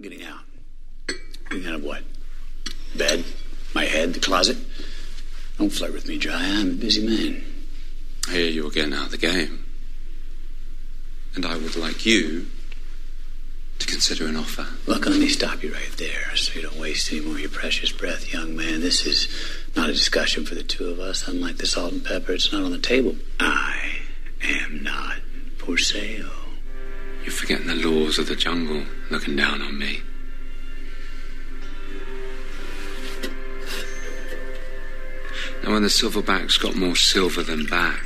Getting out. Getting out of what? Bed? My head? The closet? Don't flirt with me, Dry. I'm a busy man. I hear you're getting out of the game. And I would like you to consider an offer. Look, let me stop you right there so you don't waste any more of your precious breath, young man. This is not a discussion for the two of us. Unlike the salt and pepper, it's not on the table. I am not for sale. You're forgetting the laws of the jungle looking down on me. Now, when the silverback's got more silver than back,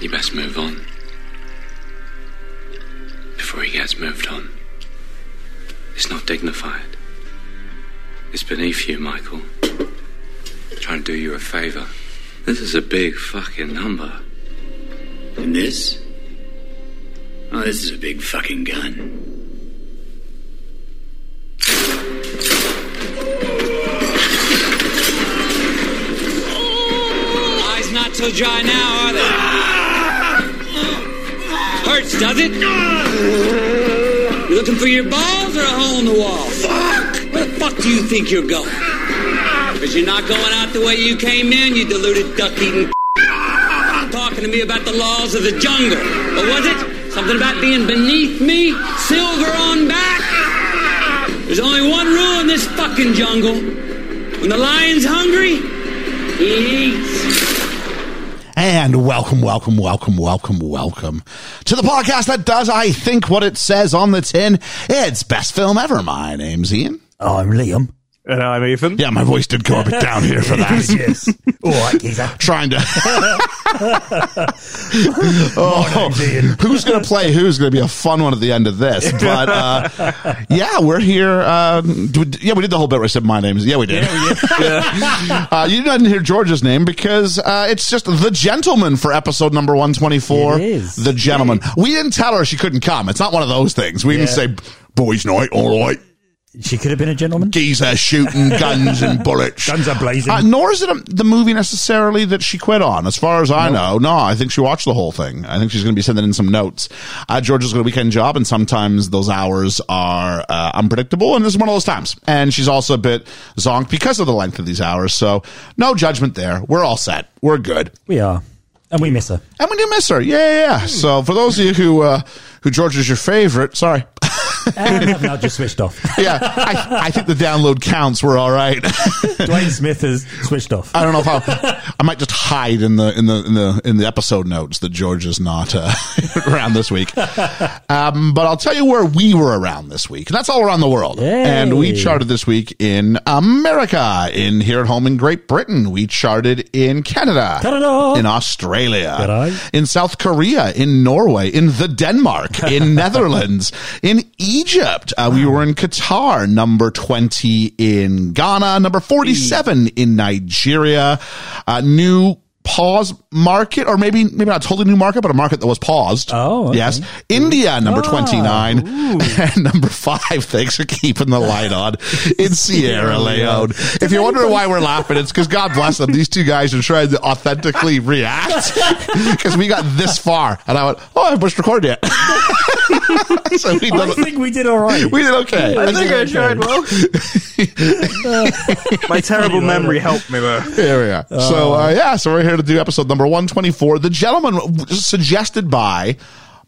you best move on. Before he gets moved on. It's not dignified. It's beneath you, Michael. Trying to do you a favor. This is a big fucking number. And this? Oh, this is a big fucking gun. Eyes not so dry now, are they? Hurts, does it? You looking for your balls or a hole in the wall? Fuck! Where the fuck do you think you're going? Because you're not going out the way you came in, you deluded duck-eating talking to me about the laws of the jungle. What was it? Something about being beneath me? Silver on back? There's only one rule in this fucking jungle. When the lion's hungry, he eats. And welcome, welcome, welcome, welcome, welcome to the podcast that does, I think, what it says on the tin. It's best film ever. My name's Ian. Oh, I'm Liam. And I'm Ethan. Yeah, my voice did go a bit down here for that. yes. All right, geezer. Trying to. oh, who's going to play who's going to be a fun one at the end of this. But uh, yeah, we're here. Uh, we- yeah, we did the whole bit where I said my name's. Yeah, we did. uh, you didn't hear George's name because uh, it's just the gentleman for episode number 124. It is. The gentleman. We didn't tell her she couldn't come. It's not one of those things. We didn't say, boys' night, all right. She could have been a gentleman. Geezer shooting guns and bullets. Guns are blazing. Uh, nor is it a, the movie necessarily that she quit on. As far as I know, no, I think she watched the whole thing. I think she's going to be sending in some notes. Uh, Georgia's got a weekend job, and sometimes those hours are uh, unpredictable, and this is one of those times. And she's also a bit zonked because of the length of these hours. So no judgment there. We're all set. We're good. We are. And we miss her. And we do miss her. Yeah, yeah, yeah. So for those of you who, uh, who Georgia's your favorite, sorry. And have now just switched off. yeah, I, I think the download counts. We're all right. Dwayne Smith has switched off. I don't know if I'll, I might just hide in the in the in the in the episode notes that George is not uh, around this week. Um, but I'll tell you where we were around this week, that's all around the world. Yay. And we charted this week in America, in here at home in Great Britain. We charted in Canada, Canada. in Australia, in South Korea, in Norway, in the Denmark, in Netherlands, in Egypt. Uh, we were in Qatar, number 20 in Ghana, number 47 in Nigeria, uh, new pause market, or maybe, maybe not totally new market, but a market that was paused. Oh, okay. yes. India, number Ah, 29 and number five. Thanks for keeping the light on in Sierra Leone. If you're wondering why we're laughing, it's because God bless them. These two guys are trying to authentically react because we got this far and I went, Oh, I pushed record yet. So we, I think we did all right. we did okay. I think I tried well. My terrible memory helped me though. Here we are. so, uh, yeah, so we're here to do episode number 124. The gentleman suggested by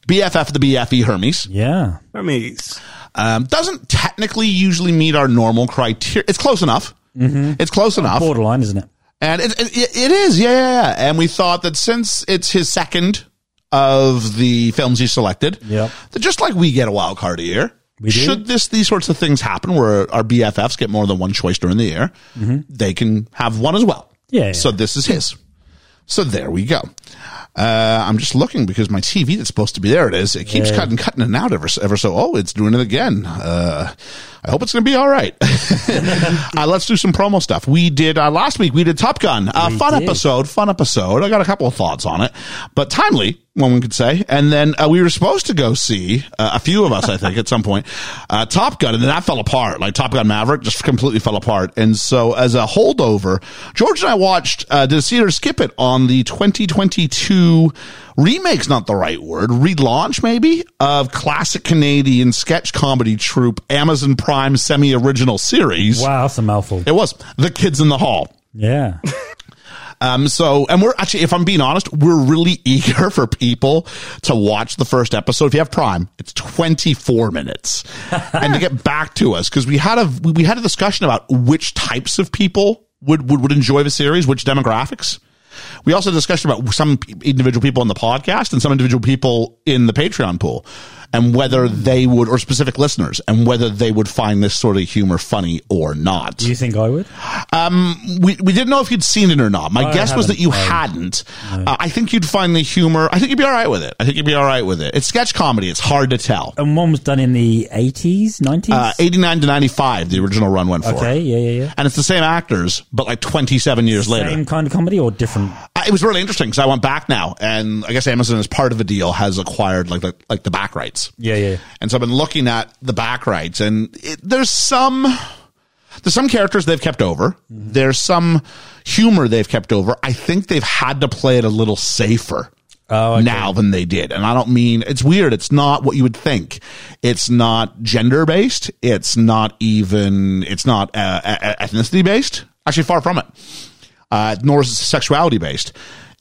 BFF the BFE Hermes. Yeah. Hermes. Um, doesn't technically usually meet our normal criteria. It's close enough. It's close enough. Borderline, isn't it? And it, it, it is, yeah, yeah, yeah. And we thought that since it's his second of the films he selected, Yeah. just like we get a wild card a year, should this these sorts of things happen where our BFFs get more than one choice during the year, they can have one as well. Mm-hmm. Yeah, yeah. So this is his. So there we go. Uh, I'm just looking because my TV that's supposed to be there it is. It keeps Yeah. cutting, cutting it out ever, ever so. Oh, it's doing it again. Uh, I hope it's going to be all right. uh, let's do some promo stuff. We did, uh, last week we did Top Gun. Uh, We fun did. episode, fun episode. I got a couple of thoughts on it, but timely, one could say. And then uh, we were supposed to go see, uh, a few of us, I think, at some point, uh, Top Gun, and then that fell apart. Like Top Gun Maverick just completely fell apart. And so as a holdover, George and I watched, uh, did see it or skip it on the 2022 remake's not the right word, relaunch maybe of classic Canadian sketch comedy troupe Amazon Prime semi original series. Wow, that's a mouthful. It was The Kids in the Hall. Yeah. Um, so, and we're actually, if I'm being honest, we're really eager for people to watch the first episode. If you have Prime, it's 24 minutes, and to get back to us because we had a we had a discussion about which types of people would would, would enjoy the series, which demographics. We also discussed about some individual people on the podcast and some individual people in the Patreon pool and whether they would, or specific listeners, and whether they would find this sort of humor funny or not. Do you think I would? Um, we, we didn't know if you'd seen it or not. My I guess was that you hadn't. Uh, I think you'd find the humor. I think you'd be all right with it. I think you'd be all right with it. It's sketch comedy. It's hard to tell. And one was done in the 80s, 90s? Uh, 89 to 95, the original run went for. okay, yeah, yeah, yeah. And it's the same actors, but like 27 years later. Same kind of comedy or different? It was really interesting because I went back now, and I guess Amazon, as part of the deal, has acquired like the, like the back rights. Yeah, yeah. And so I've been looking at the back rights, and it, there's some there's some characters they've kept over. There's some humor they've kept over. I think they've had to play it a little safer. Oh, okay. Now than they did. And I don't mean, it's weird. It's not what you would think. It's not gender based. It's not even, it's not uh, ethnicity based. Actually, far from it. Uh, nor is it sexuality based.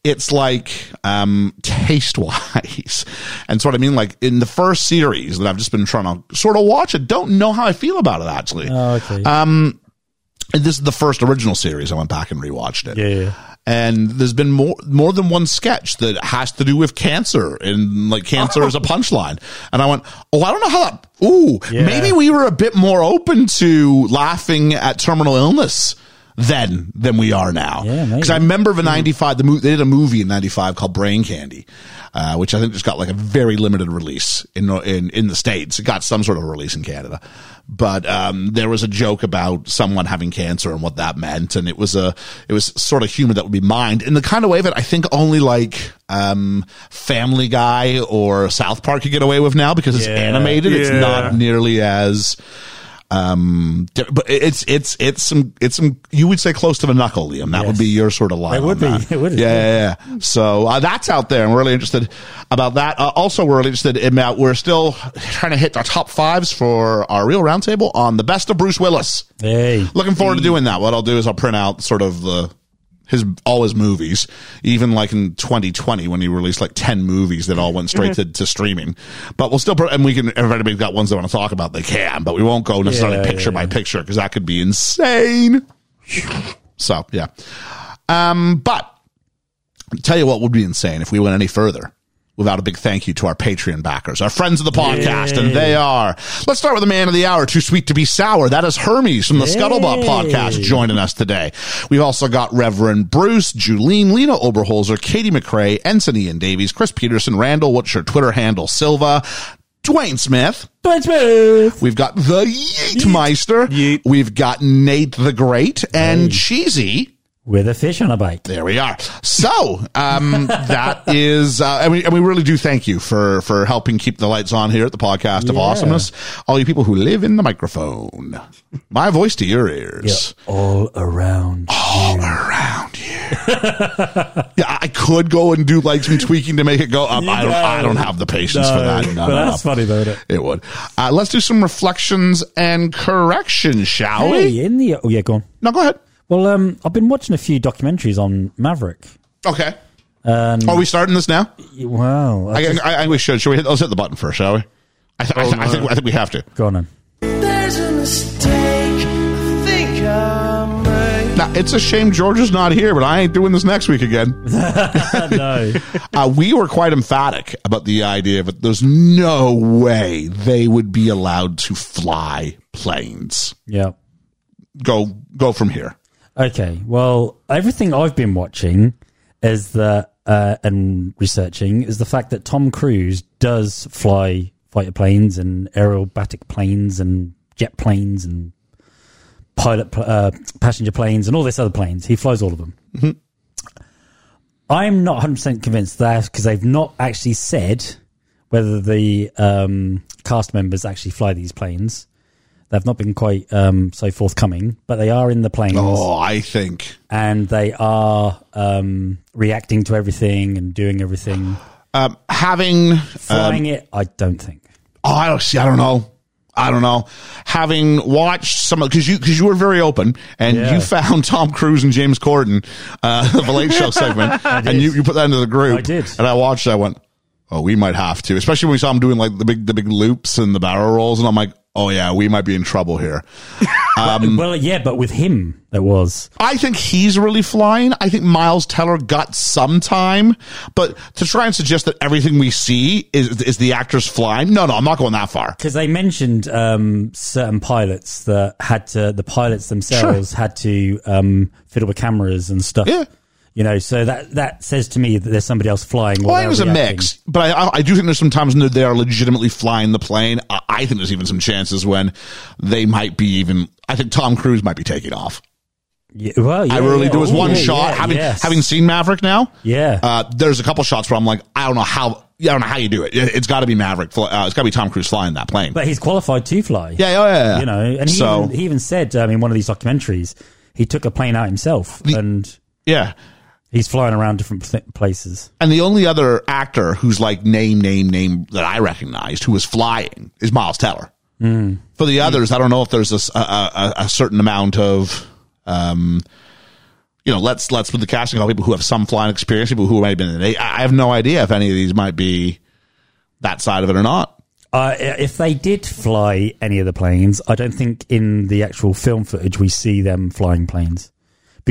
It's like, um, taste wise. And so what I mean, like in the first series that I've just been trying to sort of watch it, don't know how I feel about it actually. Oh, okay. And this is the first original series. I went back and rewatched it. yeah, yeah. And there's been more more than one sketch that has to do with cancer and like cancer is a punchline. And I went, oh, I don't know how that. Ooh, Yeah. maybe we were a bit more open to laughing at terminal illness then than we are now. Yeah. Because I remember the '95. The mo- they did a movie in '95 called Brain Candy, uh, which I think just got like a very limited release in in in the states. It got some sort of release in Canada, but um, there was a joke about someone having cancer and what that meant, and it was a it was sort of humor that would be mined in the kind of way that I think only like um, Family Guy or South Park could get away with now because it's Yeah. animated. It's not nearly as um but it's it's it's some it's some you would say close to the knuckle liam that would be your sort of line It would be. that. It would. yeah yeah, yeah. so uh, that's out there and we're really interested about that uh, also we're really interested in uh, we're still trying to hit our top fives for our real roundtable on the best of bruce willis Hey. looking forward to doing that what i'll do is i'll print out sort of the his all his movies, even like in 2020 when he released like 10 movies that all went straight to, to streaming. But we'll still, and we can, if anybody's got ones they want to talk about, they can, but we won't go necessarily Yeah, picture yeah, by yeah. picture because that could be insane. So, yeah. Um, but tell you what would be insane if we went any further without a big thank you to our Patreon backers, our friends of the podcast, and they are. Let's start with the man of the hour, too sweet to be sour. That is Hermes from the Scuttlebutt podcast joining us today. We've also got Reverend Bruce, Julene, Lena Oberholzer, Katie McRae, Ensign Ian Davies, Chris Peterson, Randall, what's your Twitter handle, Silva, Dwayne Smith. Dwayne Smith. We've got the Yeet Meister. Yeet. We've got Nate the Great and Cheesy. With a fish on a bite. There we are. So, um, that is, uh, and we, and we really do thank you for, for helping keep the lights on here at the podcast of Yeah. awesomeness. All you people who live in the microphone. My voice to your ears. All around. All around you. yeah, I could go and do like some tweaking to make it go up. I don't, I don't have the patience for that. No, but that's no. funny though, it? It would. Uh, let's do some reflections and corrections, shall we? In the oh yeah, go on. No, go ahead. Well, um, I've been watching a few documentaries on Maverick. Okay. Um, Are we starting this now? wow, I I, just- I, I, we should. Should we hit, let's hit the button first, shall we? I, th- I, th- I think I think we have to. go on then. There's a mistake I think I made. Now it's a shame George is not here, but I ain't doing this next week again. no, Uh, we were quite emphatic about the idea that there's no way they would be allowed to fly planes. yeah. Go go from here. Okay. Well, everything I've been watching is that uh, and researching is the fact that Tom Cruise does fly fighter planes and aerobatic planes and jet planes and pilot pl- uh, passenger planes and all this other planes. He flies all of them. I'm not 100% convinced that because they've not actually said whether the um, cast members actually fly these planes. They've not been quite um, so forthcoming, but they are in the planes Oh, I think and they are um, reacting to everything and doing everything. Um, having Flying it, I don't think. Oh, I don't see. I don't know. I don't know. Having watched some because you because you were very open and Yeah. you found Tom Cruise and James Corden, uh, the Late Show segment, and you, you put that into the group. I did. and I watched. I went, oh, we might have to, especially when we saw him doing like the big the big loops and the barrel rolls, and I'm like, oh yeah, we might be in trouble here. Um, well, yeah, but with him, it was. I think he's really flying. I think Miles Teller got some time, but to try and suggest that everything we see is is the actors flying, no, no, I'm not going that far. Because they mentioned um, certain pilots that had to, the pilots themselves had to um, fiddle with cameras and stuff. Yeah. You know, so that that says to me that there's somebody else flying. Well, while I think it was a mix, but I, I, do think there's some times when they are legitimately flying the plane. I, I think there's even some chances when they might be even. I think Tom Cruise might be taking off. Yeah, well, yeah, I really yeah. do. Is one shot having yes. having seen Maverick now. Yeah. uh, there's a couple shots where I'm like, I don't know how. Yeah, I don't know how you do it. It- It's got to be Maverick. Uh, it's got to be Tom Cruise flying that plane. But he's qualified to fly. yeah, yeah, yeah. You know, and he, so even, he even said um, in one of these documentaries, he took a plane out himself and yeah. He's flying around different pl- places. And the only other actor who's like name, name, name that I recognized who was flying is Miles Teller. Hmm. For the others, I don't know if there's a a certain amount of, um, you know, let's let's with the casting call people who have some flying experience, people who might have been in it. I I have no idea if any of these might be that side of it or not. Uh, if they did fly any of the planes, I don't think in the actual film footage we see them flying planes.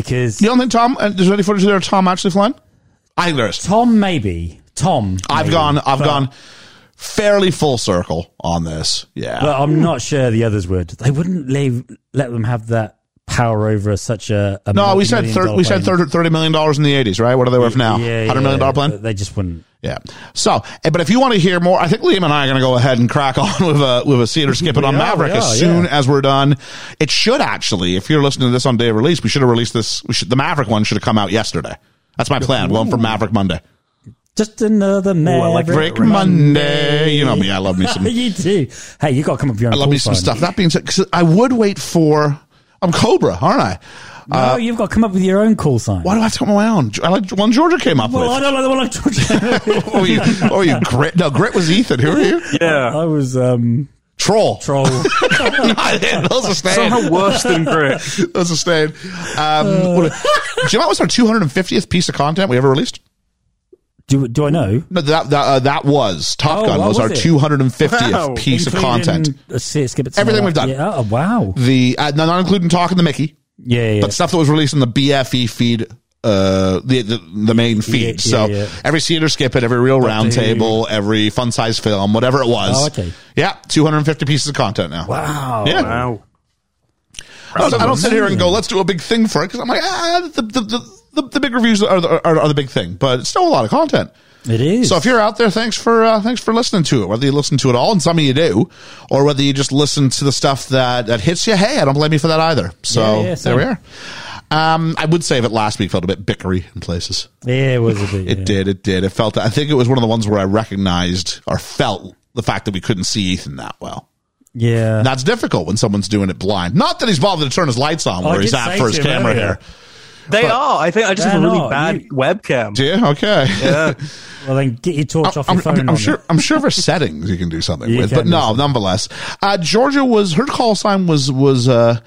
Because You don't think Tom? Uh, there's any footage there of Tom actually flying? I think there is. Tom, maybe. Tom. I've maybe, gone. I've but- gone fairly full circle on this. Yeah. But I'm not sure the others would. They wouldn't leave, let them have that power over such a. a no, we said multi-million thir- dollar we said plane. thirty million dollars in the eighties, right? What are they worth now? Yeah, Hundred million yeah, dollar plane. but They just wouldn't. Yeah. So, eh, but if you want to hear more, I think Liam and I are going to go ahead and crack on with a with a theater skip it on are, Maverick we as are, soon yeah. as we're done. It should actually, if you're listening to this on day of release, we should have released this. We should the Maverick one should have come out yesterday. That's my plan. We're going for Maverick Monday. Just another Maverick. Maverick Monday. You know me. I love me some. you do. Hey, you got to come up with your own I love me some stuff. That being said, 'cause I would wait for. I'm Cobra, aren't I? No, you've got to come up with your own call sign. Why do I have to come around? I like the one Georgia came up with. Well, I don't like the one I told you. Oh, you, oh, you grit? No, grit was Ethan. Who are you? Yeah. I was um, Troll. troll. Those are staying. Somehow worse than grit. Those are staying. Um, what- do you know what was our 250th piece of content we ever released? do, do I know? No, that that, uh, that was Top Oh, Gun was, was our it? 250th Wow. piece of content. a skip, skip it Everything we've done. Yeah, oh, wow. The uh, not including talking to Mickey, Yeah, yeah. but stuff that was released in the BFE feed. Uh, the, the the main feed. Yeah, yeah, so yeah. every theater skip it, every real roundtable, every fun size film, whatever it was. Oh, okay. Yeah, 250 pieces of content now. wow. Yeah. Wow. I don't, I don't sit here and go, let's do a big thing for it because I'm like, ah, the, the, the, the, the big reviews are the, are, are the big thing, but it's still a lot of content. It is. So if you're out there, thanks for uh, thanks for listening to it. Whether you listen to it all, and some of you do, or whether you just listen to the stuff that that hits you, hey, I don't blame you for that either. So Yeah, yeah, there we are. Um, I would say that last week felt a bit bickery in places. yeah, it was a bit. It yeah. did, it did. It felt. I think it was one of the ones where I recognized or felt the fact that we couldn't see Ethan that well. Yeah. And that's difficult when someone's doing it blind. Not that he's bothered to turn his lights on I where he's did at for his camera earlier. here. They are. I think I just have a really not. bad You- webcam. Do you? Okay. Yeah. well, then get your torch off your I'm, phone. I'm- I'm sure. it. I'm sure there's settings you can do something You with, but no, nonetheless, uh, Georgia was her call sign was was uh,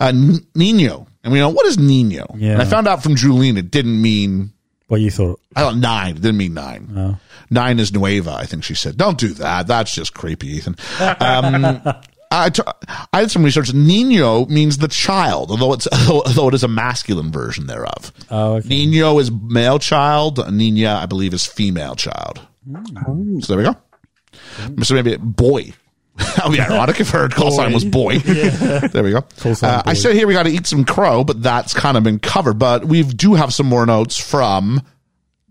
uh, Nino, and we know what is Nino. Yeah. And I found out from Julene it didn't mean What you thought? I thought nine. It didn't mean nine. Oh. Nine is nueva. I think she said. Don't do that. That's just creepy, Ethan. Um, I, t- I did some research. Nino means the child, although it's although it is a masculine version thereof. Oh, okay. Nino is male child. Nina, I believe, is female child. So there we go. So maybe boy. That would be ironic if her call sign was boy. There we go. Uh, I said here we got to eat some crow, but that's kind of been covered. But we do have some more notes from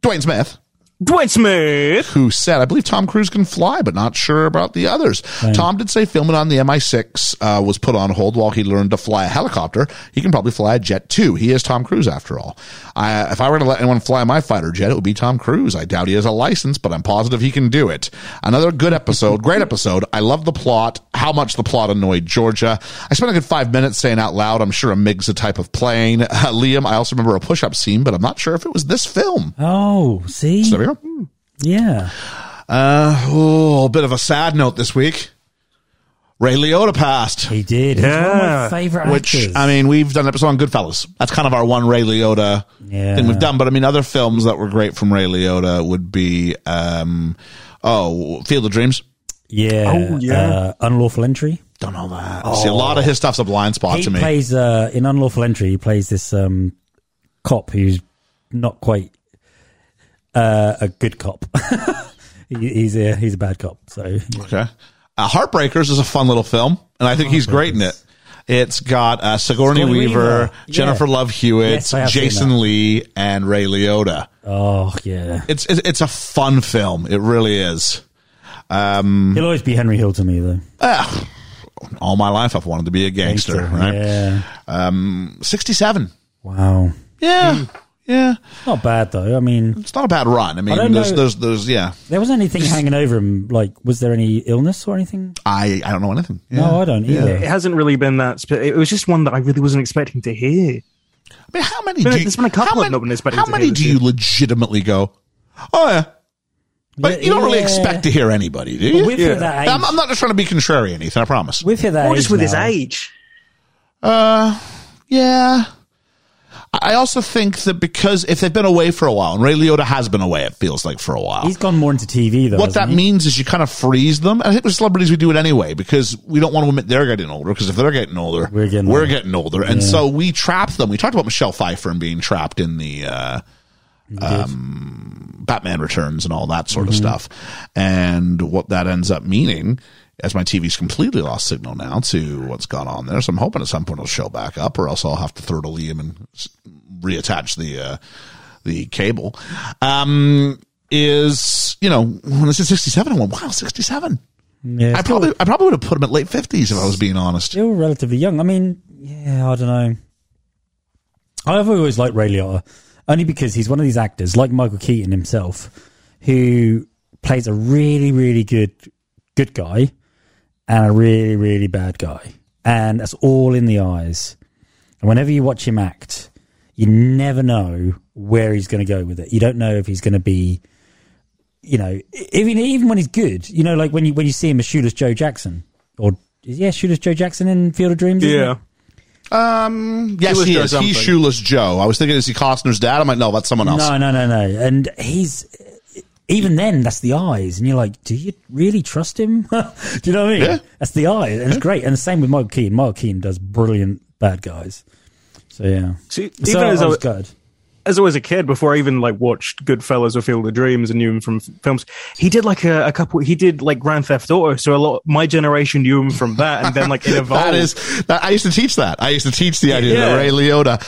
Dwayne Smith, Dwayne Smith. who said, I believe Tom Cruise can fly, but not sure about the others. Tom did say filming on the MI6 uh, was put on hold while he learned to fly a helicopter. He can probably fly a jet too. He is Tom Cruise after all. I, if I were to let anyone fly my fighter jet, it would be Tom Cruise. I doubt he has a license, but I'm positive he can do it. Another good episode, great episode. I love the plot, how much the plot annoyed Georgia. I spent a good five minutes saying out loud, I'm sure a MiG's a type of plane. Uh, Liam, I also remember a push-up scene, but I'm not sure if it was this film. Oh, see. So there we go. Yeah. Uh, oh, a bit of a sad note this week. Ray Liotta passed. He did. He's one of my Yeah. favorite Which actors. I mean, we've done an episode on Goodfellas. That's kind of our one Ray Liotta Yeah. thing we've done. But I mean, other films that were great from Ray Liotta would be, um, oh, Field of Dreams. yeah. Oh, yeah. Uh, Unlawful Entry. Don't know that. See, a lot of his stuff's a blind spot he to me. plays uh, in Unlawful Entry. He plays this um, cop who's not quite uh, a good cop. he, he's a he's a bad cop. So Okay. Uh, Heartbreakers is a fun little film, and I think he's great in it. It's got uh, Sigourney, Sigourney Weaver, Weaver. Jennifer Yeah. Love Hewitt, Yes, I have seen Jason. Lee, and Ray Liotta. oh yeah, It's it's it's a fun film. It really is. Um, he'll always be Henry Hill to me though. Ah, all my life, I've wanted to be a gangster. right? Yeah. Um, sixty-seven. Wow. Yeah, yeah. Not bad though. I mean, It's not a bad run. I mean, don't there's, know- there's there's yeah. there wasn't anything hanging over him. Like, was there any illness or anything? I I don't know anything. No, I don't Yeah. It hasn't really been that. Spe- it was just one that I really wasn't expecting to hear. I mean, how many? Been- do you, there's been a couple how I've many, not been How many do this you legitimately go? Oh yeah, but Yeah, you don't really yeah. expect to hear anybody, do you? We've Yeah. that age. I'm, I'm not just trying to be contrary, Ethan. I promise. We've that Or age just with his age. Uh, yeah. I also think that because if they've been away for a while, and Ray Liotta has been away, it feels like for a while. He's gone more into TV though. what that he? means is you kind of freeze them. I think with celebrities we do it anyway because we don't want to admit they're getting older. Because if they're getting older, We're getting we're older. getting older, and so we trap them. We talked about Michelle Pfeiffer and being trapped in the uh, um, Batman Returns and all that sort of stuff, and what that ends up meaning. As my TV's completely lost signal now to what's gone on there, so I'm hoping at some point it'll show back up, or else I'll have to throw to Liam and reattach the uh, the cable. Um, is you know when it's at 67, I went wow 67. Yeah, I still, probably I probably would have put him at late 50s if I was being honest. still relatively young. I mean, yeah, I don't know. I've always liked Ray Liotta only because he's one of these actors, like Michael Keaton himself, who plays a really, really good good guy and a really, really bad guy, and that's all in the eyes. And whenever you watch him act, you never know where he's going to go with it. You don't know if he's going to be, you know, even even when he's good. You know, like when you when you see him as Shoeless Joe Jackson, or yeah, Shoeless Joe Jackson in Field of Dreams. Yeah. Um, yes, Shoeless he is. He's Shoeless Joe. I was thinking, is he Costner's dad? I'm like, no, that's someone else. No, no, no, no. And he's even then that's the eyes, and you're like, do you really trust him? do you know what I mean? Yeah. That's the eyes, and it's great. And the same with Michael Keaton. Michael Keaton does brilliant bad guys. So yeah, See, so even as I I was was, good. As I was a kid, before I even like watched Goodfellas or Field of Dreams and knew him from films, he did like a, a couple. He did like Grand Theft Auto, so a lot. My generation knew him from that, and then like it evolved. That is, that, I used to teach that. I used to teach the idea that Ray Liotta,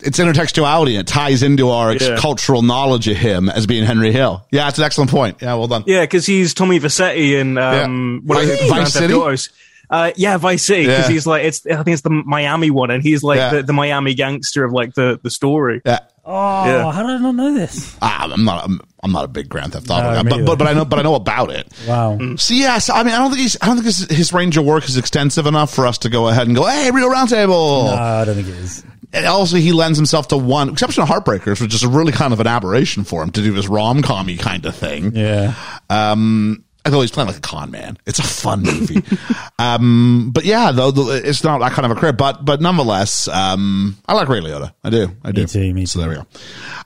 it's intertextuality. It ties into our Yeah. cultural knowledge of him as being Henry Hill. Yeah, it's an excellent point. Yeah, well done. Yeah, because he's Tommy Vercetti in um, Yeah. one of Vice- the Vice Grand Theft City? Autos. Uh, yeah, Vice City, because Yeah. he's like it's. I think it's the Miami one, and he's like Yeah. the, the Miami gangster of like the the story. Yeah. Oh, Yeah. how did I not know this? Ah, I'm not. I'm, I'm not a big Grand Theft Auto No, guy, me but, either. but but I know but I know about it. Wow. So yes, I mean I don't think he's I don't think his, his range of work is extensive enough for us to go ahead and go, hey, Real Roundtable. No, I don't think it is. And also, he lends himself to one exception of Heartbreakers, which is really kind of an aberration for him to do this rom commy kind of thing. Yeah. Um, although he's playing like a con man, it's a fun movie. um, but yeah, though the- it's not that kind of a career. But but nonetheless, um, I like Ray Liotta. I do. I do. too, me So there we go.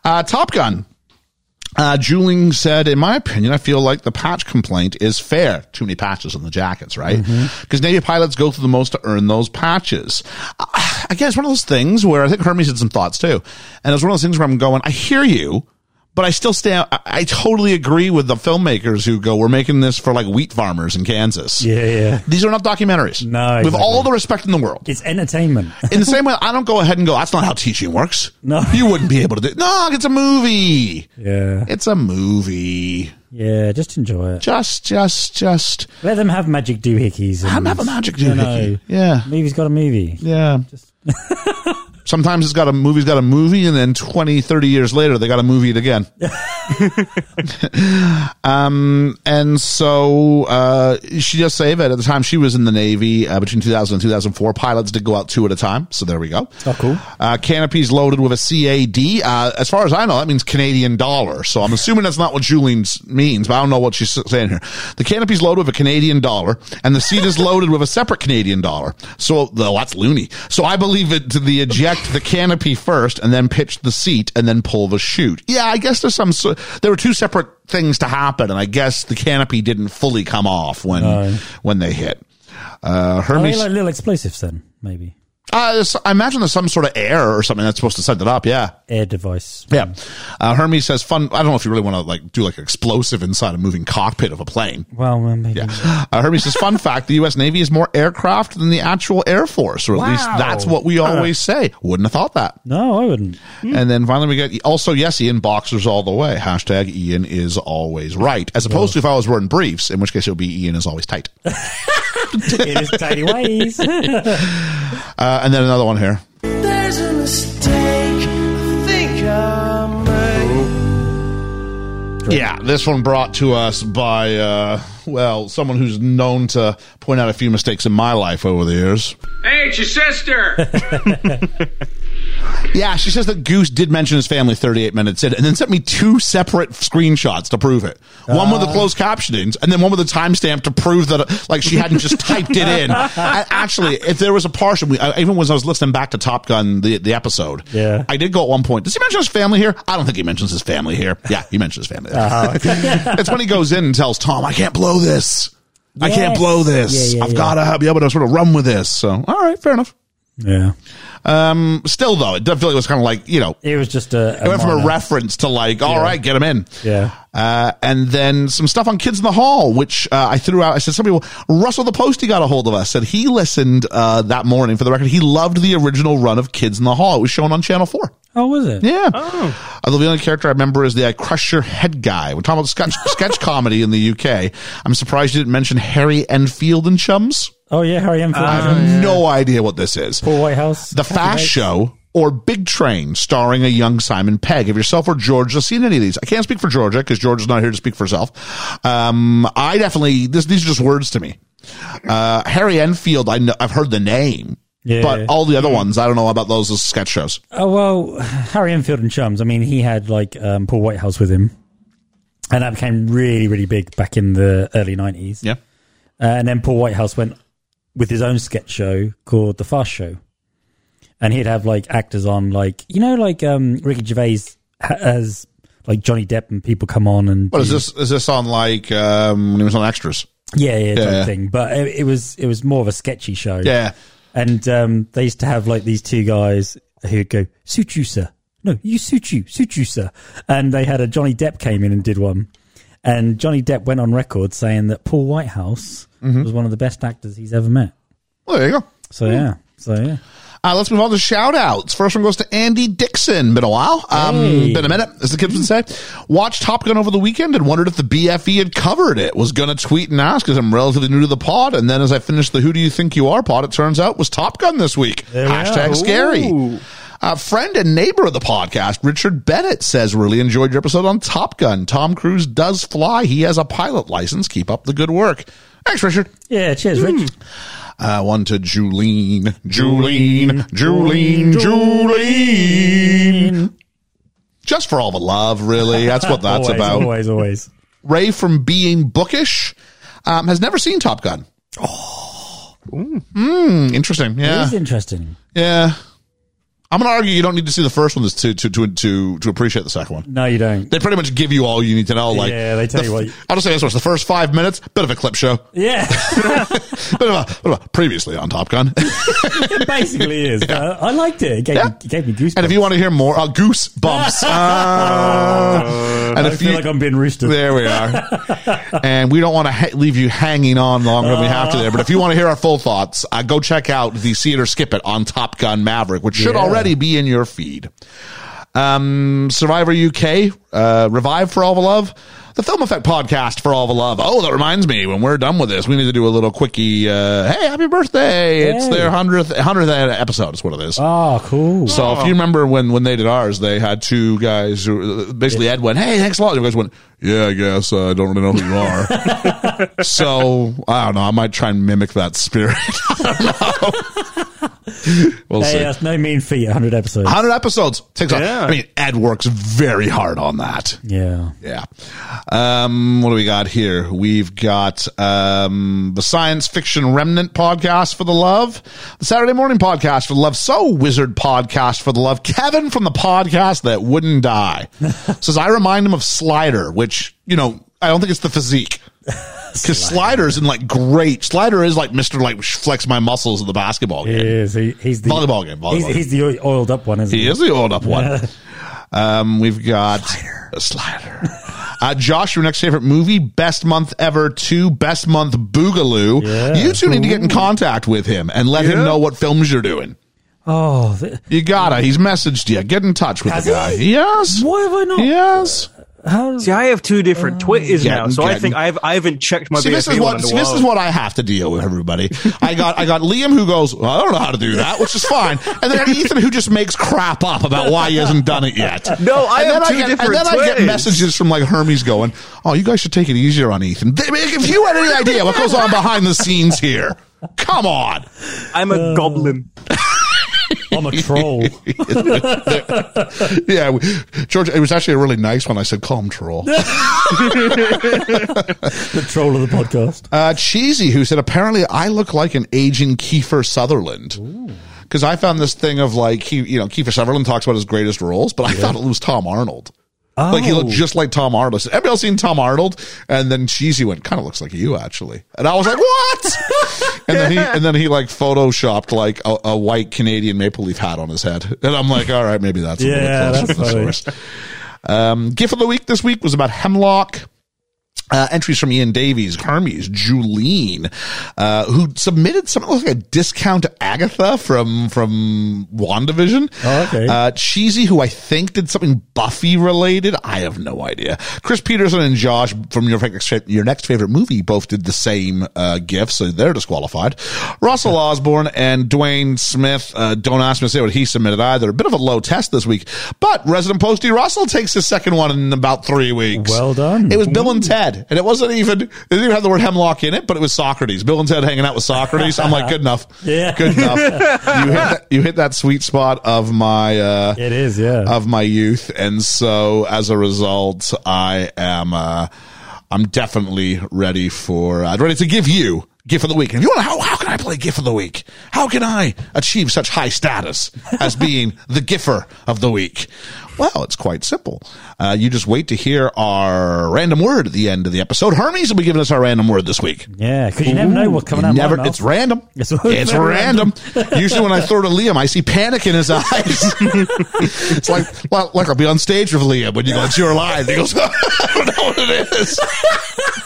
Uh, Top Gun. Uh, Julene said, in my opinion, I feel like the patch complaint is fair. Too many patches on the jackets, right? Mm-hmm. Because Navy pilots go through the most to earn those patches. Uh, again, it's one of those things where I think Hermes had some thoughts too. And it's one of those things where I'm going, I hear you, but I still stand, I, I totally agree with the filmmakers who go, we're making this for like wheat farmers in Kansas. Yeah, yeah. These are not documentaries. No, With all the respect in the world. It's entertainment. In the same way, I don't go ahead and go, that's not how teaching works. No. You wouldn't be able to do No, it's a movie. yeah. It's a movie. Yeah, just enjoy it. Just, just, just. Let them have magic doohickeys. and- Have- have a magic doohickey. Yeah. Movie's got a movie. Yeah. Sometimes it's got a movie's got a movie, and then 20, 30 years later, they got to movie it again. um, and so uh, she does say that at the time she was in the Navy uh, between 2000 and 2004, pilots did go out two at a time. So there we go. Oh, cool. Uh, canopies loaded with a CAD. Uh, as far as I know, that means Canadian dollar. So I'm assuming that's not what Julene means, but I don't know what she's saying here. The canopy's loaded with a Canadian dollar, and the seat is loaded with a separate Canadian dollar. So, though that's loony. So I believe it to the eject the canopy first, and then pitch the seat, and then pull the chute. Yeah, I guess there's some. so- There were two separate things to happen, and I guess the canopy didn't fully come off when No. when they hit. Uh, Are they Hermes. like little explosives then? Maybe Uh, I imagine there's some sort of air or something that's supposed to set it up. Yeah. air device. Yeah. Uh, Hermes says fun. I don't know if you really want to like do like explosive inside a moving cockpit of a plane. Well, well, maybe. Yeah. Uh, Hermes says fun fact: the U.S. Navy is more aircraft than the actual Air Force, or at least that's what we always say. Wouldn't have thought that. No, I wouldn't. And then finally we get also yes, Ian boxers all the way. Hashtag Ian is always right, as opposed to if I was wearing briefs, in which case it would be Ian is always tight. it is tiny ways. Uh, and then another one here. There's a mistake I think I made. Yeah, this one brought to us by, uh, well, someone who's known to point out a few mistakes in my life over the years. Hey, it's your sister. Yeah, she says that Goose did mention his family 38 minutes in, and then sent me two separate screenshots to prove it. One with the closed captionings, and then one with a timestamp to prove that, uh, like, she hadn't just typed it in. And actually, if there was a portion, we, I, even when I was listening back to Top Gun, the, the episode, Yeah. I did go at one point, does he mention his family here? I don't think he mentions his family here. Yeah, he mentions his family. it's when he goes in and tells Tom, I can't blow this. I can't blow this. Yeah, yeah, I've yeah. got to be able to sort of run with this. So, all right, fair enough. yeah, Um, still though, it does feel like it was kind of like, you know, it was just a. it went from a reference to like, all right, get him in. Yeah. Uh, and then some stuff on Kids in the Hall, which uh, I threw out. I said, some people, Russell the Postie got a hold of us, said he listened uh, that morning for the record. He loved the original run of Kids in the Hall. It was shown on Channel 4. Oh, was it? Yeah. Although the only character I remember is the I Crush Your Head guy. We're talking about sketch, sketch comedy in the UK. I'm surprised you didn't mention Harry Enfield and Chums. Oh yeah, Harry Enfield. I have no idea what this is. Whitehouse, The Fast Show or Big Train, starring a young Simon Pegg. Have yourself or Georgia seen any of these? I can't speak for Georgia because Georgia's not here to speak for herself. Um, I definitely this, these are just words to me. Uh, Harry Enfield, I know, I've heard the name, Yeah. but all the other ones, I don't know about those as sketch shows. Oh well, Harry Enfield and Chums. I mean, he had like um, Paul Whitehouse with him, and that became really, really big back in the early nineties. Yeah. Uh, and then Paul Whitehouse went with his own sketch show called The Fast Show, and he'd have like actors on, like you know, like um, Ricky Gervais ha- has like Johnny Depp and people come on and What is this? Is this on like um, when he was on Extras? Yeah, yeah, Yeah. thing. But it, it was it was more of a sketchy show. Yeah. And um, they used to have like these two guys who'd go suit you, sir. No, you suit you, suit you, sir. And they had a Johnny Depp came in and did one, and Johnny Depp went on record saying that Paul Whitehouse Mm-hmm. was one of the best actors he's ever met. Well, there you go. So yeah, so yeah. Uh, let's move on to shout outs. First one goes to Andy Dixon. Been a while. Um, Hey. Been a minute, as the kids would say. Watched Top Gun over the weekend and wondered if the BFE had covered it. Was going to tweet and ask because I'm relatively new to the pod. And then as I finished the Who Do You Think You Are pod, it turns out was Top Gun this week. we Hashtag are. scary. A friend and neighbor of the podcast, Richard Bennett, says really enjoyed your episode on Top Gun. Tom Cruise does fly. He has a pilot license. Keep up the good work. Thanks, Richard. Yeah, cheers, Rich. Uh, one to Julene, Julene, Julene, Julene. Just for all the love, really. That's what that's always, about. Always, always. Ray from Being Bookish um, has never seen Top Gun. Oh. Hmm, interesting. Yeah. is interesting. Yeah. I'm going to argue you don't need to see the first one to, to, to, to, to appreciate the second one. No, you don't. They pretty much give you all you need to know. Like, Yeah, they tell the you what- I'll just say this much: the first five minutes, bit of a clip show, Yeah, bit of a, bit of a previously on Top Gun. it basically is. But I liked it. It gave, Yeah. me, it gave me goosebumps. And if you want to hear more, uh, goose bumps. Uh, and I if feel you, like I'm being roosted. there we are. and we don't want to ha- leave you hanging on longer than we have to there. But if you want to hear our full thoughts, uh, go check out the See It or Skip It on Top Gun Maverick, which should Yeah. already be in your feed. Um, Survivor UK, uh, Revive for All the Love. the Film Effect podcast for all the love. Oh, that reminds me, when we're done with this, we need to do a little quickie. Uh, hey, happy birthday! It's their hundredth hundredth episode. Is what it is. Oh, cool. So if you remember when when they did ours, they had two guys. Who, basically, Ed went, "Hey, thanks a lot." The guys went, "Yeah, I guess uh, I don't really know who you are." so I don't know. I might try and mimic that spirit. I don't know. we'll Hey, see. that's no mean feat. 100 episodes. 100 episodes takes. Yeah. I mean, Ed works very hard on that. Yeah. Yeah. Um, what do we got here? We've got um, the Science Fiction Remnant podcast for the love, the Saturday Morning podcast for the love, So Wizard podcast for the love, Kevin from the podcast that wouldn't die says I remind him of Slider, which you know I don't think it's the physique. Because Slider. Slider's in like great. Slider is like Mister like flex my muscles in the basketball He is. He, he's the Volleyball game, volleyball he's, game. he's the oiled up one, isn't he? He is the oiled up one. Um, we've got a slider. Uh, Josh, your next favorite movie, best month ever, two best month Boogaloo. Yeah. You two need to get in contact with him and let him Yeah. know what films you're doing. Oh, th- You gotta. He's messaged you. Get in touch with Has the guy. he? Yes. why have I not? Yes. How, See, I have two different uh, Twitters Getting- now, so I think I've I haven't checked my See, this is what see, this is what I have to deal with. Everybody, I got I got Liam who goes, well, I don't know how to do that, which is fine, and then Ethan who just makes crap up about why he hasn't done it yet. No, I and have then two I get, different And then I get messages from like Hermes going, "Oh, you guys should take it easier on Ethan." They- If you had any idea what goes on behind the scenes here, come on. I'm a uh, goblin. I'm a troll. Yeah, we, George, it was actually a really nice one. I said, "Calm troll." the troll of the podcast. Uh, Cheesy, who said, apparently I look like an aging Kiefer Sutherland. Because I found this thing of like, he, you know, Kiefer Sutherland talks about his greatest roles, but I thought it was Tom Arnold. Like he looked Oh. just like Tom Arnold. Everybody else seen Tom Arnold? And then Cheesy went, kind of looks like you actually. And I was like, what? and then he, and then he like photoshopped like a, a white Canadian maple leaf hat on his head. And I'm like, all right, maybe that's a Yeah, that's the source. Um, GIF of the week this week was about Hemlock. Uh, entries from Ian Davies, Hermes, Julene, uh, who submitted something like a discount Agatha from, from WandaVision. Oh, okay. Uh, Cheesy, who I think did something Buffy related. I have no idea. Chris Peterson and Josh from your, your next favorite movie both did the same, uh, GIF, so they're disqualified. Russell Osborne and Dwayne Smith, uh, don't ask me to say what he submitted either. A bit of a low test this week, but resident postie Russell takes his second one in about three weeks. Well done. It was Bill and Ted, and it wasn't even. It didn't even have the word hemlock in it, but it was Socrates. Bill and Ted hanging out with Socrates. I'm like, good enough. Yeah. good enough. You hit that, you hit that sweet spot of my uh, It is, yeah. of my youth, and so as a result, I am. Uh, I'm definitely ready for. I'm ready to give you. GIF of the week. And if you want to, how, how can I play GIF of the week? How can I achieve such high status as being the Giffer of the week? Well, it's quite simple. Uh, you just wait to hear our random word at the end of the episode. Hermes will be giving us our random word this week. yeah, because you never know what's coming out. never, it's random. It's It's, very random. Usually, when I throw to Liam, I see panic in his eyes. it's like, like, like I'll be on stage with Liam when you go, "It's your line." He goes, "I don't know what it is."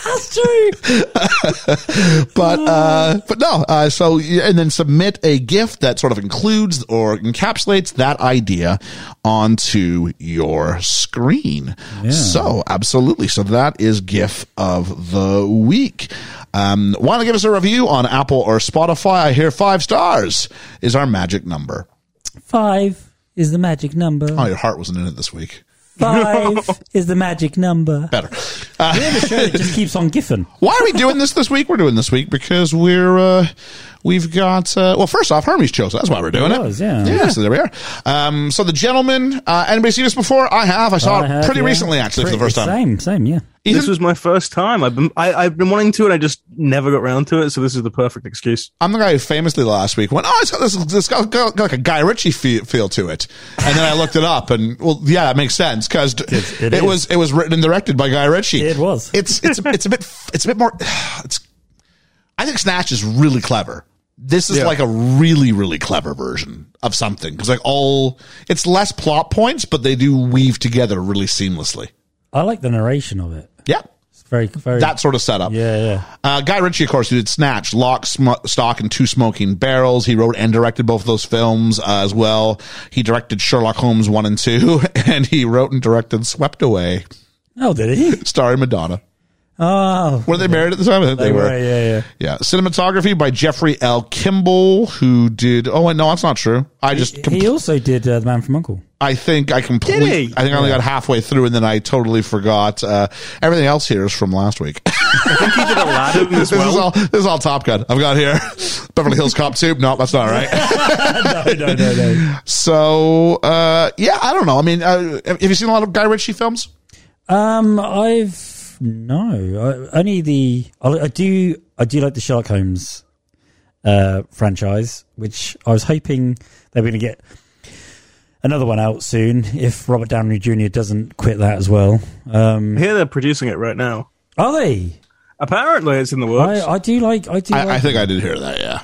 That's true. but uh, but no. Uh, so and then submit a GIF that sort of includes or encapsulates that idea onto your screen. So absolutely. So that is GIF of the week. Um, Want to give us a review on Apple or Spotify? I hear five stars is our magic number. Five is the magic number. Oh, your heart wasn't in it this week. Five is the magic number. Better. Uh, We're the show that just keeps on giffing. Why are we doing this this week? We're doing this week because we're uh, we've got uh, well. First off, Hermes chose. That's why we're doing It it. was, yeah. yeah. So there we are. Um, so the gentleman. Uh, anybody seen this before? I have. I saw I it have, pretty yeah. recently, actually, for the first time. Same, same, yeah. Ethan? This was my first time. I've been I, I've been wanting to, and I just never got around to it. So this is the perfect excuse. I'm the guy who famously last week went, "Oh, it's got this, this got, got, got like a Guy Ritchie feel, feel to it," and then I looked it up, and well, yeah, it makes sense because it, it is. was it was written and directed by Guy Ritchie. It was. It's it's it's a bit it's a bit more. It's I think Snatch is really clever. This is Yeah. like a really really clever version of something because like all it's less plot points, but they do weave together really seamlessly. I like the narration of it. Yeah, It's very, very. that sort of setup. yeah, yeah. Uh, Guy Ritchie, of course, who did Snatch, Lock, Sm- Stock, and Two Smoking Barrels. He wrote and directed both of those films uh, as well. He directed Sherlock Holmes 1 and 2, and he wrote and directed Swept Away. Oh, did he? starring Madonna. Oh, Were they married at the time? I think they, they were. were. Yeah, yeah. Yeah, cinematography by Jeffrey L. Kimball, who did. Oh wait, no, that's not true. I just. He, he also did uh, The Man from Uncle. I think I completely. Did he? I think I only got halfway through, and then I totally forgot. Uh, everything else here is from last week. I think he did Aladdin as this is well. all. This is all Top Gun. I've got here. Beverly Hills Cop Two. No, that's not right. no, no, no, no. so uh, yeah, I don't know. I mean, uh, have you seen a lot of Guy Ritchie films? Um, I've no, I, only the I, I do I do like the Sherlock Holmes uh, franchise, which I was hoping they were going to get another one out soon if Robert Downey Jr. doesn't quit that as well. Um, Here they're producing it right now. are they? Apparently, it's in the works. I, I do like I do I, like I think I did hear that. Yeah.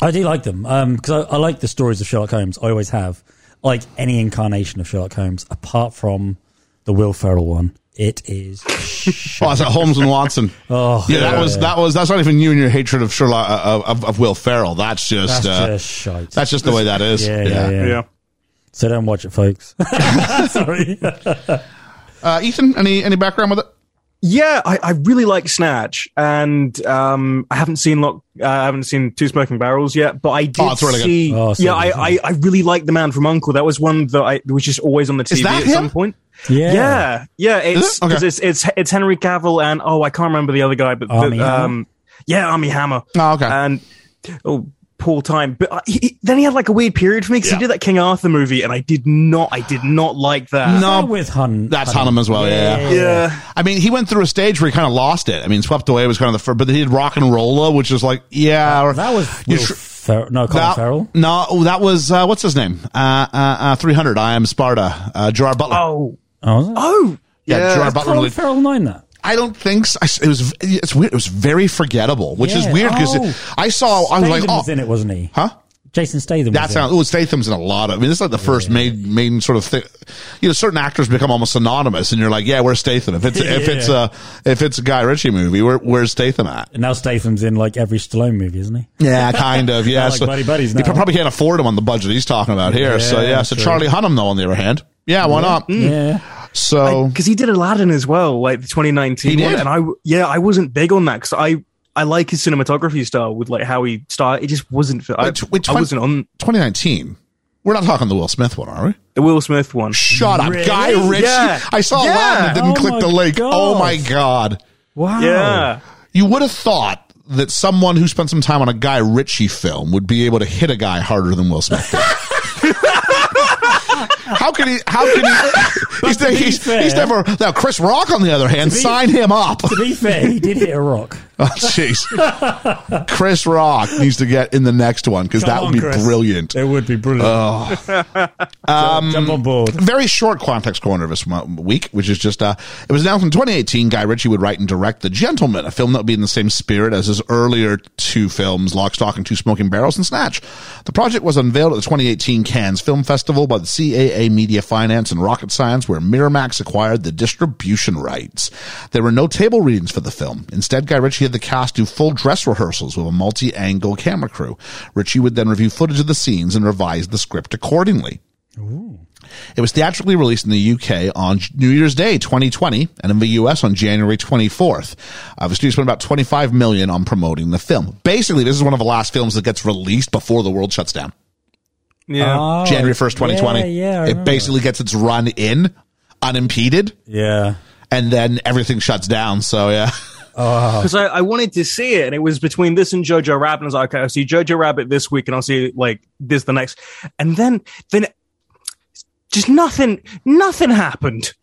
I do like them because I, I like the stories of Sherlock Holmes. I always have. I like any incarnation of Sherlock Holmes, apart from the Will Ferrell one. It is. Oh, it's Holmes and Watson. Oh, yeah, that was that was that's not even you and your hatred of Sherlock uh, of, of Will Ferrell. That's just That's uh, just shite. that's just the way that is. yeah, yeah, yeah, yeah. So don't watch it, folks. Sorry. Uh, Ethan, any any background with it? Yeah, I, I really like Snatch, and um, I haven't seen Lock, uh, I haven't seen Two Smoking Barrels yet, but I did Oh, it's really see. Oh, yeah, I. I, I really like The Man from Uncle. That was one that I was just always on the TV at him? some point. Yeah. Yeah, yeah, it's it? Okay. it's it's it's Henry Cavill and oh, I can't remember the other guy, but Armie the, Hammer? um, yeah, Armie Hammer. Oh, okay. and oh. Poor time, but uh, he, he- then he had like a weird period for me because Yeah. he did that King Arthur movie, and I did not, I did not like that. No, with Hun. That's Hunnam as well. Yeah. yeah, I mean, he went through a stage where he kind of lost it. I mean, Swept Away was kind of the first, but then he did RocknRolla, which is like, yeah. or- That was you Will tr- Ferrell. No, Colin that- Farrell. No, oh, that was, uh, what's his name? Uh, uh, uh, 300. I am Sparta. Uh, Gerard Butler. oh, Oh, oh, yeah, yeah. Gerard Butler. Colin Farrell nine that. I don't think so. It was, it's weird. It was very forgettable, which is weird because Oh. I saw, I was like, Statham oh, was in it, wasn't he? huh? Jason Statham. That was in sounds. Oh, Statham's in a lot of. I mean, this is like the first main main sort of thing. You know, certain actors become almost synonymous, and you're like, yeah, where's Statham? If it's if it's a uh, if it's a Guy Ritchie movie, where, where's Statham at? it. Now Statham's in like every Stallone movie, isn't he? Yeah, kind of. Yeah, like buddy buddies He probably can't afford him on the budget he's talking about here. so Yeah, yeah, so true. Charlie Hunnam though, on the other hand, yeah, why not? Mm. Yeah. So because he did Aladdin as well, like the 2019 He one, did? and I yeah, I wasn't big on that because I I like his cinematography style with like how he started. It just wasn't. For, I, Wait, wait, I wasn't on 2019. We're not talking the Will Smith one, are we? the Will Smith one. Shut up, Really? Guy Ritchie. Yeah. I saw Yeah. Aladdin and didn't Oh click the link. Oh my god. Wow. Yeah, You would have thought that someone who spent some time on a Guy Ritchie film would be able to hit a guy harder than Will Smith did. How can he? How can he? He's, he's, fair- he's never. Now, Chris Rock, on the other hand, be- sign him up. To be fair, he did hit a rock. Oh, jeez. Chris Rock needs to get in the next one because that would be Chris. brilliant. It would be brilliant. um, jump on board. Very short context corner of this week, which is just, uh, it was announced in 2018 Guy Ritchie would write and direct The Gentlemen, a film that would be in the same spirit as his earlier two films, Lock, Stock, and Two Smoking Barrels and Snatch. The project was unveiled at the 2018 Cannes Film Festival by the CAA Media Finance and Rocket Science, where Miramax acquired the distribution rights. There were no table readings for the film. Instead, Guy Ritchie had the cast do full dress rehearsals with a multi-angle camera crew. Ritchie would then review footage of the scenes and revise the script accordingly. It was theatrically released in the UK on New Year's Day 2020 and in the US on January 24th. Uh, the studio spent about 25 million on promoting the film. Basically, this is one of the last films that gets released before the world shuts down. yeah. Oh, January 1st, 2020. Yeah, yeah it basically gets its run in unimpeded Yeah. and then everything shuts down. So yeah. Oh. because I, I wanted to see it, and it was between this and Jojo Rabbit. And I was like, okay, I'll see Jojo Rabbit this week, and I'll see like this the next, and then then just nothing, nothing happened.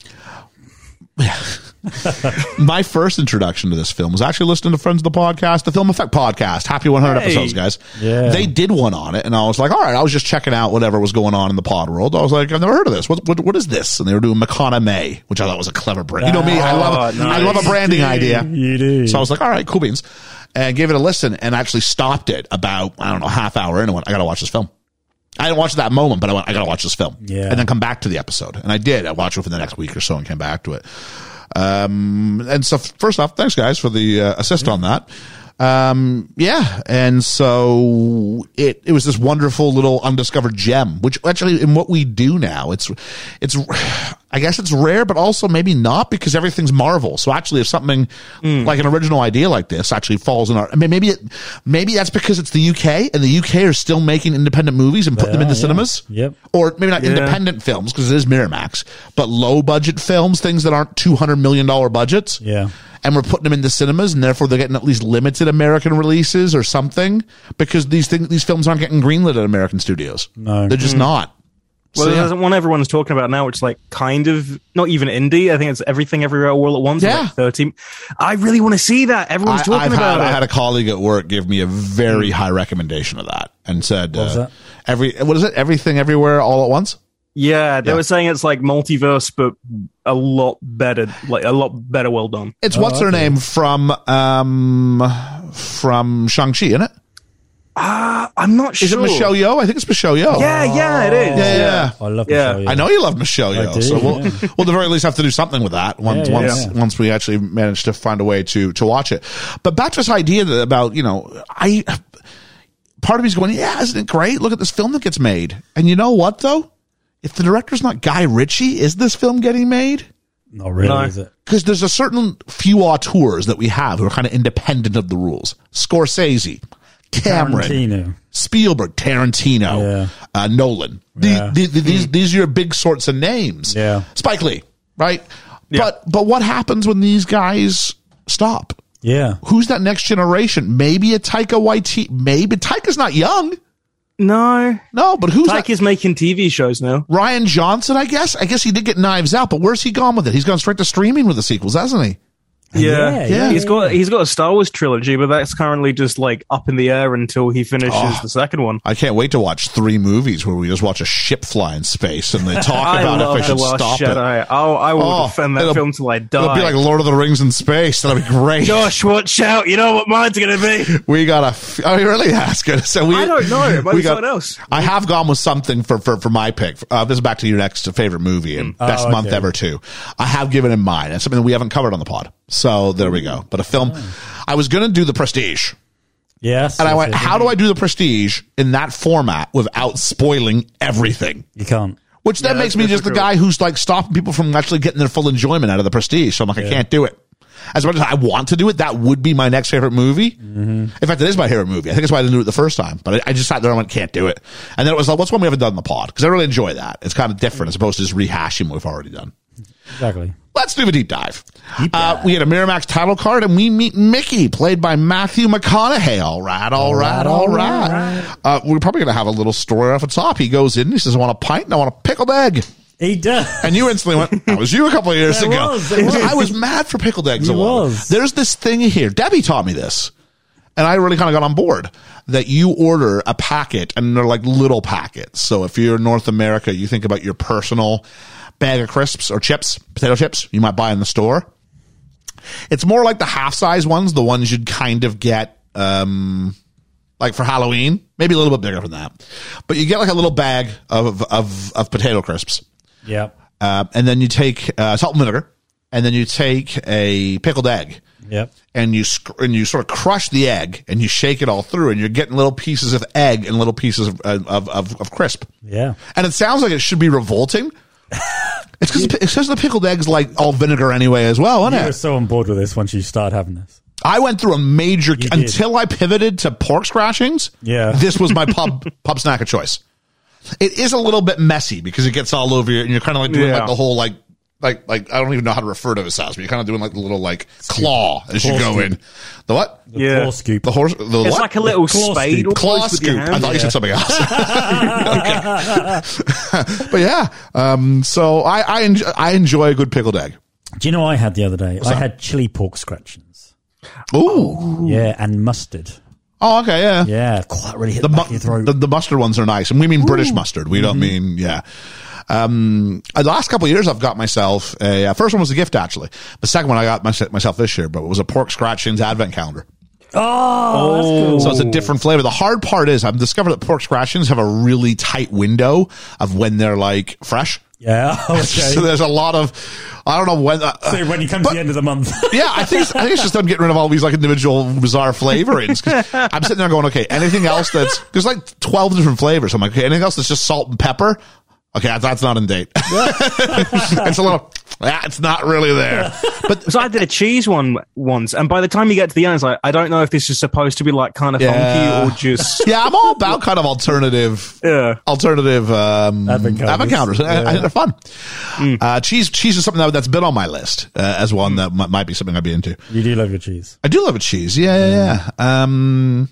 My first introduction to this film was actually listening to friends of the podcast, the Film Effect podcast. Happy 100 Hey. episodes, guys. Yeah. They did one on it, and I was like, all right, I was just checking out whatever was going on in the pod world. I was like, I've never heard of this. What, what, what is this? And they were doing McCona May, which I thought was a clever brand. You know me, I love, Oh, I love a branding idea. You do. So I was like, all right, cool beans. And gave it a listen and actually stopped it about, I don't know, half hour in and went, I got to watch this film. I didn't watch it that moment, but I went, I got to watch this film. Yeah. And then come back to the episode. And I did. I watched it for the next week or so and came back to it. Um, and so first off, thanks guys for the uh, assist on that. Um, yeah. And so it, it was this wonderful little undiscovered gem, which actually in what we do now, it's, it's, I guess it's rare, but also maybe not because everything's Marvel. So actually, if something Hmm. like an original idea like this actually falls in our, I mean, maybe it, maybe that's because it's the UK and the UK are still making independent movies and putting them are, into yeah. cinemas. Yep. Or maybe not Yeah. independent films because it is Miramax, but low budget films, things that aren't two hundred million dollar budgets. Yeah. And we're putting them into cinemas, and therefore they're getting at least limited American releases or something because these things, these films aren't getting greenlit at American studios. No. they're just not. Well, So, yeah. there's one everyone's talking about now, which is like kind of not even indie. I think it's everything everywhere all at once. Yeah. like Thirteen. I really want to see that. Everyone's I, talking I've about had, it. I had a colleague at work give me a very high recommendation of that and said, was uh, that? every, what is it? Everything everywhere all at once? yeah, they Yeah. were saying it's like multiverse, but a lot better, like a lot better, well done. It's what's her name from, um, from Shang-Chi, isn't it? Uh, I'm not sure. Is sure. it Michelle Yeoh? I think it's Michelle Yeoh. Yeah, yeah, it is. Yeah, yeah. I love Yeah. the show. I know you love Michelle I Yeoh, do, so we'll, yeah. we'll at the very least have to do something with that once Yeah, yeah, once yeah. once we actually manage to find a way to to watch it. But back to this idea that about you know I part of me's going yeah isn't it great look at this film that gets made and you know what though if the director's not Guy Ritchie is this film getting made Not really, No. is it? because there's a certain few auteurs that we have who are kind of independent of the rules Scorsese Cameron Tarantino. Spielberg, Tarantino, Yeah. uh, Nolan. The- Yeah. the- the- these these are your big sorts of names. Yeah. Spike Lee, right? Yeah. But but what happens when these guys stop? Yeah. Who's that next generation? Maybe a Taika Waititi. Maybe Taika's not young. No, No, but who's that? Taika is making TV shows now. Rian Johnson? I guess. I guess he did get Knives Out, but where's he gone with it? He's gone straight to streaming with the sequels, hasn't he? Yeah, yeah, He's yeah, got he's got a Star Wars trilogy, but that's currently just like up in the air until he finishes Oh. the second one. I can't wait to watch three movies where we just watch a ship fly in space and they talk about love if I should Last stop it. Jedi. Oh, I will Oh, defend that film till I die. It'll be like Lord of the Rings in space. That'll be great. Josh, watch out! You know what mine's gonna be. We got a. F- oh, really? That's good. So we. I don't know. It might we be someone else. I have gone with something for for, for my pick. Uh, this is back to your next favorite movie and best Oh, month ever too. I have given in mine and something that we haven't covered on the pod. So there we go. But a film. Oh. I was going to do the Prestige, Yes. and I yes, went, yes. "How do I do the Prestige in that format without spoiling everything?" You can't. Which then Yeah, makes that's me just the difficult. guy who's like stopping people from actually getting their full enjoyment out of the prestige. So I'm like, I can't do it. As much as I want to do it, that would be my next favorite movie. Mm-hmm. In fact, it is my favorite movie. I think that's why I didn't do it the first time. But I, I just sat there and went, can't do it. And then it was like, what's one we haven't done in the pod? Because I really enjoy that. It's kind of different as opposed to just rehashing what we've already done. Exactly. Let's do a deep dive. Uh, we had a Miramax title card and we meet Mickey, played by Matthew McConaughey. All right, all right, all right. Uh, we're probably going to have a little story off the top. He goes in, he says, I want a pint and I want a pickled egg. He does. And you instantly went, that was you a couple of years ago. was, was. I was mad for pickled eggs. You was. There's this thing here. Debbie taught me this. And I really kind of got on board that you order a packet and they're like little packets. So if you're in North America, you think about your personal bag of crisps or chips, potato chips you might buy in the store. It's more like the half size ones, the ones you'd kind of get, um, like for Halloween, maybe a little bit bigger than that. But you get like a little bag of, of, of potato crisps. Yep. Uh, and then you take uh, salt and vinegar, and then you take a pickled egg, Yep. and you sc- and you sort of crush the egg, and you shake it all through, and you're getting little pieces of egg and little pieces of of, of, of crisp. Yeah. And it sounds like it should be revolting. It's because it's because the pickled egg's like all vinegar anyway as well, isn't You were it? so on board with this once you start having this. I went through a major did. until I pivoted to pork scratchings. Yeah. this was my pub pub snack of choice. It is a little bit messy because it gets all over you, and you're kind of like doing Yeah. like the whole like like like I don't even know how to refer to this as, but you're kind of doing like the little like claw as you go scoop. in. The what? The Yeah. claw scoop. The horse? The It's what? like a little claw spade. scoop. almost claw scoop. I hand. thought you said something else. but yeah, um, so I I enjoy, I enjoy a good pickled egg. Do you know what I had the other day? I that? had chili pork scratchings. Ooh. Yeah, and mustard. Oh, okay, yeah. Yeah, oh, that really hit the, the, back mu- of your throat. the the mustard ones are nice, and we mean British mustard. We Mm-hmm. don't mean yeah. Um, uh, the last couple of years, I've got myself a uh, first one was a gift actually. The second one I got myself, myself this year, but it was a pork scratchings advent calendar. oh, that's cool. So it's a different flavor. The hard part is I've discovered that pork scratchings have a really tight window of when they're like fresh. Yeah, okay. So there's a lot of I don't know when. Uh, So when you come to the end of the month. yeah, I think it's, I think it's just them getting rid of all these like individual bizarre flavorings. I'm sitting there going, okay, anything else that's there's like 12 different flavors. I'm like, okay, anything else that's just salt and pepper? Okay, that's- that's not in date. it's a little. Yeah, it's not really there. But So I did a cheese one once, and by the time you get to the end, it's like I don't know if this is supposed to be like kind of Yeah. funky or just yeah, I'm all about kind of alternative. yeah. Alternative um, Advent calendars. advent calendars. I, I Yeah. they're fun. Uh, cheese, cheese is something that, that's been on my list uh, as one that m- might be something I'd be into. You do love your cheese. I do love a cheese. Yeah, yeah, yeah. Um,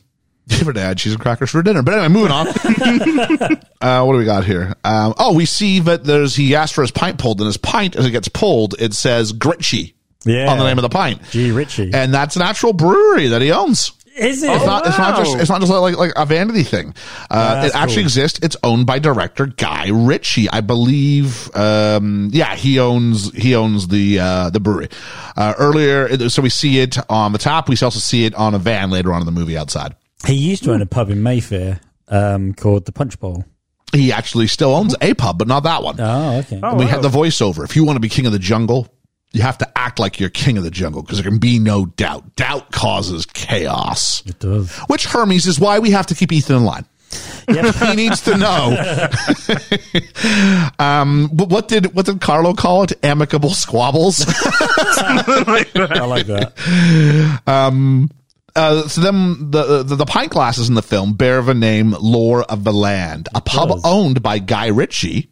I had cheese and crackers for dinner. But anyway, moving on. uh, what do we got here? Um, oh, we see that there's he asked for his pint pulled, and his pint as it gets pulled, it says Gritchie Yeah. on the name of the pint. G. Ritchie. And that's an actual brewery that he owns. Is it? It's not. It's not just. It's not just like like a vanity thing. Uh, it actually cool. exists. It's owned by director Guy Ritchie, I believe. Um, yeah, he owns he owns the uh, the brewery. Uh, earlier, so we see it on the top. We also see it on a van later on in the movie outside. He used to own a pub in Mayfair um, called the Punch Bowl. He actually still owns a pub, but not that one. Oh, okay. Oh, we wow. had the voiceover. If you want to be king of the jungle, you have to act like you're king of the jungle because there can be no doubt. Doubt causes chaos. It does. Which Hermes is why we have to keep Ethan in line. he needs to know. um, but what did what did Carlo call it? Amicable squabbles. I like that. Uh, so then the, the the pint glasses in the film bear the name Lore of the Land, a pub does. owned by Guy Ritchie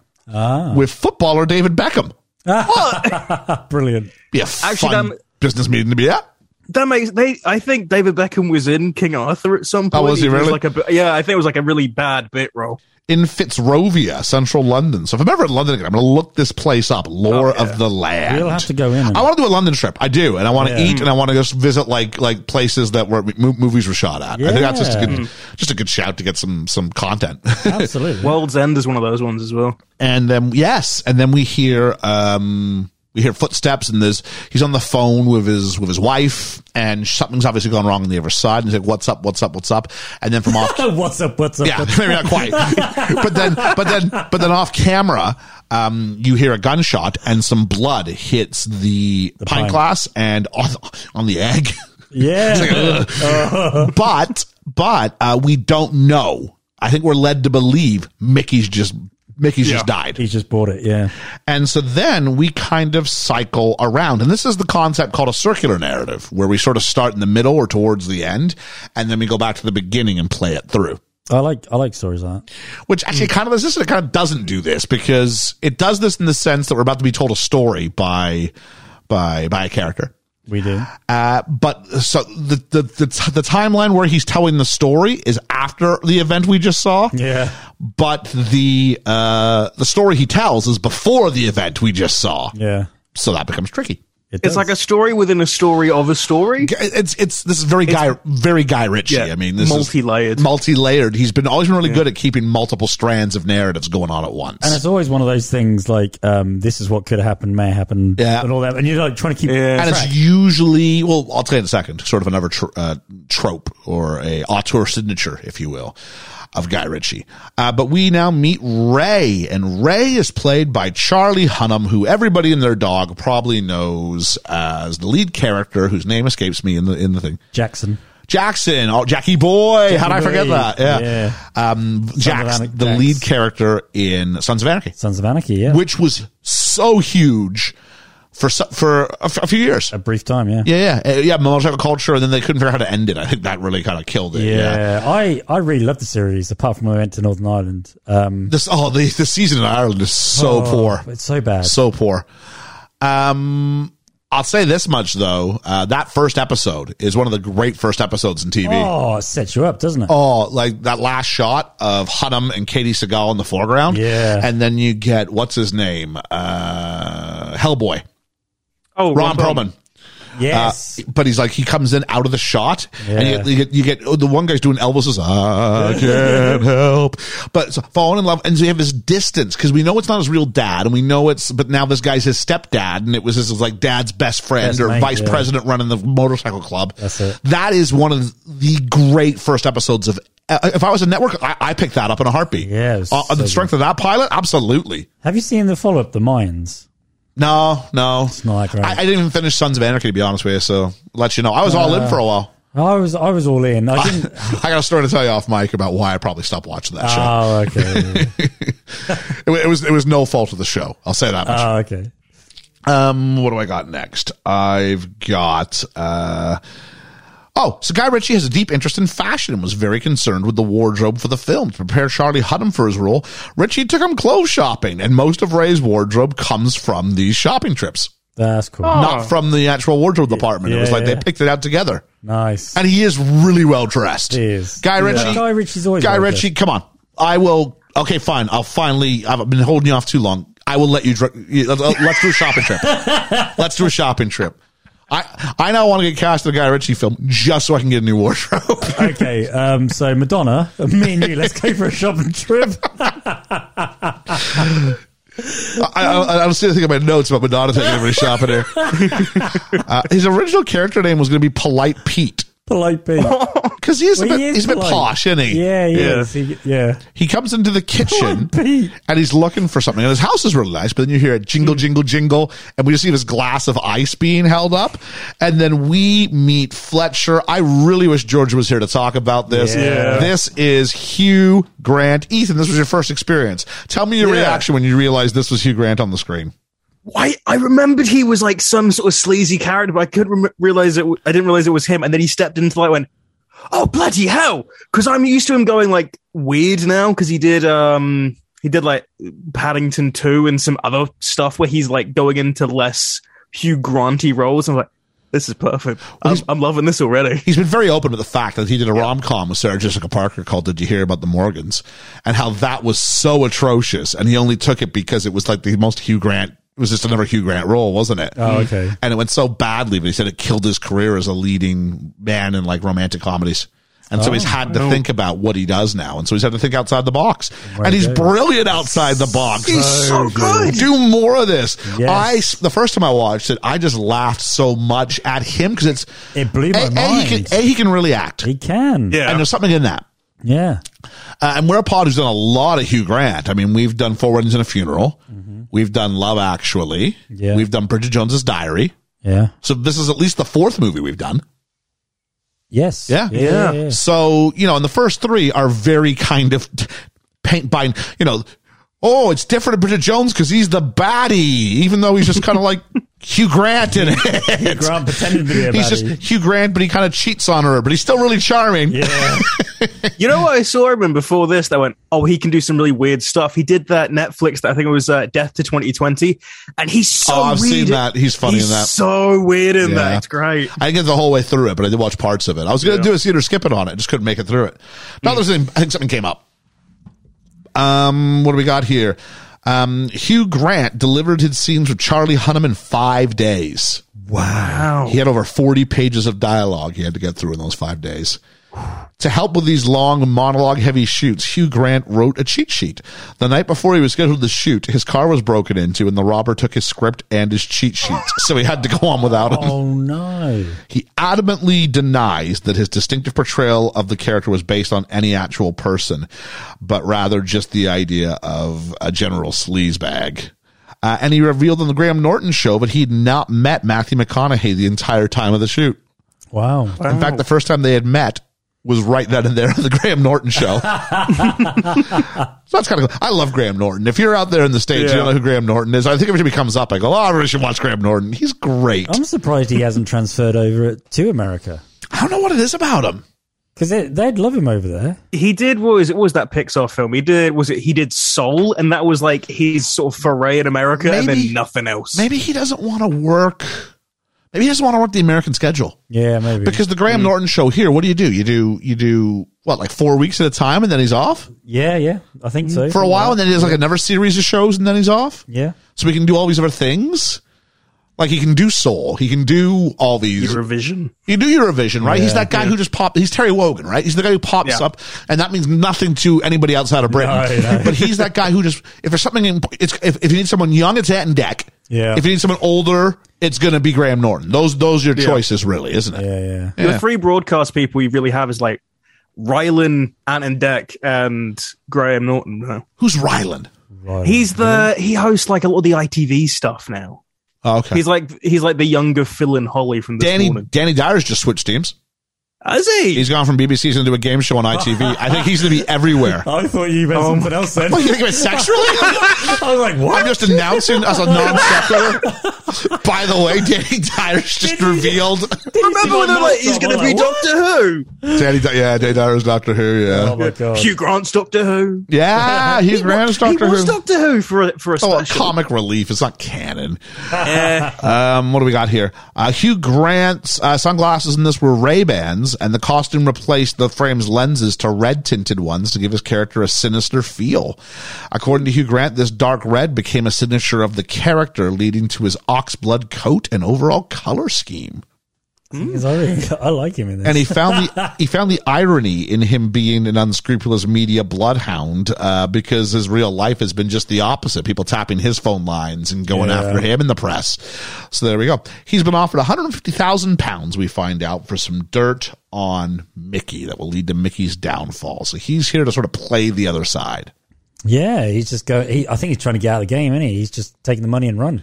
with footballer David Beckham. Brilliant. Be a Actually, fun that- business meeting to be at. That makes they. I think David Beckham was in King Arthur at some point. Oh, was he was really? Like a, yeah, I think it was like a really bad bit role. In Fitzrovia, central London. So if I'm ever in London again, I'm going to look this place up. Lore Oh, yeah. of the Land. We'll have to go in. I want to do a London trip. I do, and I want to Yeah. eat, and I want to just visit like like places that were mo- movies were shot at. I think that's just a good, just a good shout to get some some content. Absolutely. World's End is one of those ones as well. and then yes, and then we hear um we hear footsteps, and there's he's on the phone with his with his wife, and something's obviously gone wrong on the other side. And he's like, "What's up? What's up? What's up?" And then from off what's up? What's up? yeah, what's maybe not quite. but then, but then, but then off camera, um, you hear a gunshot and some blood hits the, pint, pint. glass and on, on the egg. Yeah. but, but, uh, we don't know. I think we're led to believe Mickey's just, Mickey's just died. He's just bought it. Yeah. And so then we kind of cycle around. And this is the concept called a circular narrative, where we sort of start in the middle or towards the end, and then we go back to the beginning and play it through. I like I like stories like that. which actually kind of this it kind of doesn't do this because it does this in the sense that we're about to be told a story by by by a character. We do. Uh, but so the, the the the timeline where he's telling the story is after the event we just saw. Yeah. But the uh the story he tells is before the event we just saw. Yeah. So that becomes tricky. It It's does. like a story within a story of a story. It's it's this is very guy very Guy Ritchie. Yeah, I mean, this multi-layered. is multi-layered. He's been always been really good at keeping multiple strands of narratives going on at once. and it's always one of those things like um, this is what could have happened, may happen, Yeah. and all that. And you're like trying to keep. Yeah. and it's usually well i'll tell you in a second sort of another tr- uh, trope or a auteur signature if you will of guy ritchie uh, but we now meet ray and ray is played by charlie hunnam who everybody and their dog probably knows as the lead character whose name escapes me in the in the thing Jackson. Jackson, oh Jackie Boy, how did I forget Boy, that? Yeah, yeah. Um, Jax, the Jax. lead character in Sons of Anarchy, Sons of Anarchy. Yeah. which was so huge for for a, a few years. a brief time. Yeah. Yeah, yeah, uh, yeah. Motorcycle culture, and then they couldn't figure out how to end it. I think that really kind of killed it. Yeah. Yeah, I, I really love the series. Apart from when we went to Northern Ireland, um, This oh the the season in Ireland is so oh, poor, It's so bad. so poor. Um, I'll say this much though: uh, that first episode is one of the great first episodes in TV. oh, it sets you up, doesn't it? Oh, like that last shot of Hunnam and Katey Sagal in the foreground. Yeah. And then you get, what's his name? Uh, Hellboy. Oh, Ron Perlman. yes. Uh, but he's like he comes in out of the shot, and Yeah. you, you get you get oh, the one guy's doing Elvis's "I can't help," but so falling in love, and so you have this distance because we know it's not his real dad, and we know it's but now this guy's his stepdad, and it was his like dad's best friend or vice yeah. president running the motorcycle club. That's it. That is one of the great first episodes of. Uh, if I was a network, I, I picked that up in a heartbeat. Yeah, was Uh, on the so strength of that pilot, absolutely. Have you seen the follow up, The Mayans? No, no, not that great. I, I didn't even finish Sons of Anarchy to be honest with you. So let you know, I was all in for a while. I was I was all in. I didn't. I got a story to tell you off mic about why I probably stopped watching that show. oh, okay. It, wa- it was it was no fault of the show. I'll say that much. oh, okay. Um, what do I got next? I've got uh Oh, so Guy Ritchie has a deep interest in fashion and was very concerned with the wardrobe for the film. To prepare Charlie Hunnam for his role, Ritchie took him clothes shopping, and most of Ray's wardrobe comes from these shopping trips, That's cool. Oh. not from the actual wardrobe department. it was yeah, like they picked it out together. Nice. And he is really well dressed. He is. Guy Yeah. Ritchie. Guy Ritchie's always Guy well Ritchie, come on. I will. Okay, fine. I'll finally. I've been holding you off too long. I will let you. dr- Let's let's do a shopping trip. let's do a shopping trip. I I now want to get cast in a Guy Ritchie film just so I can get a new wardrobe. Okay, um, so Madonna, me and you, let's go for a shopping trip. I, I was thinking about notes about Madonna taking everybody shopping here. Uh, his original character name was going to be Polite Pete Polite Pete. because he's a Well, bit he is he's a bit polite. posh, isn't he? Yeah, he Yeah. is. He, yeah. He comes into the kitchen Pete. and he's looking for something. And his house is really nice, but then you hear it jingle, hmm. jingle, jingle, and we just see this glass of ice being held up. And then we meet Fletcher. I really wish George was here to talk about this. Yeah. This is Hugh Grant. Ethan, this was your first experience. Tell me your Yeah. reaction when you realized this was Hugh Grant on the screen. I, I remembered he was like some sort of sleazy character, but I couldn't rem- realize it. w- I didn't realize it was him. And then he stepped into and went, "Oh bloody hell!" Because I'm used to him going like weird now. Because he did, um, he did like Paddington Two and some other stuff where he's like going into less Hugh Granty roles. I'm like, this is perfect. I'm, I'm loving this already. He's been very open with the fact that he did a rom com with Sarah Jessica Parker called Did You Hear About the Morgans? And how that was so atrocious. And he only took it because it was like the most Hugh Grant, was just another Hugh Grant role, wasn't it? Oh, okay. And it went so badly, but he said it killed his career as a leading man in like romantic comedies. And so he's had to think about what he does now. And so he's had to think outside the box. and he's goes. brilliant outside the box. He's so good. Do more of this. Yes. I, the first time I watched it, I just laughed so much at him because it's, It blew my a, A, mind. he can, a, he can really act. He can. Yeah. And there's something in that. Yeah. Uh, and we're a pod who's done a lot of Hugh Grant. I mean, we've done Four Weddings and a Funeral. We've done Love Actually. Yeah. We've done Bridget Jones's Diary. Yeah. So this is at least the fourth movie we've done. Yes. Yeah. Yeah. yeah. So, you know, and the first three are very kind of paint by, you know, oh, it's different to Bridget Jones because he's the baddie, even though he's just kind of like Hugh Grant in it. Grant pretended to be a He's just. Hugh Grant, but he kind of cheats on her, but he's still really charming. Yeah. You know what I saw him in before this? That went, oh, he can do some really weird stuff. He did that Netflix that I think it was uh, Death to 2020, and he's so Oh, I've weird. seen that. He's funny He's in that. So weird in Yeah. that. It's great. I didn't get the whole way through it, but I did watch parts of it. I was going to do a theater skipping on it, just couldn't make it through it. Now there's something, I think something came up. Um, what do we got here? Um, Hugh Grant delivered his scenes with Charlie Hunnam in five days. Wow. He had over 40 pages of dialogue he had to get through in those five days. To help with these long monologue heavy shoots, Hugh Grant wrote a cheat sheet. The night before he was scheduled to shoot, his car was broken into and the robber took his script and his cheat sheet. So he had to go on without him. oh no. He adamantly denies that his distinctive portrayal of the character was based on any actual person, but rather just the idea of a general sleazebag. Uh, and he revealed on the Graham Norton show that he'd not met Matthew McConaughey the entire time of the shoot. Wow. In fact, the first time they had met was right then and there on the Graham Norton show. so that's kind of cool. I love Graham Norton. If you're out there in the States, you don't know who Graham Norton is. I think every time he comes up, I go, oh, I really should watch Graham Norton. He's great. I'm surprised he hasn't transferred over to America I don't know what it is about him. because they'd love him over there. He did what was it what was that Pixar film? He did was it he did Soul, and that was like his sort of foray in America, and then nothing else. maybe he doesn't want to work. Maybe he doesn't want to work the American schedule Yeah, maybe. because the Graham Norton show here. What do you do? You do you do what like four weeks at a time and then he's off yeah, yeah, I think so. for a while and then he does like another series of shows and then he's off. yeah, So we can do all these other things. Like he can do Soul, he can do all these. Eurovision. You do Eurovision, right? he's that guy who just popped. He's Terry Wogan, right? He's the guy who pops Yeah. up, and that means nothing to anybody outside of Britain. No, no. But he's that guy who just if there's something, in, it's if, if you need someone young, it's Ant and Dec. Yeah. If you need someone older, it's going to be Graham Norton. Those those are your Yeah. choices, really, isn't it? yeah, yeah. Yeah. The three broadcast people you really have is like Rylan, Ant and Dec, and Graham Norton. Who's Rylan? Right. He's the he hosts like a lot of the ITV stuff now. Oh, okay. He's like he's like the younger Phil and Holly from this Danny morning. Danny Dyer's just switched teams. Has he? He's gone from BBC he's going to do a game show on ITV. I think he's going to be everywhere. I thought you meant um, something else then. What, you think of it sexually? I was like, what? I'm just announcing as a non sequitur. By the way, Danny Dyer's just revealed. Remember when they're like, he's going to be Doctor Who? Danny, Dy- yeah, Danny Dyer's Doctor Who. Yeah, Oh my god. Hugh Grant's Doctor Who. yeah, he's He ran wa- as Doctor he was Who. Doctor Who for a, for a Oh, a comic relief. It's not canon. Um, what do we got here? Uh, Hugh Grant's uh, sunglasses in this were Ray Bans, and the costume replaced the frame's lenses to red tinted ones to give his character a sinister feel. According to Hugh Grant, this dark red became a signature of the character, leading to his ox blood coat and overall color scheme. Because I, I like him in this. And he found the he found the irony in him being an unscrupulous media bloodhound uh, because his real life has been just the opposite. People tapping his phone lines and going Yeah. after him in the press. So there we go. He's been offered 150,000 pounds. We find out for some dirt on Mickey that will lead to Mickey's downfall. So he's here to sort of play the other side. Yeah, he's just go. He, I think he's trying to get out of the game, isn't he? He's just taking the money and run.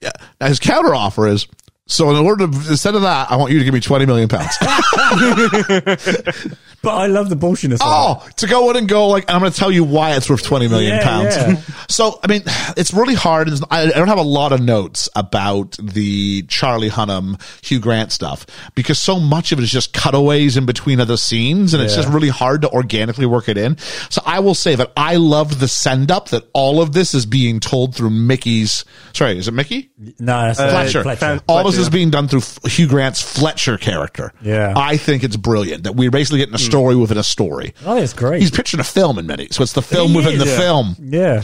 Yeah. Now his counter offer is. So in order to, instead of that, I want you to give me 20 million pounds. But I love the bullshitness. of it. Oh, to go in and go like, I'm going to tell you why it's worth 20 million Yeah, pounds. yeah. So, I mean, it's really hard. I I don't have a lot of notes about the Charlie Hunnam, Hugh Grant stuff because so much of it is just cutaways in between other scenes and it's just really hard to organically work it in. So I will say that I loved the send up that all of this is being told through Mickey's, sorry, is it Mickey? No, that's uh, Fletcher. Fletcher. All this Fletcher, is being done through F- Hugh Grant's Fletcher character. Yeah. I think it's brilliant that we're basically getting a story within a story. Oh, it's great. He's pitching a film in many, so it's the film He within is, the yeah. film. yeah.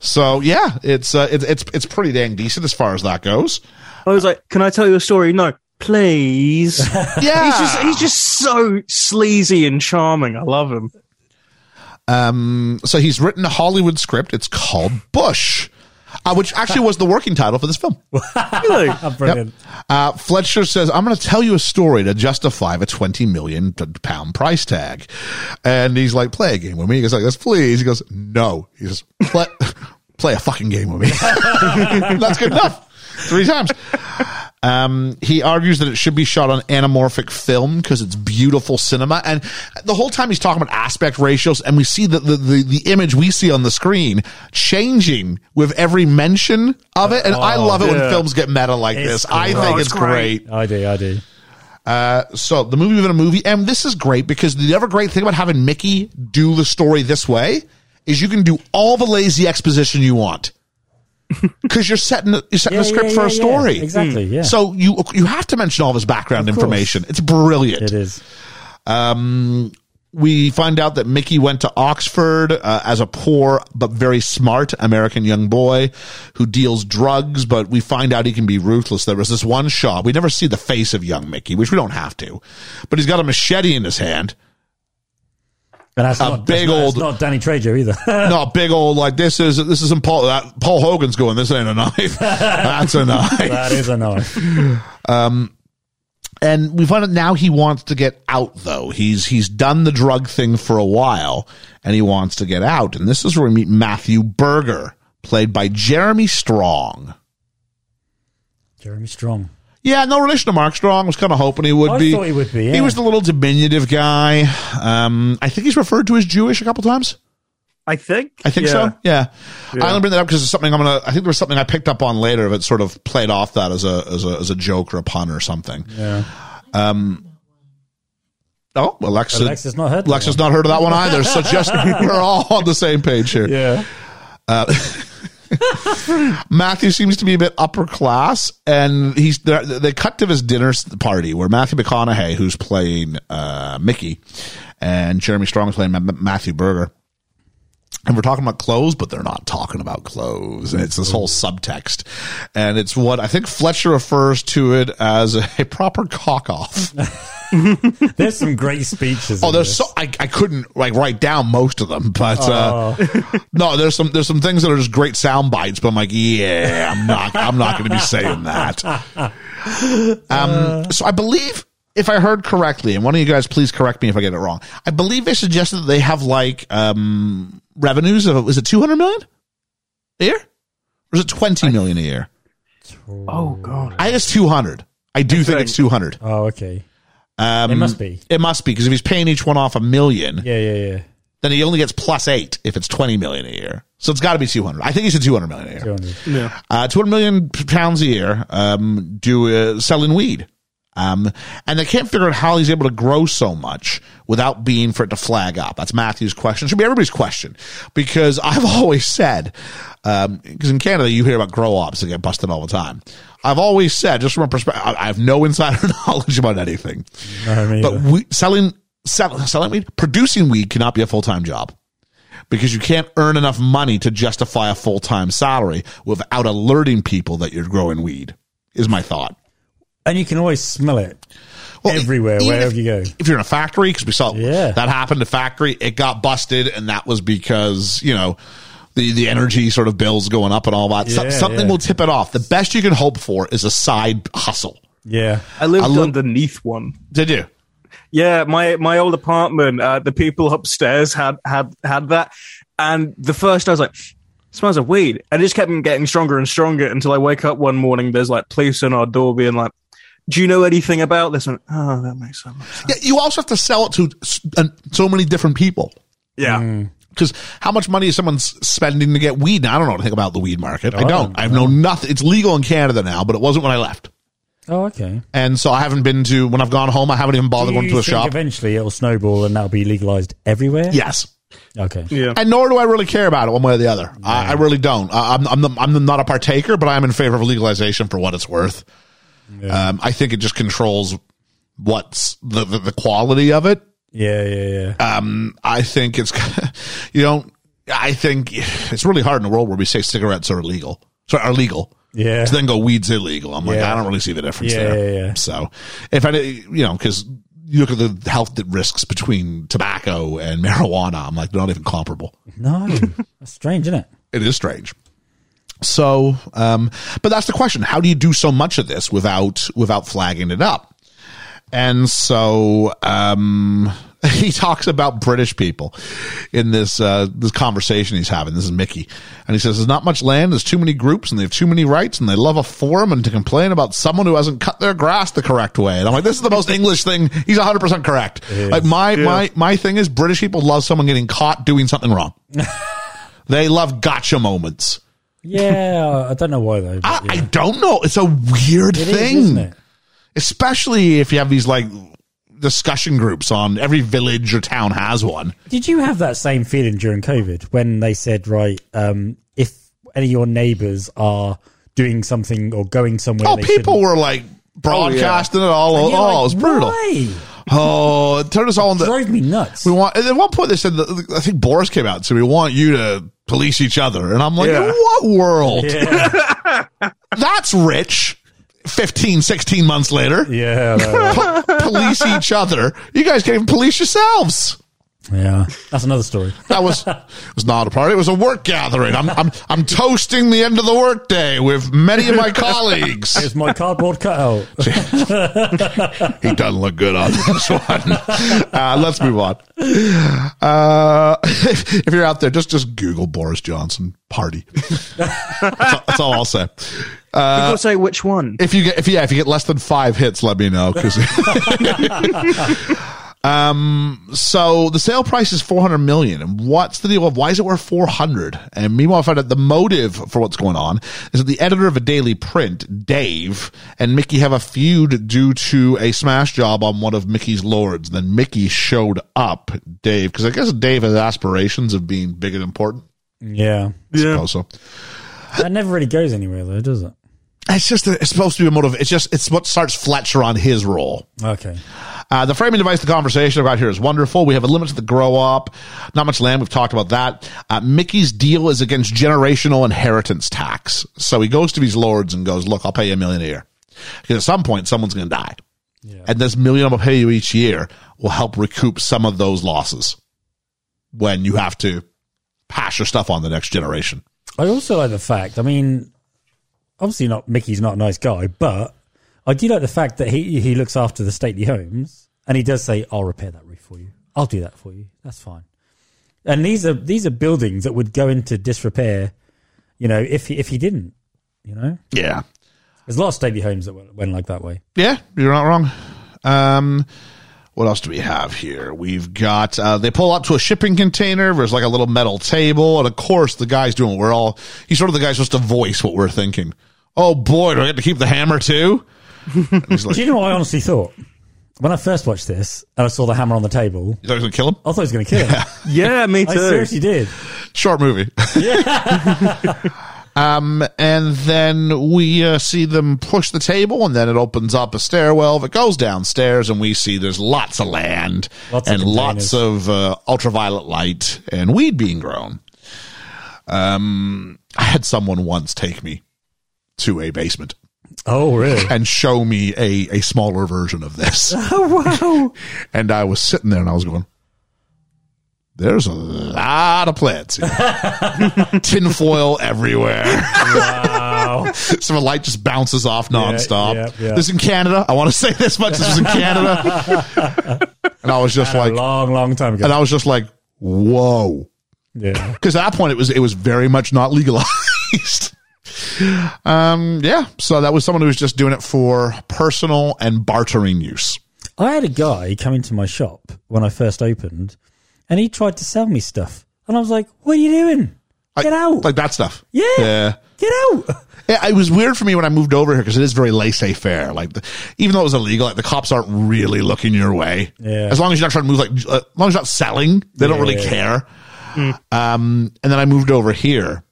So yeah, it's uh, it's it's it's pretty dang decent as far as that goes. I was like, "Can I tell you a story?" No, please. Yeah, he's just he's just so sleazy and charming. I love him. um. So he's written a Hollywood script. It's called Bush, uh, which actually was the working title for this film. Really? Oh, brilliant. Uh, Fletcher says, I'm going to tell you a story to justify the 20 million pound price tag. And he's like, play a game with me. He goes like this, please. He goes, no. He says, play, play a fucking game with me. That's good enough. Three times. Um, he argues that it should be shot on anamorphic film because it's beautiful cinema. And the whole time he's talking about aspect ratios, and we see the, the, the, the image we see on the screen changing with every mention of it. And I love it when films get meta like It's this. I think Oh, it's it's great. great. I do. I do. Uh, so the movie within a movie, and this is great because the other great thing about having Mickey do the story this way is you can do all the lazy exposition you want because you're setting you're setting Yeah, a script yeah, for a yeah, yeah. story. Exactly. Yeah. So you you have to mention all this background information. It's brilliant. it is. Um, we find out that Mickey went to Oxford uh, as a poor but very smart American young boy who deals drugs, but we find out he can be ruthless. There was this one shot. We never see the face of young Mickey, which we don't have to, but he's got a machete in his hand. But that's A not big that's old- that's not Danny Trejo either. No, big old like this is this isn't Paul. That, Paul Hogan's going. This ain't a knife. That's a knife. that is a knife. Um, and we find out now he wants to get out though he's he's done the drug thing for a while and he wants to get out and this is where we meet matthew berger played by jeremy strong Jeremy Strong. Yeah no relation to mark strong was kind of hoping he would I be thought he would be, he was the little diminutive guy um i think he's referred to as jewish a couple times I think. I think Yeah. so. Yeah. Yeah. I only bring that up because it's something I'm gonna. I think there was something I picked up on later that sort of played off that as a as a as a joke or a pun or something. Yeah. Um. Oh, Alexa. Alexa's not heard Alexa's not heard of that one either. So just we're all on the same page here. Yeah. Matthew seems to be a bit upper class, and he's they cut to his dinner party where Matthew McConaughey, who's playing uh, Mickey, and Jeremy Strong is playing Ma- Ma- Matthew Berger. And we're talking about clothes, but they're not talking about clothes. And it's this whole subtext. And it's what I think Fletcher refers to it as a, proper cock off. There's some great speeches. Oh, there's this. so I, I couldn't like write down most of them, but uh, no, there's some there's some things that are just great sound bites. But I'm like, yeah, I'm not I'm not going to be saying that. Um, so I believe if I heard correctly, and one of you guys please correct me if I get it wrong. I believe they suggested that they have like um revenues of is it 200 million a year, or is it 20 million a year? Oh god. I think it's 200. I do think think- it's 200. Oh, okay. Um, It must be. It must be because if he's paying each one off a million, Yeah, yeah, yeah. then he only gets plus eight if it's twenty million a year. So it's got to be two hundred. I think he said two hundred million a year. 200. Yeah. Uh, two hundred million pounds a year um, do uh, selling weed. Um, and they can't figure out how he's able to grow so much without being for it to flag up. That's Matthew's question. It Should be everybody's question because I've always said, um, because in Canada you hear about grow ops that get busted all the time. I've always said, just from a perspective, I have no insider knowledge about anything, No, but we, selling, sell, selling weed, producing weed cannot be a full time job because you can't earn enough money to justify a full time salary without alerting people that you're growing weed. Is my thought. And you can always smell it Well, everywhere, wherever if, you go. If you're in a factory, because we saw Yeah. that happened to factory, it got busted, and that was because you know the the energy sort of bills going up and all that. So- something yeah. will tip it off. The best you can hope for is a side hustle. Yeah. I lived I look- underneath one. Did you? Yeah, my my old apartment, uh, the people upstairs had had had that, and the first I was like, smells of weed, and it just kept getting stronger and stronger until I wake up one morning. There's like police on our door being like, "Do you know anything about this?" And oh, that makes so much sense. Yeah, you also have to sell it to so many different people. Yeah, hmm. Because how much money is someone spending to get weed? Now, I don't know anything about the weed market. I oh, I don't. don't I have known nothing. It's legal in Canada now, but it wasn't when I left. Oh, okay. And so I haven't been to, when I've gone home, I haven't even bothered going to a think shop. eventually it'll snowball and that'll be legalized everywhere? Yes. Okay. yeah. And nor do I really care about it one way or the other. I, I really don't. I, I'm, I'm, the, I'm not a partaker, but I'm in favor of legalization for what it's worth. Um, I think it just controls what's the, the, the quality of it. Yeah, yeah, yeah. Um, I think it's, you know, I think it's really hard in a world where we say cigarettes are illegal, sorry, are legal. Yeah. To then go weed's illegal. I'm like, Yeah. I don't really see the difference Yeah, there. yeah, yeah. So if I, you know, cause you look at the health risks between tobacco and marijuana, I'm like, they're not even comparable. no. That's strange, isn't it? It is strange. So, um, but that's the question. How do you do so much of this without, without flagging it up? And so, um, he talks about British people in this, uh, this conversation he's having. This is Mickey. And he says, there's not much land. There's too many groups and they have too many rights and they love a forum and to complain about someone who hasn't cut their grass the correct way. And I'm like, this is the most English thing. He's 100% correct. Like my, my, my thing is British people love someone getting caught doing something wrong. they love gotcha moments. Yeah, I don't know why though. I, But I don't know. It's a weird It is, thing, isn't it? especially if you have these like discussion groups on every village or town has one. Did you have that same feeling during COVID when they said, right, um, if any of your neighbours are doing something or going somewhere, Oh, they people shouldn't- were like broadcasting it all. And Oh, you're it was brutal. Why? Oh, it turned us all into. drove me nuts. We want. and At one point, they said that I think Boris came out and said we want you to police each other, and I'm like, Yeah. in what world? yeah, That's rich. 15, 16 months later, yeah, Po- police each other. You guys can't even police yourselves. Yeah. That's another story. That was was not a party. It was a work gathering. I'm I'm I'm toasting the end of the workday with many of my colleagues. It's my cardboard cutout. He doesn't look good on this one. Uh, let's move on. Uh, if, if you're out there, just just Google Boris Johnson party. That's all, that's all I'll say. People say which one? If you get if yeah if you get less than five hits, let me know because. Um, so the sale price is 400 million. And what's the deal of why is it worth 400? And meanwhile, I found out the motive for what's going on is that the editor of a daily print, Dave, and Mickey have a feud due to a smash job on one of Mickey's lords. Then Mickey showed up, Dave, because I guess Dave has aspirations of being big and important. Yeah, I suppose so. that never really goes anywhere though, does it? It's just, a, it's supposed to be a motive. It's just, it's what starts Fletcher on his role. Okay. Uh, the framing device, the conversation about here is wonderful. We have a limit to the grow op. Not much land. We've talked about that. Uh, Mickey's deal is against generational inheritance tax. So he goes to these lords and goes, look, I'll pay you a million a year. Because at some point, someone's going to die. And this million I'm going to pay you each year will help recoup some of those losses when you have to pass your stuff on the next generation. I also like the fact. I mean, obviously not Mickey's not a nice guy, but I do like the fact that he he looks after the stately homes, and he does say, "I'll repair that roof for you. I'll do that for you. That's fine." And these are these are buildings that would go into disrepair, you know, if he if he didn't, you know. Yeah. There's a lot of stately homes that went, went like that way. Yeah, you're not wrong. Um, what else do we have here? We've got uh, they pull up to a shipping container. There's like a little metal table, and of course the guy's doing. We're all he's sort of the guy's supposed to voice what we're thinking. Oh boy, do I get to keep the hammer too? Like, Do you know what I honestly thought? When I first watched this and I saw the hammer on the table, you thought he was gonna kill him? I thought he was going to kill him. Yeah, me I too. seriously did. Short movie. um, and then we uh, see them push the table, and then it opens up a stairwell that goes downstairs, and we see there's lots of land Lots of and lots of uh, ultraviolet light and weed being grown. Um, I had someone once take me to a basement Oh, really? and show me a, a smaller version of this. oh, wow. And I was sitting there and I was going, there's a lot of plants here. Tinfoil everywhere. Wow. Some of the light just bounces off nonstop. yeah, yeah. This is in Canada. I want to say this much. This was in Canada. and I was just a like, long, long time ago. and I was just like, whoa. yeah. Because at that point it was, it was very much not legalized. um, yeah. So that was someone who was just doing it for personal and bartering use. I had a guy come into my shop when I first opened, and he tried to sell me stuff, and I was like, "What are you doing? Like- Get out! Like that stuff. yeah, Yeah. get out!" Yeah, it was weird for me when I moved over here because it is very laissez faire. Like, the, even though it was illegal, like the cops aren't really looking your way. Yeah. As long as you're not trying to move, like, uh, as long as you're not selling, they don't Yeah, really yeah. care. Um, and then I moved over here.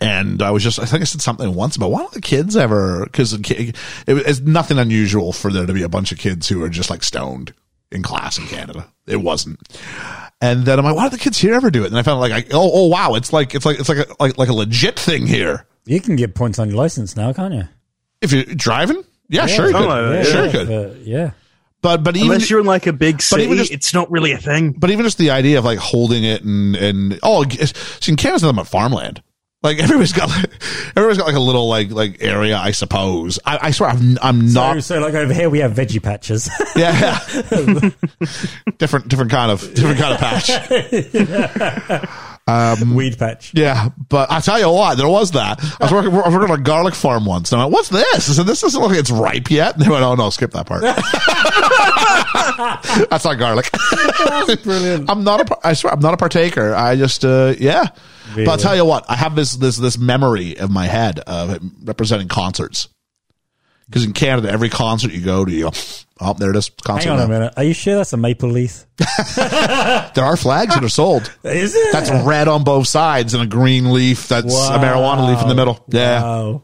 And I was just, I think I said something once about why don't the kids ever, because it, it's nothing unusual for there to be a bunch of kids who are just like stoned in class in Canada. It wasn't. And then I'm like, why don't the kids here ever do it? And I found like, I, oh, oh, wow, it's like, it's like, it's like a, like, like a legit thing here. You can get points on your license now, can't you? If you're driving, yeah, sure you could. something like that, sure yeah, you could. but, yeah. But but even Unless you're in like a big city, even just- it's not really a thing. but even just the idea of like holding it and and oh, it's- see, in Canada's nothing but farmland. Like everybody's got everybody's got like a little like like area, I suppose. I, I swear I'm I'm So, not so like over here we have veggie patches. yeah, yeah. different different kind of different kind of patch. Weed patch. Yeah, but I tell you what, there was that. I was working, I was working on a garlic farm once. And I went, what's this? I said, this doesn't look like it's ripe yet. And they went, oh no, skip that part. That's not garlic. Brilliant. I'm not a, I swear, I'm not a partaker. I just, uh, yeah. But I'll tell you what, I have this, this, this memory of my head of representing concerts. Because in Canada, every concert you go to, you go, oh, there it is. Hang on a minute. Are you sure that's a maple leaf? There are flags that are sold. Is it? That's red on both sides and a green leaf that's a marijuana leaf in the middle. Yeah. Wow.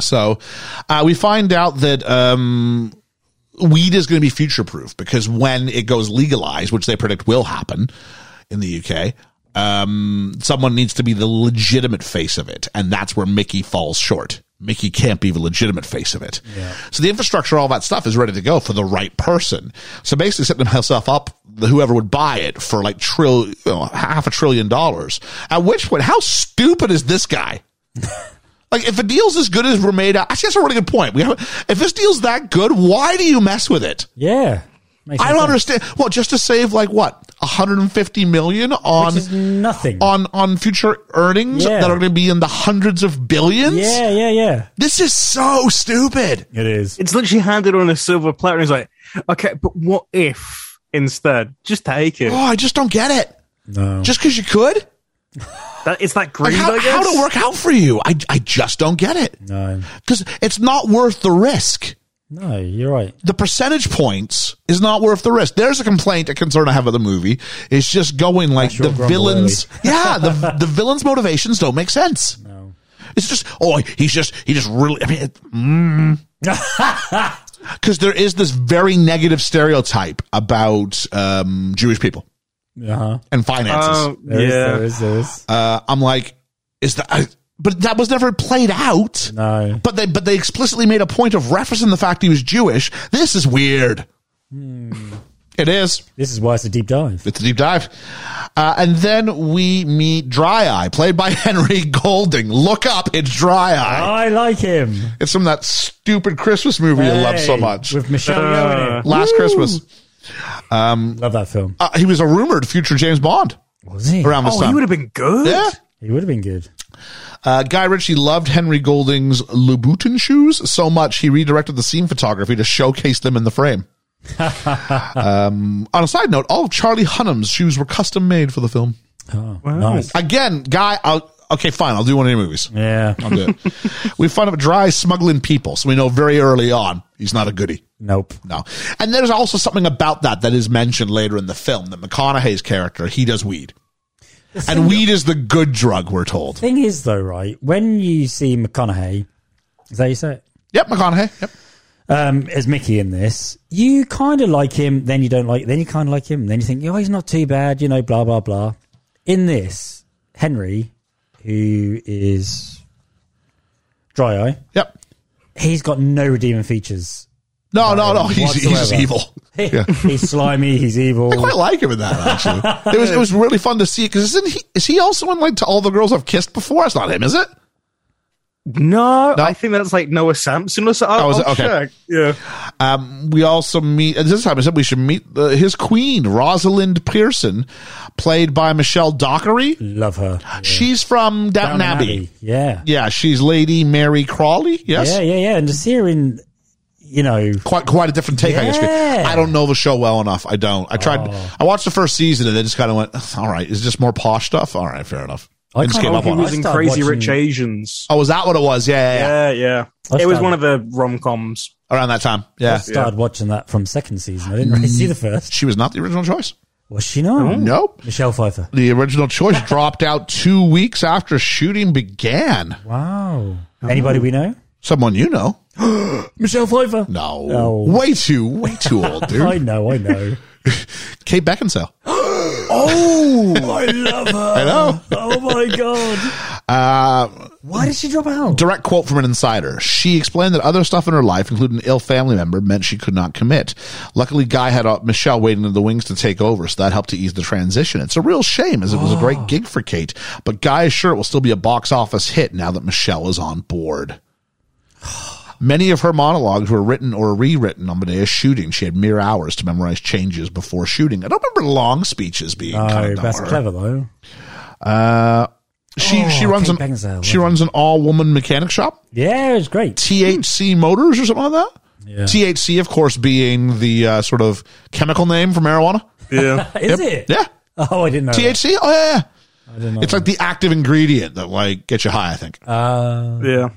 So uh, we find out that um, weed is going to be future proof because when it goes legalized, which they predict will happen in the UK, um, someone needs to be the legitimate face of it. And that's where Mickey falls short. Mickey can't be the legitimate face of it. So the infrastructure, all that stuff is ready to go for the right person. So basically setting himself up, whoever would buy it for like trill, you know, half a trillion dollars. At which point, how stupid is this guy? Like, if a deal's as good as we're made out, actually, that's a really good point. We have, if this deal's that good, why do you mess with it? Yeah. I don't sense. understand. Well, just to save like what 150 million on nothing. on on future earnings Yeah. that are going to be in the hundreds of billions. yeah, yeah, yeah. This is so stupid. It is. It's literally handed on a silver platter, and he's like, "Okay, but what if instead? Just take it. Oh, I just don't get it. No. Just because you could, That, it's that like greed, how I guess. how to work out for you? I I just don't get it No. because it's not worth the risk. No, you're right. the percentage points is not worth the risk. There's a complaint, a concern I have of the movie. It's just going like the grumble villains. yeah, the the villains' motivations don't make sense. No. It's just oh, he's just he just really. I mean, it, mm. because there is this very negative stereotype about um, Jewish people Uh-huh. and finances. There is, yeah. there is, there is. uh, I'm like, is that? I, but that was never played out. No. But they but they explicitly made a point of referencing the fact he was Jewish. This is weird. It is. This is why it's a deep dive. It's a deep dive. Uh, and then we meet Dry Eye, played by Henry Golding. Look up, it's Dry Eye. I like him. It's from that stupid Christmas movie you love so much. With Michelle Yeoh in it. Last Christmas. Love that film. Uh, he was a rumored future James Bond Was he? around this Oh, he would have been good. yeah. He would have been good. Uh, Guy Ritchie loved Henry Golding's Louboutin shoes so much he redirected the scene photography to showcase them in the frame. um, on a side note, all of Charlie Hunnam's shoes were custom made for the film. Oh, nice. Again, Guy, I'll, okay, fine, I'll do one of your movies. Yeah. I'll do it. we find him dry smuggling people, so we know very early on he's not a goodie. Nope. No. And there's also something about that that is mentioned later in the film that McConaughey's character, he does weed. And weed is the good drug, we're told. Thing is, though, right? When you see McConaughey, is that you say it? Yep, McConaughey. Yep. Um, as Mickey in this, you kind of like him, then you don't like, then you kind of like him, then you think, oh, he's not too bad, you know, blah blah blah. In this, Henry, who is Dry Eye, Yep. he's got no redeeming features. No, no, no. He's, he's evil. Yeah. he's slimy, he's evil. I quite like him in that actually. it was it was really fun to see because isn't he is he also in like to all the girls I've kissed before? That's not him, is it? No, No? I think that's like Noah Sampson or something. Oh, is it? I'll Okay. check. Yeah. Um, we also meet and this time I said we should meet uh, his queen Rosalind Pearson, played by Michelle Dockery. Love her. She's from Downton, Downton Abbey. Abbey. Yeah. Yeah, she's Lady Mary Crawley. Yes. Yeah, yeah, yeah. And to see her in, you know, Quite, quite a different take. I guess. Yeah. I don't know the show well enough. I don't. I tried. Oh. I watched the first season and then just kind of went, all right, is this more posh stuff? All right, fair enough. I I just kinda gave like up He on was in Crazy watching- Rich Asians. Oh, was that what it was? Yeah, yeah, yeah. Yeah, yeah. I It was one of the rom coms. Around that time. Yeah. I started watching that from second season. I didn't really mm. see the first. She was not the original choice. Was she not? Nope. Michelle Pfeiffer. The original choice dropped out two weeks after shooting began. Wow. Anybody we know? Someone you know. Michelle Pfeiffer. No. No. Way too, way too old, dude. I know, I know. Kate Beckinsale. oh, I love her. I know. Oh my god. Uh, Why did she drop out? direct quote from an insider. She explained that other stuff in her life, including an ill family member, meant she could not commit. Luckily, Guy had uh, Michelle waiting in the wings to take over, so that helped to ease the transition. It's a real shame, as it was a great gig for Kate, but Guy is sure it will still be a box office hit now that Michelle is on board. Many of her monologues were written or rewritten on the day of shooting. She had mere hours to memorize changes before shooting. I don't remember long speeches being Oh, kind of that's dumb. clever though. Uh, she Oh, she runs Kate an Beckinsale, she love runs an all woman mechanic shop. Yeah, it's great. THC Motors or something like that. Yeah. THC, of course, being the uh, sort of chemical name for marijuana. Yeah. Is it? Yeah, Oh, I didn't know. that. THC. Oh yeah, I didn't know. it's like the active ingredient that like gets you high. I think. Uh, yeah.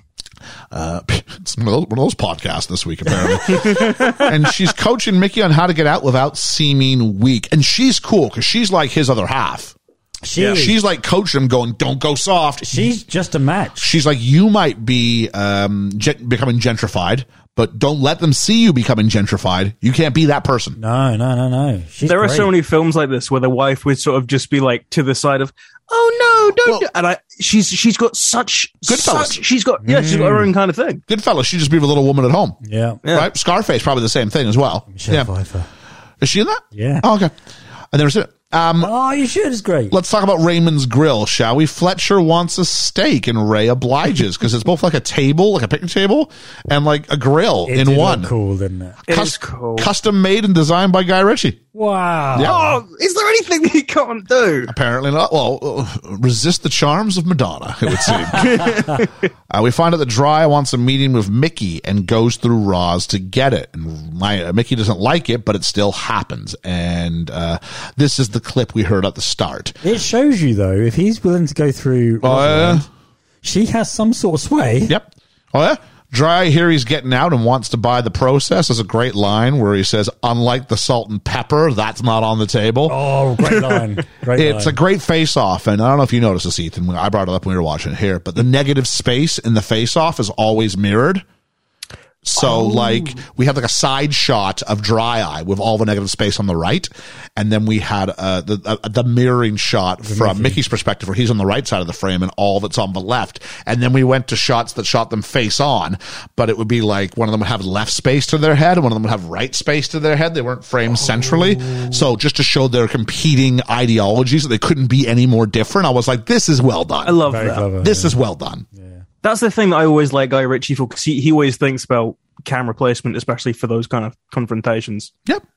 Uh, it's one of, those, one of those podcasts this week, apparently. and she's coaching Mickey on how to get out without seeming weak. And she's cool because she's like his other half. she is- She's like coaching him, going, "Don't go soft." she's just a match. she's like, you might be um, gen- becoming gentrified, but don't let them see you becoming gentrified. You can't be that person. No, no, no, no. She's There are great. so many films like this where the wife would sort of just be like to the side of, "Oh no, don't!" Well- do-" and I, she's she's got such Goodfellas. such- She's got yeah, she's got her own kind of thing. Good Goodfellas, she just be the little woman at home, Yeah. right? Scarface, probably the same thing as well. Michelle yeah, Pfeiffer. is she in that? Yeah. Oh, okay. I never seen it. Um, Oh, you should. It's great. let's talk about Raymond's Grill, shall we? Fletcher wants a steak, and Ray obliges because it's both like a table, like a picnic table, and like a grill It in one. look cool, didn't it? It Cus- is cool. Custom made and designed by Guy Ritchie. Wow. Yeah. Oh, is there anything that he can't do? Apparently not. Well, uh, resist the charms of Madonna, it would seem. uh, we find out that Dry wants a meeting with Mickey and goes through Roz to get it. And my, uh, Mickey doesn't like it, but it still happens. And uh, this is the clip we heard at the start. It shows you though, if he's willing to go through. Oh, Rosalind, she has some sort of sway. Yep. Oh, yeah? Dry here he's getting out and wants to buy the process. is a great line where he says, unlike the salt and pepper, that's not on the table. Oh, great line. Great It's a great face off, and I don't know if you noticed this, Ethan. I brought it up when we were watching it here, but the negative space in the face off is always mirrored. So, like, we have like a side shot of dry eye with all the negative space on the right, and then we had uh, the uh, the mirroring shot from Mickey's perspective, where he's on the right side of the frame and all that's on the left. And then we went to shots that shot them face on, but it would be like one of them would have left space to their head, and one of them would have right space to their head. They weren't framed centrally, so just to show their competing ideologies, that they couldn't be any more different. I was like, this is well done. I love Very that. clever. This is well done. That's the thing that I always like Guy Ritchie for because he, he always thinks about camera placement, especially for those kind of confrontations. Yep.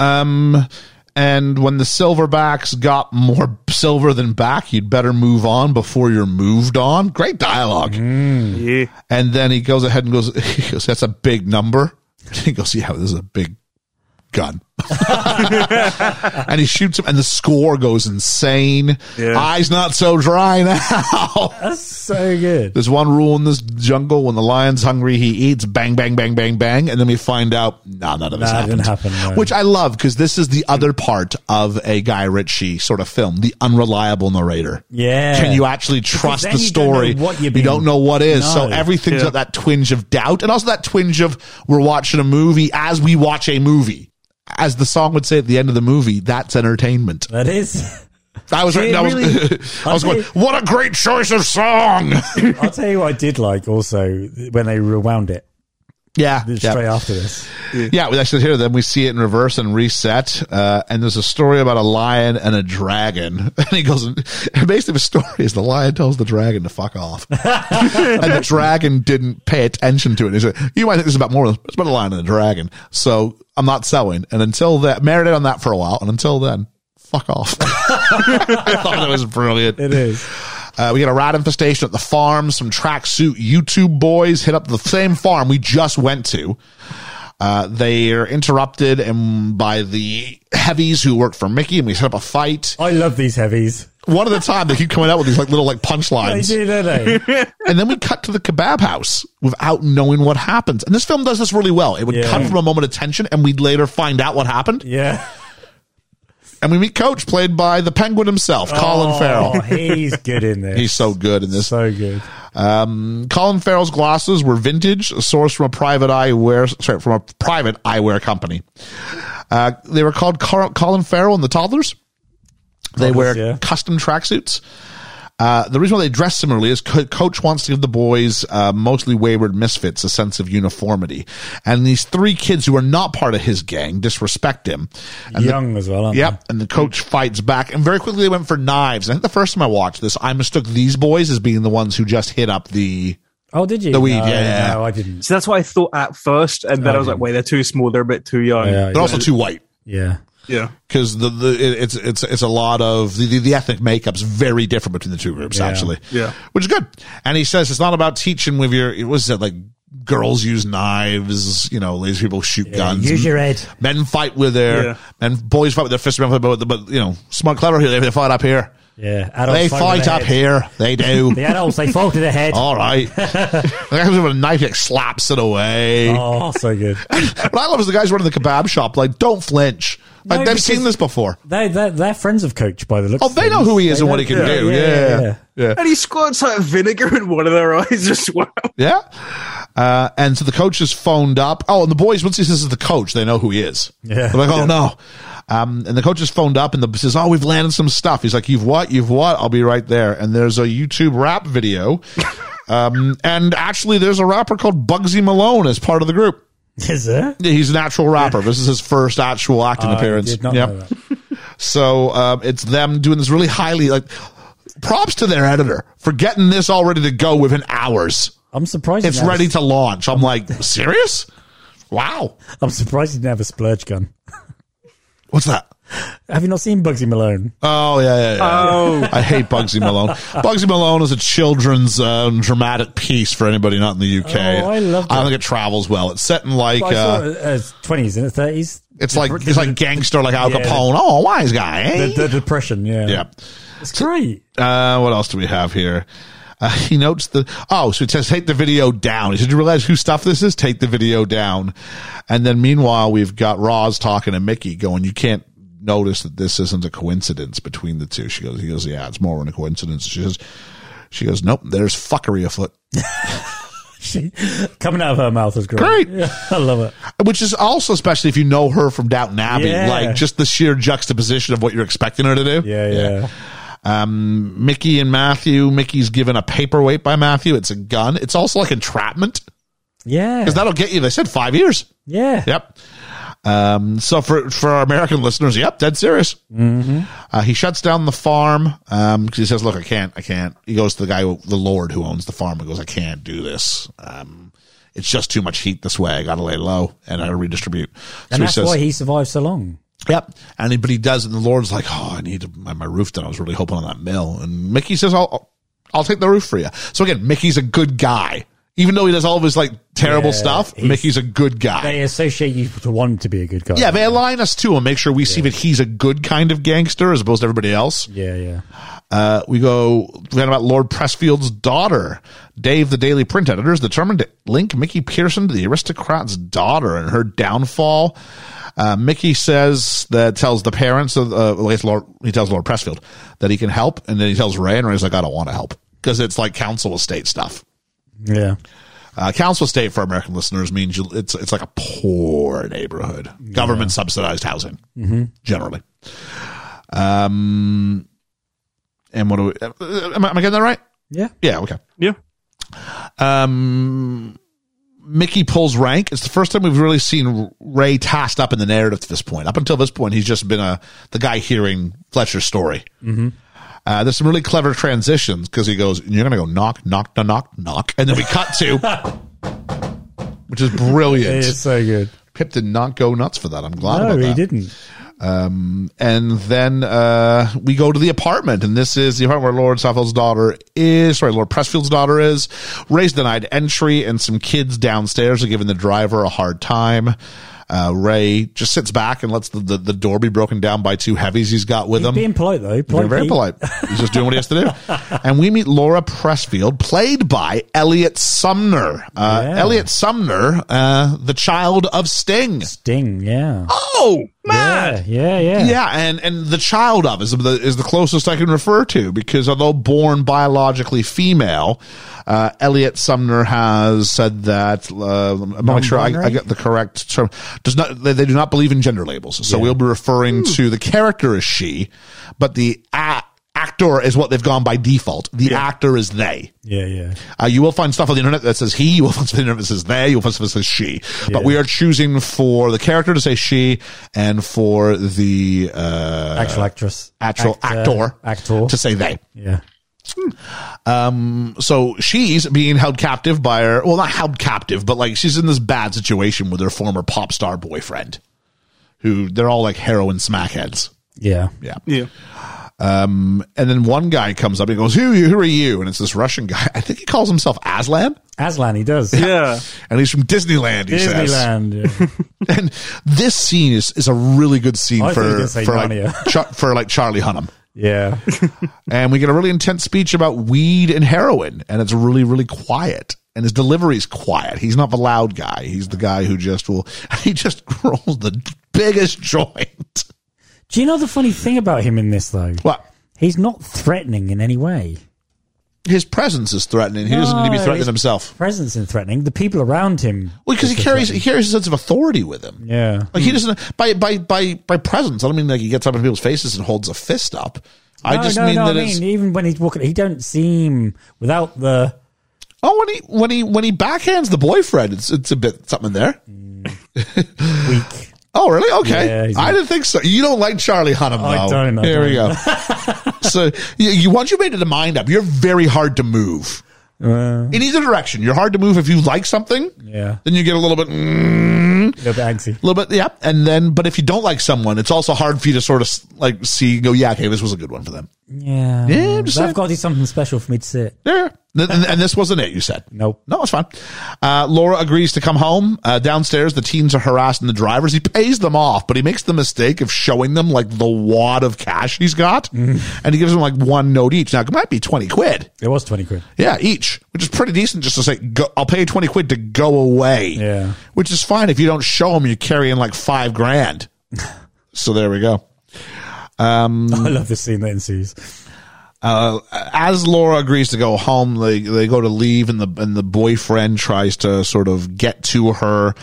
Um, and when the silverbacks got more silver than back, you'd better move on before you're moved on. Great dialogue. Yeah. And then he goes ahead and goes, he goes, that's a big number. He goes, yeah, this is a big gun. and he shoots him and the score goes insane. Yeah. Eyes not so dry now. That's so good. There's one rule in this jungle: when the lion's hungry, he eats. Bang, bang, bang, bang, bang, and then we find out, nah, none of this Nah, happened. didn't happen, no. Which I love because this is the other part of a Guy Ritchie sort of film: the unreliable narrator. Yeah. Can you actually trust the you don't story? what you're you don't know what is. So No. everything's Yeah. got that twinge of doubt, and also that twinge of we're watching a movie as we watch a movie. As the song would say at the end of the movie, that's entertainment. That is. I was, I was, really- I was going, what a great choice of song. I'll tell you what I did like also when they rewound it yeah, straight yeah. after this. Yeah, we actually hear them. We see it in reverse and reset. Uh, and there's a story about a lion and a dragon. And he goes, and basically the story is the lion tells the dragon to fuck off. and the dragon didn't pay attention to it. He said, you might think this is about more than, it's about a lion and a dragon. So I'm not selling. And until that, marinate on that for a while. And until then, fuck off. I thought that was brilliant. It is. Uh, we get a rat infestation at the farm. Some tracksuit YouTube boys hit up the same farm we just went to. Uh, they are interrupted and by the heavies who work for Mickey, and we set up a fight. I love these heavies. One at a time, they keep coming out with these like little like They punchlines, do, don't they? and then we cut to the kebab house without knowing what happens. And this film does this really well. It would Yeah. cut from a moment of tension, and we'd later find out what happened. yeah. And we meet Coach, played by the Penguin himself, Colin Oh, Farrell. He's good in this. He's so good in this. so good. Um, Colin Farrell's glasses were vintage, sourced from a private eyewear, sorry, from a private eyewear company. Uh, they were called Colin Farrell and the Toddlers. They Toddlers, wear yeah. custom tracksuits. Uh, the reason why they dress similarly is co- coach wants to give the boys, uh, mostly wayward misfits, a sense of uniformity. And these three kids who are not part of his gang disrespect him. And the- Young as well, aren't Yep. And the coach fights back. And very quickly they went for knives. I think the first time I watched this, I mistook these boys as being the ones who just hit up the. Oh, did you? The weed, no, yeah. No, I didn't. So that's what I thought at first, and then I was like, wait, they're too small. They're a bit too young. Yeah, They're also too white. Yeah. Yeah. Because the, the it- it's it's it's a lot of the, the, the ethnic makeup's very different between the two groups Yeah. actually Yeah. which is good and he says it's not about teaching with your it was it like girls use knives you know lazy people shoot guns use your head. men fight with their Yeah. men boys fight with their fists men fight with- but you know smart clever here they fight up here Yeah. Adults they with fight up head. here they do The adults, they fall to the head. all right the guy comes with a knife he slaps it away Oh, so good. what I love is the guys running the kebab shop like don't flinch like No, they've seen this before They, they're, they're friends of Coach by the looks Oh, of they know who he is They and what he can yeah, do. yeah, Yeah. yeah. Yeah. And he squirts like vinegar in one of their eyes as well. Yeah. Uh, and so the coach is phoned up. Oh, and the boys, once he says it's the coach, they know who he is. Yeah. They're like, oh no. Um, and the coach is phoned up and the says, oh, we've landed some stuff. He's like, you've what? You've what? I'll be right there. And there's a YouTube rap video. um, and actually there's a rapper called Bugsy Malone as part of the group. Is there? He's an actual rapper. This is his first actual acting I appearance. did not Yep. know that. So um, it's them doing this really highly like props to their editor for getting this all ready to go within hours. I'm surprised. It's didn't have a- ready to launch. I'm like, serious? Wow. I'm surprised he didn't have a splurge gun. What's that? Have you not seen Bugsy Malone? Oh yeah, yeah, yeah. Oh. I hate Bugsy Malone. Bugsy Malone is a children's um, dramatic piece for anybody not in the UK. Oh, I loved I don't think it travels well. It's set in like I saw uh, 20s and 30s. it's like dep- it's like gangster like Al Yeah. Capone. Oh, wise guy. Eh? the, the depression. Yeah, yeah. it's great. Uh, what else do we have here? Uh, he notes the oh, so it says take the video down. He said, "You realize whose stuff this is? Take the video down." And then meanwhile, we've got Roz talking to Mickey, going, "You can't notice that this isn't a coincidence between the two. She goes, "He goes, yeah, it's more than a coincidence." She says, "She goes, nope, there's fuckery afoot." She, coming out of her mouth is great. Great. Yeah, I love it. Which is also, especially if you know her from Downton Abbey, Yeah. like just the sheer juxtaposition of what you're expecting her to do. Yeah, yeah. Um, Mickey and Matthew. Mickey's given a paperweight by Matthew. It's a gun. It's also like entrapment Yeah. because that'll get you. They said five years. yeah. Yep. Um, so for for our American listeners, yep, dead serious. Mm-hmm. Uh, he shuts down the farm um, because he says, "Look, I can't, I can't." He goes to the guy, the Lord who owns the farm, and goes, "I can't do this. Um, it's just too much heat this way. I got to lay low and I redistribute." So And he that's says, why he survived so long. Yep. And he, but he does, and the Lord's like, "Oh, I need my, my roof done. I was really hoping on that mill." And Mickey says, "I'll, I'll take the roof for you." So again, Mickey's a good guy, even though he does all of his like terrible Yeah, stuff. Mickey's a good guy. They associate you to want to be a good guy. yeah, they align us to him, make sure we see that he's a good kind of gangster as opposed to everybody else. Yeah, yeah. Uh, we go, we got about Lord Pressfield's daughter. Dave, the Daily Print editor, is determined to link Mickey Pearson to the aristocrat's daughter and her downfall. Uh, Mickey says that tells the parents of, uh, Lord, he tells Lord Pressfield that he can help. And then he tells Ray and Ray's like, I don't want to help because it's like council estate stuff. Yeah. Uh, council estate for American listeners means you, it's it's like a poor neighborhood, government subsidized housing, generally. Um, and what do we? uh, Am I, am I getting that right? Yeah. Yeah. Okay. Yeah. Um, Mickey pulls rank. It's the first time we've really seen Ray tossed up in the narrative to this point. Up until this point, he's just been a the guy hearing Fletcher's story. Mm-hmm. Uh, there's some really clever transitions because he goes, "You're gonna go knock, knock, knock, knock, knock," and then we cut to, which is brilliant. It's so good. Pip did not go nuts for that. I'm glad No, about he that. didn't. and then uh, we go to the apartment, and this is the apartment where Lord Saffel's daughter is. Sorry, Lord Pressfield's daughter is. Ray's denied entry, and some kids downstairs are giving the driver a hard time. Uh, Ray just sits back and lets the, the, the door be broken down by two heavies he's got with He's him. being polite though. Polite very Pete. polite. He's just doing what he has to do. And we meet Laura Pressfield, played by Eliot Sumner. Uh, Yeah. Eliot Sumner, uh, the child of Sting. Sting. Yeah. Oh, man. Yeah. Yeah. Yeah. Yeah, and and the child of is the is the closest I can refer to because although born biologically female, uh, Eliot Sumner has said that. Uh, I'm not sure I, I Non-binary? get the correct term. Does not they, they do not believe in gender labels, so we'll be referring to the character as she, but the a- actor is what they've gone by default. The actor is they. Yeah. Yeah. Uh, you will find stuff on the internet that says he. You will find stuff on the internet that says they. You'll find stuff that says she. But we are choosing for the character to say she and for the uh, Actual actress. actual actor, Actor. to say they. Yeah. Um. So she's being held captive by her. Well, not held captive, but like she's in this bad situation with her former pop star boyfriend, who they're all like heroin smackheads. Yeah. Yeah. Yeah. Um, and then one guy comes up and goes, "Who are you? Who are you?" And it's this Russian guy. I think he calls himself Aslan, Aslan. He does. Yeah. and he's from Disneyland. He says. Disneyland. Yeah. And this scene is, is a really good scene I thought you were for for like, Narnia. For like Charlie Hunnam. yeah. And we get a really intense speech about weed and heroin, and it's really really quiet. And his delivery's quiet. He's not the loud guy. He's the guy who just will. He just rolls the biggest joint. Do you know the funny thing about him in this though? What? He's not threatening in any way. His presence is threatening. He doesn't need to be threatening his himself. Presence in threatening. The people around him. Well, because he is carries he threatening. carries a sense of authority with him. Yeah. Like he hmm. doesn't by by by by presence. I don't mean like he gets up in people's faces and holds a fist up. I No, just no, mean no, that I it's mean, even when he's walking, he don't seem without the. oh when he when he when he backhands the boyfriend, it's it's a bit something there. Hmm. Weak. Oh really? Okay, Yeah, I a- didn't think so. You don't like Charlie Hunnam, I though. don't, I Here we don't. go. so you, you once you made the mind up, you're very hard to move Uh, in either direction. You're hard to move if you like something. yeah. Then you get a little bit. Mm, A little bit. A little bit, yeah. And then, but if you don't like someone, it's also hard for you to sort of like see, go, yeah, okay, this was a good one for them. Yeah. Yeah, I'm just saying. They've got to do something special for me to sit. Yeah. And, and- this wasn't it, you said. Nope. No, it's fine. Uh, Laura agrees to come home. Uh, downstairs, the teens are harassing the drivers. He pays them off, but he makes the mistake of showing them like the wad of cash he's got. And he gives them like one note each. Now, it might be 20 quid. It was 20 quid. Yeah, each, which is pretty decent just to say, go, I'll pay you 20 quid to go away. Yeah. Which is fine if you don't show them, you carry in like five grand. so there we go. I love this scene that ensues. uh, as Laura agrees to go home, they they go to leave, and the and the boyfriend tries to sort of get to her.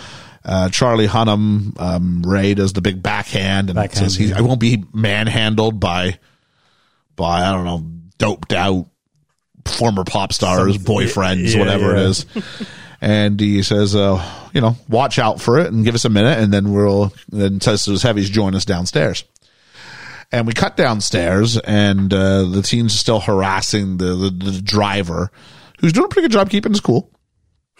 Uh, Charlie Hunnam, um, Ray does the big backhand and Backhand, says he yeah. I won't be manhandled by by I don't know doped out former pop stars, boyfriends, yeah, whatever it yeah. is. And he says, uh, you know, watch out for it and give us a minute, and then we'll then says to his heavies join us downstairs. And we cut downstairs, and uh, the teens are still harassing the, the, the driver, who's doing a pretty good job keeping his cool.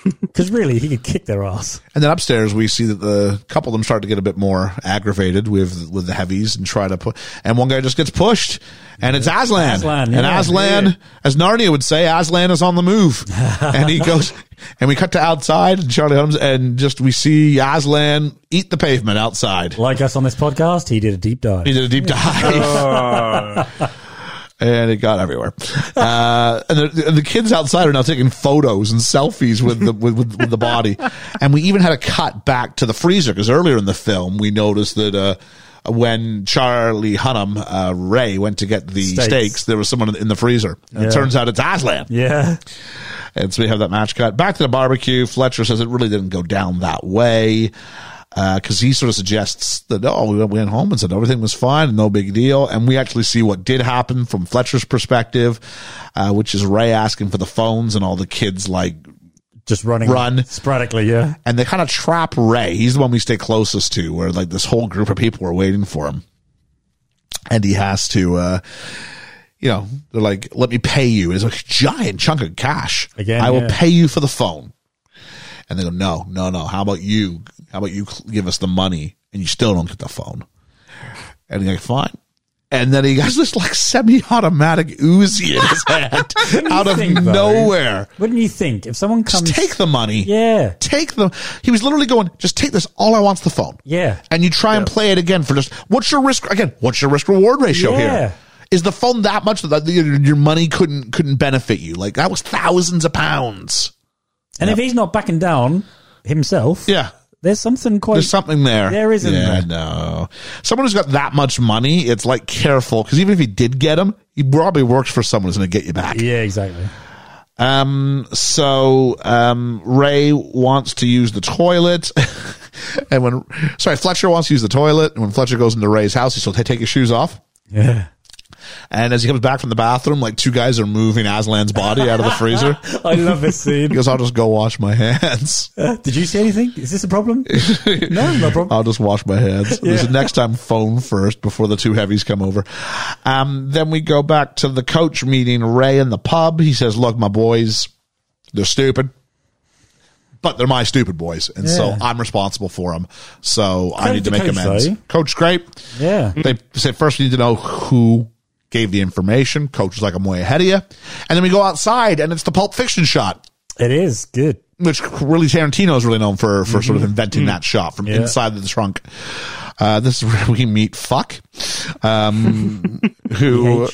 Because really, he could kick their ass. And then upstairs, we see that the couple of them start to get a bit more aggravated with with the heavies and try to put. And one guy just gets pushed, and it's Aslan. Aslan, and yeah. Aslan, as Narnia would say, Aslan is on the move, and he goes. And we cut to outside, and Charlie Hunnam, and just we see Aslan eat the pavement outside. Like us on this podcast, he did a deep dive. He did a deep dive. and it got everywhere. Uh, and the, and the kids outside are now taking photos and selfies with the with, with, with the body. And we even had a cut back to the freezer because earlier in the film we noticed that. Uh, when Charlie Hunnam, uh, Ray went to get the steaks. Steaks. there was someone in the freezer. Yeah. It turns out it's Aslan. Yeah. And so we have that match cut. Back to the barbecue. Fletcher says it really didn't go down that way. Because he sort of suggests that, oh, we went home and said everything was fine and no big deal. And we actually see what did happen from Fletcher's perspective, uh, which is Ray asking for the phones and all the kids like, Just running. Run. Sporadically, yeah. and they kind of trap Ray. He's the one we stay closest to, where like this whole group of people are waiting for him. And he has to, uh, you know, they're like, let me pay you. It's a giant chunk of cash. Again, I will yeah. pay you for the phone. And they go, no, no, no. How about you? How about you give us the money and you still don't get the phone? And he's like, fine. And then he has this like semi-automatic Uzi in his hand out of think, nowhere. Wouldn't you think if someone comes? Just take the money Yeah. take the he was literally going just take this all i want's the phone Yeah. and you try and play it again for just what's your risk again what's your risk reward ratio Yeah. here is the phone that much that your, your money couldn't couldn't benefit you like that was thousands of pounds And if he's not backing down himself, yeah there's something quite. there's something there There isn't yeah, there? no someone who's got that much money it's like careful because even if he did get him he probably works for someone who's going to get you back yeah, exactly. Um, so, um, Ray wants to use the toilet. and when, sorry, Fletcher wants to use the toilet. And when Fletcher goes into Ray's house, he says, Hey, take your shoes off. Yeah. And as he comes back from the bathroom, like two guys are moving Aslan's body out of the freezer. I love this scene. He goes, I'll just go wash my hands. Did you see anything? Is this a problem? no, no problem. I'll just wash my hands. There's a next time phone first before the two heavies come over. Um, then we go back to the coach meeting Ray in the pub. He says, look, my boys, they're stupid, but they're my stupid boys. And so I'm responsible for them. So I need to make Coach, amends. though. Coach, great. Yeah. They say first we need to know who gave the information. Coach is like, I'm way ahead of you. And then we go outside and it's the Pulp Fiction shot It is good. which really Tarantino is really known for for sort of inventing that shot from Mm-hmm. Yeah. inside the trunk. Uh, this is where we meet Phuc, um, who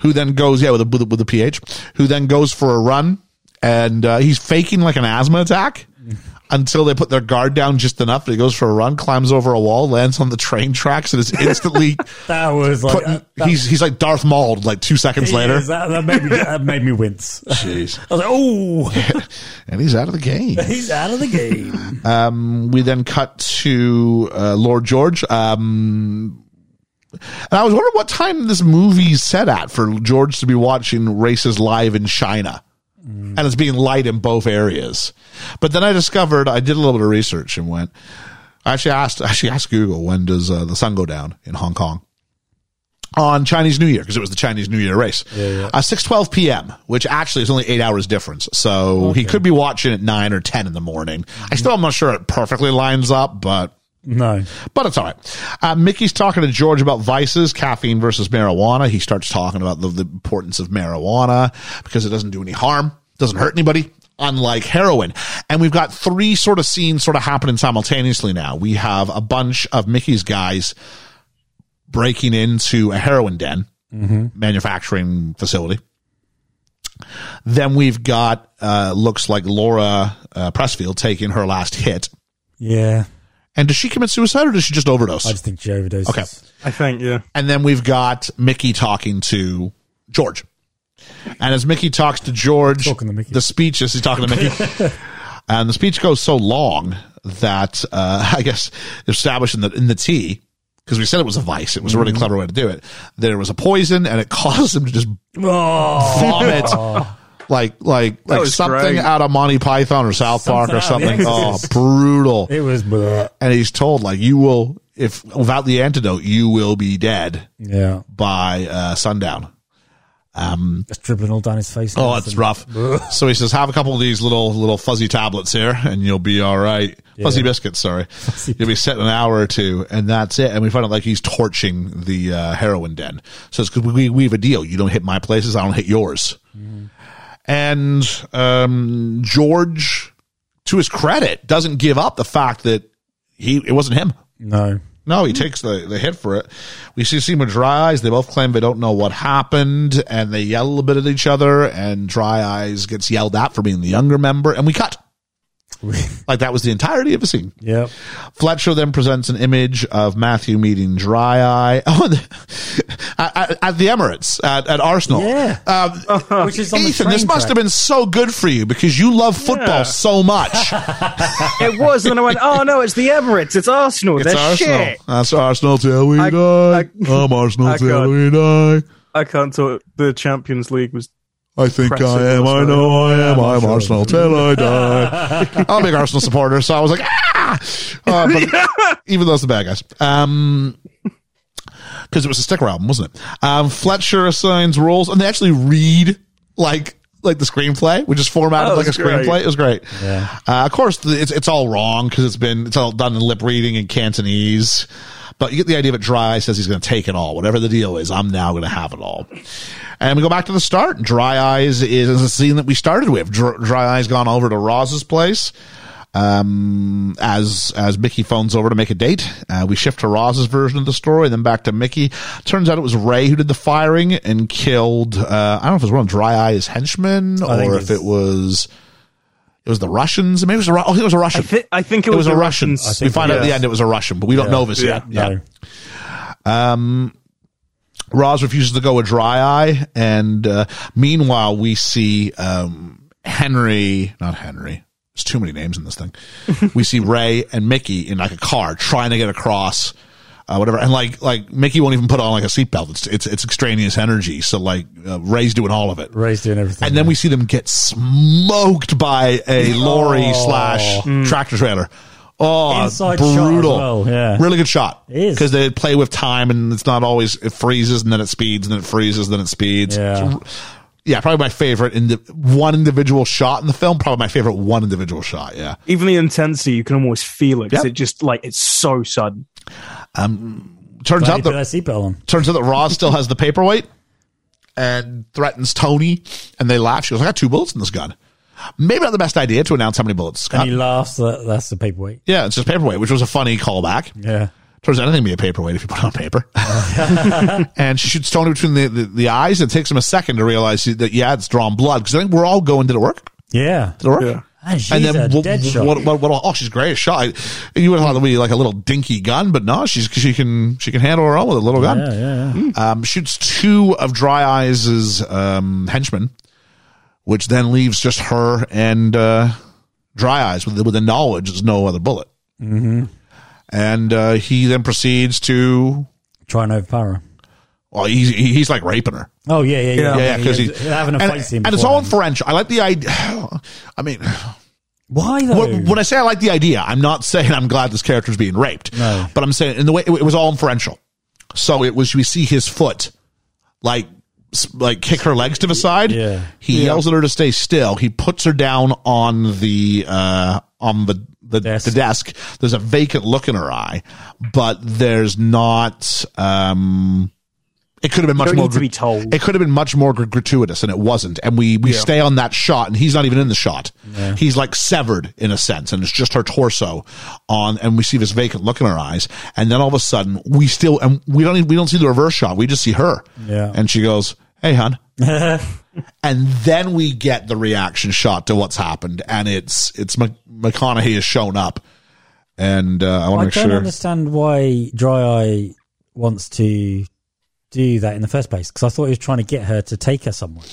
who then goes yeah with a, with a with a ph, who then goes for a run and uh, he's faking like an asthma attack. Until they put their guard down just enough, he goes for a run, climbs over a wall, lands on the train tracks, and is instantly That was like. putting. uh, that- he's he's like Darth Maul, like two seconds later. is. That, that made me. That made me wince. Jeez, I was like, "Oh, and he's out of the game. he's out of the game." Um, we then cut to uh, Lord George. Um, and I was wondering what time this movie's set at for George to be watching races live in China. And it's being light in both areas. But then I discovered, I did a little bit of research and went, I actually asked, I actually asked Google, when does uh, the sun go down in Hong Kong? On Chinese New Year, because it was the Chinese New Year race. Uh, 6.12 p.m., which actually is only eight hours difference. So he could be watching at nine or 10 in the morning. I still am not sure it perfectly lines up, but No, but it's all right. Uh, Mickey's talking to George about vices, caffeine versus marijuana. He starts talking about the, the importance of marijuana because it doesn't do any harm, doesn't hurt anybody, unlike heroin. And we've got three sort of scenes sort of happening simultaneously now. We have a bunch of Mickey's guys breaking into a heroin den, manufacturing facility. Then we've got, uh, looks like Laura uh, Pressfield taking her last hit. yeah. And does she commit suicide or does she just overdose? I just think she overdoses. Okay. I think, yeah. And then we've got Mickey talking to George. And as Mickey talks to George, Talking to Mickey. the speech is he's talking to Mickey. and the speech goes so long that uh, I guess established in the in the tea because we said it was a vice. It was a Mm-hmm. really clever way to do it. There was a poison, and it caused him to just Oh, vomit. Like like like something great. out of Monty Python or South Park or Something something. out of The Oh, brutal! it was. bleh. And he's told like you will if without the antidote you will be dead Yeah. by uh, sundown. Just dribbling all down his face. Oh, it's rough. so he says, "Have a couple of these little little fuzzy tablets here, and you'll be all right." Fuzzy biscuits, sorry. You'll be set in an hour or two, and that's it. And we find out like he's torching the uh, heroin den. So it's because we we have a deal. You don't hit my places, I don't hit yours. And um, George, to his credit, doesn't give up the fact that he it wasn't him. No. No, he takes the, the hit for it. We see with Dry Eyes. They both claim they don't know what happened, and they yell a bit at each other, and Dry Eyes gets yelled at for being the younger member, and we cut. like that was the entirety of the scene. Yeah. Fletcher then presents an image of Matthew meeting Dry Eye oh, at, at- at the Emirates, at, at Arsenal. Yeah. Um, Which is Ethan, train this must have been so good for you because you love football Yeah. so much. It was, and then I went, "Oh no, it's the Emirates. It's Arsenal. It's They're Arsenal. shit." That's Arsenal till we I- die. I- I'm Arsenal I till we die. I can't talk. The Champions League was. I think Press I am. I know I am. I'm sure. Arsenal till I die. I'm a big Arsenal supporter, so I was like, ah! Uh, but even though it's the bad guys. Um, because it was a sticker album, wasn't it? Um, Fletcher assigns roles, and they actually read like like the screenplay, which is formatted Oh, like a it's great. screenplay. It was great. Yeah. Uh, of course, the, it's it's all wrong because it's been it's all done in lip reading in Cantonese. But you get the idea of it. Dry Eye says he's going to take it all. Whatever the deal is, I'm now going to have it all. And we go back to the start. Dry Eyes is the scene that we started with. Dr- Dry Eyes gone over to Roz's place. Um, as, as Mickey phones over to make a date, uh, we shift to Roz's version of the story, then back to Mickey. Turns out it was Ray who did the firing and killed, uh, I don't know if it was one of Dry Eye's henchmen or if it was, it was the Russians. Maybe it was a, oh, it was a Russian. I, thi- I think it, it was, a Russian. Russians. We find out at the end it was a Russian, but we don't know this Yeah. yet. Yeah. No. Roz refuses to go with Dry Eye, and uh, meanwhile we see um, Henry, not Henry. There's too many names in this thing. we see Ray and Mickey in like a car trying to get across, uh, whatever, and like like Mickey won't even put on like a seatbelt. It's it's it's extraneous energy. So like uh, Ray's doing all of it. Ray's doing everything. And then we see them get smoked by a lorry Oh. slash tractor trailer. Oh, Inside brutal! well, yeah. Really good shot. It is. because they play with time, and it's not always it freezes and then it speeds, and then it freezes, and then it speeds. Yeah. It's- yeah, probably my favorite in the one individual shot in the film. Probably my favorite one individual shot. Yeah, Even the intensity, you can almost feel it. 'cause Yep. It just like it's so sudden. Um, turns Glad out he that that seatbelt on. turns out that Roz still has the paperweight and threatens Tony, and they laugh. She goes, "I got two bullets in this gun." Maybe not the best idea to announce how many bullets. it's got. And he laughs. That, that's the paperweight. Yeah, it's just paperweight, which was a funny callback. Yeah. Turns out anything can be a paperweight if you put it on paper. and she shoots Tony between the, the, the eyes. And it takes him a second to realize that, yeah, it's drawn blood. Because I think we're all going, did it work? Yeah. Did it work? Yeah. And then a what, shot. What, what, what, oh, she's great shot. You would have thought it would be like a little dinky gun, but no, she's she can she can handle her own with a little gun. yeah, yeah, yeah. Um, shoots two of Dry Eyes' um, henchmen, which then leaves just her and uh, Dry Eyes with the, with the knowledge there's no other bullet. Mm-hmm. And uh, he then proceeds to, Try and overpower her. well, he's he's like raping her. Oh, yeah, yeah, yeah. Yeah, yeah, because he's he's having a and, fight scene. and it's all in. French. I like the idea. I mean, Why, though? when, when I say I like the idea, I'm not saying I'm glad this character's being raped. No. But I'm saying in the way it, it was all inferential. So it was we see his foot like like kick her legs to the side. Yeah. He yells at her to stay still. He puts her down on the uh on the the Desk. the desk. There's a vacant look in her eye, but there's not um it could have been much more to be told. It could have been much more gr- gratuitous, and it wasn't. And we we stay on that shot, and he's not even in the shot. He's like severed in a sense, and it's just her torso on, and we see this vacant look in her eyes. And then all of a sudden, we still and we don't even, we don't see the reverse shot. We just see her. Yeah. And she goes, "Hey, hon." and then we get the reaction shot to what's happened, and it's it's Mc- McConaughey has shown up, and uh, I want to make sure. I don't understand why Dry Eye wants to do that in the first place because I thought he was trying to get her to take her somewhere.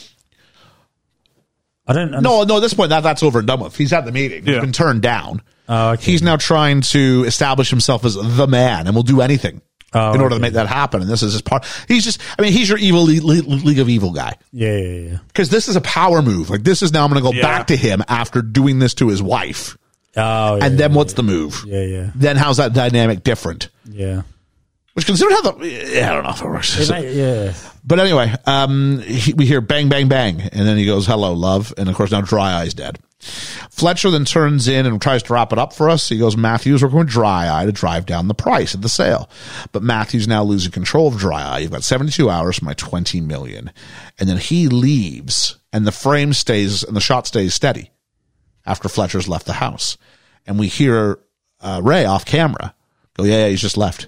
I don't. Understand. No, no. At this point, that that's over and done with. He's at the meeting. He's Yeah. been turned down. Oh, okay. He's now trying to establish himself as the man, and will do anything Oh, in order to make that happen. And this is his part. He's just. I mean, he's your evil Le- Le- League of Evil guy Yeah, yeah, yeah. because this is a power move. Like this is now. I'm going to go Yeah. back to him after doing this to his wife, Oh, yeah, and then yeah, what's the move? Yeah, yeah, Then how's that dynamic different? yeah. Which consider how the yeah, I don't know if it works. It may- yeah. But anyway, um, he, we hear bang, bang, bang, and then he goes, "Hello, love," and of course now Dry Eye's dead. Fletcher then turns in and tries to wrap it up for us. He goes, "Matthews, we're going with Dry Eye to drive down the price of the sale," but Matthews now losing control of Dry Eye. You've got seventy-two hours for my twenty million, and then he leaves, and the frame stays and the shot stays steady after Fletcher's left the house, and we hear uh, Ray off camera go, "Yeah, yeah, he's just left."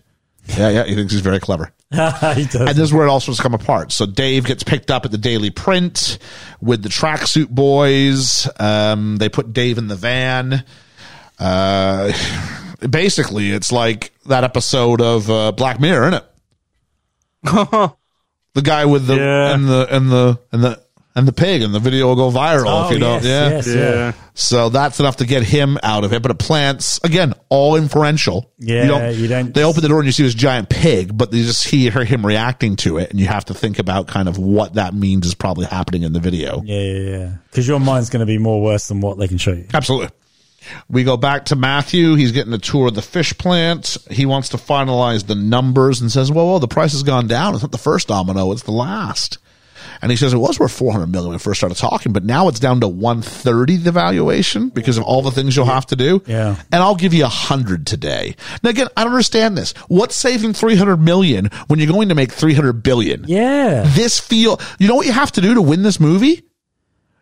Yeah, yeah, he thinks he's very clever. he does. And this is where it all starts to come apart. So Dave gets picked up at the Daily Print with the tracksuit boys. Um, they put Dave in the van. Uh, basically, it's like that episode of uh, Black Mirror, isn't it? the guy with the Yeah. and the and the and the and the pig and the video will go viral oh, if you don't. yes, yeah. yes, yeah. So that's enough to get him out of it. But it plants again, all inferential. Yeah, you don't- They open the door and you see this giant pig, but you just hear him reacting to it, and you have to think about kind of what that means is probably happening in the video. Yeah, yeah, yeah. Because your mind's going to be more worse than what they can show you. Absolutely. We go back to Matthew. He's getting a tour of the fish plant. He wants to finalize the numbers and says, well, well, the price has gone down. It's not the first domino, it's the last. And he says it was worth 400 million when we first started talking, but now it's down to 130 the valuation because of all the things you'll have to do. Yeah. And I'll give you a hundred today. Now again, I don't understand this. What's saving 300 million when you're going to make 300 billion? Yeah. This feel, you know what you have to do to win this movie?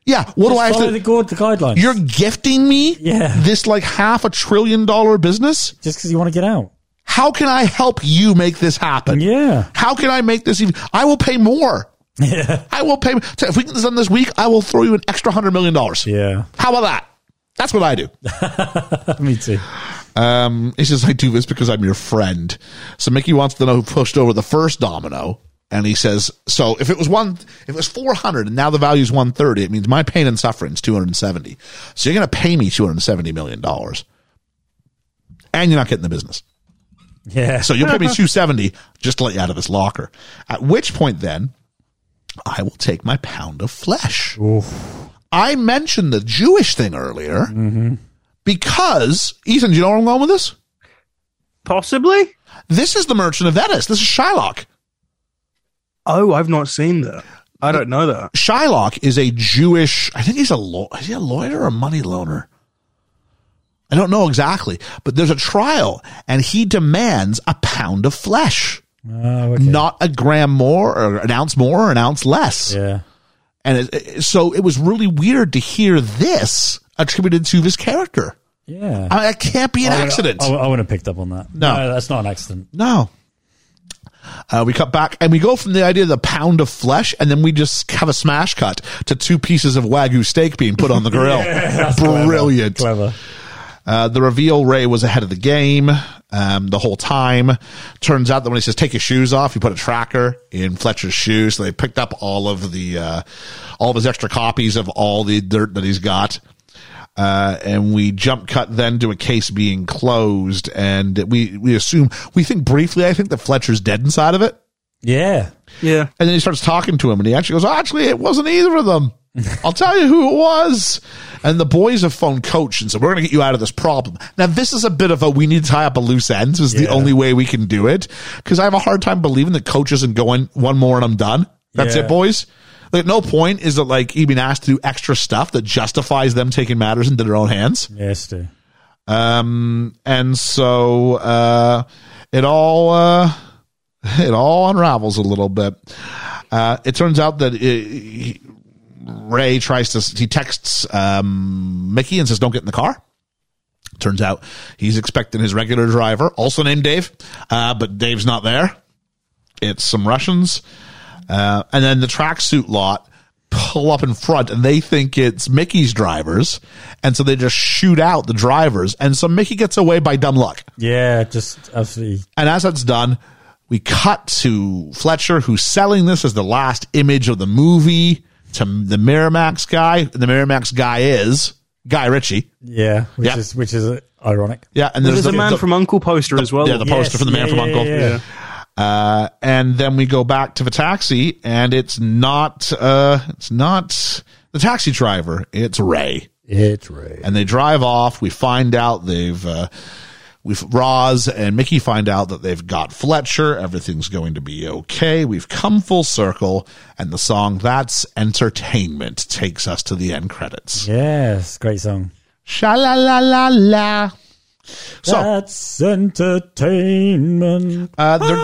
Yeah. What do I have follow to the, the guidelines. you're gifting me Yeah. this like half a trillion dollar business? just because you want to get out. How can I help you make this happen? Yeah. How can I make this even? I will pay more. Yeah. I will pay. If we get this done this week, I will throw you an extra hundred million dollars. Yeah. How about that? That's what I do. Me too. Um, he says, I do this because I'm your friend. So Mickey wants to know who pushed over the first domino. And he says, so if it was one, if it was 400 and now the value is 130, it means my pain and suffering is 270. So you're going to pay me $270 million. And you're not getting the business. Yeah. So you'll pay me 270 just to let you out of this locker. At which point then I will take my pound of flesh. I mentioned the Jewish thing earlier mm-hmm. because Ethan, do you know where I'm going with this? Possibly. This is the Merchant of Venice. This is Shylock. Oh, I've not seen that. I don't know that. Shylock is a Jewish. I think he's a law. Is he a lawyer or a money loaner? I don't know exactly, but there's a trial, and he demands a pound of flesh, Oh, okay. not a gram more, or an ounce more, or an ounce less. Yeah. And it, it- so it was really weird to hear this attributed to this character. Yeah. I can't be an I accident. I, I wouldn't have picked up on that. No. that's not an accident. No. Uh, we cut back and we go from the idea of the pound of flesh and then we just have a smash cut to two pieces of Wagyu steak being put on the grill. Brilliant. Clever. Uh, the reveal Ray was ahead of the game um, the whole time. Turns out that when he says take your shoes off, he put a tracker in Fletcher's shoes. So they picked up all of the uh, all of his extra copies of all the dirt that he's got. Uh, and we jump cut then to a case being closed, and we we assume we think briefly. I think that Fletcher's dead inside of it, Yeah. Yeah. and then he starts talking to him, and he actually goes, "Actually, it wasn't either of them. I'll tell you who it was." And the boys have phoned coach and said, "We're going to get you out of this problem." Now, this is a bit of a we need to tie up a loose ends. Is the only way we can do it because I have a hard time believing that coach isn't going one more and I'm done. That's Yeah. it, boys. Like, no point is it like he being asked to do extra stuff that justifies them taking matters into their own hands. Yes, do. Um, and so, uh, it all, uh, it all unravels a little bit. Uh, it turns out that it, he, Ray tries to, he texts, um, Mickey and says, don't get in the car. Turns out he's expecting his regular driver, also named Dave, uh, but Dave's not there. It's some Russians. Uh, and then the tracksuit lot pull up in front and they think it's Mickey's drivers. And so they just shoot out the drivers. And so Mickey gets away by dumb luck. Yeah, just absolutely. And as that's done, we cut to Fletcher, who's selling this as the last image of the movie to the Miramax guy. The Miramax guy is Guy Ritchie. Yeah, which Yeah. is which is uh, ironic. Yeah. And There's, the, a man the- from Uncle poster as well. yeah, the poster Yes, for the man yeah, from yeah, Uncle. yeah, yeah. Uh, and then we go back to the taxi, and it's not, uh, it's not the taxi driver. It's Ray. It's Ray. And they drive off. We find out they've, uh, We've Roz and Mickey find out that they've got Fletcher. Everything's going to be okay. We've come full circle, and the song "That's Entertainment" takes us to the end credits. Yes, great song. Sha la la la la. So That's entertainment. uh, they're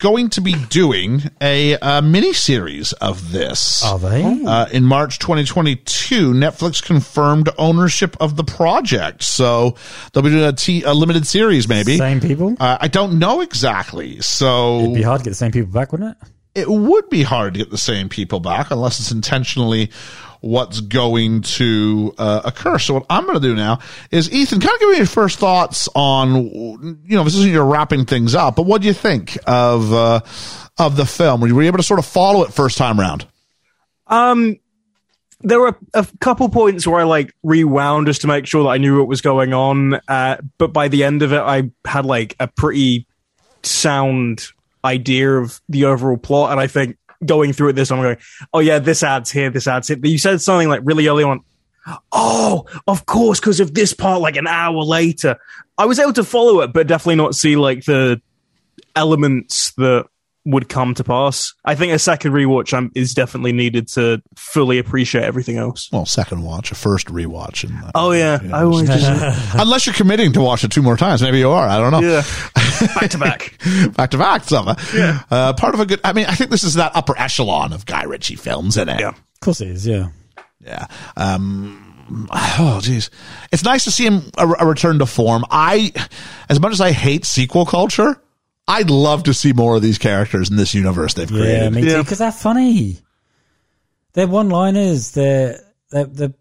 going to be doing a, uh mini series of this. Are they? Uh, in March 2022, Netflix confirmed ownership of the project. So they'll be doing a, t- a limited series, maybe. Same people? Uh, I don't know exactly. So It'd be hard to get the same people back, wouldn't it? it would be hard to get the same people back unless it's intentionally what's going to uh, occur. So what I'm going to do now is Ethan, kind of give me your first thoughts on, you know, this isn't your wrapping things up, but what do you think of, uh, of the film? Were you able to sort of follow it first time round? Um, there were a couple points where I like rewound just to make sure that I knew what was going on. Uh, but by the end of it, I had like a pretty sound idea of the overall plot. And I think going through it this, I'm going, oh yeah, this adds here, this adds here. You said something like really early on. Oh, of course, because of this part, like an hour later, I was able to follow it, but definitely not see like the elements that would come to pass. I think a second rewatch um, is definitely needed to fully appreciate everything else. Well, second watch, a first rewatch. And, uh, Oh yeah, I always just unless you're committing to watch it two more times. Maybe you are. I don't know. yeah, back to back. back to back summer. Yeah. Uh, part of a good, I mean, I think this is that upper echelon of Guy Ritchie films, isn't it? Yeah. Of course it is, yeah. Yeah. Um, oh, geez. It's nice to see him a, a return to form. I, as much as I hate sequel culture, I'd love to see more of these characters in this universe they've created. Yeah, created. me too. Yeah. Because they're funny. They're one-liners. They're, they're, the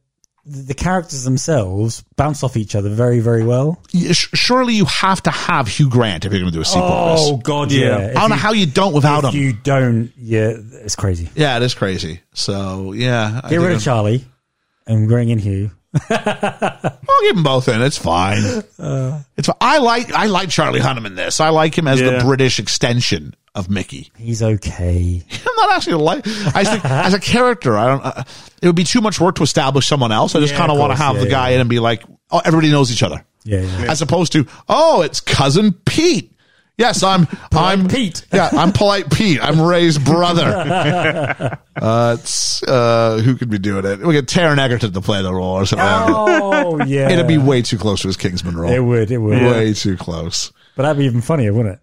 the characters themselves bounce off each other very, very well. Y- sh- Surely you have to have Hugh Grant if you're going to do a sequel Oh. God, yeah. I don't know how you don't without if him. you don't, yeah, it's crazy. yeah, it is crazy. So, yeah. I Get rid think of Charlie and bring in Hugh. I'll give them both in. It's fine. it's fine. I like I like Charlie Hunnam in this. I like him as the British extension of Mickey. He's okay. I'm not actually like. I just think as a character, I don't. Uh, it would be too much work to establish someone else. I just Yeah, kind of want to have Yeah, the guy yeah. in and be like, oh, everybody knows each other, Yeah, yeah. as opposed to, oh, it's cousin Pete. Yes, I'm. I'm Pete. Yeah, I'm polite Pete. I'm Ray's brother. uh, it's uh, who could be doing it? We get Taron Egerton to play the role or something. Oh, yeah. It'd be way too close to his Kingsman role. It would, it would. Way too close. But that'd be even funnier, wouldn't it?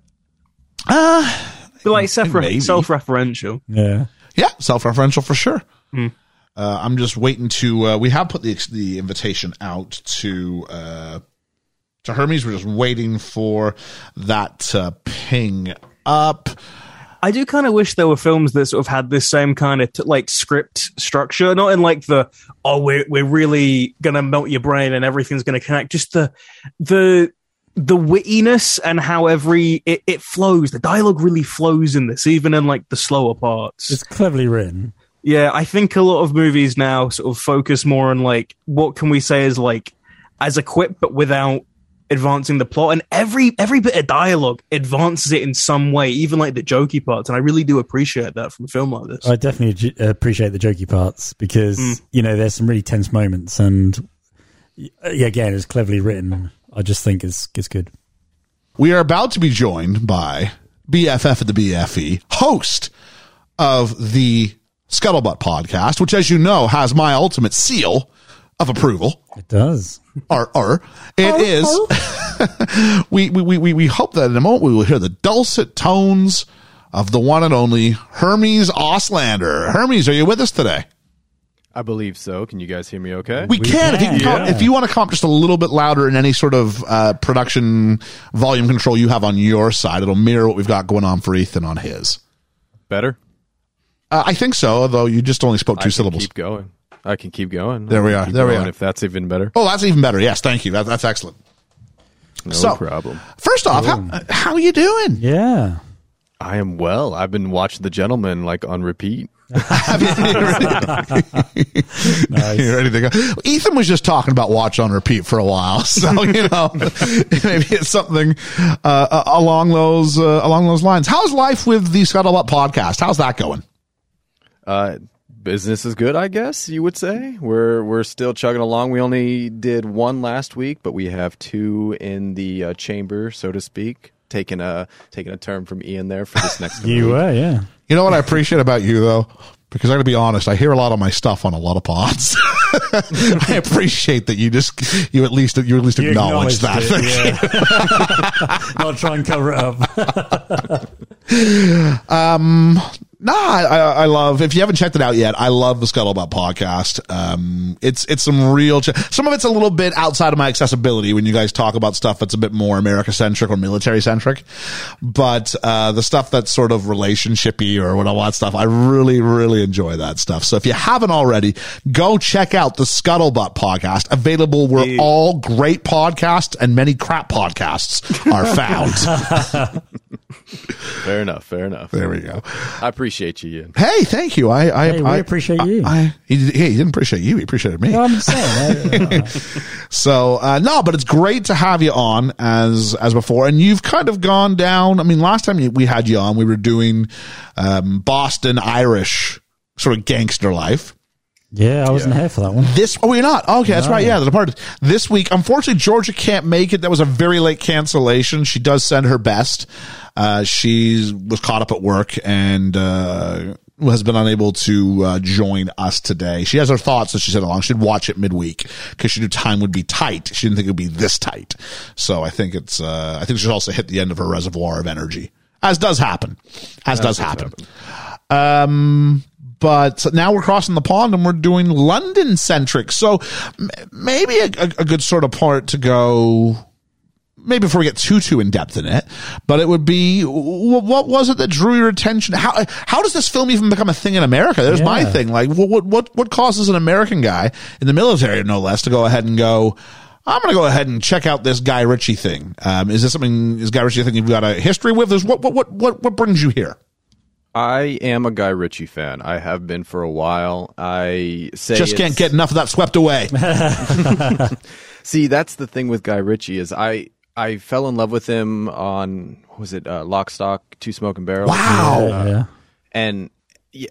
But like self Maybe. self-referential. Yeah. Yeah, self-referential for sure. Uh, I'm just waiting to. Uh, we have put the the invitation out to uh, to Hermes. We're just waiting for that to ping up. I do kind of wish there were films that sort of had this same kind of t- like script structure, not in like the oh we're we're really gonna melt your brain and everything's gonna connect. Just the the the wittiness and how every it, it flows. The dialogue really flows in this, even in like the slower parts. It's cleverly written. Yeah, I think a lot of movies now sort of focus more on like what can we say is like as a quip, but without advancing the plot. And every every bit of dialogue advances it in some way, even like the jokey parts. And I really do appreciate that from a film like this. I definitely uh, appreciate the jokey parts because, mm. you know, there's some really tense moments and, yeah, uh, again, it's cleverly written. I just think it's, it's good. We are about to be joined by BFF at the BFE, host of the Scuttlebutt podcast, which, as you know, has my ultimate seal of approval. It does. or or it is we, we we we we hope that in a moment we will hear the dulcet tones of the one and only Hermes Oslander. Hermes, are you with us today? I believe so. Can you guys hear me okay? We, can. If you, can can, come, yeah. if you want to come up just a little bit louder in any sort of uh, production volume control you have on your side, it'll mirror what we've got going on for Ethan on his. Better? Uh, I think so, although you just only spoke I two can syllables. keep going. I can keep going. There we are. can keep There we are. If that's even better. Oh, that's even better. Yes, thank you. That, that's excellent. No so- problem. First off, how, how are you doing? Yeah. I am well. I've been watching The Gentlemen like on repeat. Nice. You're ready to go. Ethan was just talking about watch on repeat for a while, so you know maybe it's something uh, uh, along those uh, along those lines. How's life with the Scuttlebutt podcast? How's that going? Uh, business is good, I guess you would say. We're we're still chugging along. We only did one last week, but we have two in the uh, chamber, so to speak. Taking a taking a term from Ian there for this next. You week. were, yeah. You know what I appreciate about you though? Because I'm going to be honest, I hear a lot of my stuff on a lot of pods. I appreciate that you just, you at least, you at least You acknowledge that. it, yeah. Not try and cover it up. Nah, I, I love. If you haven't checked it out yet, I love the Scuttlebutt podcast. Um, it's it's some real. Ch- some of it's a little bit outside of my accessibility when you guys talk about stuff that's a bit more America centric or military centric, but uh, the stuff that's sort of relationshipy or what all that stuff, I really really enjoy that stuff. So if you haven't already, go check out the Scuttlebutt podcast, available where all great podcasts and many crap podcasts are found. Fair enough. Fair enough. there we go. I appreciate you, Ian. Hey, thank you. I, I, Hey, I appreciate I- you. I, he, he didn't appreciate you. He appreciated me. Well, I'm saying. uh, So, uh, no, but it's great to have you on as, as before. And you've kind of gone down. I mean, last time we had you on, we were doing, um, Boston Irish sort of gangster life. Yeah, I wasn't here for that one. This, oh, you're not? Okay, that's right. Yeah, the departed. This week, unfortunately, Georgia can't make it. That was a very late cancellation. She does send her best. Uh, she was caught up at work and, uh, has been unable to uh, join us today. She has her thoughts that she said along. She'd watch it midweek because she knew time would be tight. She didn't think it would be this tight. So I think it's. Uh, I think she's also hit the end of her reservoir of energy, as does happen, as does happen. Um, but now we're crossing the pond and we're doing London centric. So m- maybe a, a, good sort of part to go. Maybe before we get too too in depth in it, but it would be wh- what was it that drew your attention? How how does this film even become a thing in America? There's my thing. Like what what what causes an American guy in the military, no less, to go ahead and go. I'm going to go ahead and check out this Guy Ritchie thing. Um, is this something? Is Guy Ritchie a thing you've got a history with? Is what what what what what brings you here? I am a Guy Ritchie fan. I have been for a while. I say Just can't get enough of that swept away. See, that's the thing with Guy Ritchie is I I fell in love with him on was it uh, Lock, Stock, Two Smoking Barrels. Wow. Yeah, yeah. and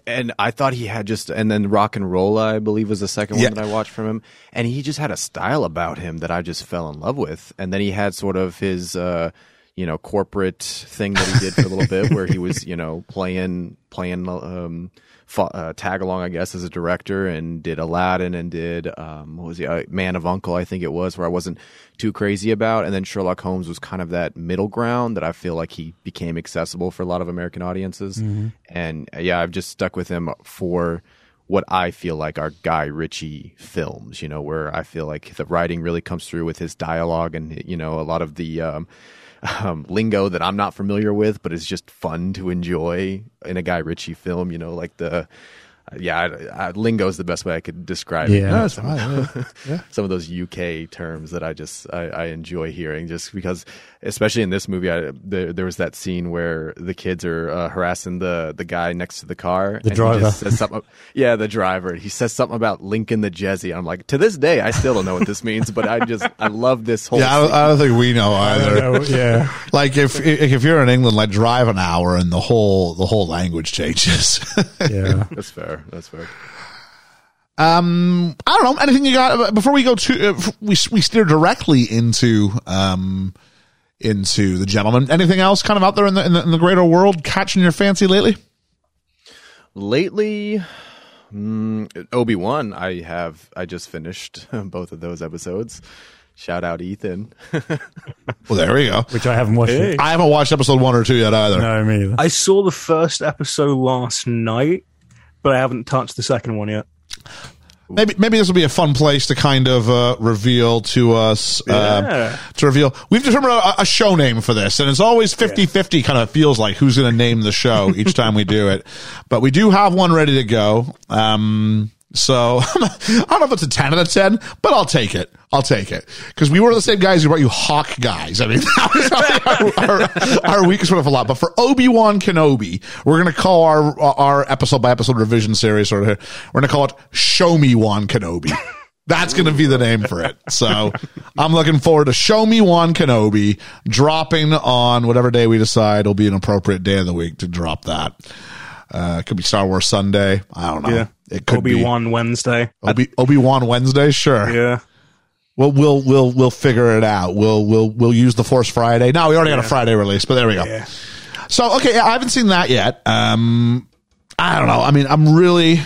and I thought he had just and then Rock and Roll I believe was the second Yeah. one that I watched from him, and he just had a style about him that I just fell in love with. And then he had sort of his uh, you know corporate thing that he did for a little bit, where he was you know playing playing um, uh, tag along I guess as a director, and did Aladdin and did um, what was he uh, Man of Uncle I think it was, where I wasn't too crazy about, and then Sherlock Holmes was kind of that middle ground that I feel like he became accessible for a lot of American audiences. And uh, yeah, I've just stuck with him for what I feel like are Guy Ritchie films, you know, where I feel like the writing really comes through with his dialogue and, you know, a lot of the um, um, lingo that I'm not familiar with, but it's just fun to enjoy in a Guy Ritchie film, you know, like the. Uh, yeah, I, I, lingo is the best way I could describe it. Yeah. That's fine. Yeah. Some of those UK terms that I just I, I enjoy hearing, just because, especially in this movie, I, there, there was that scene where the kids are uh, harassing the the guy next to the car. The and driver. He just says something, yeah, the driver. He says something about Lincoln the Jezzy. I'm like, to this day, I still don't know what this means, but I just I love this whole. Yeah, I don't, scene. I don't think we know either. Oh, yeah. Like if if you're in England, like drive an hour and the whole the whole language changes. Yeah. That's fair. That's fair. um, I don't know anything you got before we go to uh, we we steer directly into um into the gentleman. Anything else kind of out there in the in the, in the greater world catching your fancy lately? Lately, mm, Obi Wan. I have. I just finished both of those episodes. Shout out Ethan. Well, there we go. Which I haven't watched. It. I haven't watched episode one or two yet either. No, me either. I saw the first episode last night, but I haven't touched the second one yet. Maybe maybe this will be a fun place to kind of uh, reveal to us uh, Yeah. to reveal. We've determined a, a show name for this, and it's always 50-50 kind of feels like who's going to name the show each time we do it. But we do have one ready to go. Um, so I don't know if it's a ten out of ten, but I'll take it. I'll take it because we were the same guys who brought you Hawk guys. I mean, that our, our, our weakest one of a lot. But for Obi Wan Kenobi, we're gonna call our our episode by episode revision series sort of. We're gonna call it Show Me Wan Kenobi. That's going to be the name for it. So I'm looking forward to Show Me Wan Kenobi dropping on whatever day we decide will be an appropriate day of the week to drop that. Uh, it could be Star Wars Sunday. I don't know. Yeah. It could be. Obi Wan Wednesday. be Obi Obi Wan Wednesday. Sure. Yeah. We'll we'll we'll we'll figure it out. We'll we'll we'll use the Force Friday. No, we already got a Friday release, but there we go. Yeah. So okay, yeah, I haven't seen that yet. Um, I don't know. I mean, I'm really,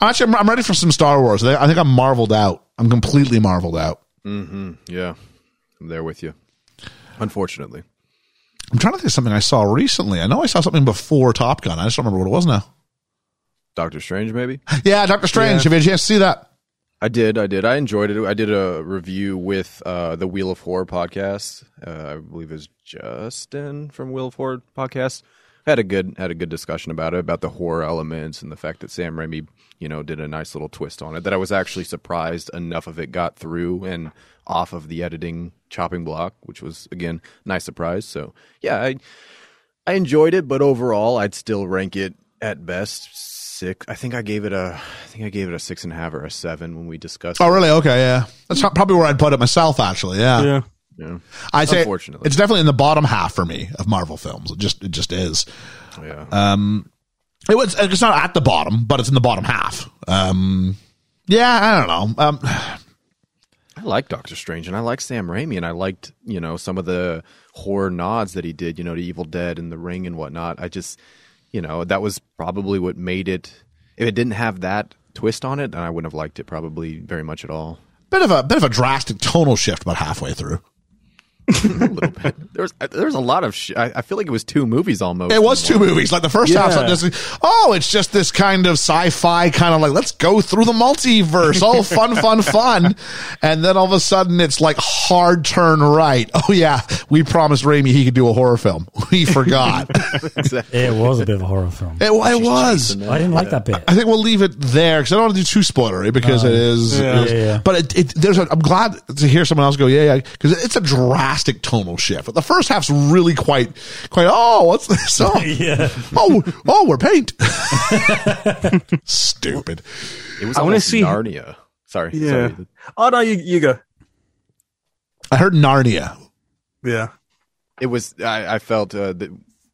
I'm actually, I'm, I'm ready for some Star Wars. I think I'm marveled out. I'm completely marveled out. Mm-hmm. Yeah, I'm there with you. Unfortunately, I'm trying to think of something I saw recently. I know I saw something before Top Gun. I just don't remember what it was now. Doctor Strange, maybe. Yeah, Doctor Strange. Have you had a chance to see that? I did. I did. I enjoyed it. I did a review with uh, the Wheel of Horror podcast. Uh, I believe it was Justin from Wheel of Horror podcast. Had a good had a good discussion about it, about the horror elements and the fact that Sam Raimi, you know, did a nice little twist on it. That I was actually surprised enough of it got through and off of the editing chopping block, which was again nice surprise. So yeah, I I enjoyed it, but overall, I'd still rank it at best six. I think I gave it a I think I gave it a six and a half or a seven when we discussed. Oh, it. really? Okay, yeah. That's probably where I'd put it myself. Actually, yeah. Yeah. Yeah. I'd say Unfortunately. it's definitely in the bottom half for me of Marvel films. It just it just is. Yeah. Um, It was. It's not at the bottom, but it's in the bottom half. Um, yeah, I don't know. Um, I like Doctor Strange and I like Sam Raimi and I liked, you know, some of the horror nods that he did, you know, to Evil Dead and The Ring and whatnot. I just, you know, that was probably what made it. If it didn't have that twist on it, then I wouldn't have liked it probably very much at all. bit of a bit of a drastic tonal shift about halfway through. A little bit. There was there was a lot of. Sh- I, I feel like it was two movies almost. It was two movies. Like the first half, Yeah. this, oh, it's just this kind of sci-fi kind of like let's go through the multiverse. Oh, fun, fun, fun. And then all of a sudden, it's like hard turn right. Oh yeah, we promised Raimi he could do a horror film. We forgot. Exactly. It was a bit of a horror film. it, it was. I didn't like that bit. I think we'll leave it there because I don't want to do too spoilery because uh, it is. Yeah. it is- Yeah, yeah. But it, it, there's. A, I'm glad to hear someone else go, yeah, yeah, because it's a drastic tonal shift. But the first half's really quite, quite. Oh, what's this? Oh, Yeah. oh, oh, we're paint. Stupid. It was I wanna see- Narnia. Sorry. Yeah. Sorry. Oh no, you you go. I heard Narnia. Yeah. It was. I, I felt uh, that.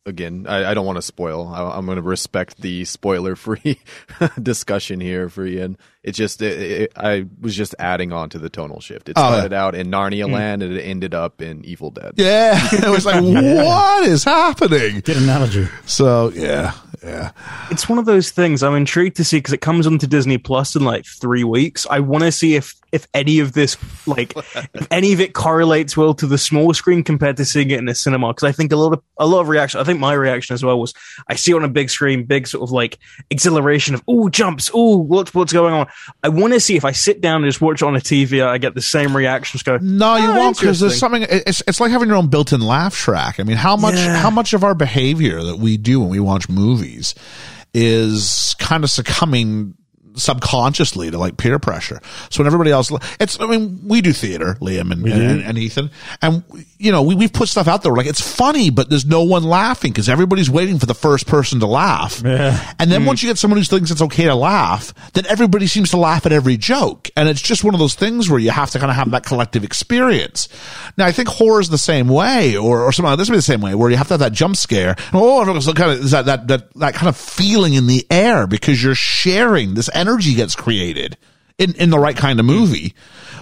Again, I, I don't want to spoil. I, I'm going to respect the spoiler-free discussion here for Ian. It's just, it, it, I was just adding on to the tonal shift. It Oh, yeah. started out in Narnia hmm. Land and it ended up in Evil Dead. Yeah, it was like, what is happening? Good analogy. So yeah, yeah. It's one of those things I'm intrigued to see because it comes onto Disney Plus in like three weeks. I want to see if if any of this like if any of it correlates well to the small screen compared to seeing it in the cinema. Because I think a lot of a lot of reaction. I think my reaction as well was I see it on a big screen, big sort of like exhilaration of oh jumps, oh what's what's going on. I want to see if I sit down and just watch it on a TV, I get the same reactions. Go No, you "Oh, won't because there's something. It's it's like having your own built-in laugh track. I mean, how much Yeah. how much of our behavior that we do when we watch movies is kind of succumbing subconsciously to like peer pressure. So when everybody else, it's I mean, we do theater, Liam and, and, and Ethan, and you know we we've put stuff out there We're like it's funny, but there's no one laughing because everybody's waiting for the first person to laugh. Yeah. And then hmm. once you get someone who thinks it's okay to laugh, then everybody seems to laugh at every joke. And it's just one of those things where you have to kind of have that collective experience. Now, I think horror is the same way, or, or something like this would be the same way, where you have to have that jump scare. And, oh, everyone's kind of, that, that, that, that kind of feeling in the air because you're sharing, this energy gets created in, in the right kind of movie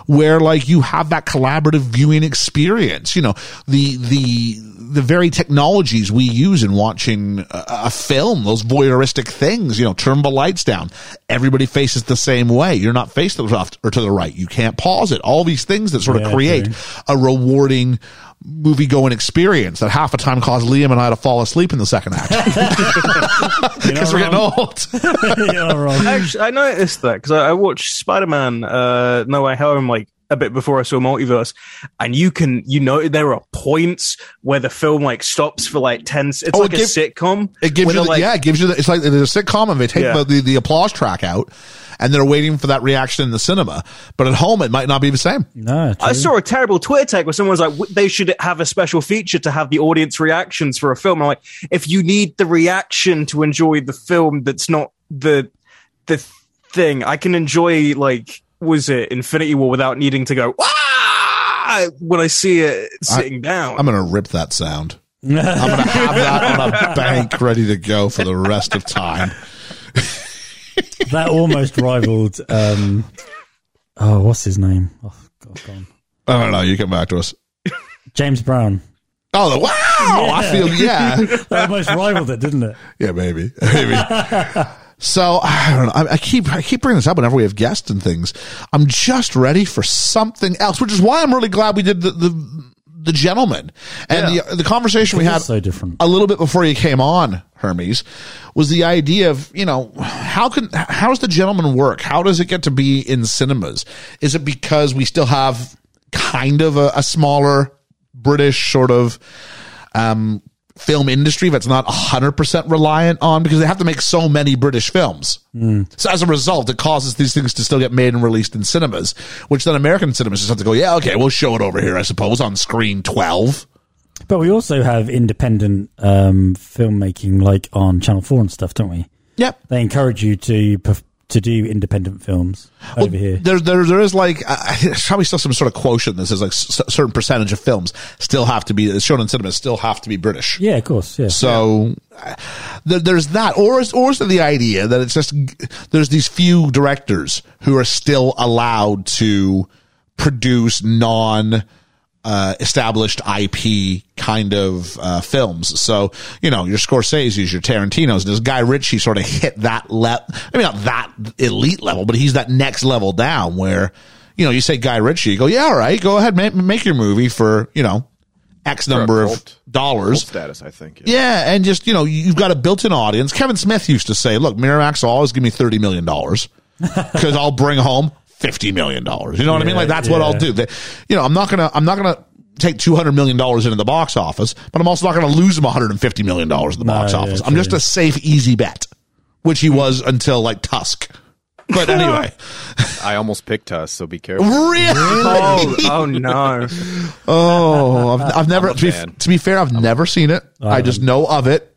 where like you have that collaborative viewing experience. You know, the, the, the very technologies we use in watching a, a film, those voyeuristic things, you know, turn the lights down. Everybody faces the same way. You're not faced to the left or to the right. You can't pause it. All these things that sort of Yeah, create a rewarding movie going experience that half the time caused Liam and I to fall asleep in the second act because we're getting old. Wrong. Actually, I noticed that because I, I watched Spider Man uh, No Way Home like a bit before I saw Multiverse, and you can you know there are points where the film like stops for like ten. It's Oh, like it a sitcom. It gives you, the, like, yeah, it gives you. The, it's like there's a sitcom and they take Yeah. the, the the applause track out, and they're waiting for that reaction in the cinema. But at home, it might not be the same. No, I saw a terrible Twitter tag where someone was like, "W- they should have a special feature to have the audience reactions for a film. I'm like, if you need the reaction to enjoy the film, that's not the the thing. I can enjoy like was it Infinity War without needing to go ah when I see it sitting down. I'm gonna rip that sound. I'm gonna have that on a bank ready to go for the rest of time. that almost rivaled. Um, oh, what's his name? Oh, God, gone. I don't know. You come back to us. James Brown. Oh, wow. I feel, yeah. That almost rivaled it, didn't it? Yeah, maybe, maybe. so I don't know. I, I keep I keep bringing this up whenever we have guests and things. I'm just ready for something else, which is why I'm really glad we did the the, the gentleman and Yeah. the the conversation we had so different. a little bit before you came on, Hermes, was the idea of you know how can how does the gentleman work? How does it get to be in cinemas? Is it because we still have kind of a, a smaller British sort of um, film industry that's not 100% reliant on because they have to make so many British films. So as a result, it causes these things to still get made and released in cinemas, which then American cinemas just have to go, yeah, okay, we'll show it over here, I suppose, on screen 12. But we also have independent um, filmmaking, like on Channel Four and stuff, don't we? Yep. They encourage you to to do independent films over here. There, there, there is like uh, probably still some sort of quotient that says like s- certain percentage of films still have to be shown in cinemas still have to be British. Yeah, of course. Yeah. So uh, there, there's that, or is, or is the idea that it's just there's these few directors who are still allowed to produce non. Uh, established IP kind of uh, films. So, you know, your Scorsese's, your Tarantino's, does Guy Ritchie sort of hit that level? I mean, not that elite level, but he's that next level down where, you know, you say Guy Ritchie, you go, yeah, all right, go ahead, make, make your movie for, you know, X number of cult- dollars. Cult status, I think. Yeah, and just you know, you've got a built-in audience. Kevin Smith used to say, "Look, Miramax will always give me thirty million dollars because I'll bring home fifty million dollars." You know what I mean? Like that's what I'll do. They- you know, I'm not gonna, I'm not gonna take two hundred million dollars into the box office, but I'm also not gonna lose him one hundred and fifty million dollars in the box yeah, office. I'm just a safe, easy bet, which he was until like Tusk. But anyway, I almost picked us, so be careful. really. Oh, oh no. Oh, I've, I've never. To be, to be fair, I've never seen it. I just know of it.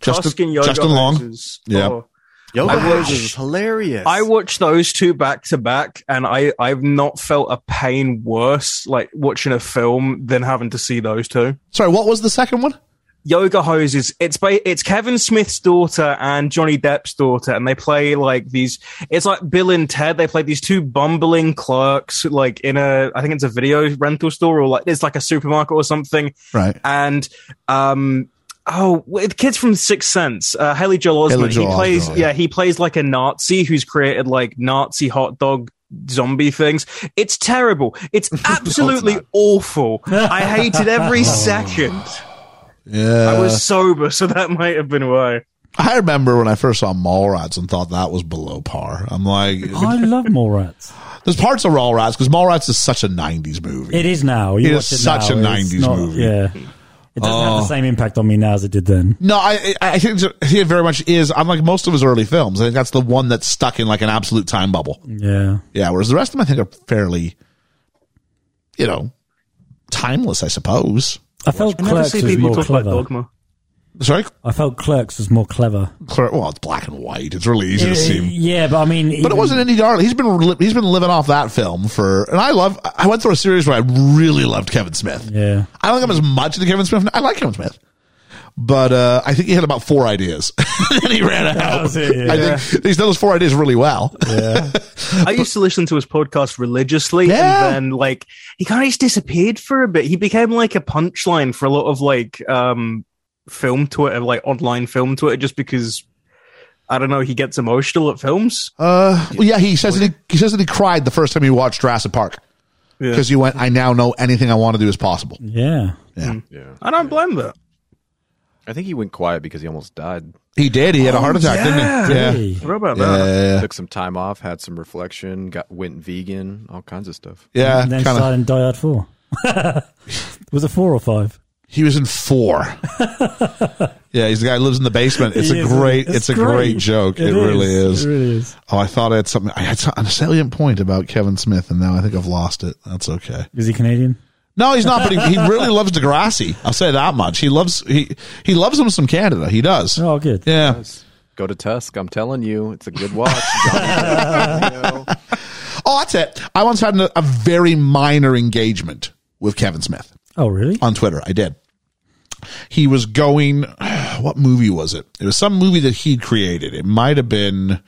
Tusk Justin, and Yoga Justin Long. Hosers. Yeah. Oh. Yoga I Hosers watched- is hilarious. I watched those two back to back, and I I've not felt a pain worse like watching a film than having to see those two. Sorry, what was the second one? Yoga Hosers. It's ba- it's Kevin Smith's daughter and Johnny Depp's daughter, and they play like these. It's like Bill and Ted. They play these two bumbling clerks, like in a I think it's a video rental store or like it's like a supermarket or something. Right. And um, oh, the kids from Sixth Sense, uh, Haley Joel Haley Osment. Joel he plays Osment, yeah. yeah. he plays like a Nazi who's created like Nazi hot dog zombie things. It's terrible. It's absolutely not. awful. I hated every second. Yeah. I was sober, so that might have been why. I remember when I first saw Mallrats and thought that was below par. I'm like, I love Mallrats. there's parts of Mallrats because Mallrats is such a '90s movie. It is now. You It watch is it such now, a it's 90s not- movie. Yeah. It doesn't have the oh. same impact on me now as it did then. No, I I think I think it very much is. Unlike most of his early films, I think that's the one that's stuck in like an absolute time bubble. Yeah. Yeah, whereas the rest of them I think are fairly, you know, timeless. I suppose. I felt I never see was people more talk clever. about dogma. Sorry, I felt Clerks was more clever. Claire, well, it's black and white. It's really easy to see. Yeah, but I mean, But even- it wasn't Indy Darling. He's been li- he's been living off that film for, and I love. I went through a series where I really loved Kevin Smith. Yeah. I don't like him as much as Kevin Smith. I like Kevin Smith, but uh, I think he had about four ideas, and he ran out. was it, yeah. I think he's done those four ideas really well. Yeah. I used to listen to his podcast religiously, Yeah. and then like he kind of just disappeared for a bit. He became like a punchline for a lot of like um film Twitter, like online film Twitter, just because I don't know. He gets emotional at films. Uh, well, yeah, he says that he, he says that he cried the first time he watched Jurassic Park Yeah. because he went. I now know anything I want to do is possible. Yeah. Yeah, yeah. I don't blame that. I think he went quiet because he almost died. he did. He had a heart attack, yeah. didn't he? Yeah. What about Yeah, that? yeah, yeah. Took some time off, had some reflection, got went vegan, all kinds of stuff. yeah And then kind started of. in Die Hard 4. was it 4 or 5? He was in four. yeah, he's the guy who lives in the basement. It's He a great. isn't? It's, a great joke. It, It really is. is. It really is. Oh, I thought I had something. I had a salient point about Kevin Smith, and now I think I've lost it. That's okay. Is he Canadian? No, he's not. But he, he really loves Degrassi. I'll say that much. He loves he he loves him some Canada. He does. Oh, good. Yeah. Go to Tusk. I'm telling you, it's a good watch. Johnny, you know. Oh, that's it. I once had a, a very minor engagement with Kevin Smith Oh, really? on Twitter. I did. He was going. What movie was it? It was some movie that he'd created. It might have been.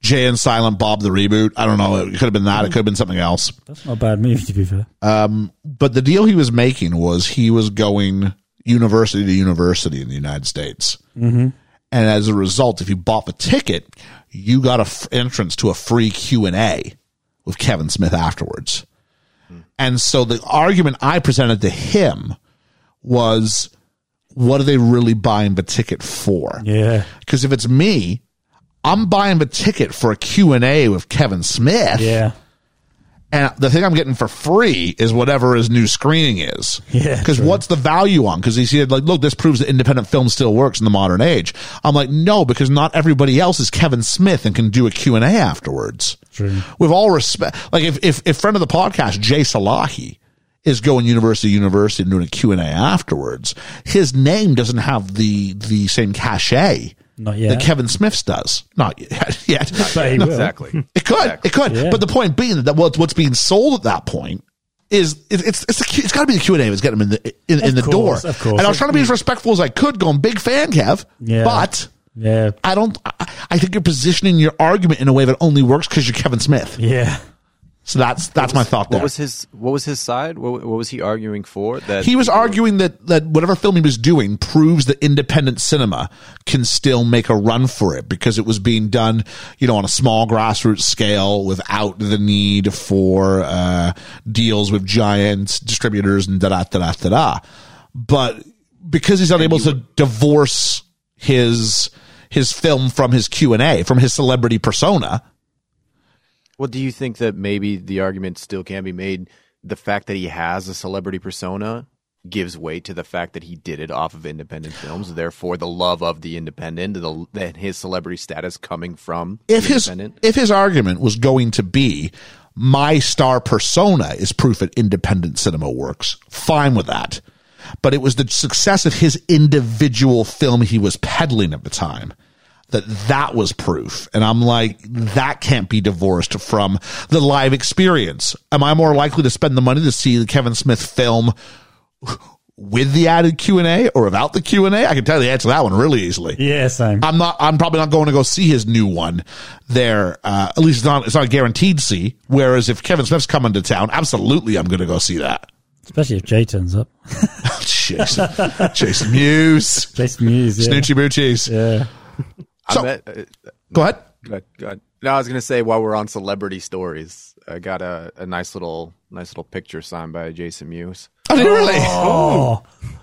Jay and Silent Bob the reboot. I don't know. It could have been that. It could have been something else. That's not a bad movie, to be fair. But the deal he was making was he was going university to university in the United States. Mm-hmm. And as a result, if you bought the ticket, you got a f- entrance to a free Q and A with Kevin Smith afterwards. And so the argument I presented to him was, what are they really buying the ticket for? Yeah. Because if it's me, I'm buying the ticket for a Q and A with Kevin Smith. Yeah. And the thing I'm getting for free is whatever his new screening is. Yeah, Because what's the value on? Because he said, like, look, this proves that independent film still works in the modern age. I'm like, no, because not everybody else is Kevin Smith and can do a Q&A afterwards. True. With all respect, like if, if, if friend of the podcast, Jay Salahi, is going university to university and doing a Q&A afterwards, his name doesn't have the, the same cachet Not yet. that Kevin Smith's does. Not yet. yet. But he. Exactly. It could. It could. Yeah. But the point being that what's what's being sold at that point is it, it's it's a, Q- it's got to be the Q and A that's getting them in the in, in the course, door. of course. And I was trying to be as respectful as I could, going big fan, Kev. Yeah. But Yeah. I don't. I, I think you're positioning your argument in a way that only works because you're Kevin Smith. Yeah. So that's that's my thought there. What was his What was his side? What, what was he arguing for? That he was people- arguing that, that whatever film he was doing proves that independent cinema can still make a run for it because it was being done, you know, on a small grassroots scale without the need for uh, deals with giant distributors and da da da da da da. But because he's unable to divorce his his film from his Q and A from his celebrity persona, Well, do you think that maybe the argument still can be made? The fact that he has a celebrity persona gives weight to the fact that he did it off of independent films. Therefore, the love of the independent, the, that his celebrity status coming from if his independent. if his argument was going to be my star persona is proof that independent cinema works, fine with that. But it was the success of his individual film he was peddling at the time that that was proof. And I'm like, that can't be divorced from the live experience. Am I more likely to spend the money to see the Kevin Smith film with the added Q&A or without the Q&A? I can tell you the answer to that one really easily. Yeah, same. I'm not. I'm probably not going to go see his new one there. Uh, at least it's not. It's not a guaranteed see. Whereas if Kevin Smith's coming to town, absolutely, I'm going to go see that. Especially if Jay turns up. Jason, Jason Mewes, Jason Mewes, yeah. Snoochie Boochies. Yeah. So- I met, uh, Go ahead. Good, good. No, I was gonna say while we're on celebrity stories, I got a, a nice little nice little picture signed by Jason Mewes. Oh, did you really? Oh,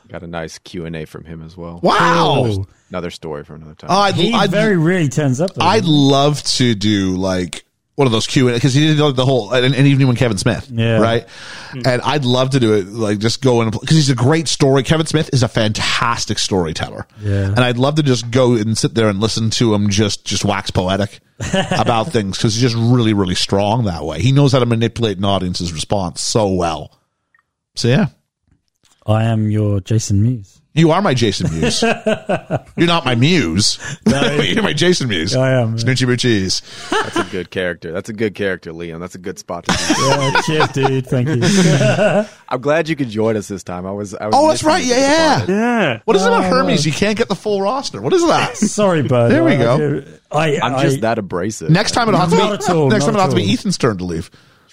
Got a nice Q and A from him as well. Wow. cool. Another story for another time. Oh, I'd, he I'd, very rarely turns up. though. I'd love to do like one of those Q and because he did like the whole and, and even when Kevin Smith, Yeah. right. Hmm. And I'd love to do it like just go in because he's a great story. Kevin Smith is a fantastic storyteller, Yeah. And I'd love to just go and sit there and listen to him just just wax poetic about things because he's just really really strong that way. He knows how to manipulate an audience's response so well. So yeah. I am your Jason Mewes. You are my Jason Muse. You're not my muse. You're my Jason Muse. I am, yeah. Snoochie Boo Cheese. That's a good character. That's a good character, Liam. That's a good spot to be. Yeah, cheers, dude. Thank you. I'm glad you could join us this time. I was. I was Oh, that's right. Yeah, yeah. Yeah. What is it about Oh, Hermes? You can't get the full roster. What is that? Sorry, bud. There we I- go. I, I'm I- just that abrasive. Next time it'll have to be. Not at all, next time it'll have to be. Ethan's turn to leave.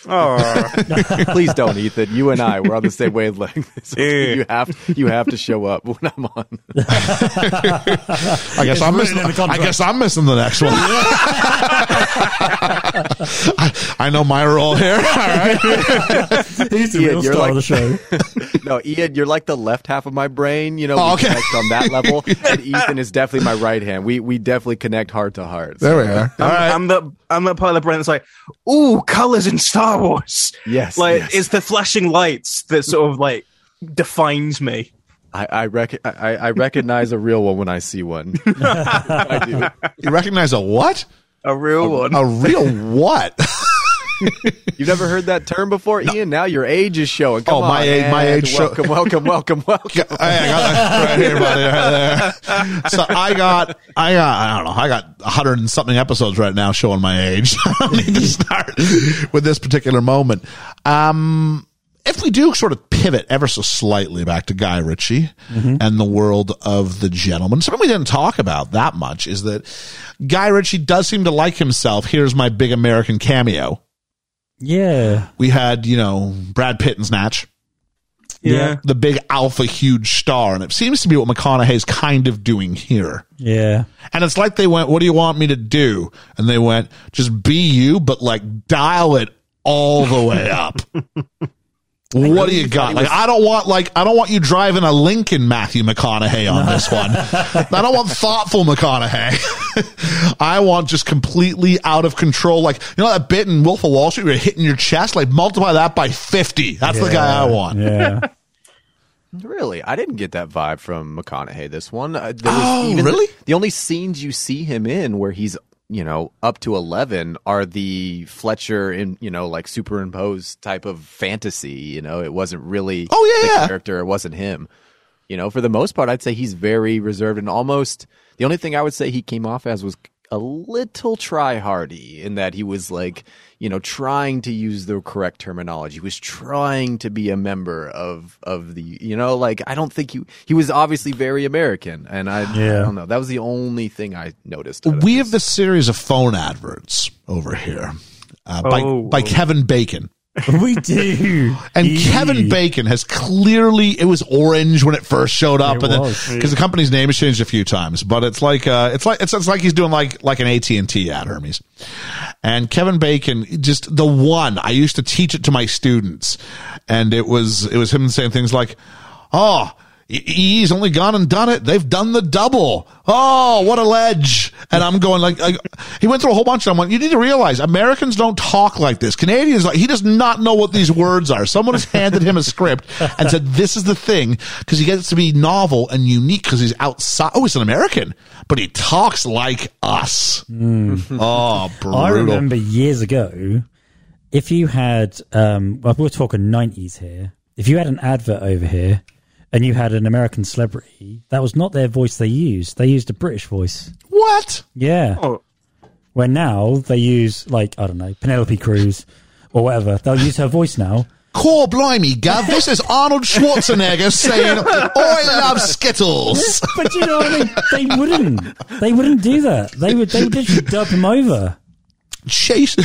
Oh, Please don't, Ethan. You and I, we're on the same wavelength. So Yeah. You have you have to show up when I'm on. I guess I'm missing. the I guess I'm missing the next one. I, I know my role here. All right. He's the Yeah, real star like- of the show. No, Ian, you're like the left half of my brain. You know, we Oh, okay. connect on that level, and Ethan is definitely my right hand. We we definitely connect heart to heart. There we are. I'm, right. I'm the I'm the part of the brain that's like, ooh, colors in Star Wars. Yes, like yes. it's the flashing lights that sort of like defines me. I I, rec- I I recognize a real one when I see one. I do. You recognize a what? A real one. A real what? You've never heard that term before, Ian? Now your age is showing. Come Oh, my on, age- my age show- Welcome, welcome, welcome, welcome. I got right here, buddy, right there. So I got, I got, I don't know, I got a hundred and something episodes right now showing my age. I don't need to start with this particular moment. Um, if we do sort of pivot ever so slightly back to Guy Ritchie and the world of the gentleman, something we didn't talk about that much is that Guy Ritchie does seem to like himself. Here's my big American cameo. Yeah. We had, you know, Brad Pitt and Snatch, Yeah. the big alpha huge star. And it seems to be what McConaughey's kind of doing here. Yeah. And it's like they went, what do you want me to do? And they went, just be you, but like dial it all the way up. what do you got? Like, I don't want like, I don't want you driving a Lincoln Matthew McConaughey on this one. I don't want thoughtful McConaughey. I want just completely out of control. Like, you know that bit in Wolf of Wall Street where you're hitting your chest? Like, multiply that by 50. That's the guy I want. Yeah. Really, I didn't get that vibe from McConaughey. This one, uh, there was Oh, even really? The, only scenes you see him in where he's you know up to eleven are the Fletcher in you know like superimposed type of fantasy. You know, it wasn't really Oh, yeah, the yeah. character. It wasn't him. You know, for the most part, I'd say he's very reserved and almost the only thing I would say he came off as was a little try hardy in that he was like, you know, trying to use the correct terminology. He was trying to be a member of of the, you know, like I don't think he he was obviously very American, and I, Yeah. I don't know. That was the only thing I noticed. We this. have this series of phone adverts over here uh, by, Oh, by oh. Kevin Bacon. We do. And Eee. Kevin Bacon has clearly it was orange when it first showed up, It and then was. because the company's name has changed a few times, but it's like uh, it's like it's, it's like he's doing like like an AT and T ad, Hermes. And Kevin Bacon, just the one I used to teach it to my students, and it was it was him saying things like, "Oh." He's only gone and done it. They've done the double. Oh, what a ledge. And I'm going like, like he went through a whole bunch of them. Went, You need to realize Americans don't talk like this. Canadians, like, he does not know what these words are. Someone has handed him a script and said, this is the thing because he gets to be novel and unique because he's outside. Oh, he's an American, but he talks like us. Oh, brutal. I remember years ago, if you had, um, well, we're talking 90s here, if you had an advert over here and you had an American celebrity, that was not their voice they used. They used a British voice. What? Yeah. Oh, Where now they use, like, I don't know, Penelope Cruz or whatever. They'll use her voice now. Core blimey, Gav. This is Arnold Schwarzenegger saying, oh, I love Skittles. But you know what I mean? They wouldn't. They wouldn't do that. They would, they would just dub him over. Chase.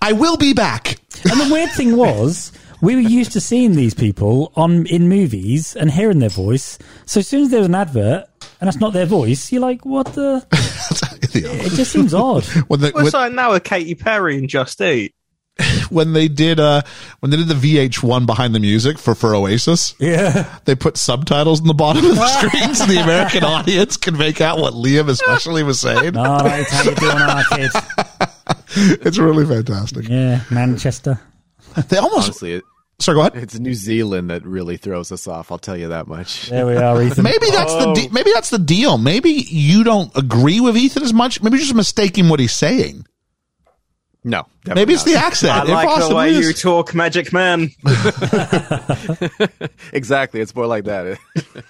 I will be back. And the weird thing was, we were used to seeing these people on in movies and hearing their voice. So as soon as there was an advert and that's not their voice, you're like, what the? It just seems odd. when, the, what's like now with Katy Perry and Just Eat? when they did uh when they did the VH1 behind the music for for Oasis, Yeah. they put subtitles in the bottom of the screen so the American audience can make out what Liam especially was saying. All right, how you doing, our kid? It's really fantastic. Yeah, Manchester. They almost honestly, it, sorry. Go ahead. it's New Zealand that really throws us off. I'll tell you that much. There we are, Ethan. Maybe that's the de- oh. maybe that's the deal. Maybe you don't agree with Ethan as much. Maybe you're just mistaking what he's saying. No, Maybe it's the accent. I It like the way is. you talk, Magic Man. exactly. It's more like that.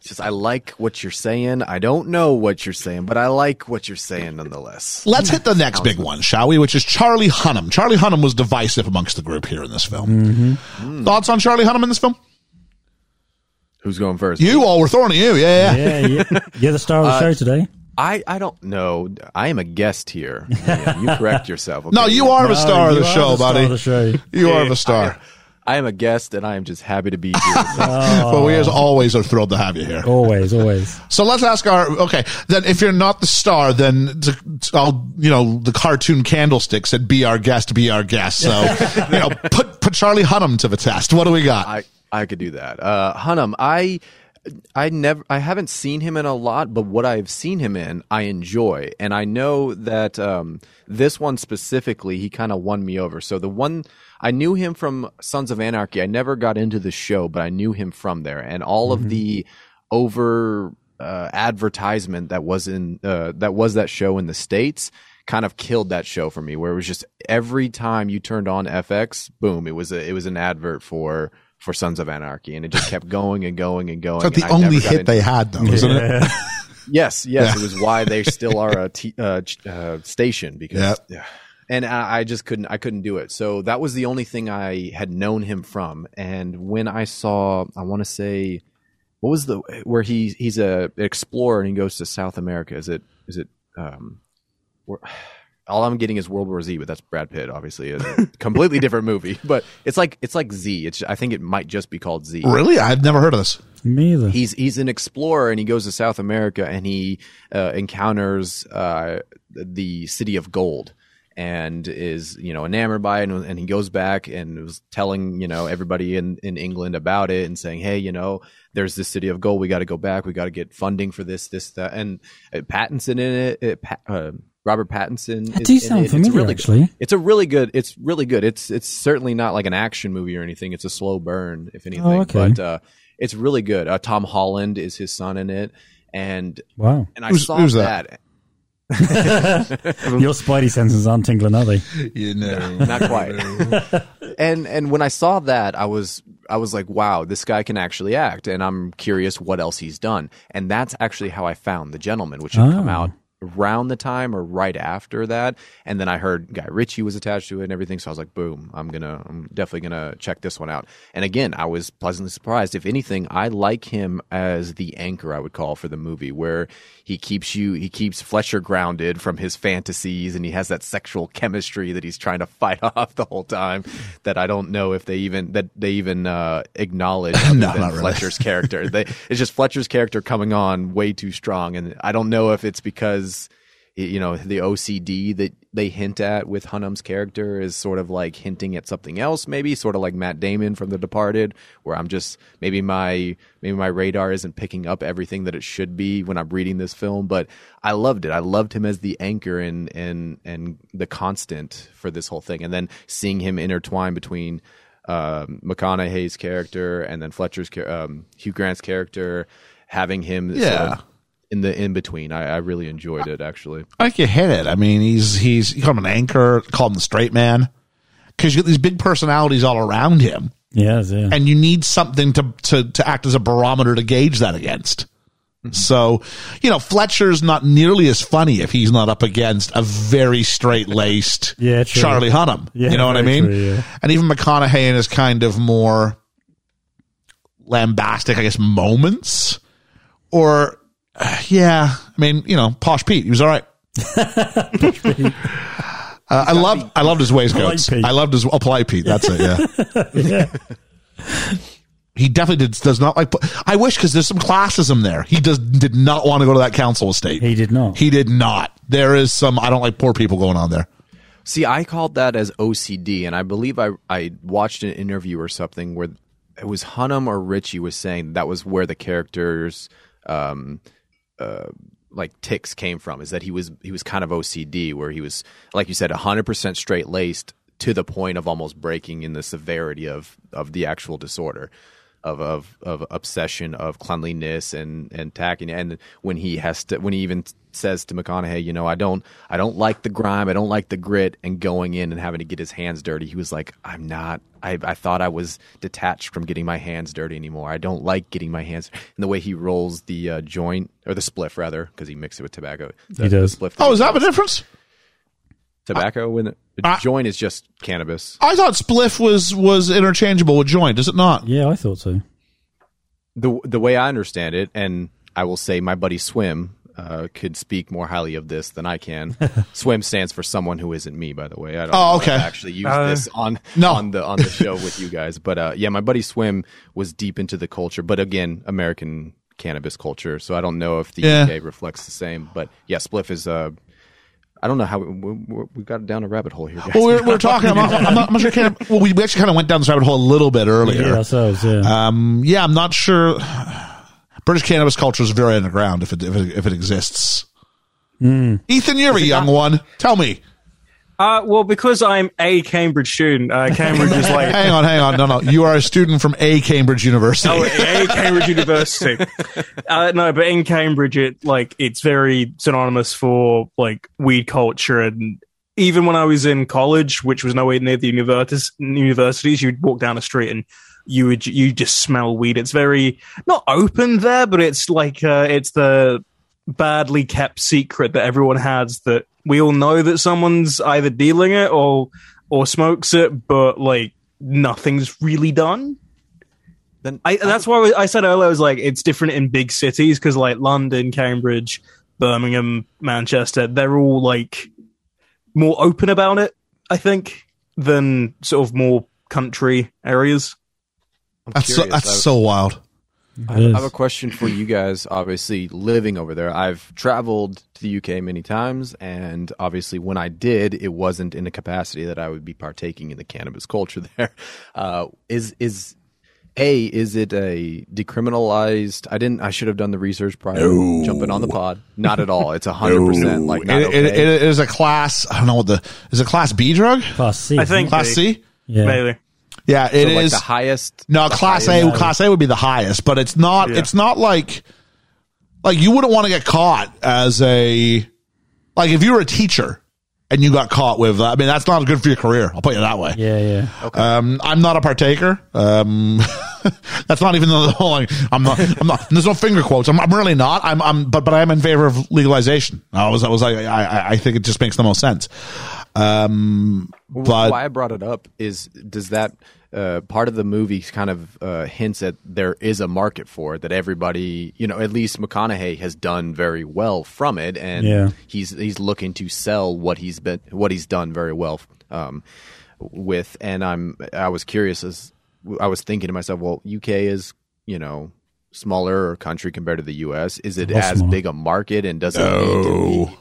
It's just I like what you're saying. I don't know what you're saying, but I like what you're saying nonetheless. Let's hit the next big one, shall we? Which is Charlie Hunnam. Charlie Hunnam was divisive amongst the group here in this film. Mm-hmm. Thoughts on Charlie Hunnam in this film? Who's going first? You all were throwing at you, yeah, yeah. Yeah, you- you're the star of the uh, show today. I, I don't know. I am a guest here. Liam. You correct yourself. No, you are the No, star of you the are show, the star buddy. of the show. You are the star. I am a guest, and I am just happy to be here. But we as always are thrilled to have you here. Always, always. So let's ask our okay. Then if you're not the star, then to, I'll you know the cartoon candlestick said be our guest, be our guest. So you know put put Charlie Hunnam to the test. What do we got? I I could do that. Uh, Hunnam, I I never I haven't seen him in a lot, but what I've seen him in, I enjoy, and I know that um, this one specifically, he kind of won me over. So the one I knew him from Sons of Anarchy. I never got into the show, but I knew him from there, and all of the over uh, advertisement that was in uh, that was that show in the states kind of killed that show for me where it was just every time you turned on FX boom it was a it was an advert for for Sons of Anarchy and it just kept going and going and going It's like the and I only hit into- they had, though, isn't it? yes yes Yeah. it was why they still are a t- uh, uh, station because Yep. yeah. And I, I just couldn't I couldn't do it. So that was the only thing I had known him from. And when I saw, I want to say, what was the where he he's a explorer and he goes to South America. Is it is it um, where, all I'm getting is World War Z, but that's Brad Pitt, obviously, It's a completely different movie. But it's like it's like Z. It's I think it might just be called Z. Really? I've never heard of this. Me either. He's he's an explorer and he goes to South America and he uh, encounters uh, the city of gold and is you know enamored by it and, and he goes back and was telling you know everybody in in England about it and saying hey you know there's this city of gold we got to go back we got to get funding for this this that and uh, Pattinson in it, it Pa- uh, Robert Pattinson That is do sound it. It's familiar, really good. actually. It's a really good. It's really good. It's it's certainly not like an action movie or anything. It's a slow burn, if anything. Oh, okay. But uh, it's really good. Uh, Tom Holland is his son in it, and Wow. and I Who's- saw who's that. Your spidey senses aren't tingling, are they? You know. Not quite. and and when I saw that, I was I was like, wow, this guy can actually act, and I'm curious what else he's done. And that's actually how I found The Gentlemen, which had come Oh. out around the time or right after that. And then I heard Guy Ritchie was attached to it and everything, so I was like, boom, I'm gonna, I'm definitely gonna check this one out. And again, I was pleasantly surprised. If anything, I like him as the anchor, I would call for the movie, where he keeps you, he keeps Fletcher grounded from his fantasies, and he has that sexual chemistry that he's trying to fight off the whole time. That I don't know if they even that they even uh, acknowledge No, really. Fletcher's character. They, it's just Fletcher's character coming on way too strong, and I don't know if it's because you know the OCD that they hint at with Hunnam's character is sort of like hinting at something else, maybe sort of like Matt Damon from The Departed, where I'm just maybe my maybe my radar isn't picking up everything that it should be when I'm reading this film. But I loved it. I loved him as the anchor and and and the constant for this whole thing, and then seeing him intertwine between um, McConaughey's character and then Fletcher's um, Hugh Grant's character, having him sort Yeah. of in the in between. I, I really enjoyed it actually. I think you hit it. I mean, he's he's you call him an anchor, call him the straight man, because you get these big personalities all around him, Yes, yeah. and you need something to to to act as a barometer to gauge that against. So, you know, Fletcher's not nearly as funny if he's not up against a very straight laced Yeah, true. Charlie Hunnam. Yeah, you know what I mean? true, yeah. And even McConaughey in his kind of more lambastic, I guess, moments. Or, uh, yeah, I mean, you know, Posh Pete, he was all right. Uh, I loved, I loved his waistcoats. Polite Pete. I loved his, oh, polite Pete. That's it. Yeah. He definitely did, does not like. I wish because there's some classism there. He does did not want to go to that council estate. He did not. He did not. There is some. I don't like poor people going on there. See, I called that as OCD, and I believe I I watched an interview or something where it was Hunnam or Ritchie was saying that was where the characters um uh like tics came from is that he was he was kind of OCD where he was like you said 100% straight laced to the point of almost breaking in the severity of of the actual disorder of of of obsession of cleanliness and and tacking and when he has to when he even says to McConaughey, you know, I don't I don't like the grime, I don't like the grit and going in and having to get his hands dirty. He was like, I'm not I I thought I was detached from getting my hands dirty anymore. I don't like getting my hands and the way he rolls the uh, joint or the spliff rather because he mixed it with tobacco. The, He does. The spliff Oh, is that the difference? tobacco when the, the I- joint is just cannabis. I thought spliff was was interchangeable with joint. Is it not? yeah, I thought so. the the way I understand it, and I will say my buddy Swim uh, could speak more highly of this than I can. Swim stands for someone who isn't me, by the way. I don't Oh, know okay. I've actually use Uh, this on No. on the on the show with you guys, but uh, yeah, my buddy Swim was deep into the culture, but again, American cannabis culture. So I don't know if the Yeah. UK reflects the same, but yeah, spliff is. Uh, I don't know how we, we, we got down a rabbit hole here, guys. Well, we're, we're talking. I'm not, I'm not, I'm not sure. Kind of, well, we we actually kind of went down this rabbit hole a little bit Yeah, earlier. ourselves, yeah. Um, yeah, I'm not sure. British cannabis culture is very underground if it if it, if it exists. Hmm. Ethan, you're a young one. Tell me. Uh, well, because I'm a Cambridge student, uh, Cambridge is like Hang on, hang on. No, no. You are a student from a Cambridge University. Oh, a Cambridge University. Uh, no, but in Cambridge, it like it's very synonymous for like weed culture, and even when I was in college, which was nowhere near the universities, universities, you'd walk down the street and you would you just smell weed. It's very not open there, but it's like uh, it's the badly kept secret that everyone has that we all know that someone's either dealing it or or smokes it, but like nothing's really done. Then I, that's why I said earlier, I was like, it's different in big cities because like London, Cambridge, Birmingham, Manchester, they're all like more open about it, I think, than sort of more country areas. I'm That's so, that's I- so wild. I I have a question for you guys. Obviously, living over there, I've traveled to the UK many times, and obviously, when I did, it wasn't in a capacity that I would be partaking in the cannabis culture there. Uh, is is a is it a decriminalized? I didn't. I should have done the research prior to jumping on the pod. Not at all. It's a hundred percent like not It- it- it is a class. I don't know what the is a class B drug? Class C. I think- it? Class C? Yeah. Maybe. Yeah, it is. so like the highest. No, the class highest- A. Class A would be the highest, but it's not. Yeah. It's not like like you wouldn't want to get caught as a like if you were a teacher and you got caught with. I mean, that's not good for your career. I'll put it that way. Yeah, yeah. Um, I'm not a partaker. Um, that's not even the whole. Like, I'm not. I'm not. There's no finger quotes. I'm, I'm really not. I'm. I'm. But but I am in favor of legalization. I was. I was like. I. I- I think it just makes the most sense. Um, but why I brought it up is does that uh, part of the movie kind of uh, hints that there is a market for it that everybody you know at least McConaughey has done very well from it and Yeah. he's he's looking to sell what he's been what he's done very well um, with and I'm I was curious as I was thinking to myself well UK is you know smaller country compared to the US is it as smaller. big a market and does it need to be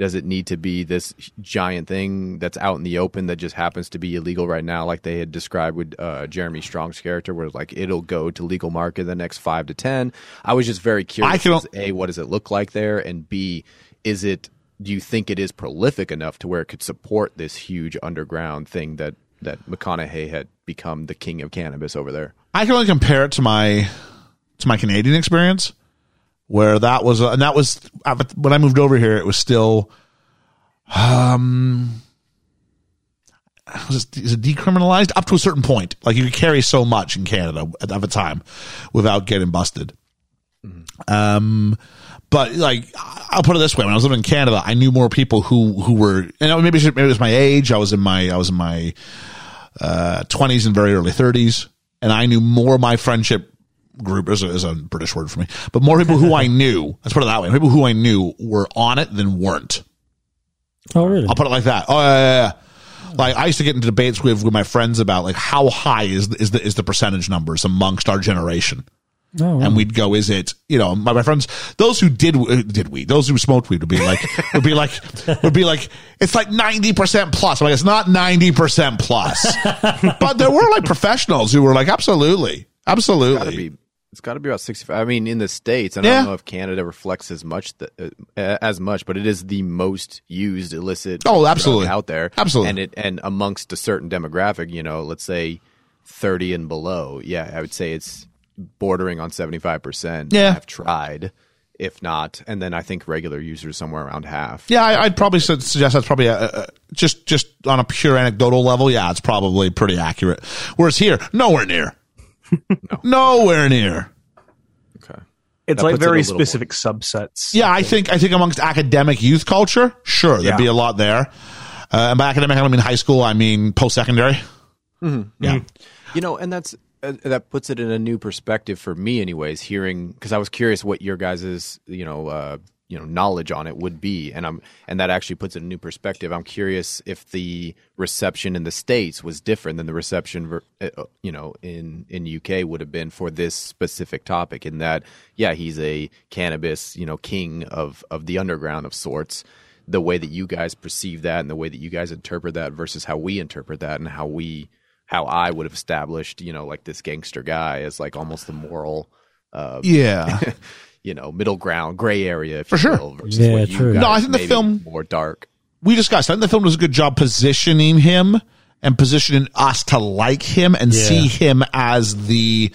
does it need to be this giant thing that's out in the open that just happens to be illegal right now, like they had described with uh, Jeremy Strong's character, where like it'll go to legal market in the next five to ten? I was just very curious. I a, what does it look like there, and b, is it? Do you think it is prolific enough to where it could support this huge underground thing that that McConaughey had become the king of cannabis over there? I can only compare it to my to my Canadian experience, where that was, and that was when I moved over here. It was still, um, was it, is it decriminalized up to a certain point? Like you could carry so much in Canada at, at the time without getting busted. Um, but like I'll put it this way: when I was living in Canada, I knew more people who who were, and maybe maybe it was my age. I was in my I was in my twenties and very early thirties, and I knew more of my friendship group is a, is a British word for me, but more people who I knew. Let's put it that way: people who I knew were on it than weren't. Oh, really? I'll put it like that. Oh yeah, yeah, yeah. Like I used to get into debates with with my friends about like how high is the, is the is the percentage numbers amongst our generation Oh, wow. and we'd go, is it, you know, my, my friends, those who did, uh, did weed, those who smoked weed would be like, would be like, would be like, it's like 90% plus. I'm like, it's not 90% plus. but there were like professionals who were like, absolutely, Gotta absolutely. It's got to be about sixty-five. I mean, in the states. I don't know if Canada reflects as much th- uh, as much, but it is the most used illicit. Oh, absolutely. out there, Absolutely. and it and amongst a certain demographic, you know, let's say thirty and below. Yeah, I would say it's bordering on seventy-five percent. Yeah. have tried, if not, and then I think regular users somewhere around half. Yeah, I, I'd probably su- suggest that's probably a, a- just just on a pure anecdotal level. Yeah, it's probably pretty accurate. Whereas here, nowhere near, nowhere near. Okay. It's That like puts it a very specific subsets. Yeah, I think I think amongst academic youth culture, sure, there'd Yeah. be a lot there. Uh, and by academic, I don't mean high school. I mean post secondary. Yeah, You know, and that's uh, that puts it in a new perspective for me, anyways. Hearing because I was curious what your guys's you know uh, you know knowledge on it would be, and I'm and that actually puts it in a new perspective. I'm curious if the reception in the states was different than the reception uh, you know in in UK would have been for this specific topic. In that, yeah, he's a cannabis you know king of of the underground of sorts. The way that you guys perceive that and the way that you guys interpret that versus how we interpret that and how we how I would have established, you know, like this gangster guy as like almost the moral, uh, yeah. you know, middle ground, gray area, if For you sure. will, versus Yeah, what true. guys No, I think the film- more dark. we discussed. I think the film does a good job positioning him and positioning us to like him and Yeah. see him as the.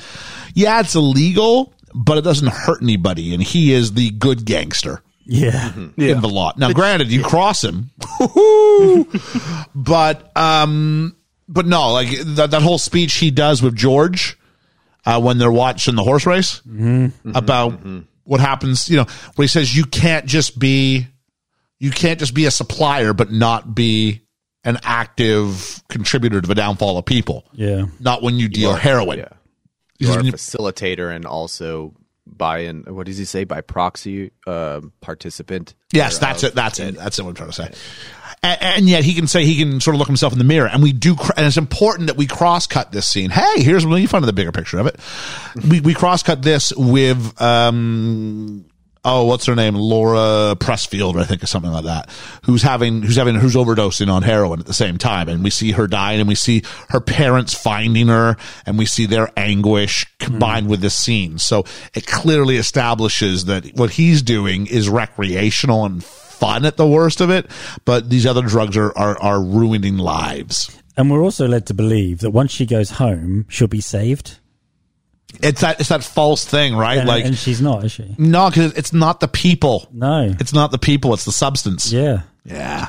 Yeah, it's illegal, but it doesn't hurt anybody, and he is the good gangster. yeah. in the lot. Now, granted, you cross him, but um, but no, like that that whole speech he does with George uh, when they're watching the horse race about what happens. You know, where he says you can't just be You can't just be a supplier but not be an active contributor to the downfall of people. Yeah. Not when you deal are- heroin. Yeah. You are a facilitator and also by an what does he say by proxy uh, participant. Yes, that's it. That's it. That's what I'm trying to say. And, and yet he can say he can sort of look himself in the mirror, and we do. And it's important that we cross cut this scene. Hey, here's when you find the bigger picture of it. We we cross cut this with um. Oh, what's her name? Laura Pressfield, I think, or something like that. Who's having, who's having, who's overdosing on heroin at the same time. And we see her dying and we see her parents finding her and we see their anguish combined with this scene. So it clearly establishes that what he's doing is recreational and fun at the worst of it, but these other drugs are, are, are ruining lives. And we're also led to believe that once she goes home, she'll be saved. It's that, it's that false thing, right? And, like, and she's not, is she? no, cause it's not the people. No. It's not the people. It's the substance. Yeah. Yeah.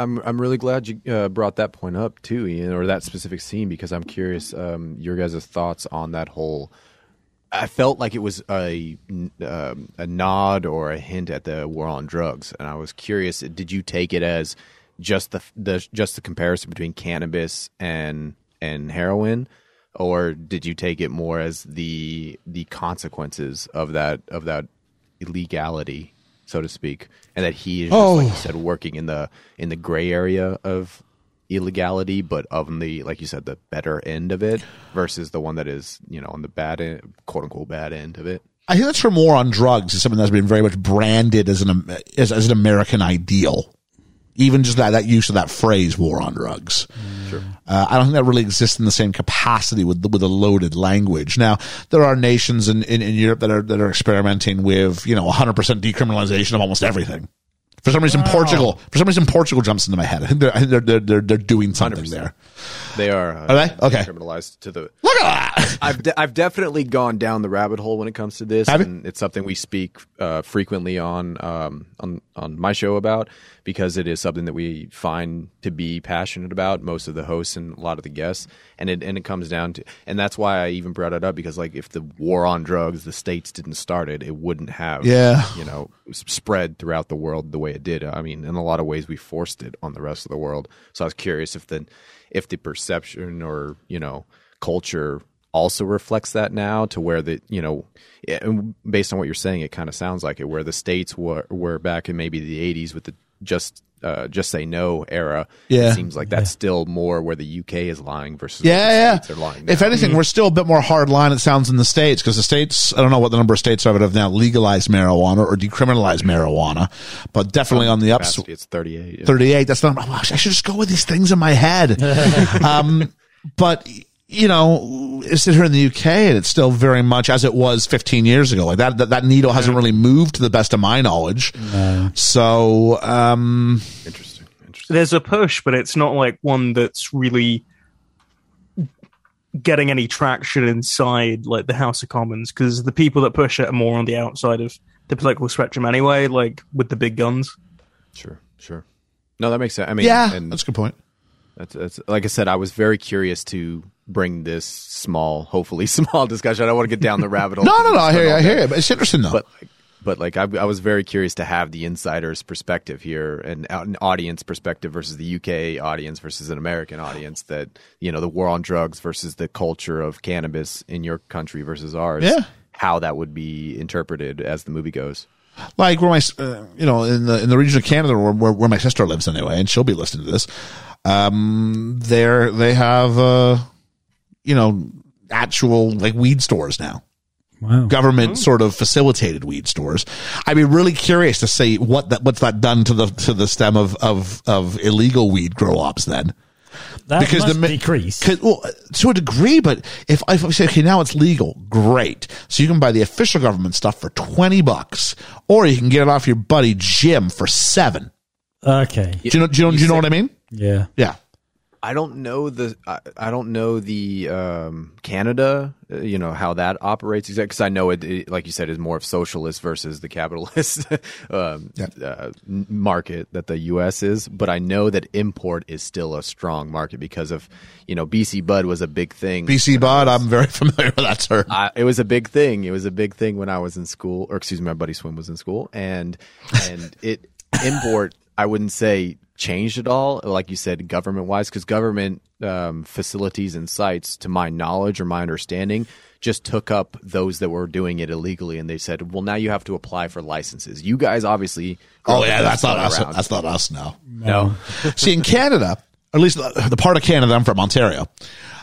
I'm I'm really glad you uh, brought that point up too, Ian, or that specific scene because I'm curious um, your guys' thoughts on that whole. I felt like it was a um, a nod or a hint at the war on drugs, and I was curious. Did you take it as just the the just the comparison between cannabis and and heroin, or did you take it more as the the consequences of that of that illegality, so to speak, and that he is just, like you said, working in the in the gray area of illegality, but of the like you said, the better end of it versus the one that is you know on the bad end, quote unquote bad end of it. I think that's for more on drugs is something that's been very much branded as an as, as an American ideal. Even just that that use of that phrase "war on drugs." Sure. Uh, I don't think that really exists in the same capacity with the, with a loaded language. Now there are nations in, in, in Europe that are that are experimenting with you know 100 percent decriminalization of almost everything. For some reason, Portugal. For some reason, Portugal jumps into my head. I think they're I think they're they're, they're, they're doing something 100%. there. They are uh, Are they? Okay. criminalized to the Look at that. I've de- I've definitely gone down the rabbit hole when it comes to this, Have you? and it's something we speak uh, frequently on um, on on my show about because it is something that we find to be passionate about. Most of the hosts and a lot of the guests, and it and it comes down to, and that's why I even brought it up because like if the war on drugs, the states didn't start it, it wouldn't have Yeah. you know spread throughout the world the way it did. I mean, in a lot of ways, we forced it on the rest of the world. So I was curious if the if the perception or you know culture also reflects that now to where the you know based on what you're saying it kind of sounds like it where the states were were back in maybe the 80s with the just uh, just say no era Yeah. it seems like that's still more where the UK is lying versus Yeah, the yeah. states are lying If now. anything, we're still a bit more hard line. It sounds in the states because the states. I don't know what the number of states are that have now legalized marijuana or decriminalized marijuana, but definitely on the ups. It's 38 yeah. 38. That's not, oh, I should just go with these things in my head. um, but, you know, I sit here in the UK and it's still very much as it was 15 years ago. Like that, that, that needle hasn't really moved to the best of my knowledge. So, um, interesting interesting there's a push, but it's not like one that's really getting any traction inside like the House of Commons because the people that push it are more on the outside of the political spectrum anyway, like with the big guns. sure sure no that makes sense I mean yeah, and that's a good point. That's, that's like I said. I was very curious to bring this small, hopefully small discussion. I don't want to get down the rabbit hole. No, no, no. I hear you. I hear you. But it's interesting though. But but like I, I was very curious to have the insider's perspective here and an audience perspective versus the UK audience versus an American audience. That you know the war on drugs versus the culture of cannabis in your country versus ours. Yeah. how that would be interpreted as the movie goes. like where my uh, you know in the in the region of Canada where, where where my sister lives anyway, and she'll be listening to this. Um, there they have uh, you know, actual like weed stores now. Wow. Government hmm. sort of facilitated weed stores. I'd be really curious to see what that what's that done to the to the stem of of of illegal weed grow ops then. That because must the decrease well, to a degree, but if, if I say, okay, now it's legal, great. So you can buy the official government stuff for 20 bucks, or you can get it off your buddy Jim for seven. Okay. Do you know, do you know, do you know what I mean? Yeah. Yeah. I don't know the I, I don't know the um, Canada, uh, you know how that operates exactly because I know it, it, like you said, is more of socialist versus the capitalist um, uh, market that the U.S. is. But I know that import is still a strong market because of you know BC Bud was a big thing. BC Bud, I'm very familiar with that term. I, it was a big thing. It was a big thing when I was in school, or excuse me, my buddy Swim was in school, and and it import, I wouldn't say changed at all. Like you said, government wise, because government um, facilities and sites, to my knowledge or my understanding, just took up those that were doing it illegally, and they said, "Well, now you have to apply for licenses." You guys obviously. Oh yeah, that's not us. around. That's not us. No. no. See, in Canada, or at least the, the part of Canada I'm from, Ontario,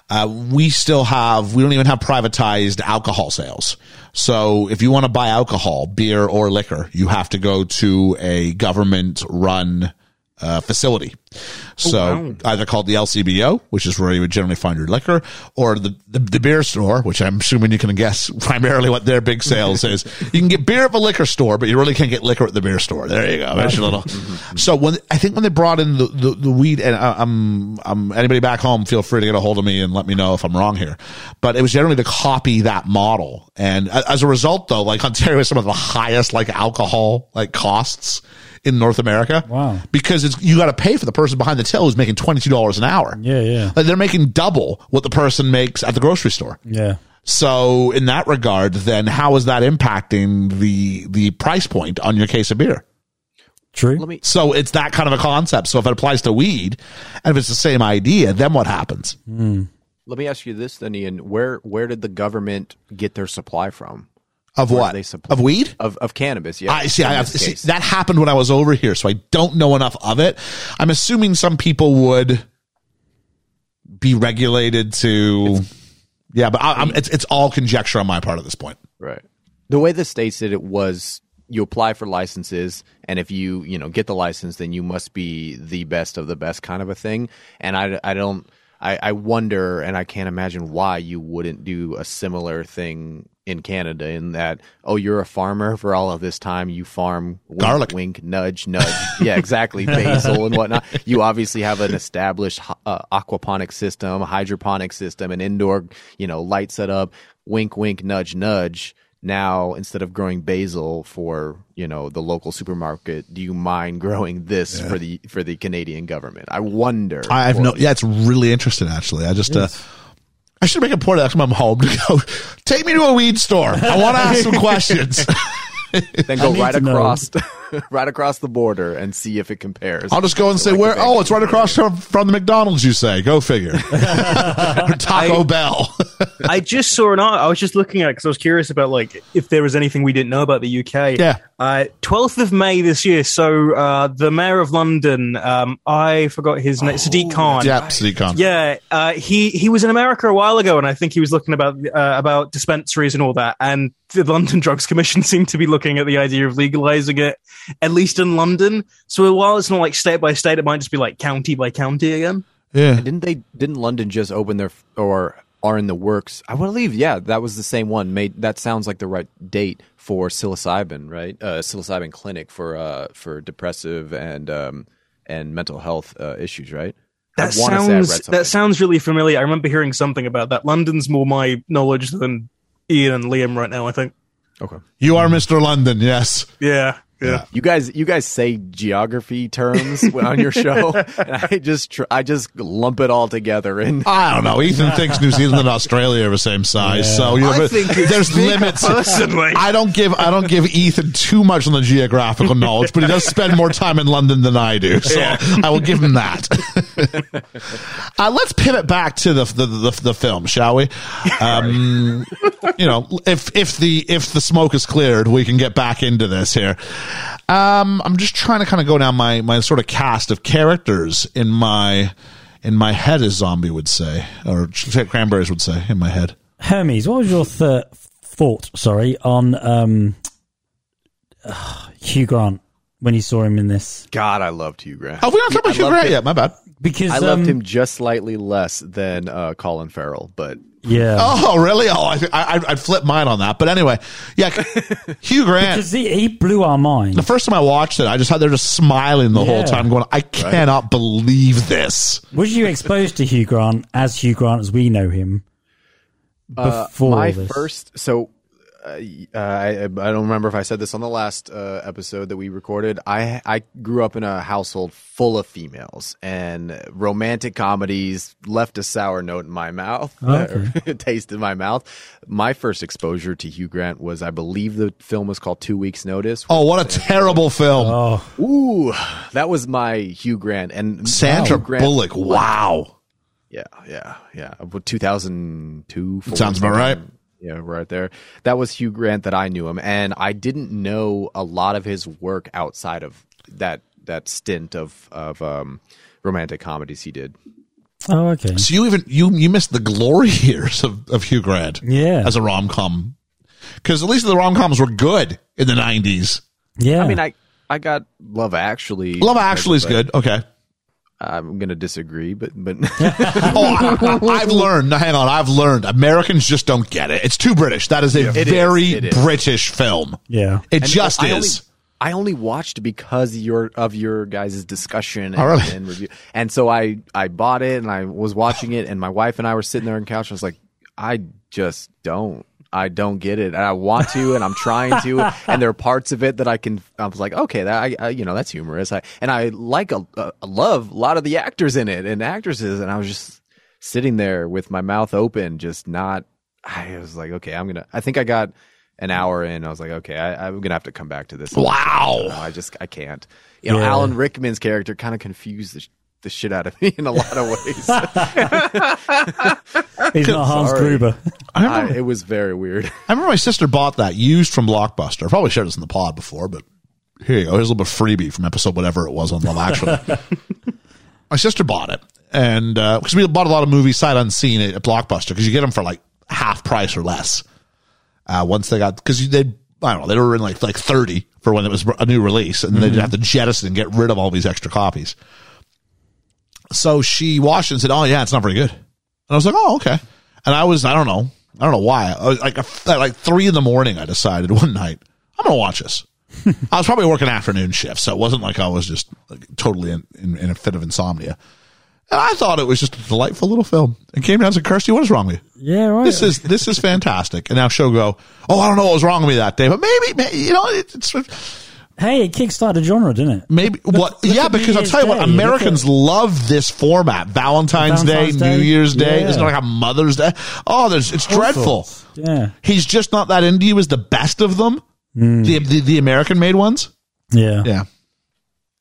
uh, we still have, we don't even have privatized alcohol sales. So if you want to buy alcohol, beer or liquor, you have to go to a government run uh, facility. So either called the LCBO, which is where you would generally find your liquor, or the, the, the beer store, which I'm assuming you can guess primarily what their big sales is. You can get beer at the liquor store, but you really can't get liquor at the beer store. There you go. There's your little. So when I think when they brought in the, the, the weed, and I, I'm, I'm anybody back home, feel free to get a hold of me and let me know if I'm wrong here. But it was generally to copy that model, and as a result, though, like Ontario is some of the highest like alcohol like costs in North America. Wow. Because it's you got to pay for the person behind the till who's making twenty two dollars an hour. Yeah, yeah. Like they're making double what the person makes at the grocery store. Yeah. So in that regard, then how is that impacting the the price point on your case of beer? True. Let me. So it's that kind of a concept. So if it applies to weed, and if it's the same idea, then what happens? Hmm. Let me ask you this, then, Ian. Where where did the government get their supply from? Of what? they supply- Of weed? Of of cannabis? Yeah. I see. I have see, that happened when I was over here, so I don't know enough of it. I'm assuming some people would be regulated to. yeah, but I, I'm, it's it's all conjecture on my part at this point. Right. The way the states did it was you apply for licenses and if you, you know, get the license then you must be the best of the best kind of a thing. And I, I don't I, I wonder and I can't imagine why you wouldn't do a similar thing in Canada in that, oh, you're a farmer for all of this time, you farm wink, Garlic. wink, nudge, nudge. yeah, exactly. Basil and whatnot. You obviously have an established uh, aquaponic system, hydroponic system, an indoor, you know, light setup. Wink, wink, nudge, nudge. Now, instead of growing basil for you know the local supermarket, do you mind growing this for the for the Canadian government? I wonder. I have no. Yeah, it's really interesting. Actually, I just. Uh, I should make a point next time I'm home to go. Take me to a weed store. I want to ask some questions. Then go right across, right across the border and see if it compares. I'll just go and say Like where. Oh, it's right across from, from the McDonald's. You say, go figure. Taco I- Bell. I just saw an art. I was just looking at because I was curious about like if there was anything we didn't know about the UK. Yeah. Uh, 12th of May this year. So uh, the mayor of London, um, I forgot his name, Sadiq Khan. yeah, Sadiq Khan. Yeah, uh, he he was in America a while ago, and I think he was looking about uh, about dispensaries and all that. And the London Drugs Commission seemed to be looking at the idea of legalizing it, at least in London. So while it's not like state by state, it might just be like county by county again. Yeah. Didn't they? Didn't London just open their or are in the works? I believe. Yeah, that was the same one. Made that sounds like the right date for psilocybin, right? Uh, psilocybin clinic for uh, for depressive and um, and mental health uh, issues, right? That wanna say I read sounds that sounds really familiar. I remember hearing something about that. London's more my knowledge than Ian and Liam right now. I think. okay. You are Mr. London. Yes. Yeah, yeah. You guys, you guys say geography terms on your show, and I just tr- I just lump it all together. And I don't know. Ethan thinks New Zealand and Australia are the same size, so you know, I think there's limits. personally. I don't give I don't give Ethan too much on the geographical knowledge, but he does spend more time in London than I do, so I will give him that. uh, let's pivot back to the the, the, the film, shall we? Um, you know, if if the if the smoke is cleared, we can get back into this here. Um, I'm just trying to kind of go down my my sort of cast of characters in my in my head, as zombie would say, or cranberries would say in my head. Hermes, what was your th- thought? Sorry, on um, Hugh Grant when you saw him in this? God, I loved Hugh Grant. Oh, we don't talk I Hugh Grant him. yet. My bad. Because I loved um, him just slightly less than uh, Colin Farrell, but Yeah, Oh, really? Oh, I, I, I'd flip mine on that. But anyway, yeah, Hugh Grant. because he, he blew our mind. The first time I watched it, I just had there just smiling the whole Yeah. time, going, "I cannot believe this." Was you exposed to Hugh Grant as Hugh Grant as we know him before Uh, my this? first so uh, I, I don't remember if I said this on the last uh, episode that we recorded. I I grew up in a household full of females, and romantic comedies left a sour note in my mouth, Okay. a taste in my mouth. My first exposure to Hugh Grant was, I believe, the film was called Two Weeks Notice. Oh, what a terrible film. Oh, Ooh, that was my Hugh Grant and Sandra Hugh Grant- Bullock. Wow. Yeah, yeah, yeah. About 2002. Sounds about right. Yeah, right there. That was Hugh Grant that I knew him, and I didn't know a lot of his work outside of that that stint of of um, romantic comedies he did. oh, okay. So you even you you missed the glory years of, of Hugh Grant. Yeah. As a rom com. Because at least the rom coms were good in the nineties. Yeah. I mean, I I got Love Actually. Love Actually is good. Okay. I'm gonna disagree, but but Oh, I, have learned. Hang on, I've learned. Americans just don't get it. It's too British. That is a It is, very it is. British film. yeah. It And just I is. Only, I only watched because your of your guys' discussion and, Oh, really? and review, and so I I bought it and I was watching it, and my wife and I were sitting there on the couch. And I was like, I just don't. I don't get it, and I want to, and I'm trying to, and there are parts of it that I can. I was like, okay, that I, I you know, that's humorous. I and I like a love a lot of the actors in it and actresses, and I was just sitting there with my mouth open, just not. I was like, okay, I'm gonna. I think I got an hour in. I was like, okay, I, I'm gonna have to come back to this. Wow. I just I can't. You know, Alan Rickman's character kind of confused the, the shit out of me in a lot of ways. He's not Hans Sorry. Gruber. I remember, I, it was very weird. I remember my sister bought that used from Blockbuster. I probably shared this in the pod before, but here you go. Here's a little bit of freebie from episode whatever it was on Love Actually. my sister bought it, and because we bought a lot of movies sight unseen at, at Blockbuster, because you get them for like half price or less. Uh, once they got because they I don't know they were in like like thirty for when it was a new release, and they'd have to jettison and get rid of all these extra copies. So she watched it and said, "Oh yeah, it's not very good." And I was like, "Oh okay." And I was I don't know I don't know why I was like at like three in the morning. I decided one night I'm gonna watch this. I was probably working afternoon shift, so it wasn't like I was just like, totally in, in, in a fit of insomnia. And I thought it was just a delightful little film. And came down and said, Kirsty, what is wrong with you? Yeah, right. This is this is fantastic. And now she'll go, oh, I don't know what was wrong with me that day, but maybe, maybe you know, it, it's hey, it kickstarted genre, didn't it? maybe what? look Yeah, at because I'll Year's tell you what, Day. Look Americans at- love this format: Valentine's, Valentine's Day, Day. New Year's Day. Yeah. Isn't it like a Mother's Day? Oh, there's it's dreadful. sorts. Yeah. He's just not that into you as the best of them. Hmm. The, the the American made ones. Yeah. Yeah.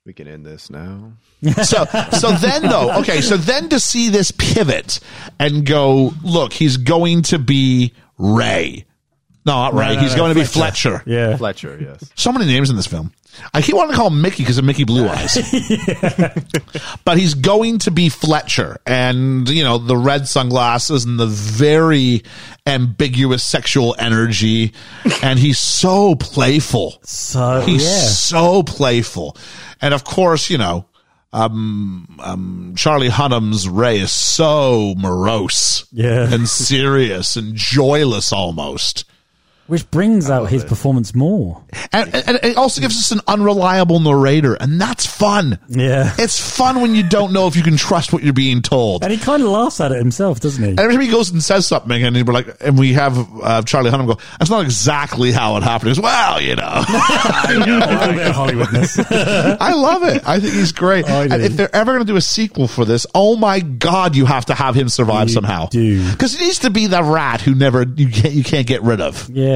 We can end this now. So so then though, okay, so then to see this pivot and go, look, he's going to be Ray. No, not Ray. No, no, he's no, going to be Fletcher. Yeah. Fletcher, yes. So many names in this film. I keep wanting to call him Mickey because of Mickey Blue Eyes. but he's going to be Fletcher and, you know, the red sunglasses and the very ambiguous sexual energy. And he's so playful. So, He's yeah. so playful. And of course, you know, um, um, Charlie Hunnam's Ray is so morose Yeah. and serious and joyless almost. Which brings out his performance more. And, and it also gives us an unreliable narrator, and that's fun. Yeah. It's fun when you don't know if you can trust what you're being told. And he kind of laughs at it himself, doesn't he? And every time he goes and says something, and we're like, and we have uh, Charlie Hunnam go, "That's not exactly how it happened." He goes, well, you know, a little bit Hollywoodness. I love it. I think he's great. I do. and if they're ever going to do a sequel for this, oh my god, you have to have him survive You somehow. do. because he needs to be the rat who never you can't you can't get rid of. yeah.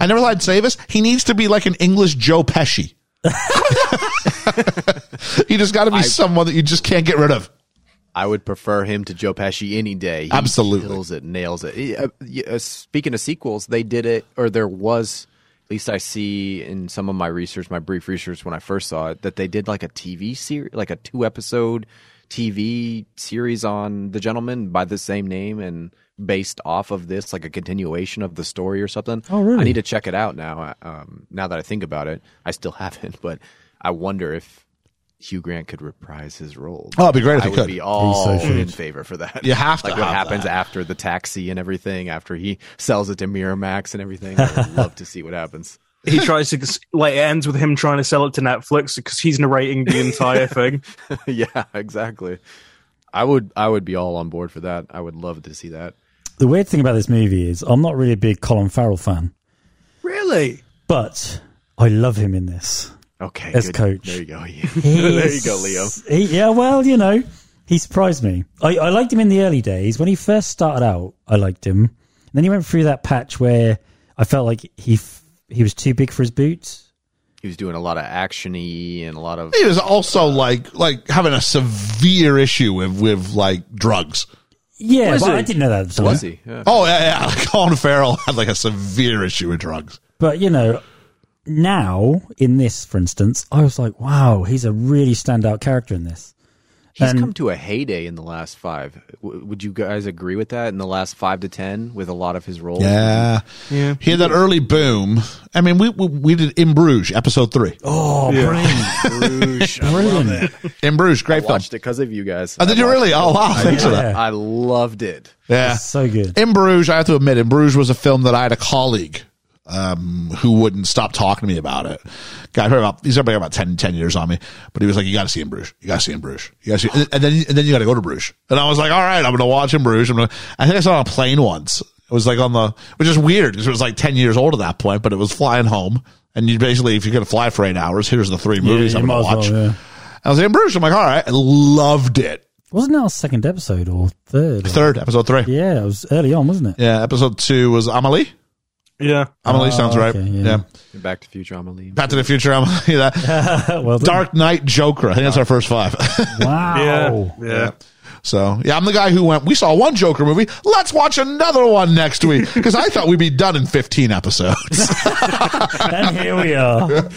I never thought I'd say this. He needs to be like an English Joe Pesci. he just got to be someone that you just can't get rid of. I would prefer him to Joe Pesci any day. He Absolutely. kills it, nails it. Uh, uh, speaking of sequels, they did it, or there was. At least I see in some of my research, my brief research when I first saw it, that they did like a TV series, like a two episode TV series on The Gentlemen by the same name and based off of this, like a continuation of the story or something. Oh, really? I need to check it out now. Um, now that I think about it, I still haven't, but I wonder if Hugh Grant could reprise his role. Oh, it'd be great if I he would could. be all so in favor for that. You have to like what happens that. after the taxi and everything, after he sells it to Miramax and everything. I would love to see what happens. he tries to like it ends with him trying to sell it to Netflix because he's narrating the entire thing. yeah, exactly. I would I would be all on board for that. I would love to see that. The weird thing about this movie is I'm not really a big Colin Farrell fan. Really? But I love him in this. Okay, As good. coach. There you go. He there you go, Liam. he- yeah, well, you know, he surprised me. I, I liked him in the early days. When he first started out, I liked him. And then he went through that patch where I felt like he f- he was too big for his boots. He was doing a lot of actiony and a lot of He was also like like having a severe issue with with like drugs. Yeah, Was but he? I didn't know that at the time. was he? Yeah. Oh yeah, yeah. Colin Farrell had like a severe issue with drugs. But you know, now in this, for instance, I was like, wow, he's a really standout character in this. He's And- come to a heyday in the last five. W- would you guys agree with that? In the last five to ten, with a lot of his roles. Yeah, Yeah. He had that early boom. I mean, we we, we did in Bruges episode three. Oh, brilliant! Bruges. I Brilliant. In Bruges, great film. watched it because of you guys. Oh, did I you really? it. Oh wow, thanks for that. I loved it. Yeah, so good. In Bruges, I have to admit, In Bruges was a film that I had a colleague um, who wouldn't stop talking to me about it. Guy, about, he's probably about 10, 10 years on me, but he was like, "You got to see In Bruges. You got to see In Bruges. You got to see." And then, and then you got to go to Bruges. And I was like, "All right, I'm going to watch In Bruges." I'm gonna, I think I saw on a plane once. It was like on the, which is weird because it was like 10 years old at that point, but it was flying home. And you basically, if you're going to fly for eight hours, here's the three movies you I'm going to watch. well, yeah. I was In Bruges. I'm like, all right, I loved it. Wasn't that our second episode or third? Third, episode three. Yeah, it was early on, wasn't it? Yeah, episode two was Amelie. Yeah. Amelie Oh, sounds right. okay, yeah. yeah. Back to the Future Amelie. Back to the Future. Amelie. That. well, done. Dark Knight Joker. I think that's our first five. Wow. Yeah. Yeah. so yeah, I'm the guy who went. We saw one Joker movie. Let's watch another one next week because I thought we'd be done in 15 episodes. and here we are.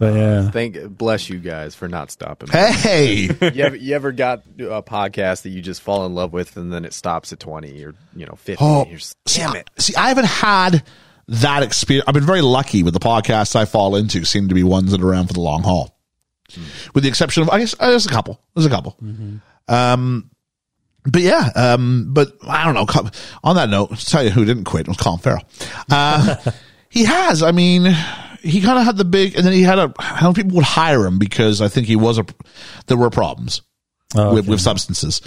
But yeah, Thank bless you guys for not stopping. hey, you, ever, you ever got a podcast that you just fall in love with and then it stops at twenty or you know fifty? Oh, You're just, damn I- it! See, I haven't had that experience. I've been very lucky with the podcasts I fall into. Seem to be ones that are around for the long haul, with the exception of I guess uh, there's a couple. There's a couple. Um, but yeah, um, but I don't know. On that note, I'll tell you who didn't quit it was Colin Farrell. Uh, he has. I mean, he kind of had the big, and then he had a. I don't know, people would hire him because I think he was a. There were problems Oh, with, okay. with substances.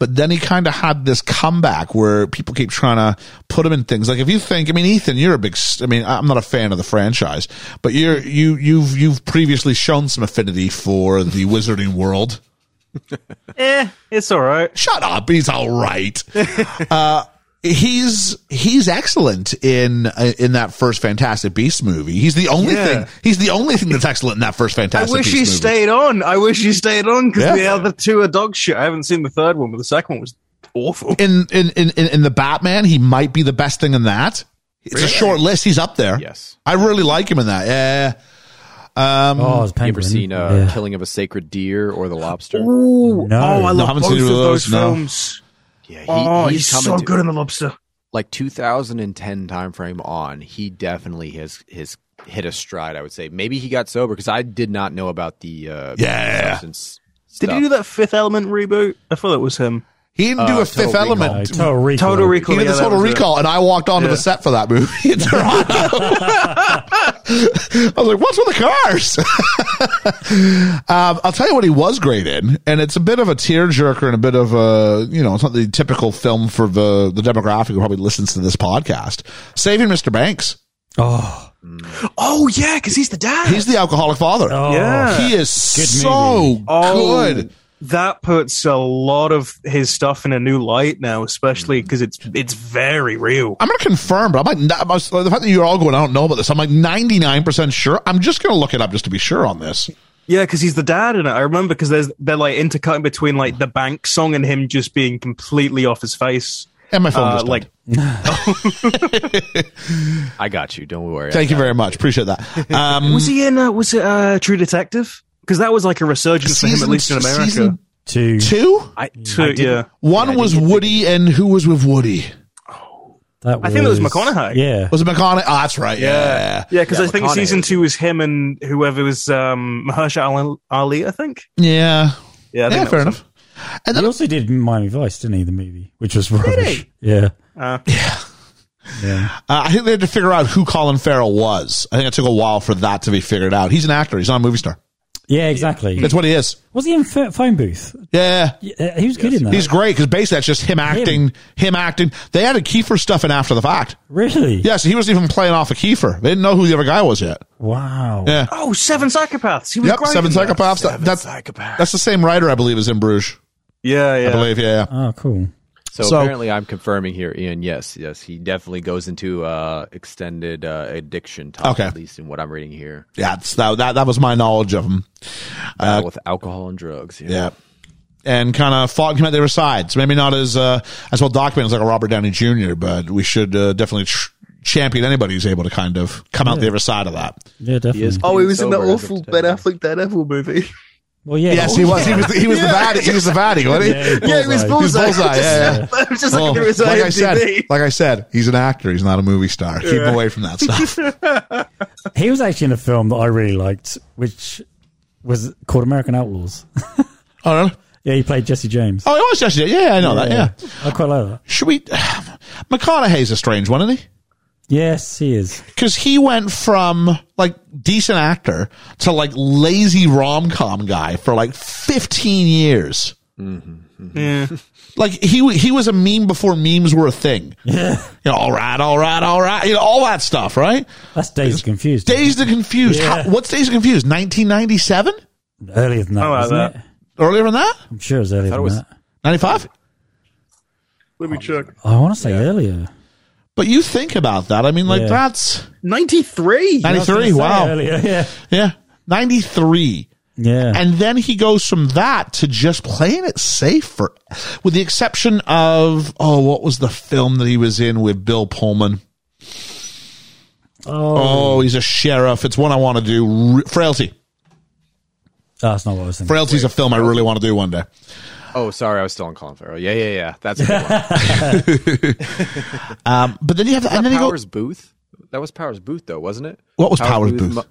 But then he kind of had this comeback where people keep trying to put him in things. Like if you think, I mean, Ethan, you're a big. I mean, I'm not a fan of the franchise, but you're you you've you've previously shown some affinity for the Wizarding world. Eh, it's all right. Shut up, he's all right. uh, he's he's excellent in uh, in that first Fantastic Beast movie. He's the only Yeah. thing. He's the only thing that's excellent in that first Fantastic. I Fantastic. wish Beasts you movie. stayed on. I wish you stayed on because Yeah. the other two are dog shit. I haven't seen the third one, but the second one was awful. in in in in, in the Batman, he might be the best thing in that. It's a short list. He's up there. Yes. I really like him in that. Yeah. Um, oh, it's You ever seen uh, Yeah. Killing of a Sacred Deer or The Lobster? Ooh, No. oh, I No, love haven't both seen of either of those those, no. films. Yeah, he, oh, he's, he's, so to- good in the lobster. like 2010 timeframe on. He definitely has has hit a stride. I would say maybe he got sober because I did not know about the uh, Yeah. substance. Did stuff. he do that Fifth Element reboot? I thought it was him. He didn't do Uh, a Fifth Total Recall. Uh, Element. Total Recall. Total Recall. He did yeah, the that Total was it. Recall, and I walked onto the set for that movie in Toronto. I was like, "What's with the cars?" um, I'll tell you what he was great in, and it's a bit of a tearjerker and a bit of a you know, it's not the typical film for the the demographic who probably listens to this podcast. Saving Mr. Banks. Oh, Oh yeah, because he's the dad. He's the alcoholic father. oh. Yeah. He is Good so movie. Oh, good. That puts a lot of his stuff in a new light now, especially because it's it's very real. I'm going to confirm, but I'm like, I'm- the fact that you're all going, I don't know about this. I'm like 99% sure. I'm just going to look it up just to be sure on this. Yeah, because he's the dad in it. I remember because there's they're like intercutting between like the bank song and him just being completely off his face. And my phone Uh, just like died. I got you. Don't worry. Thank you very much. Appreciate that. Um, was he in? Uh, was it uh, True Detective? Because that was like a resurgence for him, at least in America. season Two. two? I, Two, I didn't- yeah. One I was didn't Woody, and who was with Woody? That I think it was McConaughey. Yeah. Was it McConaughey? Oh, that's right. Yeah. Yeah, because Yeah, I think season two was him and whoever was um, Mahershala Ali. I think. Yeah. Yeah, I think Yeah, fair was enough. And He also did Miami Vice, didn't he? The movie, which was rubbish. Yeah. him. Uh, Yeah. uh, I think they had to figure out who Colin Farrell was. I think it took a while for that to be figured out. He's an actor. He's not a movie star. Yeah, exactly. That's what he is. Was he in ph- phone booth? Yeah. Yeah, uh, he was good in that. He's great because basically that's just him acting, him. acting. They added Kiefer stuff in after the fact. really? Yeah, so he wasn't even playing off of Kiefer. They didn't know who the other guy was yet. Wow. Yeah. Oh, Seven Psychopaths. He was Yep, great Seven in that. Psychopaths. That- that's, that's the same writer, I believe, as in Bruges. Yeah, yeah. I believe, yeah. yeah. Oh, cool. So, So- apparently, I'm confirming here, Ian. Yes, yes, he definitely goes into uh, extended uh, addiction talk. Okay. At least in what I'm reading here, Yeah, it's, that, that, that was my knowledge of him. uh, with alcohol and drugs. Yeah. And kind of fought and came out the other side. So maybe not as, uh, as well documented as like a Robert Downey Jr., but we should uh, definitely tr- champion anybody who's able to kind of come out the other side of that. Yeah, definitely. is- Oh, he was in the Sober as of awful. Ben Affleck Daredevil movie. well, yeah. Yes, he was. He was. The, he was the baddie. He was the baddie, wasn't he? Yeah, Yeah, he was Bullseye. He was Bullseye. bullseye. Yeah, yeah. I was just Well, looking through like I said, like I said, he's an actor. He's not a movie star. Keep him away from that stuff. He was actually in a film that I really liked, which was called American Outlaws. oh, really? yeah, he played Jesse James. oh, it was just yeah. I know that. Yeah. I quite like that. Should we? McConaughey's a strange one, isn't he? Yes, he is. Because he went from like decent actor to like lazy rom com guy for like fifteen years. Mm-hmm. Yeah. Like he he was a meme before memes were a thing. Yeah. You know, all right, all right, all right. You know, all that stuff, right? That's Dazed and Confused. Dazed and Confused. Yeah. How, what's Dazed and Confused? 1997? Earlier than that, I like wasn't that. it? Earlier than that? I'm sure it was earlier than it was- that. 95? Let me check. Oh, I want to say earlier. But you think about that. I mean, like, Yeah. that's 93. 93. Wow. Earlier, yeah. Yeah. 93. Yeah. And then he goes from that to just playing it safe for, with the exception of, oh, what was the film that he was in with Bill Pullman? oh, Oh, he's a sheriff. It's one I want to do. Re- Frailty. that's not what I was thinking. Frailty's a film I really want to do one day. Oh, sorry, I was still on Colin Farrell. Yeah, yeah, yeah. That's a good one. Um, but then you have, and then you go, Powers Boothe. That was Powers Boothe, though, wasn't it? What was Powers Boothe? Ma-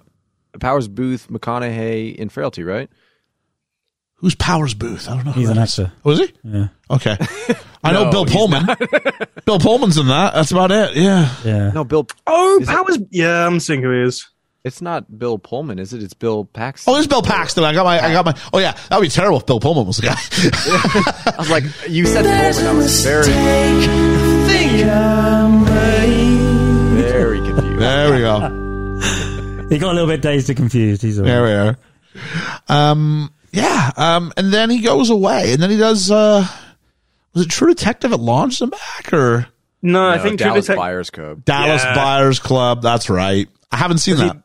Powers Boothe, McConaughey in Frailty, right? who's Powers Boothe? I don't know. who He's an actor. Was he? Yeah. Okay. I know No, Bill Pullman. Bill Pullman's in that. That's about it. Yeah. Yeah. No, Bill. Oh, Is it- Powers. Yeah, I'm seeing who he is. It's not Bill Pullman, is it? It's Bill Paxton. Oh, there's Bill Paxton. I got my, I got my, oh yeah, that would be terrible if Bill Pullman was the guy. I was like, you said There's Pullman. a I was very, mistake. I think I made. very confused. there we go. He got a little bit dazed and confused. He's all There right. we are. Um, yeah. Um, and then he goes away and then he does, uh, was it True Detective that launched him back or No, I No, think True Dallas Detect- Buyers Club. Dallas Yeah. Buyers Club? That's right. I haven't seen that.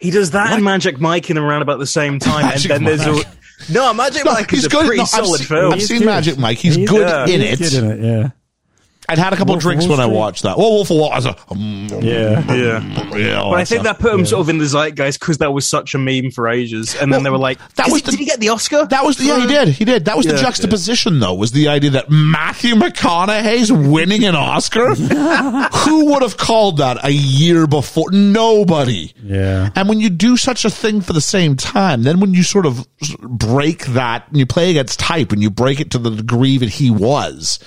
He does that and Magic Mike in around about the same time. Magic and then there's a no Magic No, Mike he's is a good. pretty No, I've solid seen- film. I've He's seen good. Magic Mike. He's He's- good yeah, in He's it. good in it, yeah. I'd had a couple Wolf of of drinks when I watched that. Well, Wolf of Wall. I was like, mm, mm Yeah. Mm, mm, yeah. yeah, But I think stuff. that put him sort of in the zeitgeist because that was such a meme for ages. And then they were like, that was he- the- did he get the Oscar? That was yeah, he did. He did. That was the Yeah. juxtaposition, though. Was the idea that Matthew McConaughey's winning an Oscar? Who would have called that a year before? Nobody. Yeah. And when you do such a thing for the same time, then when you sort of break that and you play against type and you break it to the degree that he was,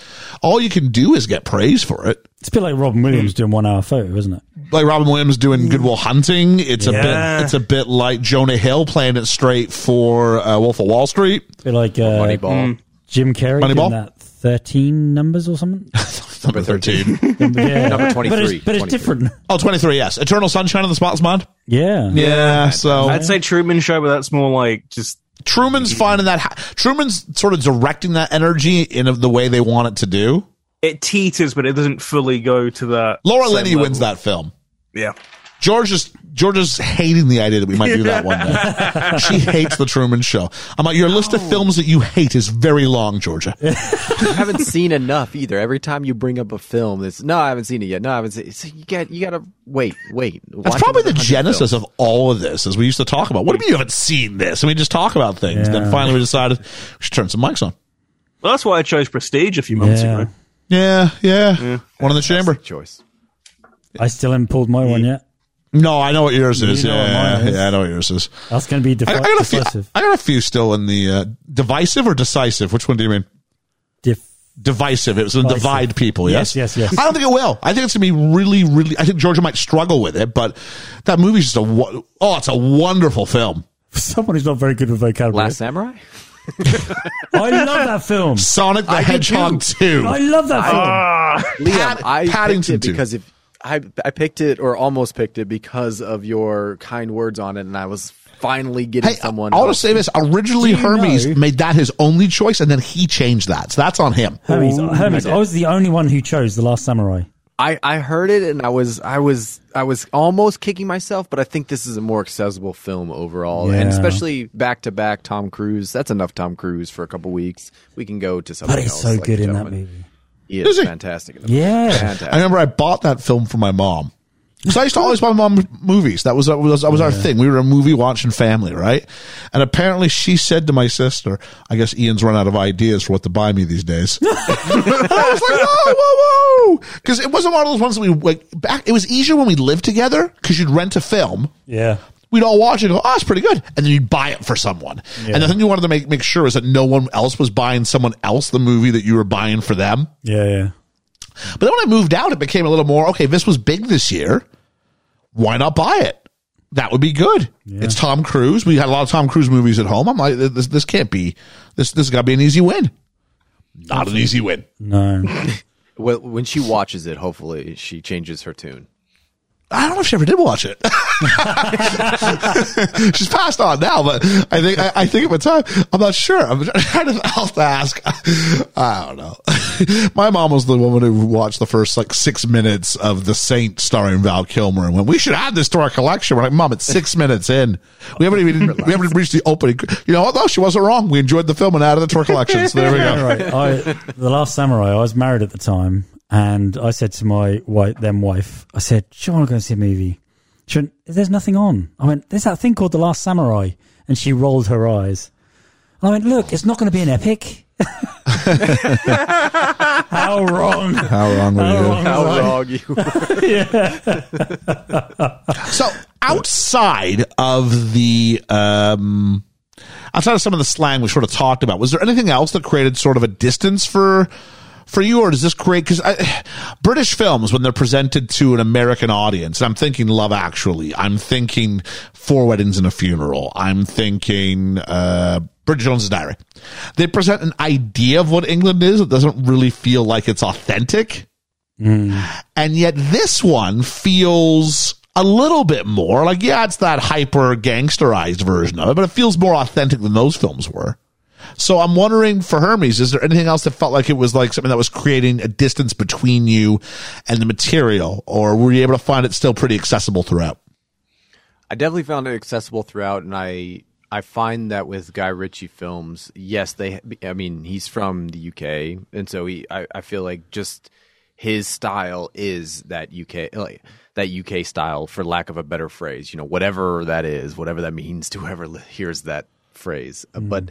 all you can do is get praise for it. It's a bit like Robin Williams doing one hour photo, isn't it? Like Robin Williams doing Good Will Hunting. It's a Yeah. bit. It's a bit like Jonah Hill playing it straight for uh, Wolf of Wall Street. A bit like uh, Moneyball. Jim Carrey Moneyball? doing that 13 numbers or something. Number thirteen. yeah. Number But 23, it's, but it's 23. different. oh, 23, Yes, Eternal Sunshine of the Spotless Mind. Yeah. Yeah. So I'd say Truman Show, but that's more like just Truman's finding that. Truman's sort of directing that energy in of the way they want it to do. It teeters, but it doesn't fully go to that. Laura same Linney wins that film. Yeah. George is George is hating the idea that we might do that one day. she hates the Truman Show. I'm like, your list of films that you hate is very long, Georgia. I haven't seen enough either. Every time you bring up a film, it's no, I haven't seen it yet. No, I haven't seen it. So you get, you gotta wait, wait. That's probably the genesis films. of all of this, as we used to talk about. What do you mean you haven't seen this? And we just talk about things. Yeah. Then finally we decided we should turn some mics on. Well, that's why I chose Prestige a few months Yeah. ago. Yeah, yeah. One in the chamber. choice. I still haven't pulled my one yet. No, I know what yours is. You know what Yeah, mine is. yeah, I know what yours is. That's going to be I, defi- I got a few. decisive. I got a few still in the uh, divisive or decisive. Which one do you mean? Dif- Divisive. It was going to divide people. Yes, Yes, yes, yes. I don't think it will. I think it's going to be really, really. I think Georgia might struggle with it, but that movie's just a oh, it's a wonderful film. For someone who's not very good with vocabulary. Last Samurai. I love that film. Sonic the I did Hedgehog too. 2. I love that ah. film. Liam, Pat- I Paddington picked it too. because if I I picked it or almost picked it because of your kind words on it, and I was finally getting Hey, someone. I'll just say this. Originally, Do you Hermes know- made that his only choice, and then he changed that. So that's on him. Hermes, Hermes, I I, was the only one who chose The Last Samurai. I, I heard it and I was I was I was almost kicking myself, but I think this is a more accessible film overall, and especially back to back Tom Cruise. That's enough Tom Cruise for a couple weeks. We can go to something But he's else. so like good a in that movie. He is, Is he? fantastic. In the Yeah. fantastic. I remember I bought that film for my mom. So I used to always buy my mom movies. That was that was, that was our thing. We were a movie watching family, right? And apparently, she said to my sister, "I guess Ian's run out of ideas for what to buy me these days." I was like, oh, "Whoa, whoa, whoa!" Because it wasn't one of those ones that we like back. It was easier when we lived together because you'd rent a film. Yeah. We'd all watch it and go, oh, it's pretty good. And then you'd buy it for someone. And the thing you wanted to make, make sure is that no one else was buying someone else the movie that you were buying for them. Yeah, yeah. But then when I moved out, it became a little more okay. This was big this year. Why not buy it? That would be good. It's Tom Cruise. We had a lot of Tom Cruise movies at home. I'm like, this this can't be this. This got to be an easy win. Not an easy win. No. Well, when she watches it, hopefully she changes her tune. I don't know if she ever did watch it. She's passed on now, but I think I, I think at the time I'm not sure. I'm trying to I'll have to ask. I don't know. My mom was the woman who watched the first like six minutes of The Saint starring Val Kilmer and went, "We should add this to our collection." We're like, "Mom, it's six minutes in. We haven't even we haven't reached the opening." You know what? though? she wasn't wrong. We enjoyed the film and added it to our collection. So there we go. right. I, the Last Samurai, I was married at the time, and I said to my wife, then wife, I said, "Do you want to go and see a movie?" She went, "There's nothing on." I went, "There's that thing called The Last Samurai," and she rolled her eyes. I went, "Look, it's not going to be an epic." How wrong! How wrong were How you? wrong How was I? wrong you So outside of the um outside of some of the slang we sort of talked about, was there anything else that created sort of a distance for for you, or does this create because British films when they're presented to an American audience? I'm thinking Love Actually. I'm thinking Four Weddings and a Funeral. I'm thinking uh, Bridget Jones's Diary. They present an idea of what England is. It doesn't really feel like it's authentic. And yet this one feels a little bit more like, yeah, it's that hyper gangsterized version of it, but it feels more authentic than those films were. So I'm wondering for Hermes, is there anything else that felt like it was like something that was creating a distance between you and the material, or were you able to find it still pretty accessible throughout? I definitely found it accessible throughout, and I I find that with Guy Ritchie films, yes, they. I mean, he's from the UK, and so he. I, I feel like just his style is that UK like that UK style, for lack of a better phrase. You know, whatever that is, whatever that means to whoever hears that phrase, Uh, but.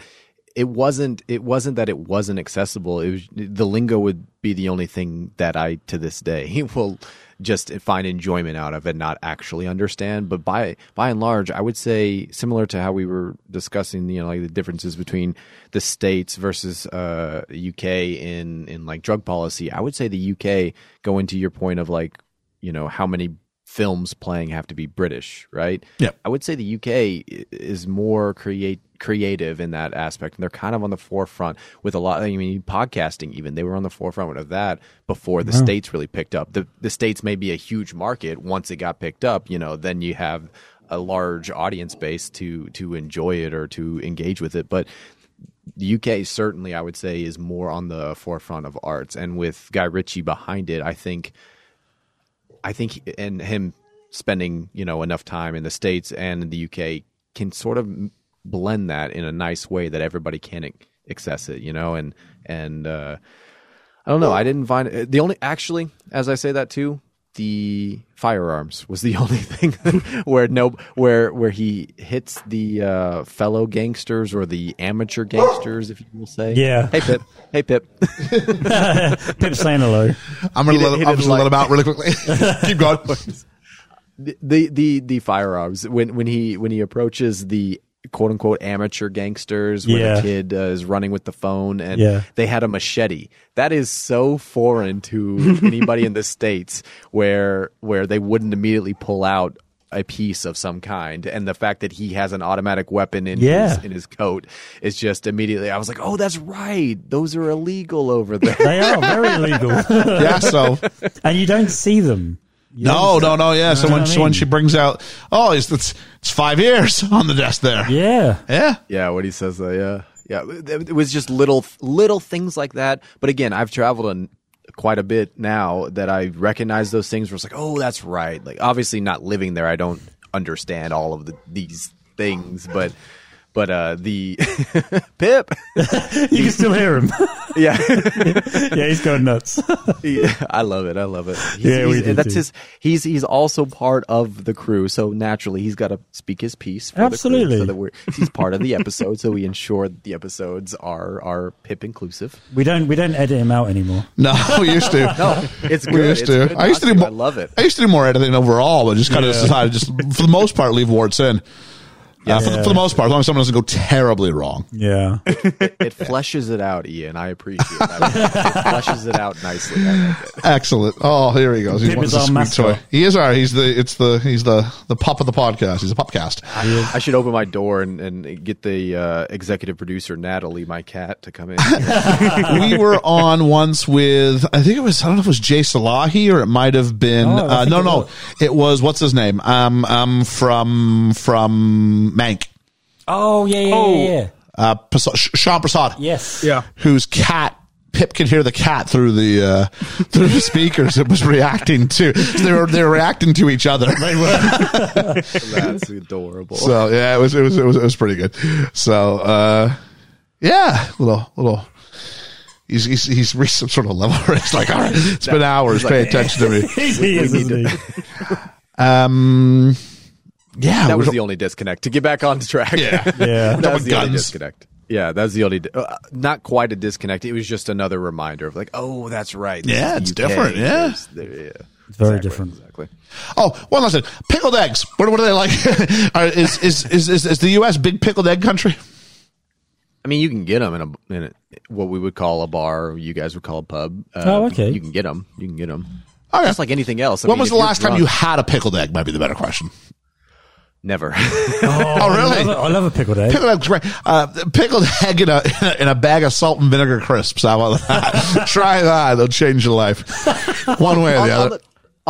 It wasn't. It wasn't that it wasn't accessible. It was the lingo would be the only thing that I, to this day, will just find enjoyment out of and not actually understand. But by by and large, I would say similar to how we were discussing, you know, like the differences between the states versus uh, UK in in like drug policy. I would say the UK, going to your point of like, you know, how many films playing have to be British, right? Yep. I would say the UK is more create creative in that aspect, and they're kind of on the forefront with a lot. I mean, podcasting even they were on the forefront of that before the states really picked up. The the states may be a huge market once it got picked up. You know, then you have a large audience base to to enjoy it or to engage with it, but. The UK certainly, I would say, is more on the forefront of arts, and with Guy Ritchie behind it, I think I think and him spending you know enough time in the states and in the UK can sort of blend that in a nice way that everybody can access it, you know, and and uh, I don't know. I didn't find it, the only actually as I say that too. The firearms was the only thing where no where where he hits the uh, fellow gangsters or the amateur gangsters, if you will say. Yeah. Hey Pip. Hey Pip. Pip saying hello. I'm gonna He let did- he I'm just gonna let him out really quickly. Keep going. the the the firearms when when he when he approaches the quote unquote amateur gangsters when Yeah. a kid uh, is running with the phone and Yeah. they had a machete that is so foreign to anybody in the states where where they wouldn't immediately pull out a piece of some kind, and the fact that he has an automatic weapon in Yeah. his in his coat is just immediately. I was like, oh, that's right. Those are illegal over there. They are very illegal, yeah. So and you don't see them. You no, no, no. Yeah. So know when what I so when she brings out, oh, it's it's, it's five years on the desk there. Yeah, Yeah. Yeah, what he says that. Yeah, yeah. It, it was just little little things like that. But again, I've traveled on quite a bit now that I recognize those things. Where it's like, oh, that's right. Like obviously, not living there, I don't understand all of the, these things, but. But uh the Pip, you can still hear him. yeah, yeah, he's going nuts. He- I love it. I love it. He's, Yeah, we do that's too. his. He's he's also part of the crew, so naturally he's got to speak his piece. For Absolutely. the crew, so that we're, he's part of the episode, so we ensure that the episodes are are Pip inclusive. we don't we don't edit him out anymore. No, we used to. No, it's good. We used It's to. good I used to do. More, I love it. I used to do more editing overall, but just kind of decided just for the most part leave warts in. Uh, for, the, for the most part, as long as someone doesn't go terribly wrong. Yeah, It fleshes it out, Ian. I appreciate that. it fleshes it out nicely. I like it. Excellent. Oh, here he goes. He Pip wants is a our sweet mascot. toy. He is our. He's the. It's the. He's the the pup of the podcast. He's a pupcast. I should open my door and, and get the uh, executive producer Natalie, my cat, to come in. we were on once with I think it was I don't know if it was Jay Salahi or it might have been Oh, I uh, think no it no was. it was what's his name um um from from Mank Oh yeah, yeah, Oh. yeah, yeah. uh Prasad, Sh- Sean Prasad Yes. Yeah. whose cat Pip could hear the cat through the uh, through the speakers. It was reacting to. So they were they were reacting to each other. That's adorable. So yeah, it was it was it was it was pretty good. So uh, yeah, little little. He's he's he's reached some sort of level where it's like, all right, it's been hours. Pay attention to me. he is, isn't he? Um, yeah, that was the only disconnect. To get back on track. yeah. Yeah. that was the only disconnect. Yeah, that was the only. Uh, not quite a disconnect. It was just another reminder of like, oh, that's right. This Yeah, it's UK. different, yeah. There's- there- yeah. It's very Exactly, different. Exactly. Oh, one last thing. Pickled eggs. What, what are they like? Are- is, is, is, is, is the U.S. big pickled egg country? I mean, you can get them in a in a, what we would call a bar, you guys would call a pub. Uh, Oh, okay. You can get them. You can get them. Okay. Just like anything else. I when mean, was the you're last time you had a pickled egg? Might be the better question. Never. Oh, I really? love, a- I love a pickled egg. Pickled egg's great. Uh, pickled egg in a, in a bag of salt and vinegar crisps. How about that? Try that. It'll change your life. One way or the other.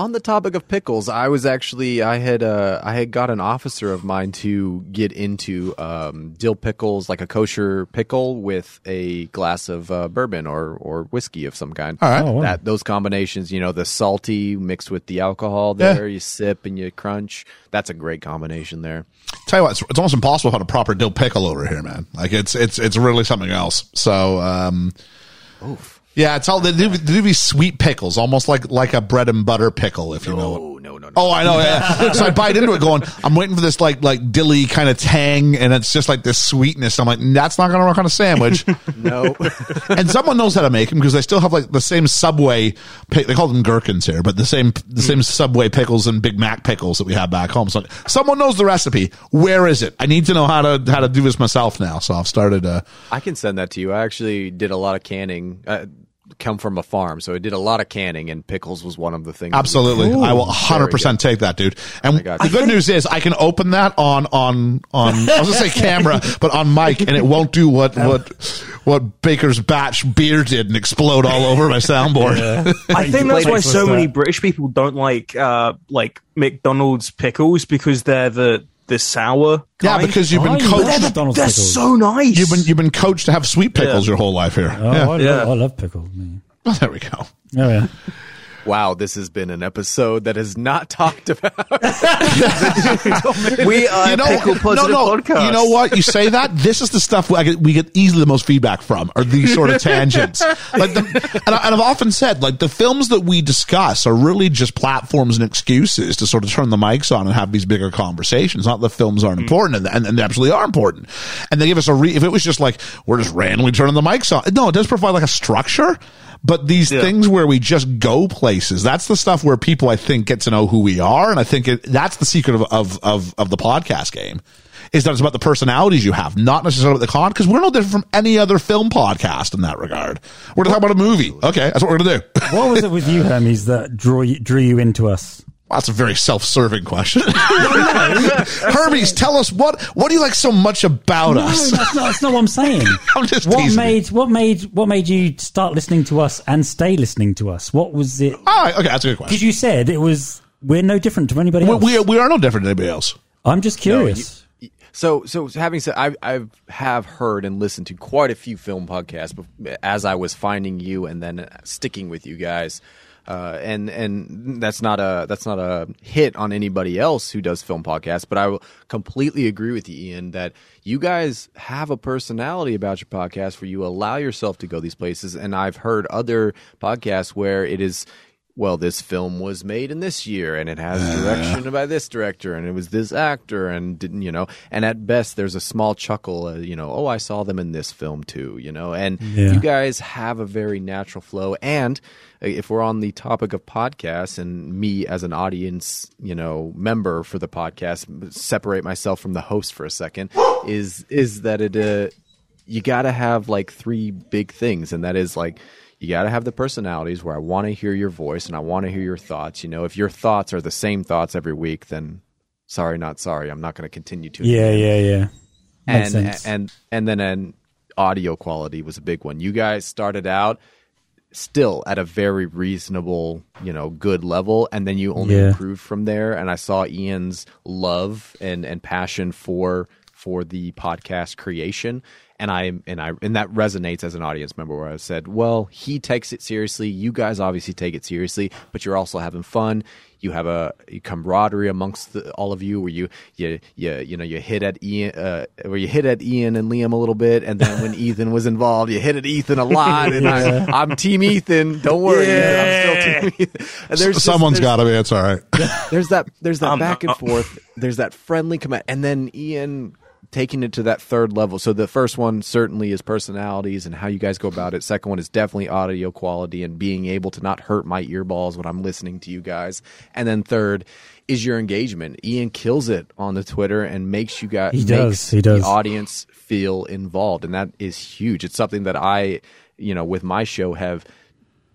The, on the topic of pickles, I was actually I had uh, I had got an officer of mine to get into um, dill pickles, like a kosher pickle with a glass of uh, bourbon or or whiskey of some kind. All right. Oh, wow. That those combinations, you know, the salty mixed with the alcohol Yeah. there, you sip and you crunch. That's a great combination there. Tell you what, it's, it's almost impossible to find a proper dill pickle over here, man. Like it's it's it's really something else. So, um, yeah, it's all they do, these sweet pickles, almost like like a bread and butter pickle, if you know. It. No no no. Oh, I know. Yeah. so I bite into it, going, I'm waiting for this like like dilly kind of tang, and it's just like this sweetness. I'm like, that's not going to work on a sandwich. no. and someone knows how to make them because they still have like the same Subway. Pick, they call them gherkins here, but the same the same Subway pickles and Big Mac pickles that we have back home. So someone knows the recipe. Where is it? I need to know how to how to do this myself now. So I've started. Uh, I can send that to you. I actually did a lot of canning. Uh, come from a farm, so I did a lot of canning, and pickles was one of the things. absolutely, I will Very 100 percent take that, dude. And the good news is I can open that on on on. I was gonna say camera, but on mic, and it won't do what what what Baker's batch beer did and explode all over my soundboard. I think that's why so many. British people don't like uh like McDonald's pickles because they're the the sour. Yeah, because you've Oh, been you love coached. McDonald's they're so nice. You've been you've been coached to have sweet pickles Yeah. your whole life here. Oh, yeah. I, Yeah. love, I love pickles. Man. Well, there we go. Oh yeah. Wow, this has been an episode that is not talked about. we are you know, pickle no, positive no. podcast. You know what? You say that. This is the stuff I get, we get easily the most feedback from, are these sort of tangents. Like, the, and, I, and I've often said, like the films that we discuss are really just platforms and excuses to sort of turn the mics on and have these bigger conversations. Not that films aren't hmm. important, and, and, and they absolutely are important. And they give us a re. If it was just like we're just randomly turning the mics on, no, it does provide like a structure. But these Yeah. things where we just go places, that's the stuff where people, I think, get to know who we are. And I think it, that's the secret of, of, of, of the podcast game is that it's about the personalities you have, not necessarily about the con, because we're no different from any other film podcast in that regard. We're going to talk about a movie. Okay. That's what we're going to do. What was it with you, Hermes, that drew you, drew you into us? Well, that's a very self-serving question. Hermes, tell us what what do you like so much about No, us? that's not, that's not what I'm saying. I'm just what teasing you. made what made what made you start listening to us and stay listening to us? What was it? Ah, okay, that's a good question. Because you said it was we're no different to anybody We, else. we, are, we are no different than anybody else. I'm just curious. So, so having said, I I have heard and listened to quite a few film podcasts bef- as I was finding you and then sticking with you guys, uh, and and that's not a that's not a hit on anybody else who does film podcasts, but I will completely agree with you, Ian, that you guys have a personality about your podcast where you allow yourself to go these places, and I've heard other podcasts where it is well, this film was made in this year and it has direction by this director and it was this actor and didn't, you know, and at best there's a small chuckle, uh, you know, oh, I saw them in this film too, you know, and Yeah. you guys have a very natural flow. And uh, if we're on the topic of podcasts and me as an audience, you know, member for the podcast, separate myself from the host for a second, is, is that it, uh, you got to have like three big things, and that is like you got to have the personalities where I want to hear your voice and I want to hear your thoughts. You know, if your thoughts are the same thoughts every week, then sorry, not sorry. I'm not going to continue to. Yeah, yeah, yeah. and sense. and and then an audio quality was a big one. You guys started out still at a very reasonable, you know, good level, and then you only Yeah. improved from there. And I saw Ian's love and and passion for for the podcast creation. And I and I and that resonates as an audience member where I said, well, he takes it seriously. You guys obviously take it seriously, but you're also having fun. You have a camaraderie amongst the, all of you, where you you you you know you hit at Ian, uh, where you hit at Ian and Liam a little bit, and then when Ethan was involved, you hit at Ethan a lot. And I, I'm Team Ethan. Don't worry, I'm still Team Ethan. And there's just- Someone's there's- got to be. It's all right. there's that there's that Um, back and uh, forth there's that friendly command and then ian taking it to that third level. So the first one certainly is personalities and how you guys go about it. Second one is definitely audio quality and being able to not hurt my earballs when i'm listening to you guys. And then third is your engagement. Ian kills it on the twitter and makes you guys He does, he does. the audience feel involved. And that is huge. It's something that i you know with my show have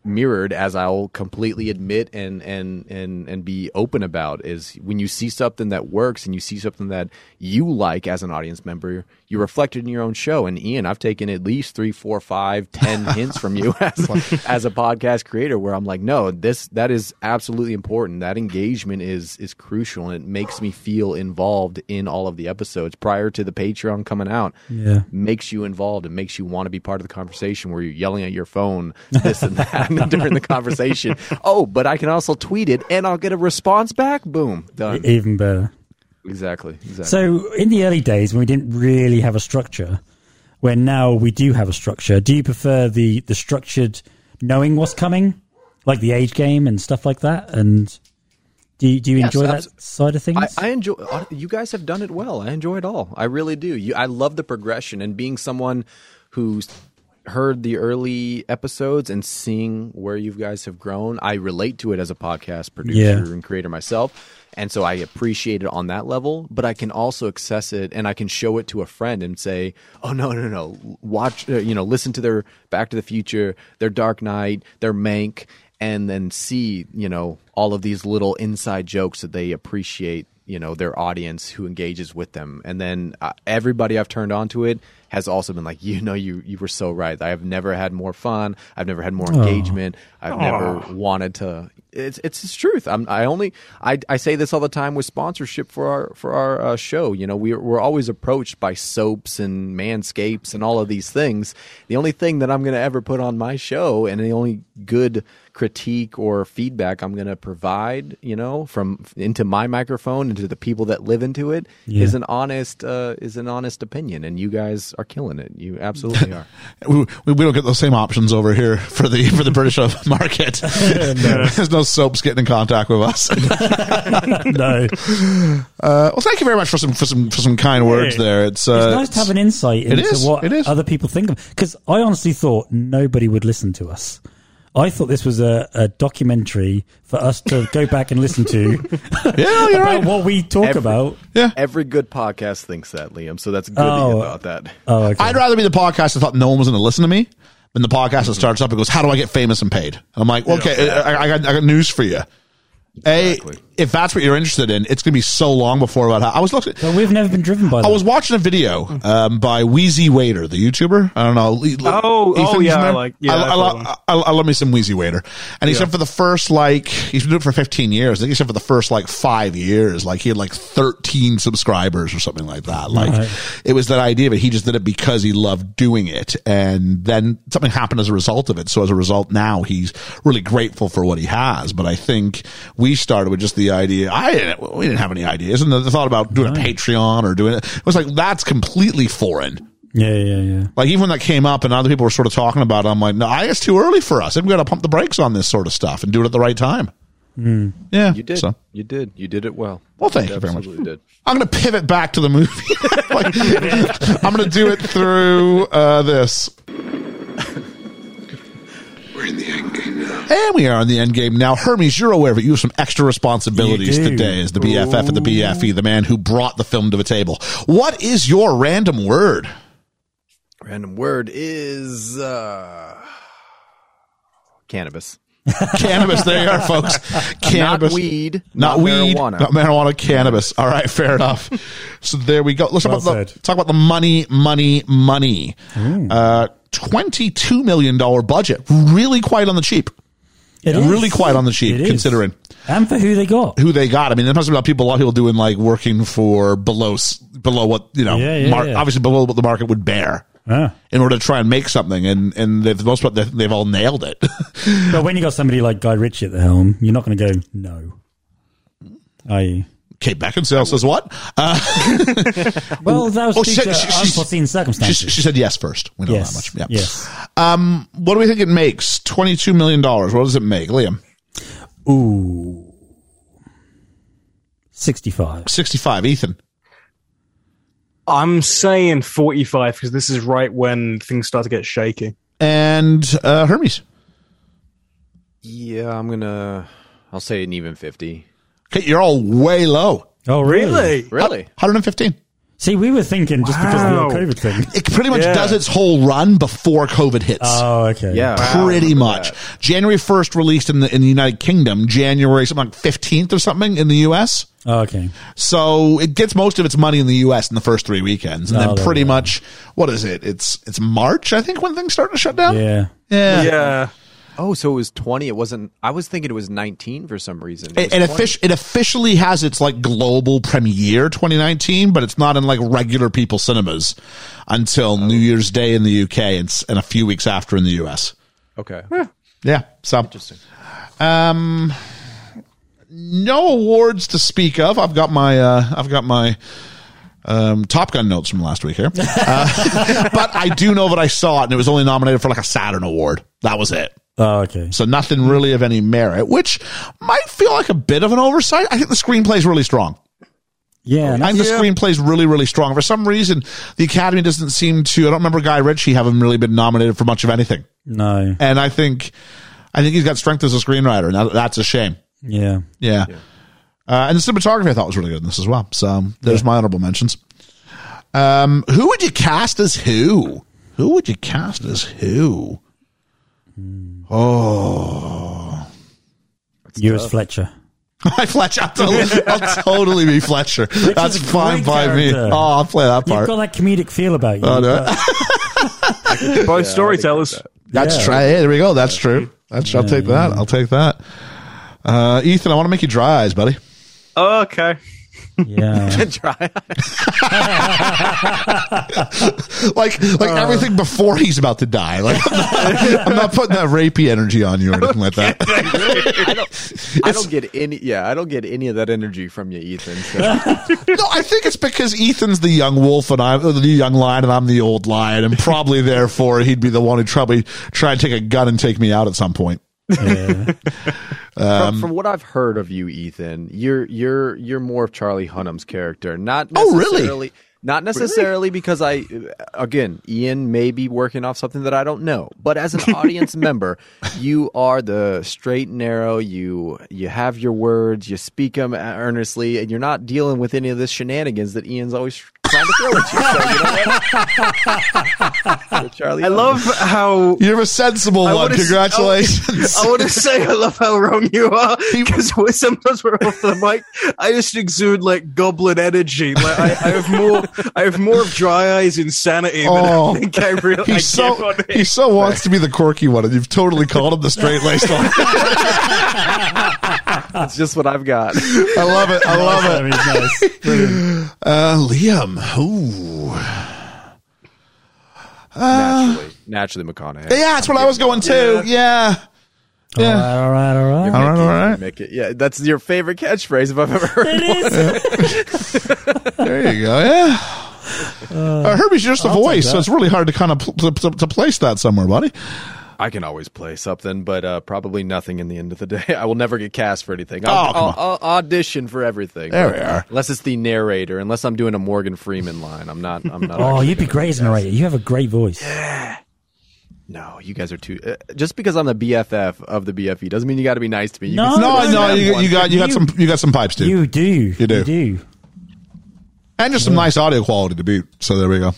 mirrored as I'll completely admit and and and and be open about is when you see something that works and you see something that you like as an audience member, you reflect it in your own show. And Ian, I've taken at least three, four, five, ten hints from you as as a podcast creator where I'm like, no, this that is absolutely important. That engagement is is crucial and it makes me feel involved in all of the episodes prior to the Patreon coming out Yeah. makes you involved and makes you want to be part of the conversation where you're yelling at your phone this and that during the conversation. Oh, but I can also tweet it and I'll get a response back. Boom, done. Even better. Exactly. Exactly. So, in the early days when we didn't really have a structure, where now we do have a structure, do you prefer the the structured knowing what's coming, like the age game and stuff like that? And do you, do you Yes, enjoy that side of things? I, I enjoy. uh, You guys have done it well. I enjoy it all. I really do. You, I love the progression and being someone who's heard the early episodes and seeing where you guys have grown. I relate to it as a podcast producer Yeah. and creator myself. And so I appreciate it on that level, but I can also access it and I can show it to a friend and say, "Oh no, no, no! Watch, uh, you know, listen to their Back to the Future, their Dark Knight, their Mank, and then see, you know, all of these little inside jokes that they appreciate, you know, their audience who engages with them. And then uh, everybody I've turned on to it has also been like, you know, you you were so right. I have never had more fun. I've never had more engagement. I've never wanted to. It's it's the truth. I'm I only I I say this all the time with sponsorship for our for our uh, show. You know, we're we're always approached by soaps and manscapes and all of these things. The only thing that I'm going to ever put on my show and the only good critique or feedback I'm going to provide, you know, from into my microphone into the people that live into it, is Yeah. an honest uh, is an honest opinion, and you guys are killing it. You absolutely are. we, we we don't get those same options over here for the for the British market. There's no soaps getting in contact with us. no. Uh, well, thank you very much for some for some for some kind words there. It's, uh, It's nice to have an insight into is, what it is. other people think of. Because I honestly thought nobody would listen to us. I thought this was a, a documentary for us to go back and listen to yeah, you're about right. what we talk Every- about. Yeah. Every good podcast thinks that, Liam. So that's good that Oh. you thought that. Oh, okay. I'd rather be the podcast that thought no one was going to listen to me than the podcast that starts up and goes, "How do I get famous and paid?" And I'm like, well, "Okay, I, I got I got news for you. A, Exactly. If that's what you're interested in, it's going to be so long before about how I was looking. But we've never been driven by that. I was watching a video um, by Wheezy Waiter, the YouTuber. I don't know. Le- Le- Oh, oh, yeah. I like- yeah, I, I I, follow. I, I love me some Wheezy Waiter. And he Yeah. said for the first like he's been doing it for 15 years. I think he said for the first like five years, like he had like 13 subscribers or something like that. Like Right. it was that idea, but he just did it because he loved doing it, and then something happened as a result of it. So as a result, now he's really grateful for what he has. But I think we started with just the idea. I didn't, we didn't have any ideas, and the, the thought about doing a Patreon or doing it, it was like that's completely foreign. yeah, yeah, yeah. Like even when that came up and other people were sort of talking about it, I'm like, no, I it's too early for us. I think we got to pump the brakes on this sort of stuff and do it at the right time. Yeah, You did. So, You did. You did it well. Well, thank you very much. Did. I'm going to pivot back to the movie. Like, I'm going to do it through uh, this. We're in the end game now. And we are in the end game now. Hermes, you're aware of it. You have some extra responsibilities today as the BFF and the BFE, the man who brought the film to the table. What is your random word? Random word is uh, cannabis. Cannabis. There you are, folks. Cannabis. Not weed. Not, weed. Marijuana. Not marijuana. Cannabis. All right. Fair enough. So there we go. Let's Well talk, about the, talk about the money, money, money. Uh, $22 million budget. Really quite on the cheap. It is. Really quite on the cheap, It is. considering And for who they got. who they got. I mean, there must be a lot of people, a lot of people doing like working for below, below what, you know, Yeah, yeah, mar- yeah. obviously below what the market would bear Ah. in order to try and make something. And, and they've, most part, they've, they've all nailed it. But when you got somebody like Guy Ritchie at the helm, you're not going to go, no. You? Kate Beckinsale says what? Uh, Well, that was Oh, due she- she- she's- unforeseen she, circumstances. she said yes first. We know yes. that much. Yeah. Yes. Um, what do we think it makes? $22 million. What does it make? Liam? Ooh. 65. 65. Ethan? I'm saying 45 because this is right when things start to get shaky. And uh, Hermes? Yeah, I'm gonna. I'll say an even fifty. Okay, you're all way low. Oh, really? Really? 115. See, we were thinking just because of the Wow. whole COVID thing. It pretty much Yeah. does its whole run before COVID hits. Oh, okay. Yeah. pretty Wow. much. January 1st released in the in the United Kingdom, January something like 15th or something in the US. Oh, okay. So it gets most of its money in the US in the first 3 weekends and Oh, then there pretty we go. much what is it? It's it's March I think when things start to shut down. Yeah. Yeah. Yeah. Oh, so it was twenty. It wasn't. I was thinking it was nineteen for some reason. It It, it, 20. offici- it officially has its like global premiere 2019, but it's not in like regular people cinemas until New Year's Day in the UK and, and a few weeks after in the US. Okay. Yeah. So Interesting. Um, no awards to speak of. I've got my uh, I've got my um, Top Gun notes from last week here, uh, but I do know that I saw it and it was only nominated for like a Saturn award. That was it. Oh, okay. So nothing really of any merit, which might feel like a bit of an oversight. I think the screenplay is really strong. Yeah. and I think the screenplay is really, really strong. For some reason, the Academy doesn't seem to. I don't remember Guy Ritchie having really been nominated for much of anything, No. and I think, I think he's got strength as a screenwriter, and that, that's a shame. Yeah. Yeah. Uh, and the cinematography I thought was really good in this as well. So there's my honorable mentions. Um, who would you cast as who? Who would you cast as who? Oh, You as Fletcher. my Fletcher. I'll totally, I'll totally be Fletcher. That's a fine great by me. character. Oh, I'll play that part. You've got that comedic feel about you. Oh, no. but- Both storytellers. That's Yeah. true. Hey, there we go. That's true. That's I'll take that. I'll take that. Uh, Ethan, I want to make you dry eyes, buddy. Okay. Yeah. Try. like like uh. everything before he's about to die. Like I'm not, I'm not putting that rapey energy on you or anything like that. I don't. I don't get any. Yeah, I don't get any of that energy from you, Ethan. So. no, I think it's because Ethan's the young wolf and I'm the young lion and I'm the old lion, and probably therefore he'd be the one who'd probably try and take a gun and take me out at some point. Yeah. from, um, from what I've heard of you, Ethan, you're you're you're more of Charlie Hunnam's character. Not Oh, really? necessarily. Not necessarily because I, again, Ian may be working off something that I don't know. But as an audience member, you are the straight and narrow. You you have your words. You speak them earnestly, and you're not dealing with any of this shenanigans that Ian's always trying to throw at you. So, you know what? Charlie, I um, love how You're a sensible I one. wanna- Congratulations. I want to say I love how wrong you are because sometimes we're off the mic. I just exude like goblin energy. Like I, I have more, I have more of dry eyes insanity than Oh, I think I really. I He so on he so wants to be the quirky one, and you've totally called him the straight laced one. that's just what I've got. I love it. I love it. mean, nice. Uh, Liam. Ooh. naturally, naturally, McConaughey. Yeah, that's what I was going to. Yeah. Yeah. All right, all right, all right. All right, all right. Mickey. Yeah, that's your favorite catchphrase if I've ever heard. It is. There you go. Yeah. Uh, Herbie's just a I'll voice, so it's really hard to kind of pl- to, to place that somewhere, buddy. I can always play something, but uh, probably nothing in the end of the day. I will never get cast for anything. Oh, I'll, come I'll, I'll audition for everything. There we are. Unless it's the narrator, unless I'm doing a Morgan Freeman line, I'm not. I'm not. Oh, you'd be great as a narrator. You have a great voice. Yeah. No, you guys are too. Uh, just because I'm the BFF of the BFE doesn't mean you got to be nice to me. You No, No, no, you, you got you got You- some you got some pipes too, You do. You do. You do. and just some nice audio quality to boot. So there we go.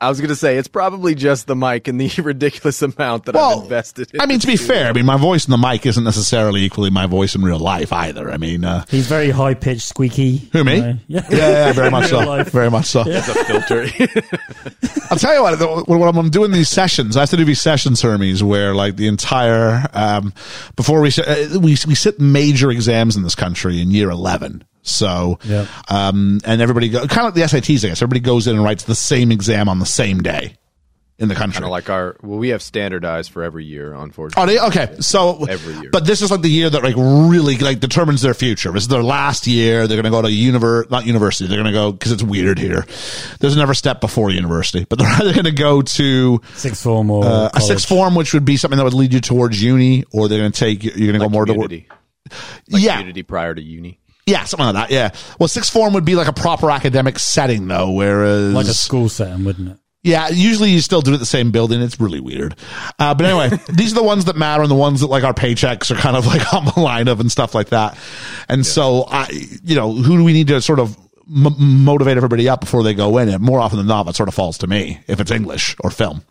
I was gonna say it's probably just the mic and the ridiculous amount that I've invested. In I mean, to be fair, I mean, my voice in the mic isn't necessarily equally my voice in real life either. I mean, uh, He's very high pitched, squeaky. Who, me? you know. Yeah. yeah, yeah, very much so, life. very much so. it's a filter. I'll tell you what, though, when when I'm doing these sessions, I have to do these sessions, Hermes, where like the entire, um, before we, uh, we, we sit major exams in this country in year 11. So, Yep. um, and everybody go, kind of like the SATs, I guess. Everybody goes in and writes the same exam on the same day in the country. kind of like our. Well, we have standardized for every year, unfortunately. Oh, they, okay. So, Every year. but this is like the year that like really like determines their future. This is their last year. They're going to go to univer, not university. They're going to go because it's weird here. There's never step before university, but they're either going to go to Sixth form or uh, a college. sixth form, which would be something that would lead you towards uni, or they're going to take you're going to go more community. to Like yeah, community prior to uni. Yeah, something like that. Yeah. Well, sixth form would be like a proper academic setting, though, whereas like a school setting, wouldn't it? Yeah, usually you still do it at the same building. It's really weird. Uh, but anyway, these are the ones that matter and the ones that like our paychecks are kind of like on the line of and stuff like that. And so I, you know, who do we need to sort of m- motivate everybody up before they go in? And more often than not, it sort of falls to me if it's English or film.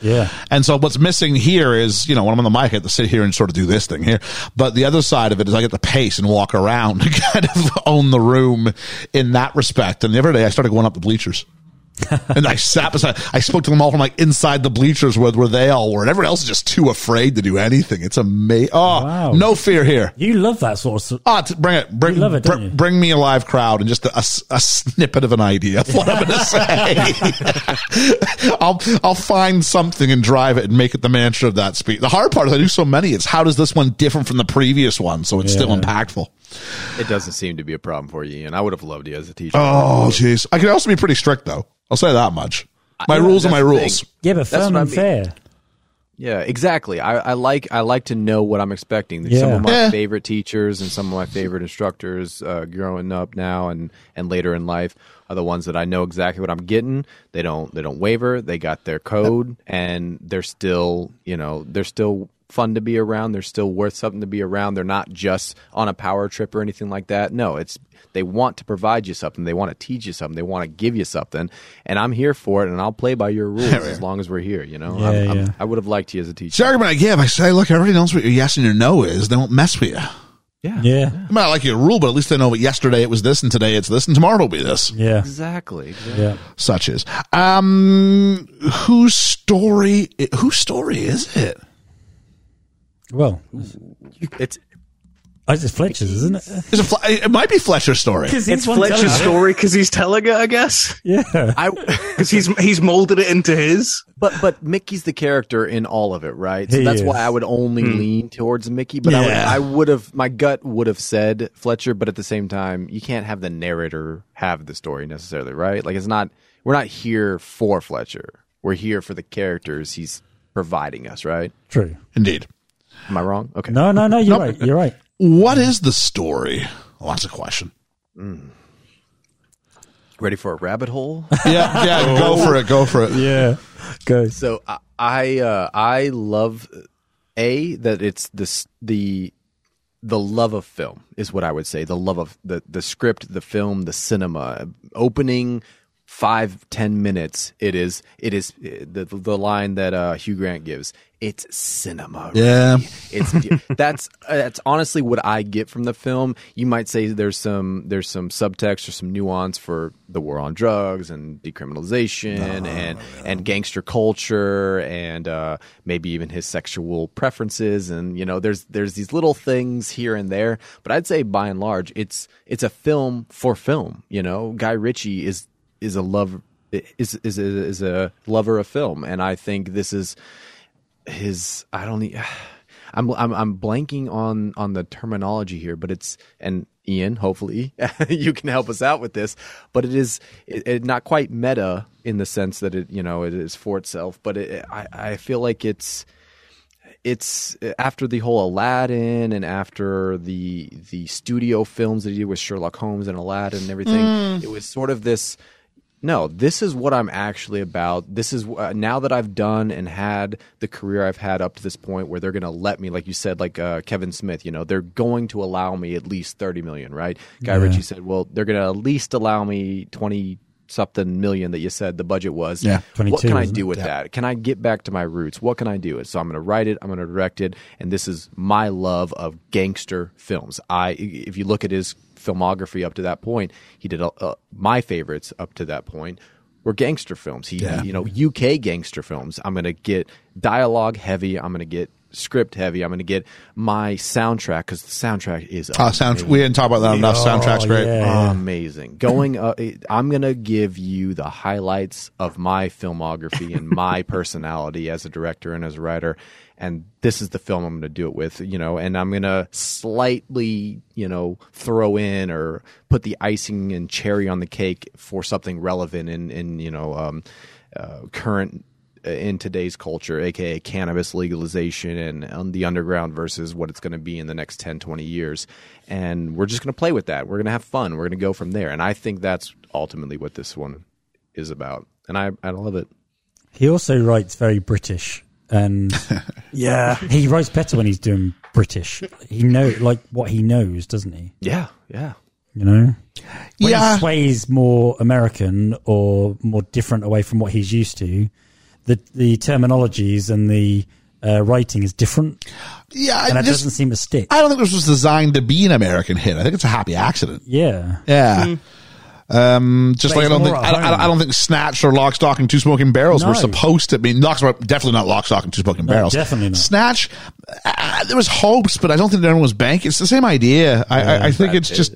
Yeah. And so what's missing here is, you know, when I'm on the mic, I have to sit here and sort of do this thing here. But the other side of it is I get to pace and walk around and kind of own the room in that respect. And the other day I started going up the bleachers. and I sat beside, I spoke to them all from like inside the bleachers where, where they all were. And everyone else is just too afraid to do anything. It's amazing. Oh, Wow. no fear here. You love that sort of stuff. Oh, ah, bring it, bring, it, br- bring me a live crowd and just a a snippet of an idea of what I'm going to say. I'll, I'll find something and drive it and make it the mantra of that speech. The hard part is I do so many. It's how does this one differ from the previous one? So it's still impactful. It doesn't seem to be a problem for you, and I would have loved you as a teacher. Oh, jeez. I can also be pretty strict though. I'll say that much. My Yeah, rules are my rules. thing. Yeah, but That's firm what I and mean. fair. Yeah, exactly. I, I like I like to know what I'm expecting. Some Yeah. of my Yeah. favorite teachers and some of my favorite instructors uh, growing up now and, and later in life are the ones that I know exactly what I'm getting. They don't they don't waver. They got their code and they're still you know they're still fun to be around. They're still worth something to be around. They're not just on a power trip or anything like that. No, it's they want to provide you something. They want to teach you something. They want to give you something. And I'm here for it. And I'll play by your rules as long as we're here. You know, Yeah, I'm, I'm. I would have liked you as a teacher. It's the argument I give. I say, look, everybody knows what your yes and your no is. They won't mess with you. Yeah. Yeah. I might not like your rule, but at least they know that yesterday it was this and today it's this and tomorrow it'll be this. Yeah. Exactly. exactly. Yeah. Such is. Um, whose story, whose story is it? Well, It's oh, it's Fletcher's, isn't it? Is it, Fle- it might be Fletcher's story. It's Fletcher's story because he's telling it, I guess. Yeah. Because he's he's molded it into his. but but Mickey's the character in all of it, right? So He that's is. why I would only hmm. lean towards Mickey. But Yeah. I would have my gut would have said Fletcher, but at the same time, you can't have the narrator have the story necessarily, right? Like it's not we're not here for Fletcher. We're here for the characters he's providing us, right? True. Indeed. Am I wrong? Okay. No, no, no. You're right. You're right. What is the story? Well, that's a question. Ready for a rabbit hole? Yeah, yeah, go for it. Go for it. Yeah. Go. So I I, uh, I love a that it's this the the love of film is what I would say. The love of the the script, the film, the cinema, opening five ten minutes, it is it is uh, the the line that uh, Hugh Grant gives. It's cinema. Yeah. It's that's that's honestly what I get from the film. You might say there's some there's some subtext or some nuance for the war on drugs and decriminalization and and gangster culture and uh, maybe even his sexual preferences and you know there's there's these little things here and there. But I'd say by and large it's it's a film for film. You know, Guy Ritchie is is a love is is a, is a lover of film, and I think this is his I don't need I'm I'm I'm blanking on on the terminology here, but it's and Ian, hopefully you can help us out with this, but it is it, it not quite meta in the sense that it you know it is for itself, but it, I I feel like it's it's after the whole Aladdin and after the the studio films that he did with Sherlock Holmes and Aladdin and everything, mm. it was sort of this no, this is what I'm actually about. This is uh, now that I've done and had the career I've had up to this point where they're going to let me, like you said, like uh, Kevin Smith, you know, they're going to allow me at least 30 million, right? Guy Yeah. Ritchie said, well, they're going to at least allow me 20 something million that you said the budget was. Yeah. What can I do it? with that? Can I get back to my roots? What can I do? So I'm going to write it. I'm going to direct it. And this is my love of gangster films. I, if you look at his filmography up to that point, he did uh, my favorites up to that point were gangster films. He, Yeah. you know, UK gangster films. I'm going to get dialogue heavy. I'm going to get script heavy. I'm going to get my soundtrack because the soundtrack is Uh, sound, we didn't talk about that enough. Soundtrack's great. yeah. amazing. Going, uh, I'm gonna give you the highlights of my filmography and my personality as a director and as a writer, and this is the film I'm gonna do it with. You know, and I'm gonna slightly, you know, throw in or put the icing and cherry on the cake for something relevant in, in you know, um, uh, current uh, in today's culture, aka cannabis legalization and on the underground versus what it's going to be in the next 10, 20 years. And we're just going to play with that. We're going to have fun. We're going to go from there. And I think that's ultimately what this one is about. And I, I love it. He also writes very British, and Yeah. he writes better when he's doing British. He know like what he knows, doesn't he? Yeah, yeah. You know, when Yeah. he sways more American or more different away from what he's used to, the the terminologies and the uh, writing is different, Yeah, and it just, doesn't seem to stick. I don't think this was designed to be an American hit. I think it's a happy accident. yeah, Yeah. Um, just But like I don't think I, I. I don't think Snatch or Lock, Stock, and Two Smoking Barrels were supposed to be. Lock, definitely not Lock, Stock, and Two Smoking Barrels. definitely not. Snatch. Uh, there was hopes, but I don't think everyone was banking. It's the same idea. I, I, I think it's Pitt. just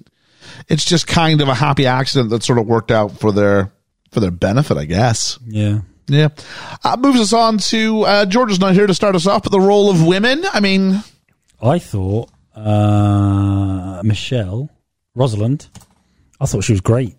it's just kind of a happy accident that sort of worked out for their for their benefit, I guess. yeah. Yeah. Uh, moves us on to uh, Georgia's not here to start us off, but the role of women. I mean, I thought uh, Michelle Rosalind. I thought she was great.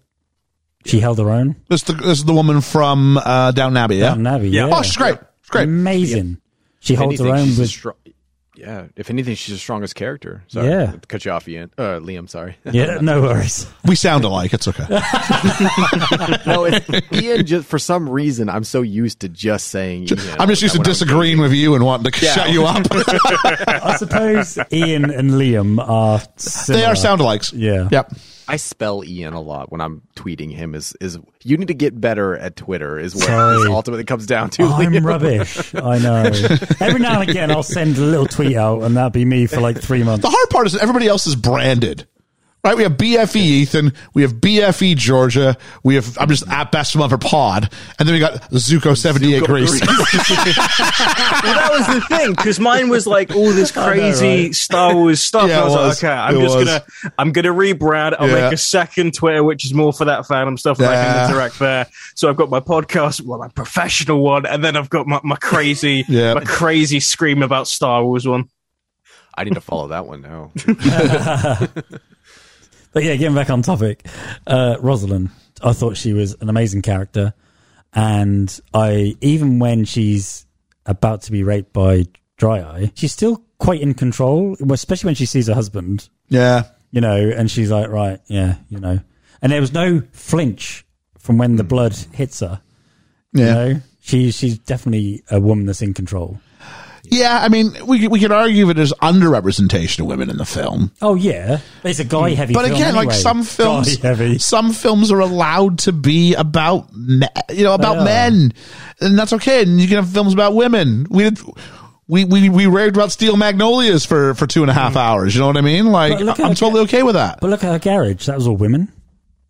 She held her own. this, the, this is the woman from uh, Downton Abbey, yeah? Downton Abbey, Yeah. yeah. Oh, she's great. She's great. Amazing. She If holds her anything, own she's the with stro- yeah. If anything, she's the strongest character. Sorry. Yeah. to Cut you off, Ian. Uh, Liam, sorry. Yeah, no worries. We sound alike. It's okay. no, it's, Ian, just for some reason, I'm so used to just saying Ian. I'm just used to when I'm disagreeing with you and wanting to Yeah. shut you up. I suppose Ian and Liam are they are sound alikes. Yeah. Yep. I spell Ian a lot when I'm tweeting him. Is is you need to get better at Twitter? Is what Sorry. ultimately comes down to. I'm Liam. rubbish. I know. Every now and again, I'll send a little tweet out, and that'll be me for like three months. The hard part is that everybody else is branded. Right? We have BFE Ethan. We have BFE Georgia. We have, I'm just at best of for pod. And then we got Zuko 78 Greece. well, that was the thing because mine was like all this I know, crazy right? Star Wars stuff. Yeah, I was, was, like, okay, I'm It just was. gonna, I'm gonna rebrand. I'll Yeah. make a second Twitter, which is more for that fandom stuff that I Yeah. can interact there. So I've got my podcast, well, my professional one, and then I've got my, my crazy, Yeah. my crazy scream about Star Wars one. I need to follow that one now. But yeah, getting back on topic, uh, Rosalind, I thought she was an amazing character, and I even when she's about to be raped by Dry Eye, she's still quite in control, especially when she sees her husband, yeah. you know, and she's like, right, yeah, you know, and there was no flinch from when the blood hits her. You Yeah. know, she she's definitely a woman that's in control. Yeah, I mean, we could- we could argue that there's underrepresentation of women in the film, Oh yeah, it's a guy mm. heavy. but again, like some films, some films are allowed to be about me- you know about men, and that's okay. And you can have films about women. We did. We, we, we raved about Steel Magnolias for, for two and a half mm. hours. You know what I mean? Like, But look at I'm totally okay with that. But look at her garage. That was all women.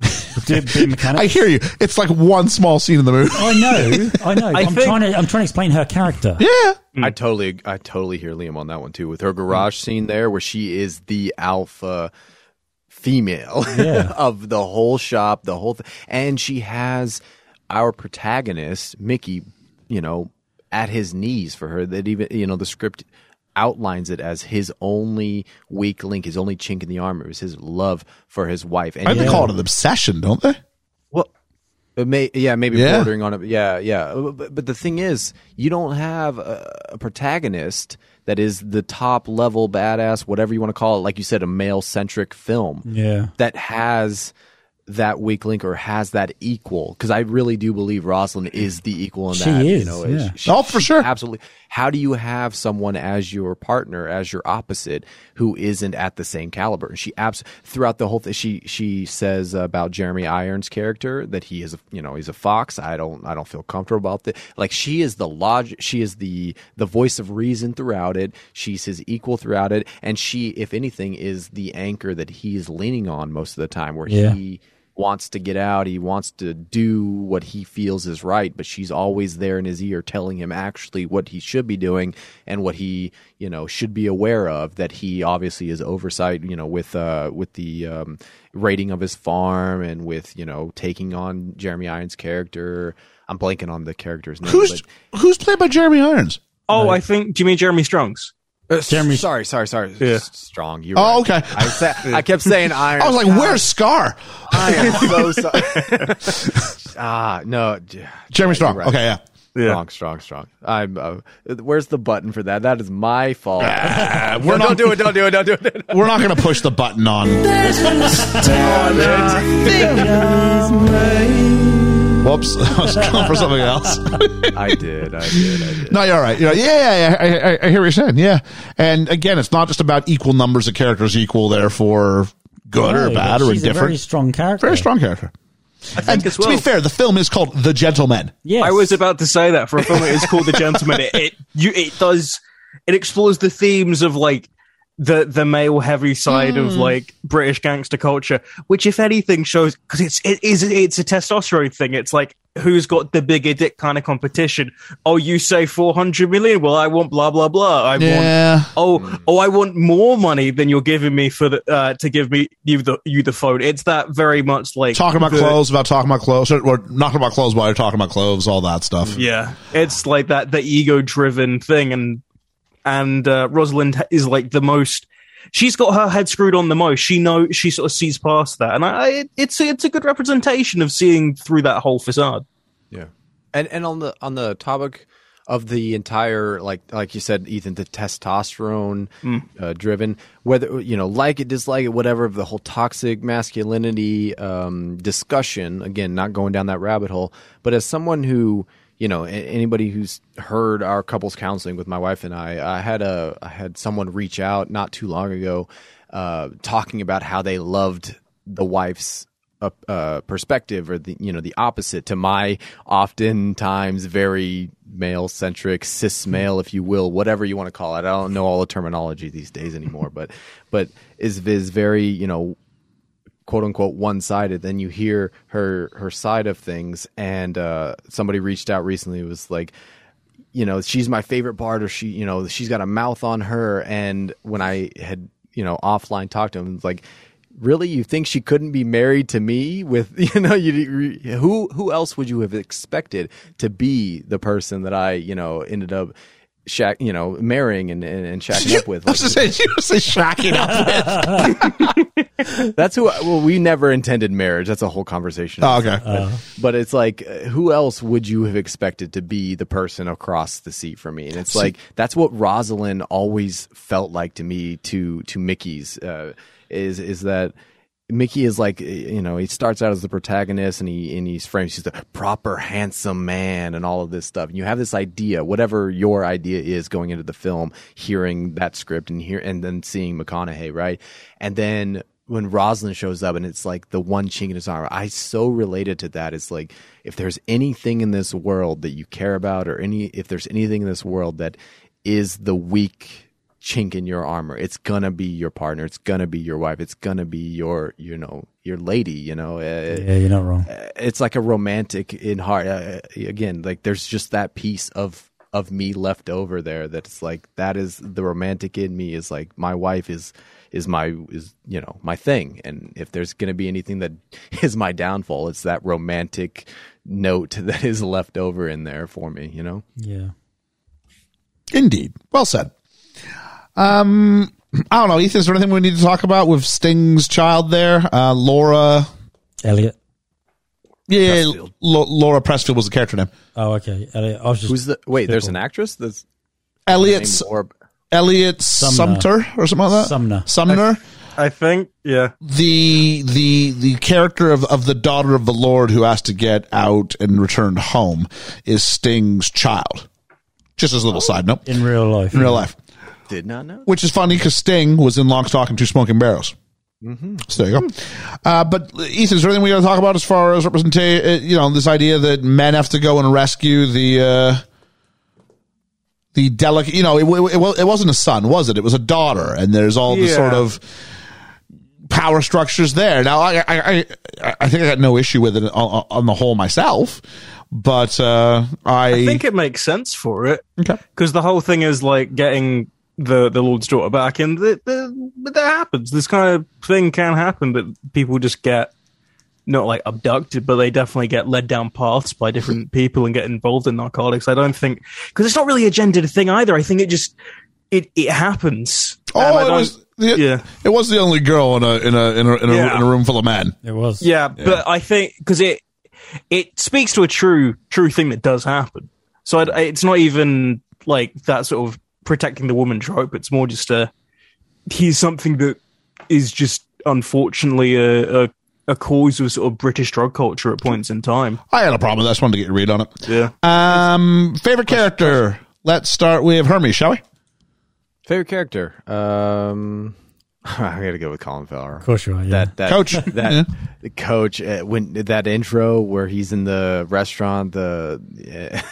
Did being mechanics. I hear you. It's like one small scene in the movie. I know. I know. I I'm think- trying to. I'm trying to explain her character. Yeah. I totally, I totally hear Liam on that one too. With her garage mm. scene there, where she is the alpha female Yeah. of the whole shop, the whole thing, and she has our protagonist Mickey, you know, at his knees for her. That even, you know, the script outlines it as his only weak link, his only chink in the armor is his love for his wife. And I yeah. they call it an obsession, don't they? Well, it may, yeah, maybe Yeah. bordering on it. Yeah, yeah. Uh, but, but the thing is, you don't have a, a protagonist that is the top level badass, whatever you want to call it. Like you said, a male centric film Yeah. that has that weak link or has that equal. Because I really do believe Rosalind is the equal in She that. is, you know, yeah. she- Oh, for sure. absolutely. How do you have someone as your partner, as your opposite, who isn't at the same caliber? And she abs- throughout the whole thing. She she says about Jeremy Irons' character that he is, a, you know, he's a fox. I don't I don't feel comfortable about that. Like she is the log. She is the the voice of reason throughout it. She's his equal throughout it, and she, if anything, is the anchor that he's leaning on most of the time, where Yeah. he wants to get out. He wants to do what he feels is right, but she's always there in his ear telling him actually what he should be doing and what he, you know, should be aware of that he obviously is oversight, you know, with uh with the um rating of his farm and with, you know, taking on Jeremy Irons' character. I'm blanking on the character's name. Who's but, who's played by Jeremy Irons? Oh, I think. Do you mean Jeremy Strong's? Uh, Jeremy- sorry, sorry, sorry. Yeah. S- Strong. You're Oh, right. okay. I, sa- I kept saying Irons. I was like, God, "Where's Scar?" I am so sorry. ah, no. j- Jeremy you're Strong. right. Okay, yeah. Strong, strong, strong. I'm. Uh, where's the button for that? That is my fault. Uh, we're we're don't not do it. Don't do it. Don't do it. we're not going to push the button on. Whoops, I was going for something else. I did. I did. I did. No, you're all right. You're right. Yeah, yeah, yeah. I, I, I hear what you're saying. Yeah, and again, it's not just about equal numbers of characters equal, therefore good or bad but or she's a indifferent. very strong character. Very strong character. and as to be fair, the film is called The Gentlemen. Yes. I was about to say that for a film that is called The Gentlemen. It, it you it does it explores the themes of like the the male heavy side of like British gangster culture, which if anything shows because it's it is it's a testosterone thing. It's like who's got the bigger dick kind of competition. Oh, you say four hundred million? Well, I want blah blah blah. I Yeah. want oh oh I want more money than you're giving me for the uh, to give me you the you the phone. It's that very much like Talking about the- clothes, about talking about clothes, or, or not about clothes while you're talking about clothes, all that stuff. Yeah, it's like that the ego driven thing, and and uh, Rosalind is like the most. She's got her head screwed on the most. She know she sort of sees past that, and I, I it's it's a good representation of seeing through that whole facade. Yeah. And and on the on the topic of the entire like like you said, Ethan, the testosterone uh, driven, whether you know like it, dislike it, whatever, of the whole toxic masculinity um, discussion. Again, not going down that rabbit hole, but as someone who you know anybody who's heard our couples counseling with my wife and I, I had a I had someone reach out not too long ago, uh, talking about how they loved the wife's uh, uh, perspective or the you know the opposite to my oftentimes very male centric cis male if you will whatever you want to call it. I don't know all the terminology these days anymore but but is is very you know quote unquote one sided then you hear her her side of things. And uh somebody reached out recently was like you know she's my favorite part or she you know she's got a mouth on her. And when i had you know offline talked to him like really you think she couldn't be married to me with you know you who who else would you have expected to be the person that i you know ended up shack you know marrying and and, and shacking up with? I was just saying, you were saying shacking up with. That's who well we never intended marriage. That's a whole conversation. Oh, okay. but it's like uh, who else would you have expected to be the person across the seat from me? And it's like that's what rosalind always felt like to me to to mickey's uh, is is that Mickey is like you know he starts out as the protagonist and he and he's framed he's the proper handsome man and all of this stuff. And you have this idea whatever your idea is going into the film hearing that script and hear and then seeing McConaughey right? And then when Rosalind shows up and it's like the one chink in his armor I so related to that it's like if there's anything in this world that you care about or any if there's anything in this world that is the weak chink in your armor. It's gonna be your partner. It's gonna be your wife. It's gonna be your, you know, your lady. You know, Uh, Yeah, you're not wrong. it's like a romantic in heart. Uh, again, like there's just that piece of of me left over there. That's like that is the romantic in me. Is like my wife is is my is you know my thing. And if there's gonna be anything that is my downfall, it's that romantic note that is left over in there for me. You know. Yeah. Indeed. Well said. Um, I don't know, Ethan. Is there anything we need to talk about with Sting's child there? Uh, Laura. Elliot. Yeah, Pressfield. Lo- Laura Pressfield was the character name. Oh, okay. Elliot. I was just Who's the wait? There's an actress that's Elliot's named Laura- Elliot Sumner. Sumter or something like that. Sumner. Sumner. I think, yeah. the the the character of, of the daughter of the Lord who has to get out and return home is Sting's child. Just as a little side note in real life. in real life, did not know. which is funny because Sting was in Lock Stock and Two Smoking Barrels. So there you go. Uh, but Ethan, is there anything we got to talk about as far as representation? You know, this idea that men have to go and rescue the uh, the delicate. You know, it, it, it wasn't a son, was it? It was a daughter, and there's all the Yeah. sort of power structures there. Now, I, I, I, I think I got no issue with it on, on the whole myself, but uh, I, I think it makes sense for it. okay. because the whole thing is like getting the the Lord's daughter back, and the, the, but that happens. This kind of thing can happen, but people just get not like abducted, but they definitely get led down paths by different people and get involved in narcotics. I don't think because it's not really a gendered thing either. I think it just it it happens. Oh, and I Oh, it was. The, yeah. it was the only girl in a in a in a in a, Yeah. in a room full of men. It was. Yeah, but I think because it it speaks to a true true thing that does happen. So I, it's not even like that sort of protecting the woman trope. It's more just a he's something that is just unfortunately a, a a cause of sort of British drug culture at points in time. I had a problem with that. I just wanted to get your read on it. Yeah. Um, favorite character. Let's start with Hermes, shall we? Favorite character? Um, I got to go with Colin Farrell. Of course you are. Yeah. That that Coach. that Yeah. the coach uh, when that intro where he's in the restaurant the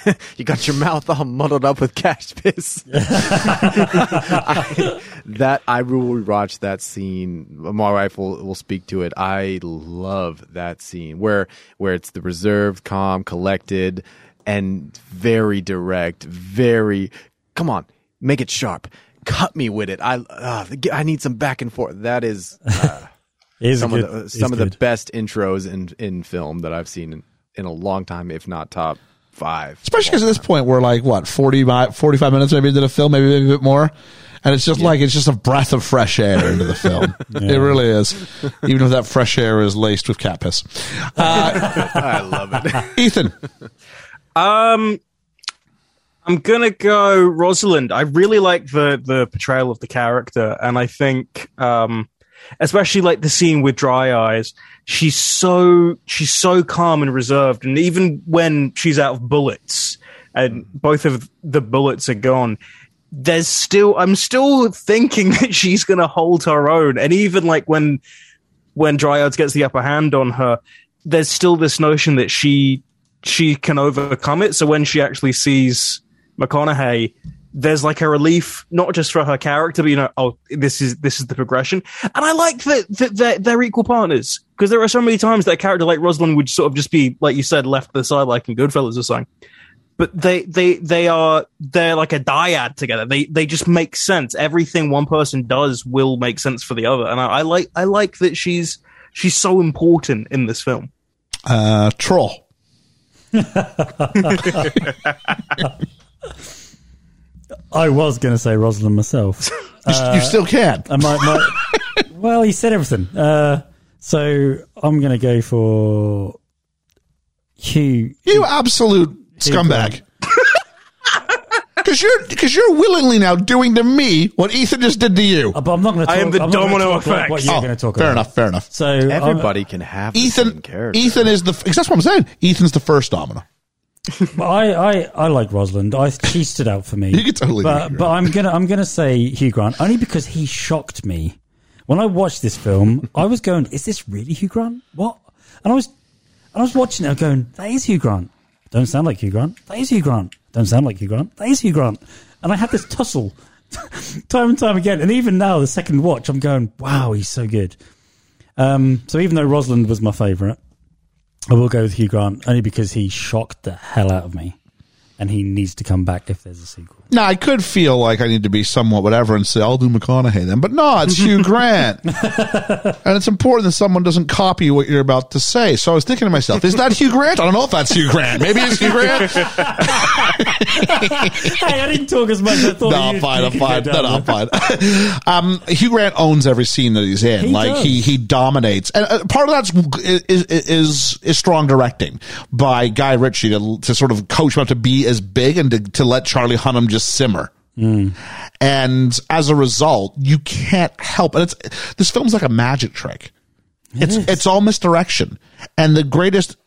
uh, you got your mouth all muddled up with cash piss I- that I will rewatch that scene my wife will, will speak to it I love that scene where where it's the reserved calm collected and very direct very come on make it sharp cut me with it I uh, I need some back and forth that is uh, It is some good. of the It's some of the best intros in in film that I've seen in, in a long time, if not top five. Especially because at this point we're like what 40, mi- 45 minutes maybe into the film, maybe, maybe a bit more, and it's just like it's just a breath of fresh air into the film. It really is, even if that fresh air is laced with cat piss. I love it. Ethan, Um, I'm gonna go Rosalind. I really like the the portrayal of the character, and I think, um, especially like the scene with Dry Eyes. She's so she's so calm and reserved, and even when she's out of bullets, and both of the bullets are gone. There's still, I'm still thinking that she's gonna hold her own, and even like when when Dryads gets the upper hand on her, there's still this notion that she she can overcome it. So when she actually sees McConaughey, there's like a relief, not just for her character, but you know, oh, this is this is the progression. And I like that, that they're, they're equal partners because there are so many times that a character like Rosalind would sort of just be, like you said, left to the side, like in Goodfellas or something. But they they they are they're like a dyad together. They they just make sense. Everything one person does will make sense for the other. And I, I like I like that she's she's so important in this film. uh, Troll. I was going to say Rosalind myself. You, you still can. And my, my, well, he said everything. Uh, so I'm going to go for Hugh. You absolute scumbag. Because you're because you're willingly now doing to me what Ethan just did to you. Uh, But I'm not going to. I am the I'm not gonna domino talk effect. What you're Oh, going to talk fair about. enough. Fair enough. So I'm- Everybody can have the Ethan, same character. Ethan is the. That's what I'm saying. Ethan's the first domino. I, I, I like Rosalind. I, she stood out for me. You could totally But, but I'm gonna I'm gonna say Hugh Grant only because he shocked me when I watched this film. I was going, "Is this really Hugh Grant? What?" And I was and I was watching it, going, "That is Hugh Grant. Don't sound like Hugh Grant. That is Hugh Grant. Don't sound like Hugh Grant. That is Hugh Grant." And I had this tussle time and time again. And even now, the second watch, I'm going, "Wow, he's so good." Um, so even though Rosalind was my favourite, I will go with Hugh Grant only because he shocked the hell out of me, and he needs to come back if there's a sequel. Now I could feel like I need to be somewhat whatever and say I'll do McConaughey then, but no, it's Hugh Grant, and it's important that someone doesn't copy what you're about to say. So I was thinking to myself, is that Hugh Grant? I don't know if that's Hugh Grant. Maybe it's Hugh Grant. hey, I didn't talk as much. as I thought. no, I'm fine. I'm fine. No, no, I'm fine. um, Hugh Grant owns every scene that he's in. He like does. he he dominates, and uh, part of that's is, is is strong directing by Guy Ritchie to to sort of coach him up to be as big and to, to let Charlie Hunnam just simmer. Hmm. And as a result, you can't help. And it's this film's like a magic trick. it's it's all misdirection, and the greatest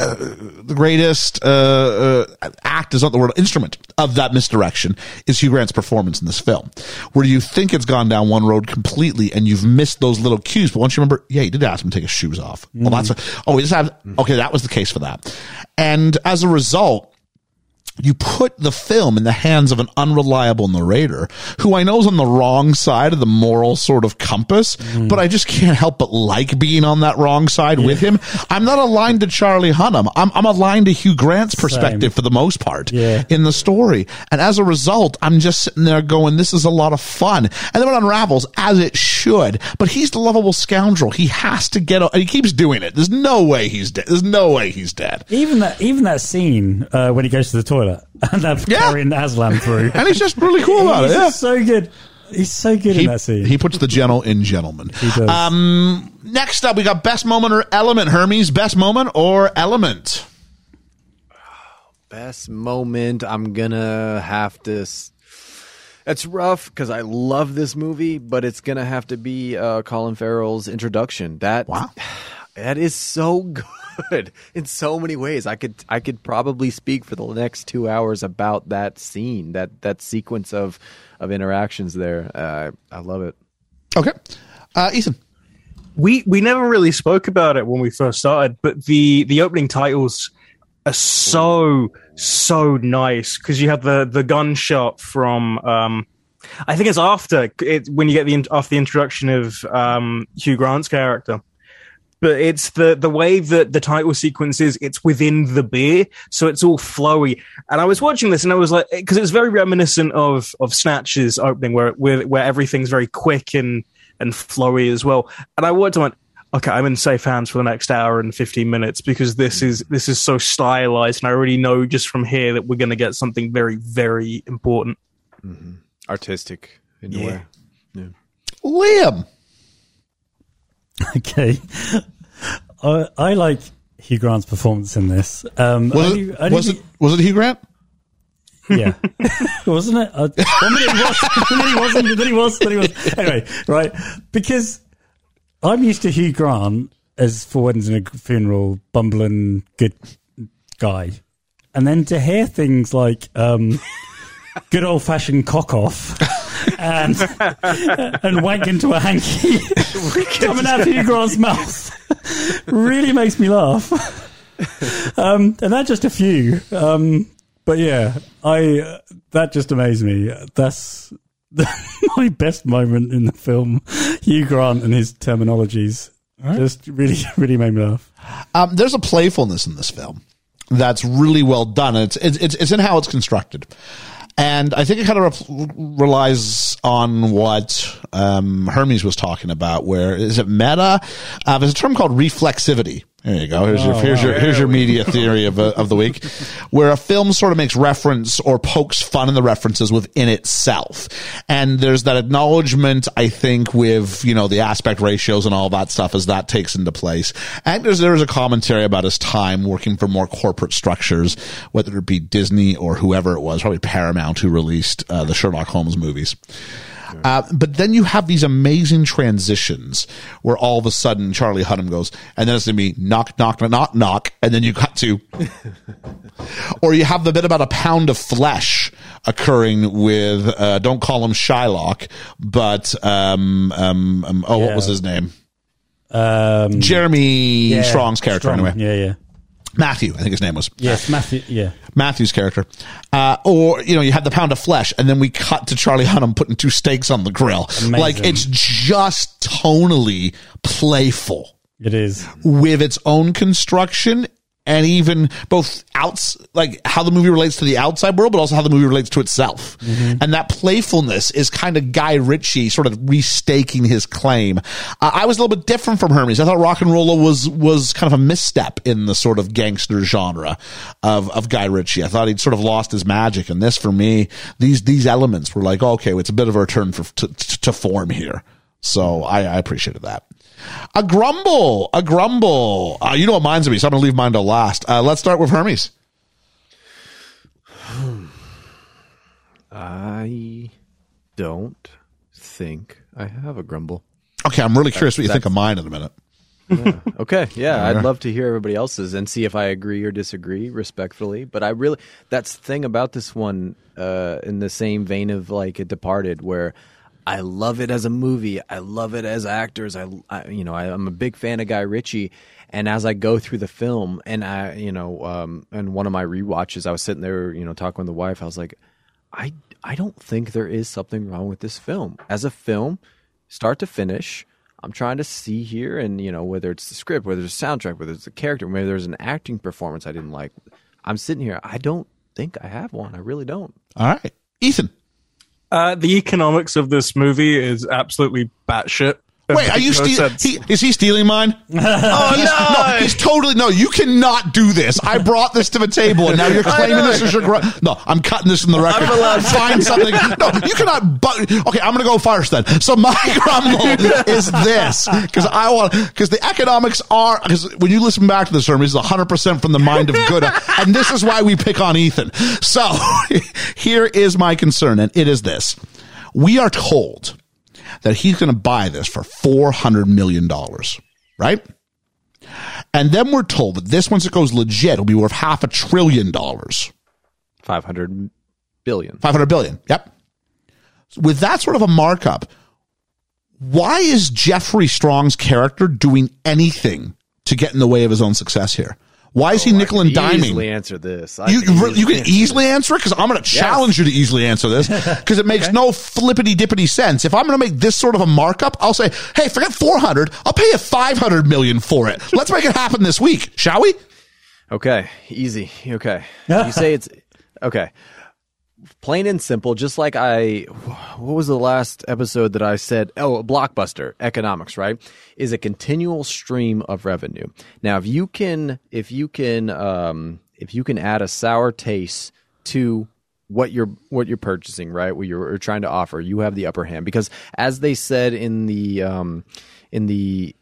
the greatest uh, uh, act is not the word instrument of that misdirection is Hugh Grant's performance in this film, where you think it's gone down one road completely and you've missed those little cues. But once you remember, yeah, he did ask him to take his shoes off. Well, that's a, oh, he just had okay. That was the case for that, and as a result. You put the film in the hands of an unreliable narrator who I know is on the wrong side of the moral sort of compass, but I just can't help but like being on that wrong side with him. I'm not aligned to Charlie Hunnam. I'm, I'm aligned to Hugh Grant's perspective for the most part Yeah. in the story. And as a result, I'm just sitting there going, this is a lot of fun. And then it unravels as it should, but he's the lovable scoundrel. He has to get, up, and he keeps doing it. There's no way he's dead. There's no way he's dead. Even that, even that scene uh, when he goes to the toilet and they're Yeah. carrying Aslan through. And he's just really cool about it. He's Yeah. so good. He's so good he, in that scene. he puts the gentle in gentleman. He does. Um, next up, we got best moment or element. Hermes, best moment or element? Best moment, I'm gonna have to. s- It's rough because I love this movie, but it's gonna have to be uh, Colin Farrell's introduction. That Wow. that is so good in so many ways. I could I could probably speak for the next two hours about that scene, that that sequence of of interactions there. Uh, I love it. Okay. Uh, Ethan. we we never really spoke about it when we first started, but the the opening titles are so so nice because you have the the gunshot from um I think it's after it when you get the in- after the introduction of um Hugh Grant's character. But it's the the way that the title sequence is. It's within the beer, so it's all flowy. And I was watching this, and I was like, because it was very reminiscent of of Snatch's opening, where where where everything's very quick and and flowy as well. And I watched and went, okay, I'm in safe hands for the next hour and 15 minutes because this is this is so stylized, and I already know just from here that we're going to get something very very important. Mm-hmm. Artistic in a way. Yeah. Liam. okay. I, I like Hugh Grant's performance in this. Um, Was, only- it, only was, it, was it Hugh Grant? Yeah, wasn't it? Uh, one minute he was, minute he wasn't, then he was, then he was. Anyway, right? Because I'm used to Hugh Grant as Four Weddings and a Funeral, bumbling good guy, and then to hear things like um, good old fashioned cock off. And and wank into a hanky coming out of Hugh Grant's mouth really makes me laugh. Um, and that's just a few. Um, but yeah, I uh, that just amazed me. That's my best moment in the film. Hugh Grant and his terminologies just really, really made me laugh. Um, there's a playfulness in this film that's really well done. It's it's it's, it's in how it's constructed, and I think it kind of re- relies on what um, Hermes was talking about. Where is it meta? Uh, there's a term called reflexivity, There you go. Here's your here's your here's your media theory of uh, of the week, where a film sort of makes reference or pokes fun in the references within itself, and there's that acknowledgement. I think with you know the aspect ratios and all that stuff as that takes into place, and there's there's a commentary about his time working for more corporate structures, whether it be Disney or whoever it was, probably Paramount who released uh, the Sherlock Holmes movies. Uh, but then you have these amazing transitions where all of a sudden Charlie Hunnam goes, and then it's going to be knock, knock, knock, knock, and then you cut to, or you have the bit about a pound of flesh occurring with, uh, don't call him Shylock, but, um, um, um oh, what was his name? Um, Jeremy yeah, Strong's character, Strong. anyway. Yeah, yeah. Matthew, I think his name was. Yes, Matthew. Yeah. Matthew's character. Uh, or, you know, you had the pound of flesh and then we cut to Charlie Hunnam putting two steaks on the grill. Amazing. Like it's just tonally playful It is. with its own construction and even both outs, like how the movie relates to the outside world, but also how the movie relates to itself. And that playfulness is kind of Guy Ritchie sort of restaking his claim. Uh, I was a little bit different from Hermes. I thought RocknRolla was, was kind of a misstep in the sort of gangster genre of, of Guy Ritchie. I thought he'd sort of lost his magic. And this for me, these, these elements were like, okay, it's a bit of a return for, to, to form here. So I, I appreciated that. A grumble, a grumble. Uh, you know what mine's gonna be, so I'm gonna leave mine to last. Uh, let's start with Hermes. I don't think I have a grumble. Okay, I'm really curious what you think of mine in a minute. Okay, yeah, I'd love to hear everybody else's and see if I agree or disagree respectfully. But I really, that's the thing about this one, uh, in the same vein of like it Departed, where I love it as a movie, I love it as actors. I, I you know, I, I'm a big fan of Guy Ritchie, and as I go through the film, and I, you know, um, and one of my rewatches, I was sitting there, you know, talking with the wife. I was like, I, I don't think there is something wrong with this film as a film, start to finish. I'm trying to see here, and you know whether it's the script, whether it's the soundtrack, whether it's the character, whether there's an acting performance I didn't like. I'm sitting here. I don't think I have one. I really don't. All right, Ethan. Uh, the economics of this movie is absolutely batshit. It Wait, are you no stealing? He, is he stealing mine? oh he's, no! He's totally no. You cannot do this. I brought this to the table, and now you're claiming this is your. Gr- no, I'm cutting this from the record. I'm allowed Find something. No, you cannot. But okay, I'm going to go first then. So my grumble is this because I want because the economics are because when you listen back to the sermon, it's 100 percent from the mind of good, and this is why we pick on Ethan. So here is my concern, and it is this: we are told that he's going to buy this for $400 million, right? And then we're told that this, once it goes legit, will be worth half a trillion dollars. Five hundred billion. 500 billion. Yep. With that sort of a markup, why is Jeffrey Strong's character doing anything to get in the way of his own success here? Why is he oh, nickel and diming? Easily answer this. I You, can you, can answer easily answer it because I'm going to challenge you to easily answer this because it makes no flippity dippity sense. If I'm going to make this sort of a markup, I'll say, hey, forget 400. I'll pay you 500 million for it. Let's make it happen this week, shall we? Okay, easy. Okay. You say it's okay. Plain and simple, just like I what was the last episode that I said, oh, blockbuster economics, right? Is a continual stream of revenue. Now, if you can if you can um if you can add a sour taste to what you're what you're purchasing, right? What you're trying to offer, you have the upper hand because as they said in the um in the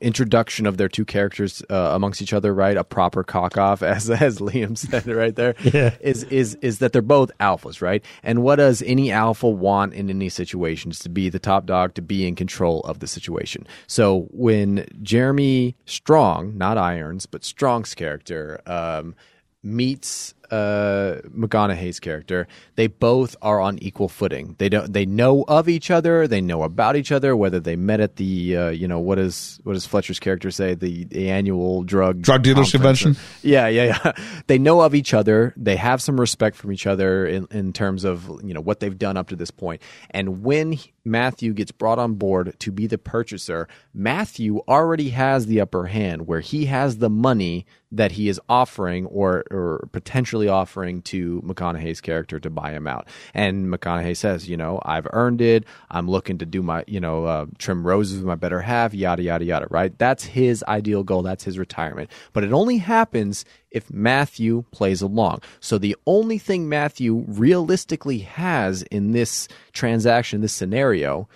introduction of their two characters uh, amongst each other, right? A proper cock off, as as Liam said right there, Yeah. is is is that they're both alphas, right? And what does any alpha want in any situation? Is to be the top dog, to be in control of the situation. So when Jeremy Strong, not Irons, but Strong's character, um, meets uh, McConaughey's character, they both are on equal footing. They don't. They know of each other. They know about each other. Whether they met at the, uh, you know, what is what does Fletcher's character say? The, the annual drug Drug dealers conference or- convention? yeah, yeah, yeah. They know of each other. They have some respect from each other in, in terms of you know what they've done up to this point. And when he- Matthew gets brought on board to be the purchaser, Matthew already has the upper hand, where he has the money that he is offering or or potentially offering to McConaughey's character to buy him out. And McConaughey says, you know, I've earned it. I'm looking to do my, you know, uh, trim roses with my better half, yada, yada, yada, right? That's his ideal goal. That's his retirement. But it only happens if Matthew plays along. So the only thing Matthew realistically has in this transaction, this scenario,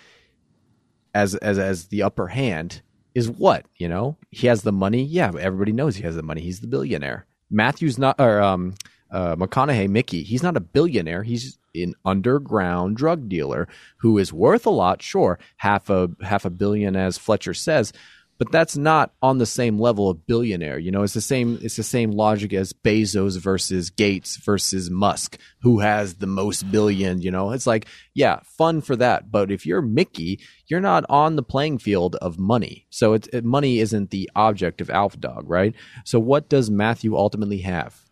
as as as the upper hand is what you know he has the money yeah everybody knows he has the money he's the billionaire matthew's not or um uh mcconaughey mickey he's not a billionaire he's an underground drug dealer who is worth a lot sure half a half a billion as fletcher says but that's not on the same level of billionaire. You know, it's the same. It's the same logic as Bezos versus Gates versus Musk, who has the most billion. You know, it's like, yeah, fun for that. But if you're Mickey, you're not on the playing field of money. So it, money isn't the object of Alpha Dog, right? So what does Matthew ultimately have?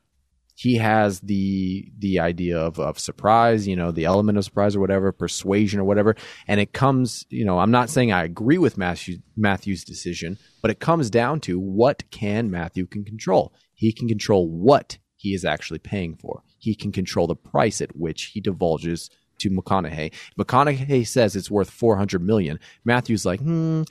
He has the the idea of, of surprise, you know, the element of surprise or whatever, persuasion or whatever. And it comes, you know, I'm not saying I agree with Matthew, Matthew's decision, but it comes down to what can Matthew can control. He can control what he is actually paying for. He can control the price at which he divulges to McConaughey. McConaughey says it's worth 400 million. Matthew's like, hmm,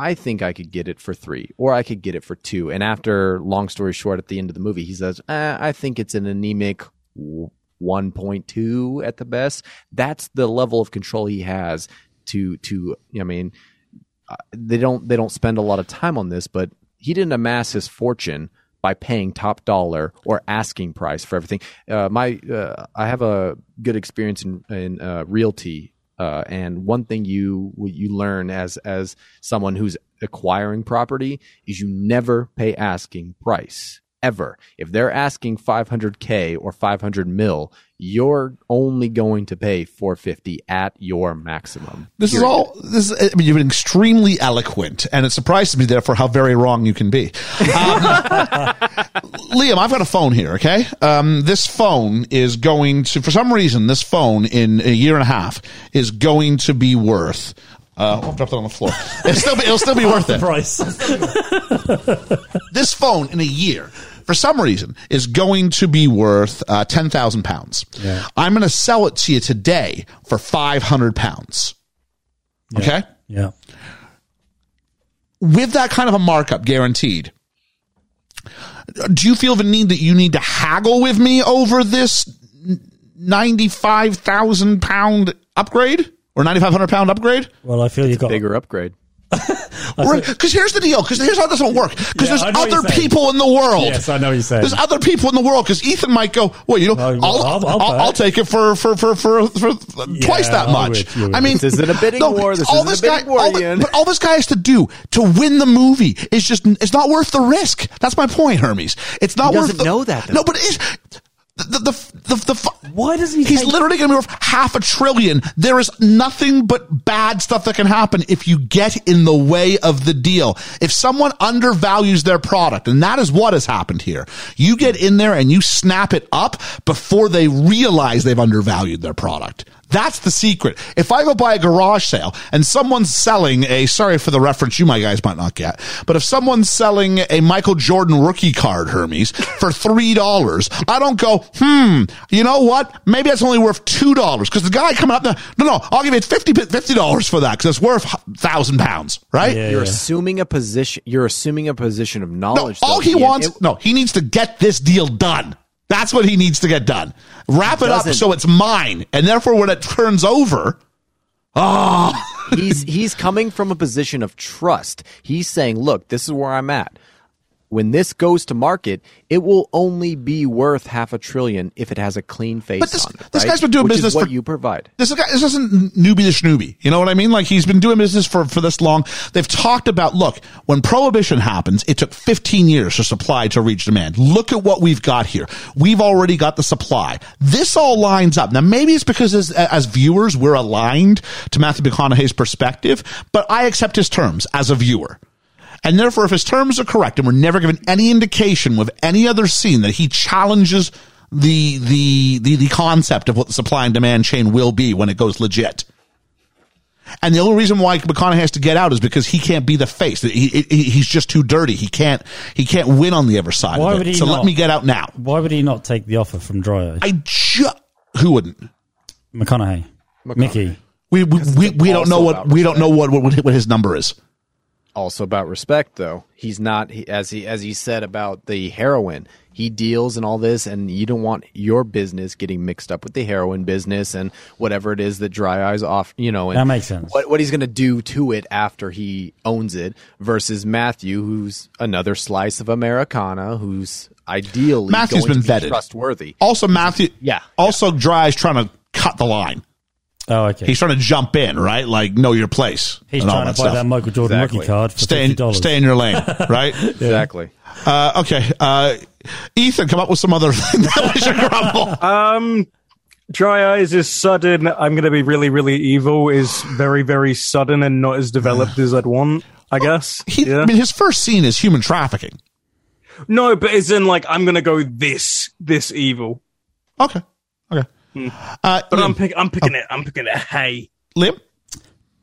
I think I could get it for three, or I could get it for two. And after, long story short, at the end of the movie, he says, eh, I think it's an anemic 1.2 at the best. That's the level of control he has to, to, I mean, uh, they don't, they don't spend a lot of time on this, but he didn't amass his fortune by paying top dollar or asking price for everything. Uh, my, uh, I have a good experience in, in uh, realty uh, and one thing you you learn as as someone who's acquiring property is you never pay asking price ever. If they're asking 500k or 500 mil, you're only going to pay 450 at your maximum. This is all. This is, I mean, you've been extremely eloquent, and it surprises me, therefore, how very wrong you can be. Um, Liam, I've got a phone here. Okay, um, this phone is going to, for some reason, this phone in a year and a half is going to be worth. Uh, I'll drop that on the floor. It'll still be, it'll still be worth it. Price. This phone in a year, for some reason, is going to be worth uh, ten thousand pounds. Yeah. I'm going to sell it to you today for five hundred pounds. Okay. yeah. with that kind of a markup guaranteed, do you feel the need that you need to haggle with me over this ninety-five thousand pound upgrade or ninety-five hundred pound upgrade? Well, I feel you got Bigger upgrade. Because here's the deal. Because here's how this will work. Because Yeah, there's other people in the world. Yes, I know what you're saying. There's other people in the world. Because Ethan might go, well, you know, Well, I'll, I'll- I'll, I'll I'll, take it for for for for, for twice that I much. would, you would. I mean, This isn't a bidding war. This all isn't a this bidding guy, war, all the- Ian. but all this guy has to do to win the movie is just it's not worth the risk. That's my point, Hermes. It's not He worth. doesn't the, know that, though. No, but it's. The, the, the, the, the, Why doesn't he He's take- literally going to be worth half a trillion. There is nothing but bad stuff that can happen if you get in the way of the deal. If someone undervalues their product, and that is what has happened here, you get in there and you snap it up before they realize they've undervalued their product. That's the secret. If I go buy a garage sale and someone's selling a, sorry for the reference you my guys might not get, but if someone's selling a Michael Jordan rookie card, Hermes, for $3, I don't go, hmm, you know what? Maybe that's only worth $2 because the guy coming up there, no, no, I'll give you 50, $50 for that because it's worth thousand pounds, right? Yeah, You're yeah. assuming a position. You're assuming a position of No, knowledge. all though, he wants, It- no, he needs to get this deal done. That's what he needs to get done. Wrap it up Doesn't- so it's mine. And therefore, when it turns over, oh, he's he's coming from a position of trust. He's saying, "Look, this is where I'm at. When this goes to market, it will only be worth half a trillion if it has a clean face But this- on it. this right? guy's been doing Which business is what for- you provide. this guy, this isn't newbie to schnooby. You know what I mean? Like he's been doing business for, for this long. They've talked about, look, when prohibition happens, it took 15 years for supply to reach demand. Look at what we've got here. We've already got the supply. This all lines up. Now, maybe it's because as, as viewers, we're aligned to Matthew McConaughey's perspective, but I accept his terms as a viewer. And therefore, if his terms are correct, and we're never given any indication with any other scene that he challenges the, the, the, the concept of what the supply and demand chain will be when it goes legit. And the only reason why McConaughey has to get out is because he can't be the face. He, he, he's just too dirty. He can't he can't win on the other side. Why of would he so let me get out now. Why would he not take the offer from Dry Eye? I just who wouldn't. McConaughey. Mickey. We we, we, we don't know what we don't know what, what what his number is. Also about respect though he's not he, as he as he said about the heroin he deals and all this and you don't want your business getting mixed up with the heroin business and whatever it is that dry eyes off you know and That makes sense. what, what he's going to do to it after he owns it versus matthew who's another slice of americana who's ideally Matthew's going been to be vetted. trustworthy Also, Matthew. Yeah. Also, Dry's trying to cut the line. Oh, okay. He's trying to jump in, right? Like know your place. He's trying to that buy stuff. that Michael Jordan Exactly. rookie card for Stay fifty in, dollars. stay in your lane, right? exactly Uh, okay. Uh, Ethan, come up with some other thing that we should grumble. Um, Dry Eyes is sudden. I'm going to be really, really evil. Is very, very sudden and not as developed as I'd want. I guess. He, yeah. I mean, his first scene is human trafficking. no, but it's in like I'm going to go this, this evil. Okay. Okay. Uh, But I'm pick, I'm picking it. I'm picking it. Hey, Liam?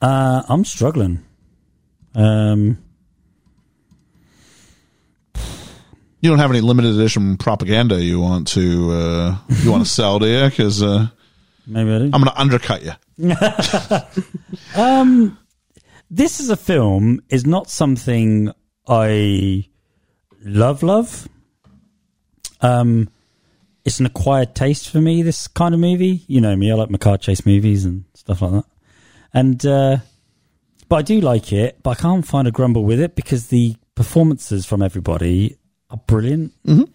Uh, I'm struggling. Um, you don't have any limited edition propaganda you want to uh, you want to sell, do you? Because uh, maybe I do. I'm going to undercut you. um, this is a film is not something I love love. Um it's an acquired taste for me, this kind of movie. You know me, I like my car chase movies and stuff like that. And uh but I do like it, but I can't find a grumble with it because the performances from everybody are brilliant. Mm-hmm.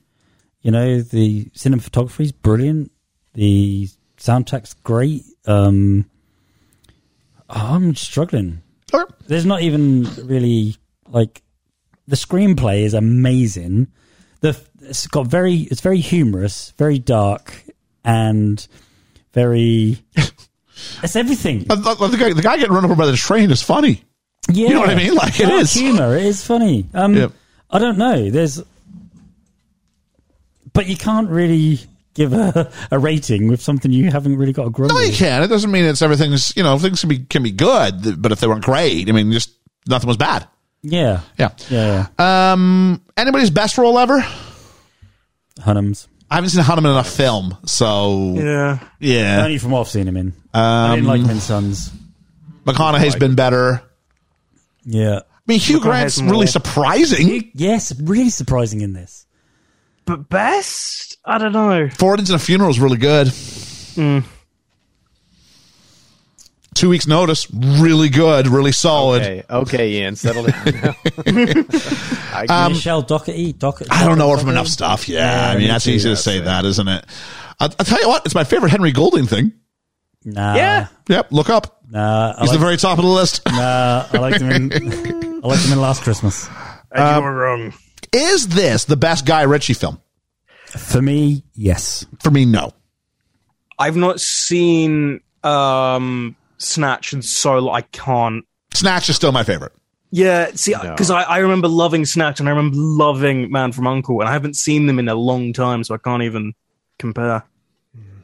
You know, the cinematography is brilliant. The soundtrack's great. Um, I'm struggling. There's not even really like the screenplay is amazing. The it's got very it's very humorous, very dark, and very. it's everything. The, guy, the guy getting run over by the train is funny. Yeah, you know what I mean? Like, it Dark is. humor. It is funny. Um. I don't know. There's, but you can't really give a, a rating with something you haven't really got a grumble. No, you can. It doesn't mean it's everything's, you know, things can be, can be good, but if they weren't great, I mean, just nothing was bad. Yeah, Yeah. yeah, yeah. Um, anybody's best role ever? Hunnams. I haven't seen Hunnam in enough film, so yeah. yeah. Only from what I've seen him in. I didn't like him in Sons. McConaughey's been better. Yeah. I mean, Hugh Grant's more- really surprising. Yes, really surprising in this. But best, I don't know. Four Weddings and a Funeral is really good. Two weeks notice, really good, really solid. okay okay ian settle down now Michelle Doherty. Doc- Um, I don't know her from enough stuff. Yeah, Yeah, I mean that's too, easy to that's say it. that, isn't it? I'll, I'll tell you what, it's my favorite Henry Golding thing. Nah. Yeah. Yep, look up. Nah. I He's like, the very top of the list. nah, I liked him in. I liked him in Last Christmas. And you were wrong. Is this the best Guy Ritchie film? For me, yes. For me, no. I've not seen um Snatch and so I can't. Snatch is still my favorite. Yeah, see, because I, I remember loving Snatch and I remember loving Man from Uncle, and I haven't seen them in a long time, so I can't even compare. Hmm.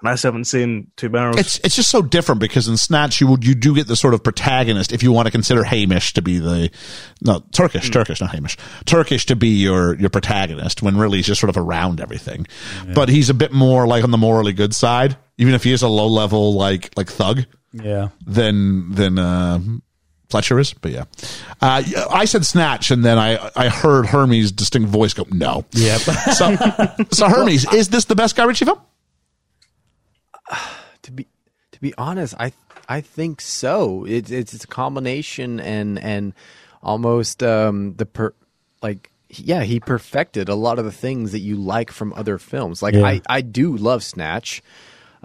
And I just haven't seen Two Barrels. It's it's just so different because in Snatch you would you do get the sort of protagonist if you want to consider Hamish to be the no Turkish hmm. Turkish not Hamish Turkish to be your your protagonist when really he's just sort of around everything, but he's a bit more like on the morally good side even if he is a low level like like thug Yeah. than than uh, Fletcher is. But yeah, uh, I said Snatch and then I I heard Hermes' distinct voice go no. Yep. So so Hermes is this the best Guy Ritchie film? to be to be honest, I I think so. It's it's, it's a combination and and almost um, the per like yeah he perfected a lot of the things that you like from other films. Like Yeah. I I do love Snatch,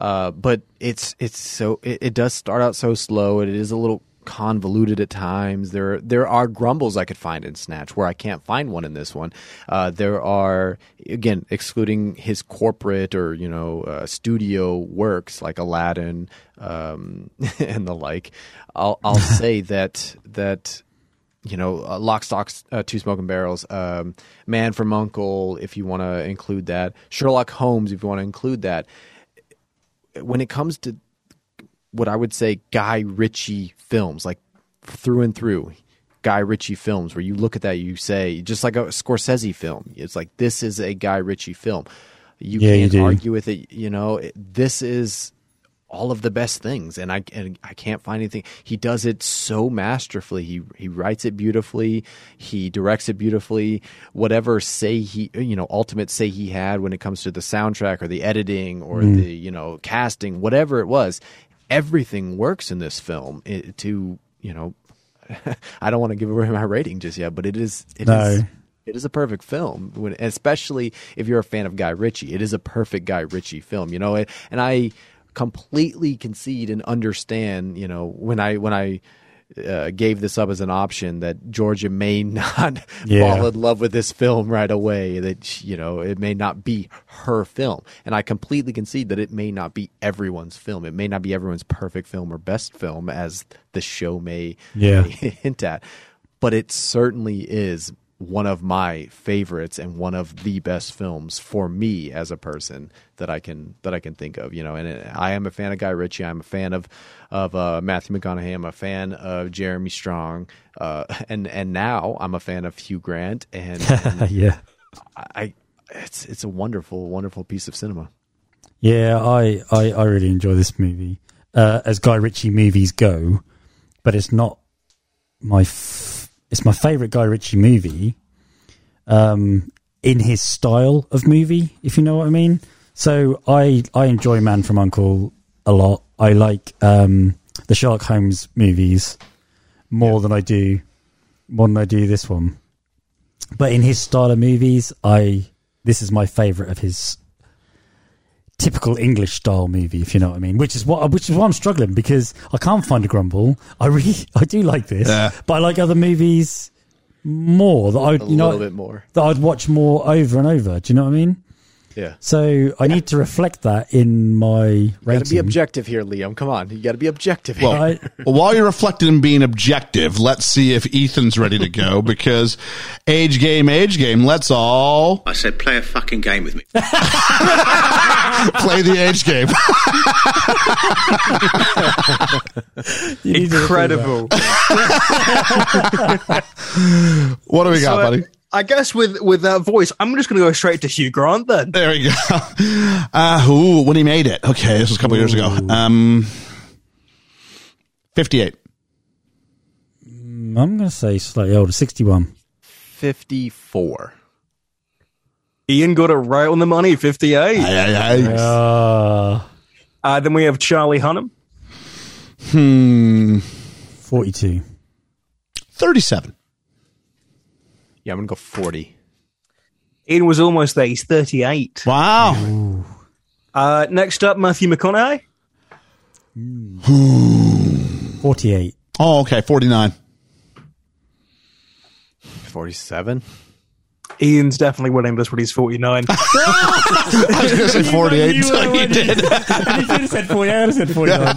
uh, but it's it's so it, it does start out so slow and it is a little convoluted at times. There there are grumbles I could find in Snatch where I can't find one in this one. Uh, there are again excluding his corporate or you know uh, studio works like Aladdin um, and the like. I'll I'll say that that you know, uh, Lock, Stock, uh, Two Smoking Barrels, um, Man from Uncle, if you want to include that, Sherlock Holmes, if you want to include that. When it comes to what I would say Guy Ritchie films, like through and through. Guy Ritchie films where you look at that, you say just like a Scorsese film. It's like this is a Guy Ritchie film. You Yeah, can't do. argue with it. You know, it- this is all of the best things and I and I can't find anything he does it so masterfully he he writes it beautifully he directs it beautifully whatever say he you know ultimate say he had when it comes to the soundtrack or the editing or Mm. the you know casting whatever it was everything works in this film it, to you know I don't want to give away my rating just yet but it is it is No. it is a perfect film, when, especially if you're a fan of Guy Ritchie. It is a perfect Guy Ritchie film, you know. And I completely concede and understand, you know, when I when I uh, gave this up as an option that Georgia may not Yeah. fall in love with this film right away. That you know, it may not be her film, and I completely concede that it may not be everyone's film. It may not be everyone's perfect film or best film, as the show may Yeah. may hint at. But it certainly is one of my favorites and one of the best films for me as a person that I can that I can think of. You know, and I am a fan of Guy Ritchie. I'm a fan of of uh, Matthew McConaughey. I'm a fan of Jeremy Strong, uh, and and now I'm a fan of Hugh Grant. And, and yeah. I, it's it's a wonderful wonderful piece of cinema. Yeah, I, I, I really enjoy this movie uh, as Guy Ritchie movies go, but it's not my f- it's my favorite Guy Ritchie movie um, in his style of movie, if you know what I mean. So I I enjoy Man from Uncle a lot. I like um, the Sherlock Holmes movies more than I do more than I do this one. But in his style of movies, I this is my favorite of his typical English style movie, if you know what I mean. Which is what which is why I'm struggling because I can't find a grumble. I really I do like this, Yeah. but I like other movies more that I A you know little bit more. that I'd watch more over and over. Do you know what I mean? Yeah. So I need to reflect that in my You got to be objective here, Liam. Come on, you got to be objective here. Well, I- well, while you're reflecting and being objective, let's see if Ethan's ready to go because age game, age game. Let's all I said, play a fucking game with me. play the age game. You need Incredible. what do we got, So, uh, buddy? I guess with with that voice, I'm just going to go straight to Hugh Grant then. There we go. Uh, ooh, when he made it. Okay, this was a couple years ago. Um, 58. I'm going to say slightly older, 61. Fifty-four. Ian got it right on the money, 58. Aye, aye, aye. Uh, Uh, then we have Charlie Hunnam. Hmm. 42. 37. Yeah, I'm gonna go forty. Ian was almost there. He's 38. Wow. Uh, next up, Matthew McConaughey. 48. Oh, okay. 49. Forty-seven. Ian's definitely winning this when he's 49. I was going to say 48 until you did. if you had said 40, I would have said 49.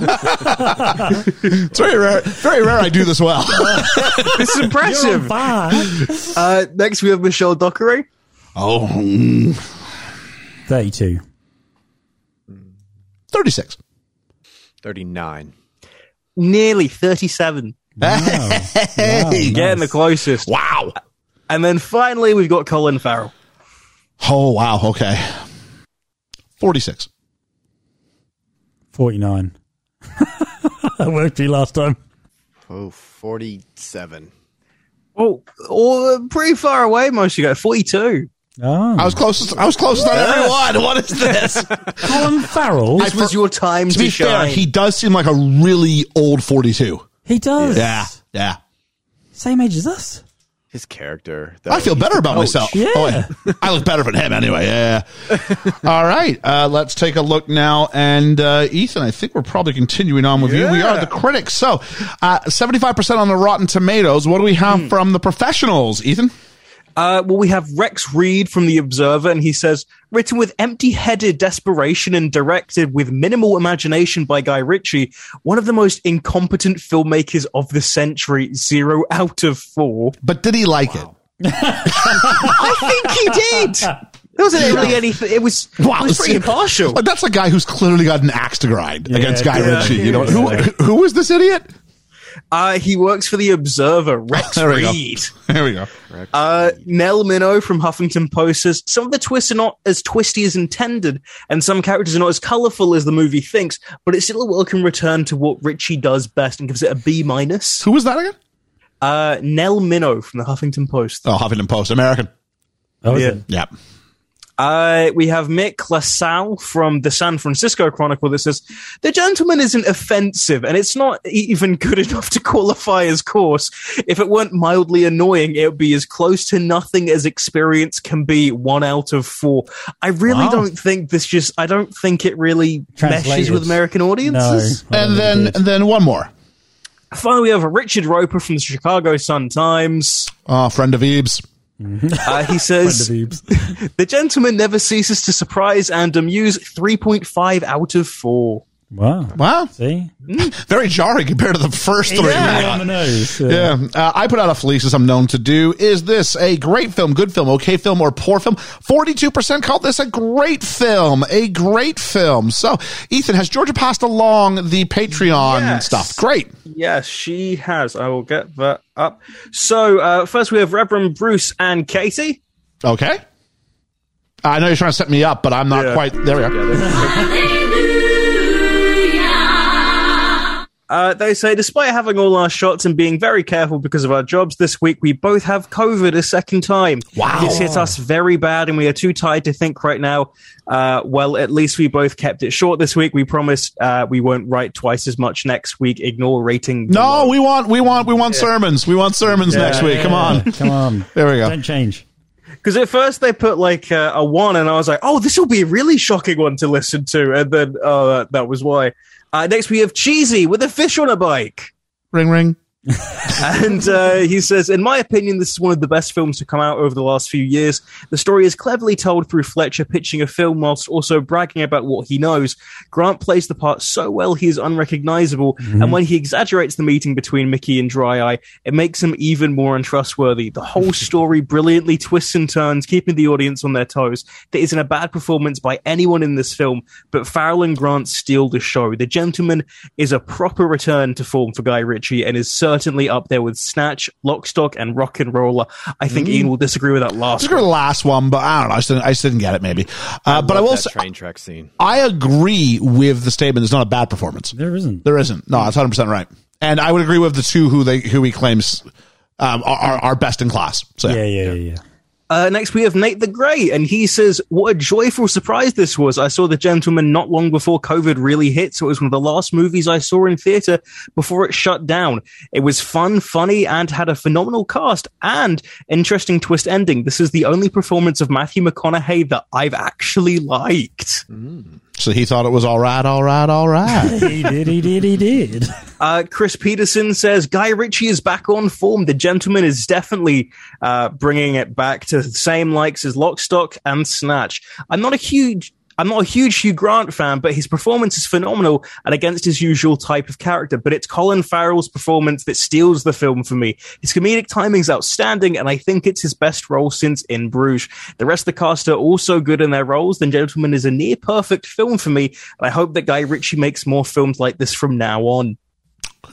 It's very rare. Very rare I do this well. this is impressive. Uh, next, we have Michelle Dockery. Oh, mm, 32. 36. Thirty-nine. Nearly 37. Hey. Getting the closest. Wow. And then finally, we've got Colin Farrell. Oh, wow. Okay. 46. 49. that worked for you last time. Oh, 47. Oh, oh, pretty far away, most of you go. 42. Oh. I was closest. I was closest on everyone. What is this? Colin Farrell. This was your time to to, be fair, shine. he does seem like a really old 42. he does. Yeah. Yeah. Same age as us. His character. I feel better about myself. Yeah. Oh, wait. I look better than him anyway. Yeah. All right. Uh, let's take a look now. And uh, Ethan, I think we're probably continuing on with you. We are the critics. So, uh, 75% on the Rotten Tomatoes. What do we have from the professionals, Ethan? Uh, well, we have Rex Reed from The Observer, and he says, written with empty headed desperation and directed with minimal imagination by Guy Ritchie, one of the most incompetent filmmakers of the century, zero out of four. But did he like it? I think he did. There wasn't really anything. It was, Wow, it was pretty impartial. That's a guy who's clearly got an axe to grind Yeah, against Guy yeah, Ritchie. You know yeah. who? Who is this idiot? Uh, he works for the Observer, Rex There we go. Reed. There we go. Uh, Nell Minow from Huffington Post says some of the twists are not as twisty as intended, and some characters are not as colorful as the movie thinks. But it's still a welcome return to what Ritchie does best, and gives it a B minus. Who was that again? Uh, Nell Minow from the Huffington Post. Oh, Huffington Post, American. Oh, Yeah. it? Yeah. Uh, we have Mick LaSalle from the San Francisco Chronicle that says the Gentlemen isn't offensive, and it's not even good enough to qualify as coarse. If it weren't mildly annoying, it would be as close to nothing as experience can be. One out of four. I really Wow. don't think this just. I don't think it really meshes with American audiences. I don't And then, and then one more. Finally, we have Richard Roeper from the Chicago Sun Times. Oh, friend of Eve's. Uh, he says. The Gentlemen never ceases to surprise and amuse. 3.5 out of 4. Wow. Wow. See? Very jarring compared to the first three. Yeah, on nose. Uh, Yeah, uh, I put out a fleece as I'm known to do. Is this a great film, good film, okay film, or poor film? 42% called this a great film, a great film. So, Ethan, has Georgia passed along the Patreon Yes. stuff? Great. Yes, she has. I will get that up. So, uh, first we have Reverend Bruce and Katie. Okay. I know you're trying to set me up, but I'm not Yeah. quite. There we are. Uh, they say, despite having all our shots and being very careful because of our jobs this week, we both have COVID a second time. Wow. This hit us very bad and we are too tired to think right now. Uh, well, at least we both kept it short this week. We promised uh, we won't write twice as much next week. Ignore rating. No, we want, we want, we want sermons. We want sermons next week. Come on. Come on. There we go. Don't change. Because at first they put like uh, a one, and I was like, "Oh, this will be a really shocking one to listen to." And then, oh, that, that was why. Uh, next, we have Cheesy with a fish on a bike. Ring, ring. And uh, he says, In my opinion, this is one of the best films to come out over the last few years. The story is cleverly told through Fletcher pitching a film whilst also bragging about what he knows. Grant plays the part so well he is unrecognizable, and when he exaggerates the meeting between Mickey and Dry Eye, it makes him even more untrustworthy. The whole story brilliantly twists and turns, keeping the audience on their toes. There isn't a bad performance by anyone in this film, but Farrell and Grant steal the show. The Gentlemen is a proper return to form for Guy Ritchie and is certainly up there with Snatch, Lock Stock, and RocknRolla. I think Ian will disagree with that last Let's go to one. the last one, but I don't know. I just didn't, I just didn't get it, maybe. Uh, but I Love will that say, train track scene. I agree with the statement. It's not a bad performance. There isn't. There isn't. No, that's 100% right. And I would agree with the two who they who he claims um, are, are, are best in class. So Yeah, yeah, yeah. yeah. Uh, next, we have Nate the Grey, and he says, What a joyful surprise this was. I saw The Gentlemen not long before COVID really hit, so it was one of the last movies I saw in theatre before it shut down. It was fun, funny, and had a phenomenal cast and interesting twist ending. This is the only performance of Matthew McConaughey that I've actually liked. So he thought it was all right, all right, all right. he did, he did, he did. Uh, Chris Peterson says Guy Ritchie is back on form. The Gentlemen is definitely uh, bringing it back to the same likes as Lock Stock and Snatch. I'm not a huge. I'm not a huge Hugh Grant fan, but his performance is phenomenal and against his usual type of character. But it's Colin Farrell's performance that steals the film for me. His comedic timing is outstanding, and I think it's his best role since In Bruges. The rest of the cast are also good in their roles. The Gentlemen is a near perfect film for me, and I hope that Guy Ritchie makes more films like this from now on.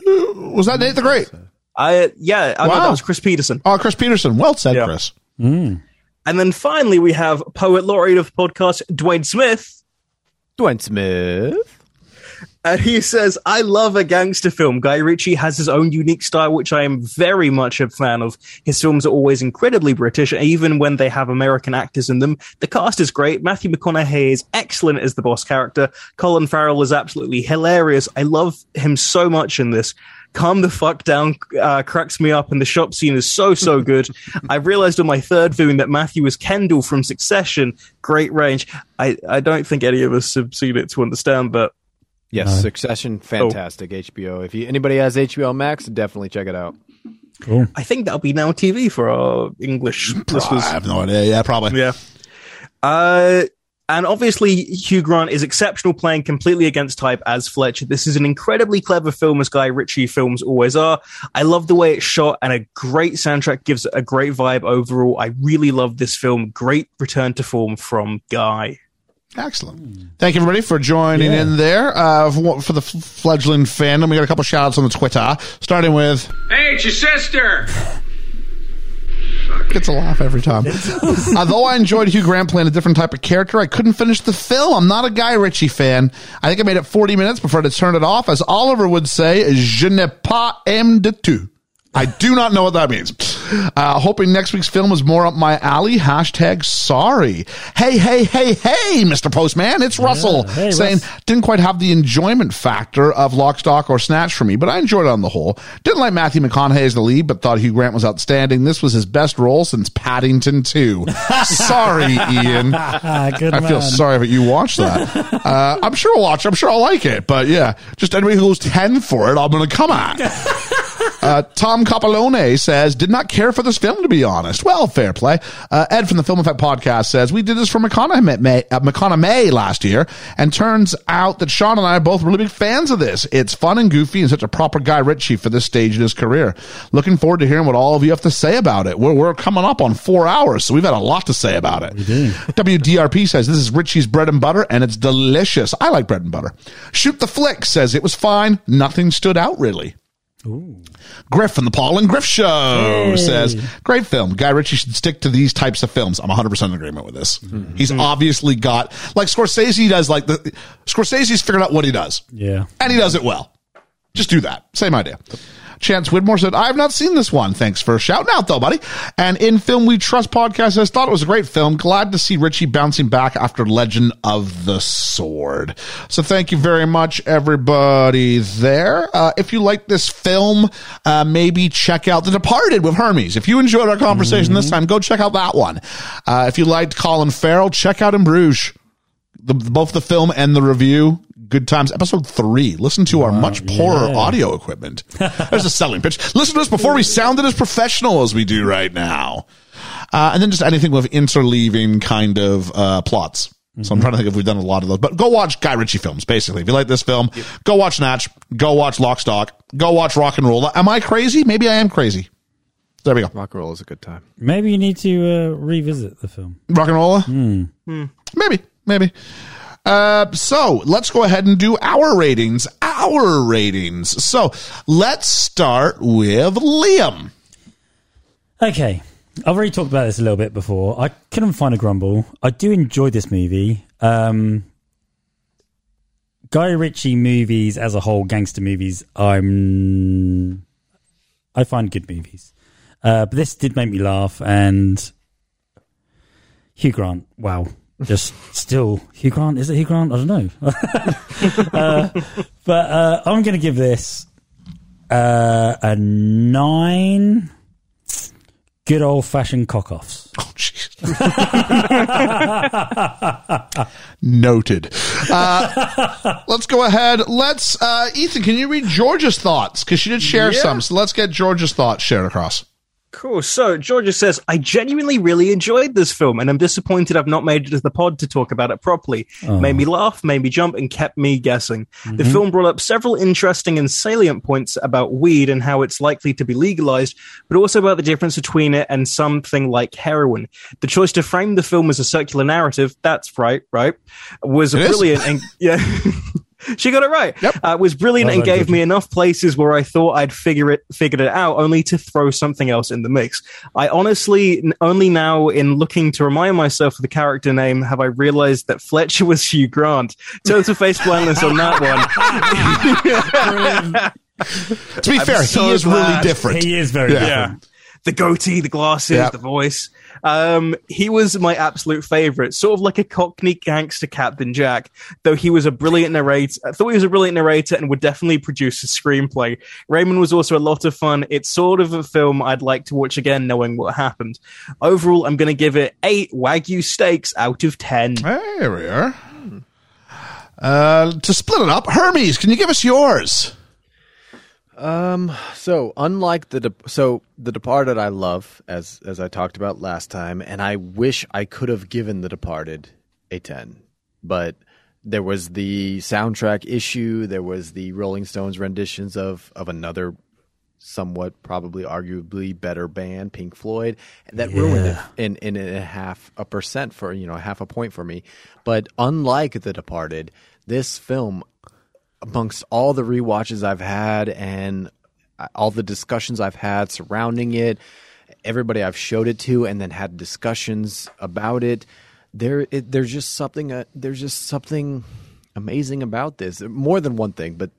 was that Nate the Great? I yeah, I know Wow. that was Chris Peterson. Oh, Chris Peterson. Well said, Yeah. Chris. Mm. And then finally we have poet laureate of the podcast, Dwayne Smith. Dwayne Smith. And he says, I love a gangster film. Guy Ritchie has his own unique style, which I am very much a fan of. His films are always incredibly British, even when they have American actors in them. The cast is great. Matthew McConaughey is excellent as the boss character. Colin Farrell is absolutely hilarious. I love him so much in this. Calm the fuck down uh, cracks me up, and the shop scene is so, so good. I realized on my third viewing that Matthew was Kendall from Succession. Great range. I, I don't think any of us have seen it to understand but. Yes, Succession, fantastic HBO. If you, anybody has HBO Max, definitely check it out. Cool. I think that'll be now TV for our English listeners. I have no idea. Yeah, probably. Yeah. Uh, And obviously, Hugh Grant is exceptional playing completely against type as Fletcher. This is an incredibly clever film, as Guy Ritchie films always are. I love the way it's shot, and a great soundtrack gives a great vibe overall. I really love this film. Great return to form from Guy. Excellent. Thank you, everybody, for joining Yeah. in there uh, for, for the f- fledgling fandom. We got a couple shout outs on the Twitter, starting with Hey, it's your sister! Gets a laugh every time. Although I enjoyed Hugh Grant playing a different type of character, I couldn't finish the film. I'm not a Guy Ritchie fan. I think I made it 40 minutes before I had to turn it off. As Oliver would say, je n'ai pas aime de tout. I do not know what that means. Uh, hoping next week's film is more up my alley. Hashtag sorry. Hey, hey, hey, hey, Mr. Postman. It's Russell hey, saying Russ. didn't quite have the enjoyment factor of Lock, Stock, or Snatch for me, but I enjoyed it on the whole. Didn't like Matthew McConaughey as the lead, but thought Hugh Grant was outstanding. This was his best role since Paddington 2. Sorry, Ian. Ah, I feel man. sorry that you watched that. Uh, I'm sure I'll watch it. I'm sure I'll like it. But yeah, just anybody who goes 10 for it, I'm going to come at. Uh, Tom Copolone says, did not care for this film, to be honest. Well, fair play. Uh, Ed from the Film Effect podcast says, we did this for McConaughey, uh, McConaughey last year, and turns out that Sean and I are both really big fans of this. It's fun and goofy and such a proper Guy Ritchie for this stage in his career. Looking forward to hearing what all of you have to say about it. We're, we're coming up on four hours, so we've had a lot to say about it. WDRP says, this is Ritchie's bread and butter, and it's delicious. I like bread and butter. Shoot the Flick says, it was fine. Nothing stood out, really. Griff from the Paul and Griff Show says, great film. Guy Ritchie should stick to these types of films. I'm 100% in agreement with this. Mm-hmm. He's mm-hmm. obviously got, like Scorsese does, like the, Scorsese's figured out what he does. Yeah. And he does it well. Just do that. Same idea. Chance Widmore said, I have not seen this one. Thanks for shouting out though, buddy. And in Film We Trust podcast says, thought it was a great film. Glad to see Ritchie bouncing back after Legend of the Sword. So thank you very much, everybody there. Uh, if you like this film, uh, maybe check out The Departed with Hermes. If you enjoyed our conversation this time, go check out that one. Uh, if you liked Colin Farrell, check out In Bruges the, both the film and the review. Good times. Episode three. Listen to our much poorer yeah. audio equipment. There's a selling pitch. Listen to us before we sounded as professional as we do right now. Uh, and then just anything with interleaving kind of uh, plots. So I'm trying to think if we've done a lot of those. But go watch Guy Ritchie films, basically. If you like this film, go watch Snatch. Go watch Lock, Stock. Go watch Rock and Roll. Am I crazy? Maybe I am crazy. There we go. Rock and roll is a good time. Maybe you need to uh, revisit the film. RocknRolla? Maybe, maybe. Uh, so let's go ahead and do our ratings. Our ratings. So let's start with Liam. Okay. I've already talked about this a little bit before. I couldn't find a grumble. I do enjoy this movie. Um, Guy Ritchie movies as a whole, gangster movies, I'm I find good movies. Uh, but this did make me laugh, and Hugh Grant, wow, just still Hugh Grant. Is it Hugh Grant? I don't know. uh, but uh, I'm going to give this uh, a nine. Good old fashioned cock offs. Oh, jeez. Noted. Uh, let's go ahead. Let's, uh, Ethan, can you read George's thoughts? Because she did share Yeah. some. So let's get George's thoughts shared across. Cool. So Georgia says, I genuinely really enjoyed this film and I'm disappointed I've not made it to the pod to talk about it properly. Oh. Made me laugh, made me jump, and kept me guessing. The mm-hmm. film brought up several interesting and salient points about weed and how it's likely to be legalized, but also about the difference between it and something like heroin. The choice to frame the film as a circular narrative, that's right, right, was It is. brilliant and yeah. She got it right. Yep. Uh, was brilliant Well and gave me enough places where I thought I'd figure it figured it out, only to throw something else in the mix. I honestly only now, in looking to remind myself of the character name, have I realized that Fletcher was Hugh Grant. Total face blindness on that one. To be fair, so he is glad. really different. He is very Yeah. different. the goatee, the glasses, Yeah. the voice. Um, he was my absolute favorite, sort of like a Cockney gangster Captain Jack. Though he was a brilliant narrator, I thought he was a brilliant narrator and would definitely produce a screenplay. Raymond was also a lot of fun. It's sort of a film I'd like to watch again, knowing what happened. Overall, I'm going to give it eight Wagyu steaks out of ten. There we are. Uh, to split it up, Hermes, can you give us yours? Um. So unlike the De- so the Departed, I love as as I talked about last time, and I wish I could have given the Departed a 10. But there was the soundtrack issue, there was the Rolling Stones renditions of of another somewhat probably arguably better band, Pink Floyd, that ruined it in, in a half a percent for you know half a point for me. But unlike The Departed, this film, amongst all the rewatches I've had and all the discussions I've had surrounding it, everybody I've showed it to, and then had discussions about it, there it, there's just something uh, there's just something amazing about this. More than one thing, but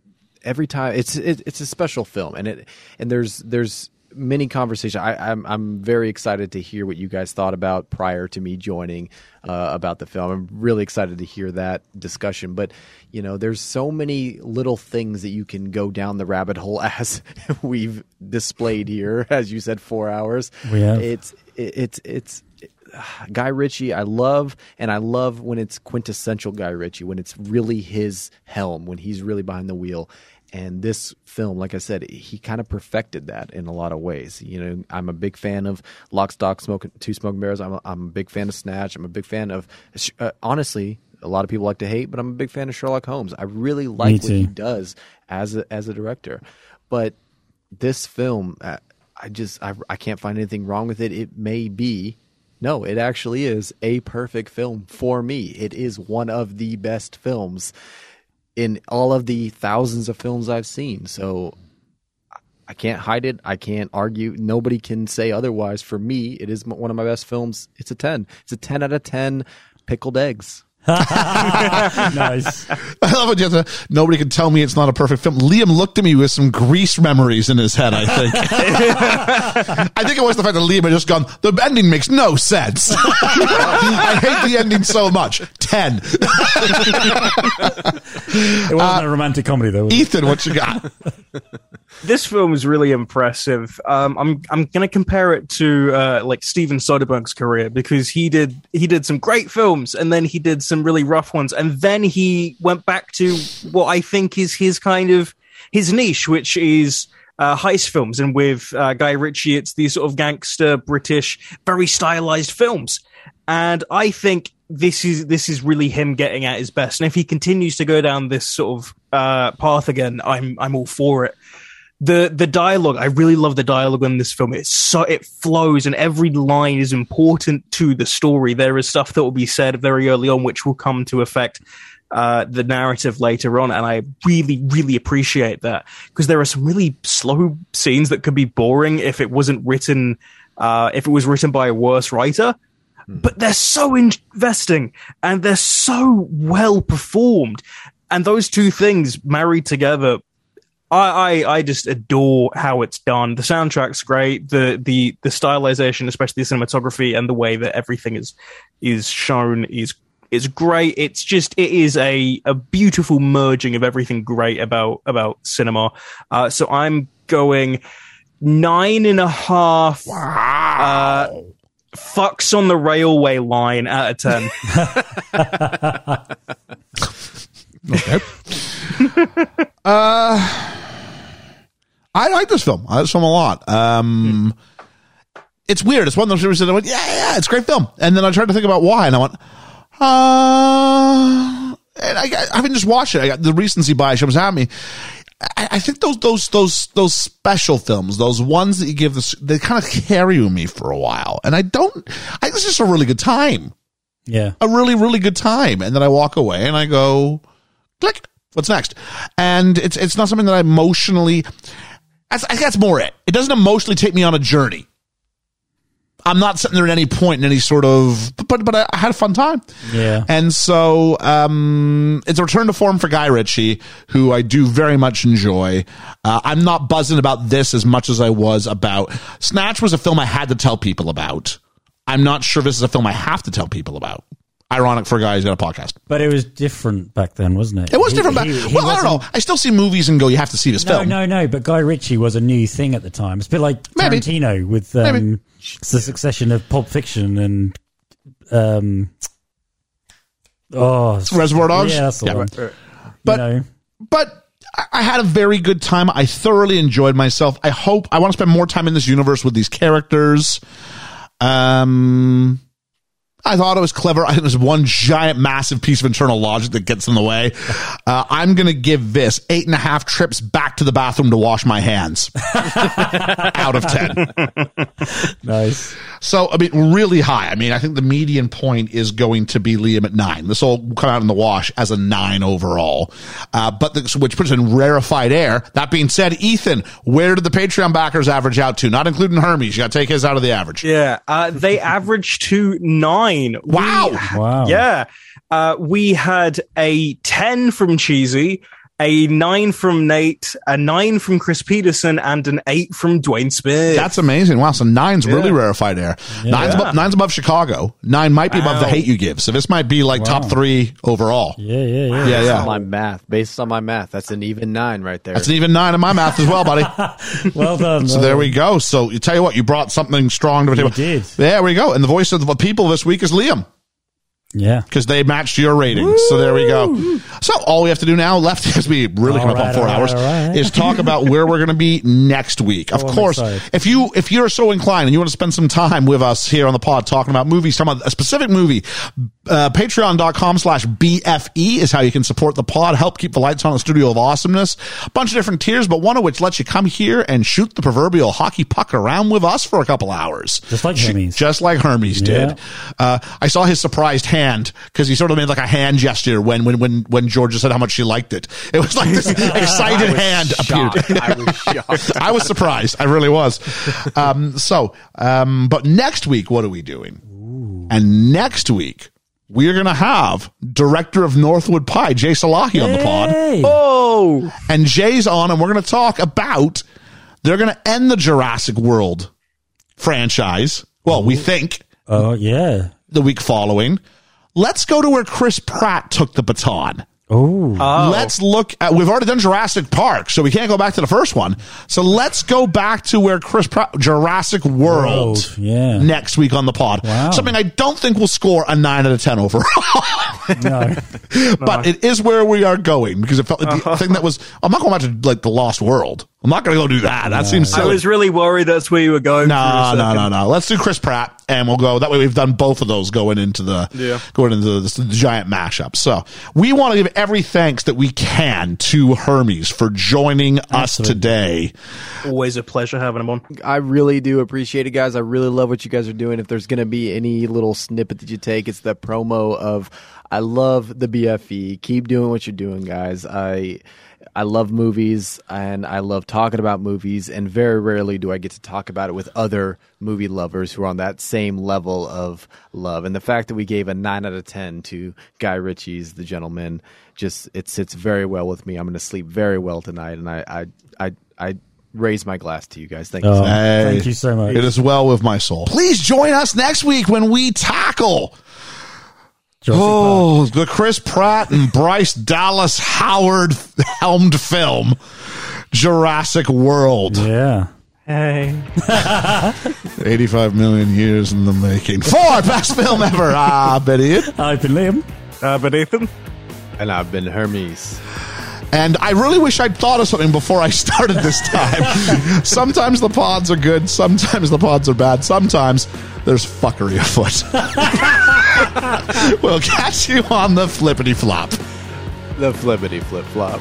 every time it's it, it's a special film, and it and there's there's many conversations. I, I'm I'm very excited to hear what you guys thought about prior to me joining uh, about the film. I'm really excited to hear that discussion. But you know, there's so many little things that you can go down the rabbit hole as we've displayed here, as you said, four hours. We have. It's it, it's it's. Guy Ritchie, I love, and I love when it's quintessential Guy Ritchie, when it's really his helm, when he's really behind the wheel. And this film, like I said, he kind of perfected that in a lot of ways. You know, I'm a big fan of Lock, Stock, Smoke, Two Smoking Bears. I'm a, I'm a big fan of Snatch. I'm a big fan of, uh, honestly, a lot of people like to hate, but I'm a big fan of Sherlock Holmes. I really like what he does as a, as a director. But this film, uh, I just I, I can't find anything wrong with it. It may be no, it actually is a perfect film for me. It is one of the best films in all of the thousands of films I've seen. So I can't hide it. I can't argue. Nobody can say otherwise. For me, it is one of my best films. It's a 10. It's a 10 out of 10 pickled eggs. nice. I love it. Just, uh, nobody can tell me it's not a perfect film. Liam looked at me with some grease memories in his head. I think. I think it was the fact that Liam had just gone. The ending makes no sense. I hate the ending so much. Ten. It wasn't a romantic comedy though. Was it? Ethan, what you got? this film is really impressive. Um, I'm I'm gonna compare it to uh, like Steven Soderbergh's career because he did he did some great films and then he did some really rough ones and then he went back to what I think is his kind of his niche, which is uh, heist films. And with uh, Guy Ritchie, it's these sort of gangster British, very stylized films. And I think this is this is really him getting at his best. And if he continues to go down this sort of uh, path again, I'm I'm all for it the the dialogue i really love the dialogue in this film. It's so it flows and every line is important to the story. There is stuff that will be said very early on which will come to affect uh, the narrative later on and i really really appreciate that. Because there are some really slow scenes that could be boring if it wasn't written uh, if it was written by a worse writer. But they're so investing and they're so well performed. And those two things married together I, I I just adore how it's done. The soundtrack's great. The the the stylization, especially the cinematography and the way that everything is is shown is is great. It's just it is a a beautiful merging of everything great about about cinema. Uh, so I'm going nine and a half. Uh, fucks on the railway line out of ten. Okay. uh, I like this film. I like this film a lot. Um, It's weird. It's one of those movies that I went, yeah, yeah, it's a great film. And then I tried to think about why, and I went, uh, and I, got- I haven't just watched it. I got the recency bias comes at me. I, I think those those those those special films, those ones that you give this, they kind of carry me for a while, and I don't. I think it's just a really good time Yeah. a really, really good time. And then I walk away and I go, click, what's next? And it's, it's not something that I emotionally, that's, I that's more it. It doesn't emotionally take me on a journey. I'm not sitting there at any point in any sort of, but, but I had a fun time. Yeah. And so, um, it's a return to form for Guy Ritchie, who I do very much enjoy. Uh, I'm not buzzing about this as much as I was about Snatch was a film I had to tell people about. I'm not sure this is a film I have to tell people about. Ironic for a guy who's got a podcast. But it was different back then, wasn't it? It was He- different back. he- he well, I don't wasn't- know. I still see movies and go, you have to see this No, film. no, no. But Guy Ritchie was a new thing at the time. It's a bit like Maybe. Tarantino with Maybe. um, the succession of Pulp Fiction and um, oh, Reservoir Dogs? Yeah, that's the Yeah. one. But- you know, but I- I had a very good time. I thoroughly enjoyed myself. I hope I want to spend more time in this universe with these characters. Um, I thought it was clever. I think there's one giant, massive piece of internal logic that gets in the way. Uh, I'm going to give this eight and a half trips back to the bathroom to wash my hands out of 10. Nice. So, I mean, really high. I mean, I think the median point is going to be Liam at nine. This will come out in the wash as a nine overall. Uh, but the, which puts in rarefied air. That being said, Ethan, where did the Patreon backers average out to? Not including Hermes. You got to take his out of the average. Yeah, uh, they averaged to nine. Wow. We- Wow. Yeah. Uh, we had a 10 from Cheesy, a 9 from Nate, a 9 from Chris Peterson, and an 8 from Dwayne Spears. That's amazing. Wow. So nine's really Yeah. rarefied air. Nine's, above, nine's above Chicago. Nine might be above the hate you give. So this might be like top three overall. Yeah, yeah, yeah. Yeah, Based yeah. on my math, based on my math, that's an even nine right there. That's an even nine in my math as well, buddy. Well done. So well there we go. So you tell you what, you brought something strong to the We table. did. There we go. And the voice of the people this week is Liam. Yeah. because they matched your ratings. So there we go. So all we have to do now, left as we really All come up on four right, hours, right. is talk about where we're going to be next week. Of Oh, course, if you if you're so inclined and you want to spend some time with us here on the pod talking about movies, talking about a specific movie, uh, patreon.com slash BFE is how you can support the pod, help keep the lights on the studio of awesomeness. A bunch of different tiers, but one of which lets you come here and shoot the proverbial hockey puck around with us for a couple hours. Just like Hermes. Just like Hermes Yeah. did. Uh, I saw his surprised hand because he sort of made like a hand gesture when, when, when, when Georgia said how much she liked it. It was like this excited hand appeared. I was shocked. I was surprised. I really was. Um, so, um, but next week, what are we doing? And next week, we're going to have director of Northwood Pie, Jay Salahi on the pod. Hey. Oh, And Jay's on, and we're going to talk about they're going to end the Jurassic World franchise. Well, we think Oh, yeah. the week following. Let's go to where Chris Pratt took the baton. Oh. Let's look at, we've already done Jurassic Park, so we can't go back to the first one. So let's go back to where Chris Pratt, Jurassic World, World, yeah. next week on the pod. Wow. Something I don't think will score a 9 out of 10 overall. no. but it is where we are going because it felt like the thing that was, I'm not going back to like the Lost World. I'm not going to go do that. That seems silly. I was really worried that's where you were going. for No, no, no, no. Let's do Chris Pratt, and we'll go. That way, we've done both of those going into the Yeah. going into the, the giant mashup. So we want to give every thanks that we can to Hermes for joining us today. Always a pleasure having him on. I really do appreciate it, guys. I really love what you guys are doing. If there's going to be any little snippet that you take, it's the promo of I love the BFE. Keep doing what you're doing, guys. I I love movies and I love talking about movies, and very rarely do I get to talk about it with other movie lovers who are on that same level of love. And the fact that we gave a nine out of ten to Guy Ritchie's The Gentlemen just it sits very well with me. I'm going to sleep very well tonight, and I I I. I raise my glass to you guys. Thank you. Oh, so much. Hey. Thank you so much. It is well with my soul. Please join us next week when we tackle Jurassic Park. oh the Chris Pratt and Bryce Dallas Howard helmed film Jurassic World. Yeah. Hey. 85 million years in the making. Four best film ever. Ah, Betty. I've been Liam. Uh, but Ethan? And I've been Hermes. And I really wish I'd thought of something before I started this time. sometimes the pods are good, sometimes the pods are bad, sometimes there's fuckery afoot. we'll catch you on the flippity flop. The flippity flip flop.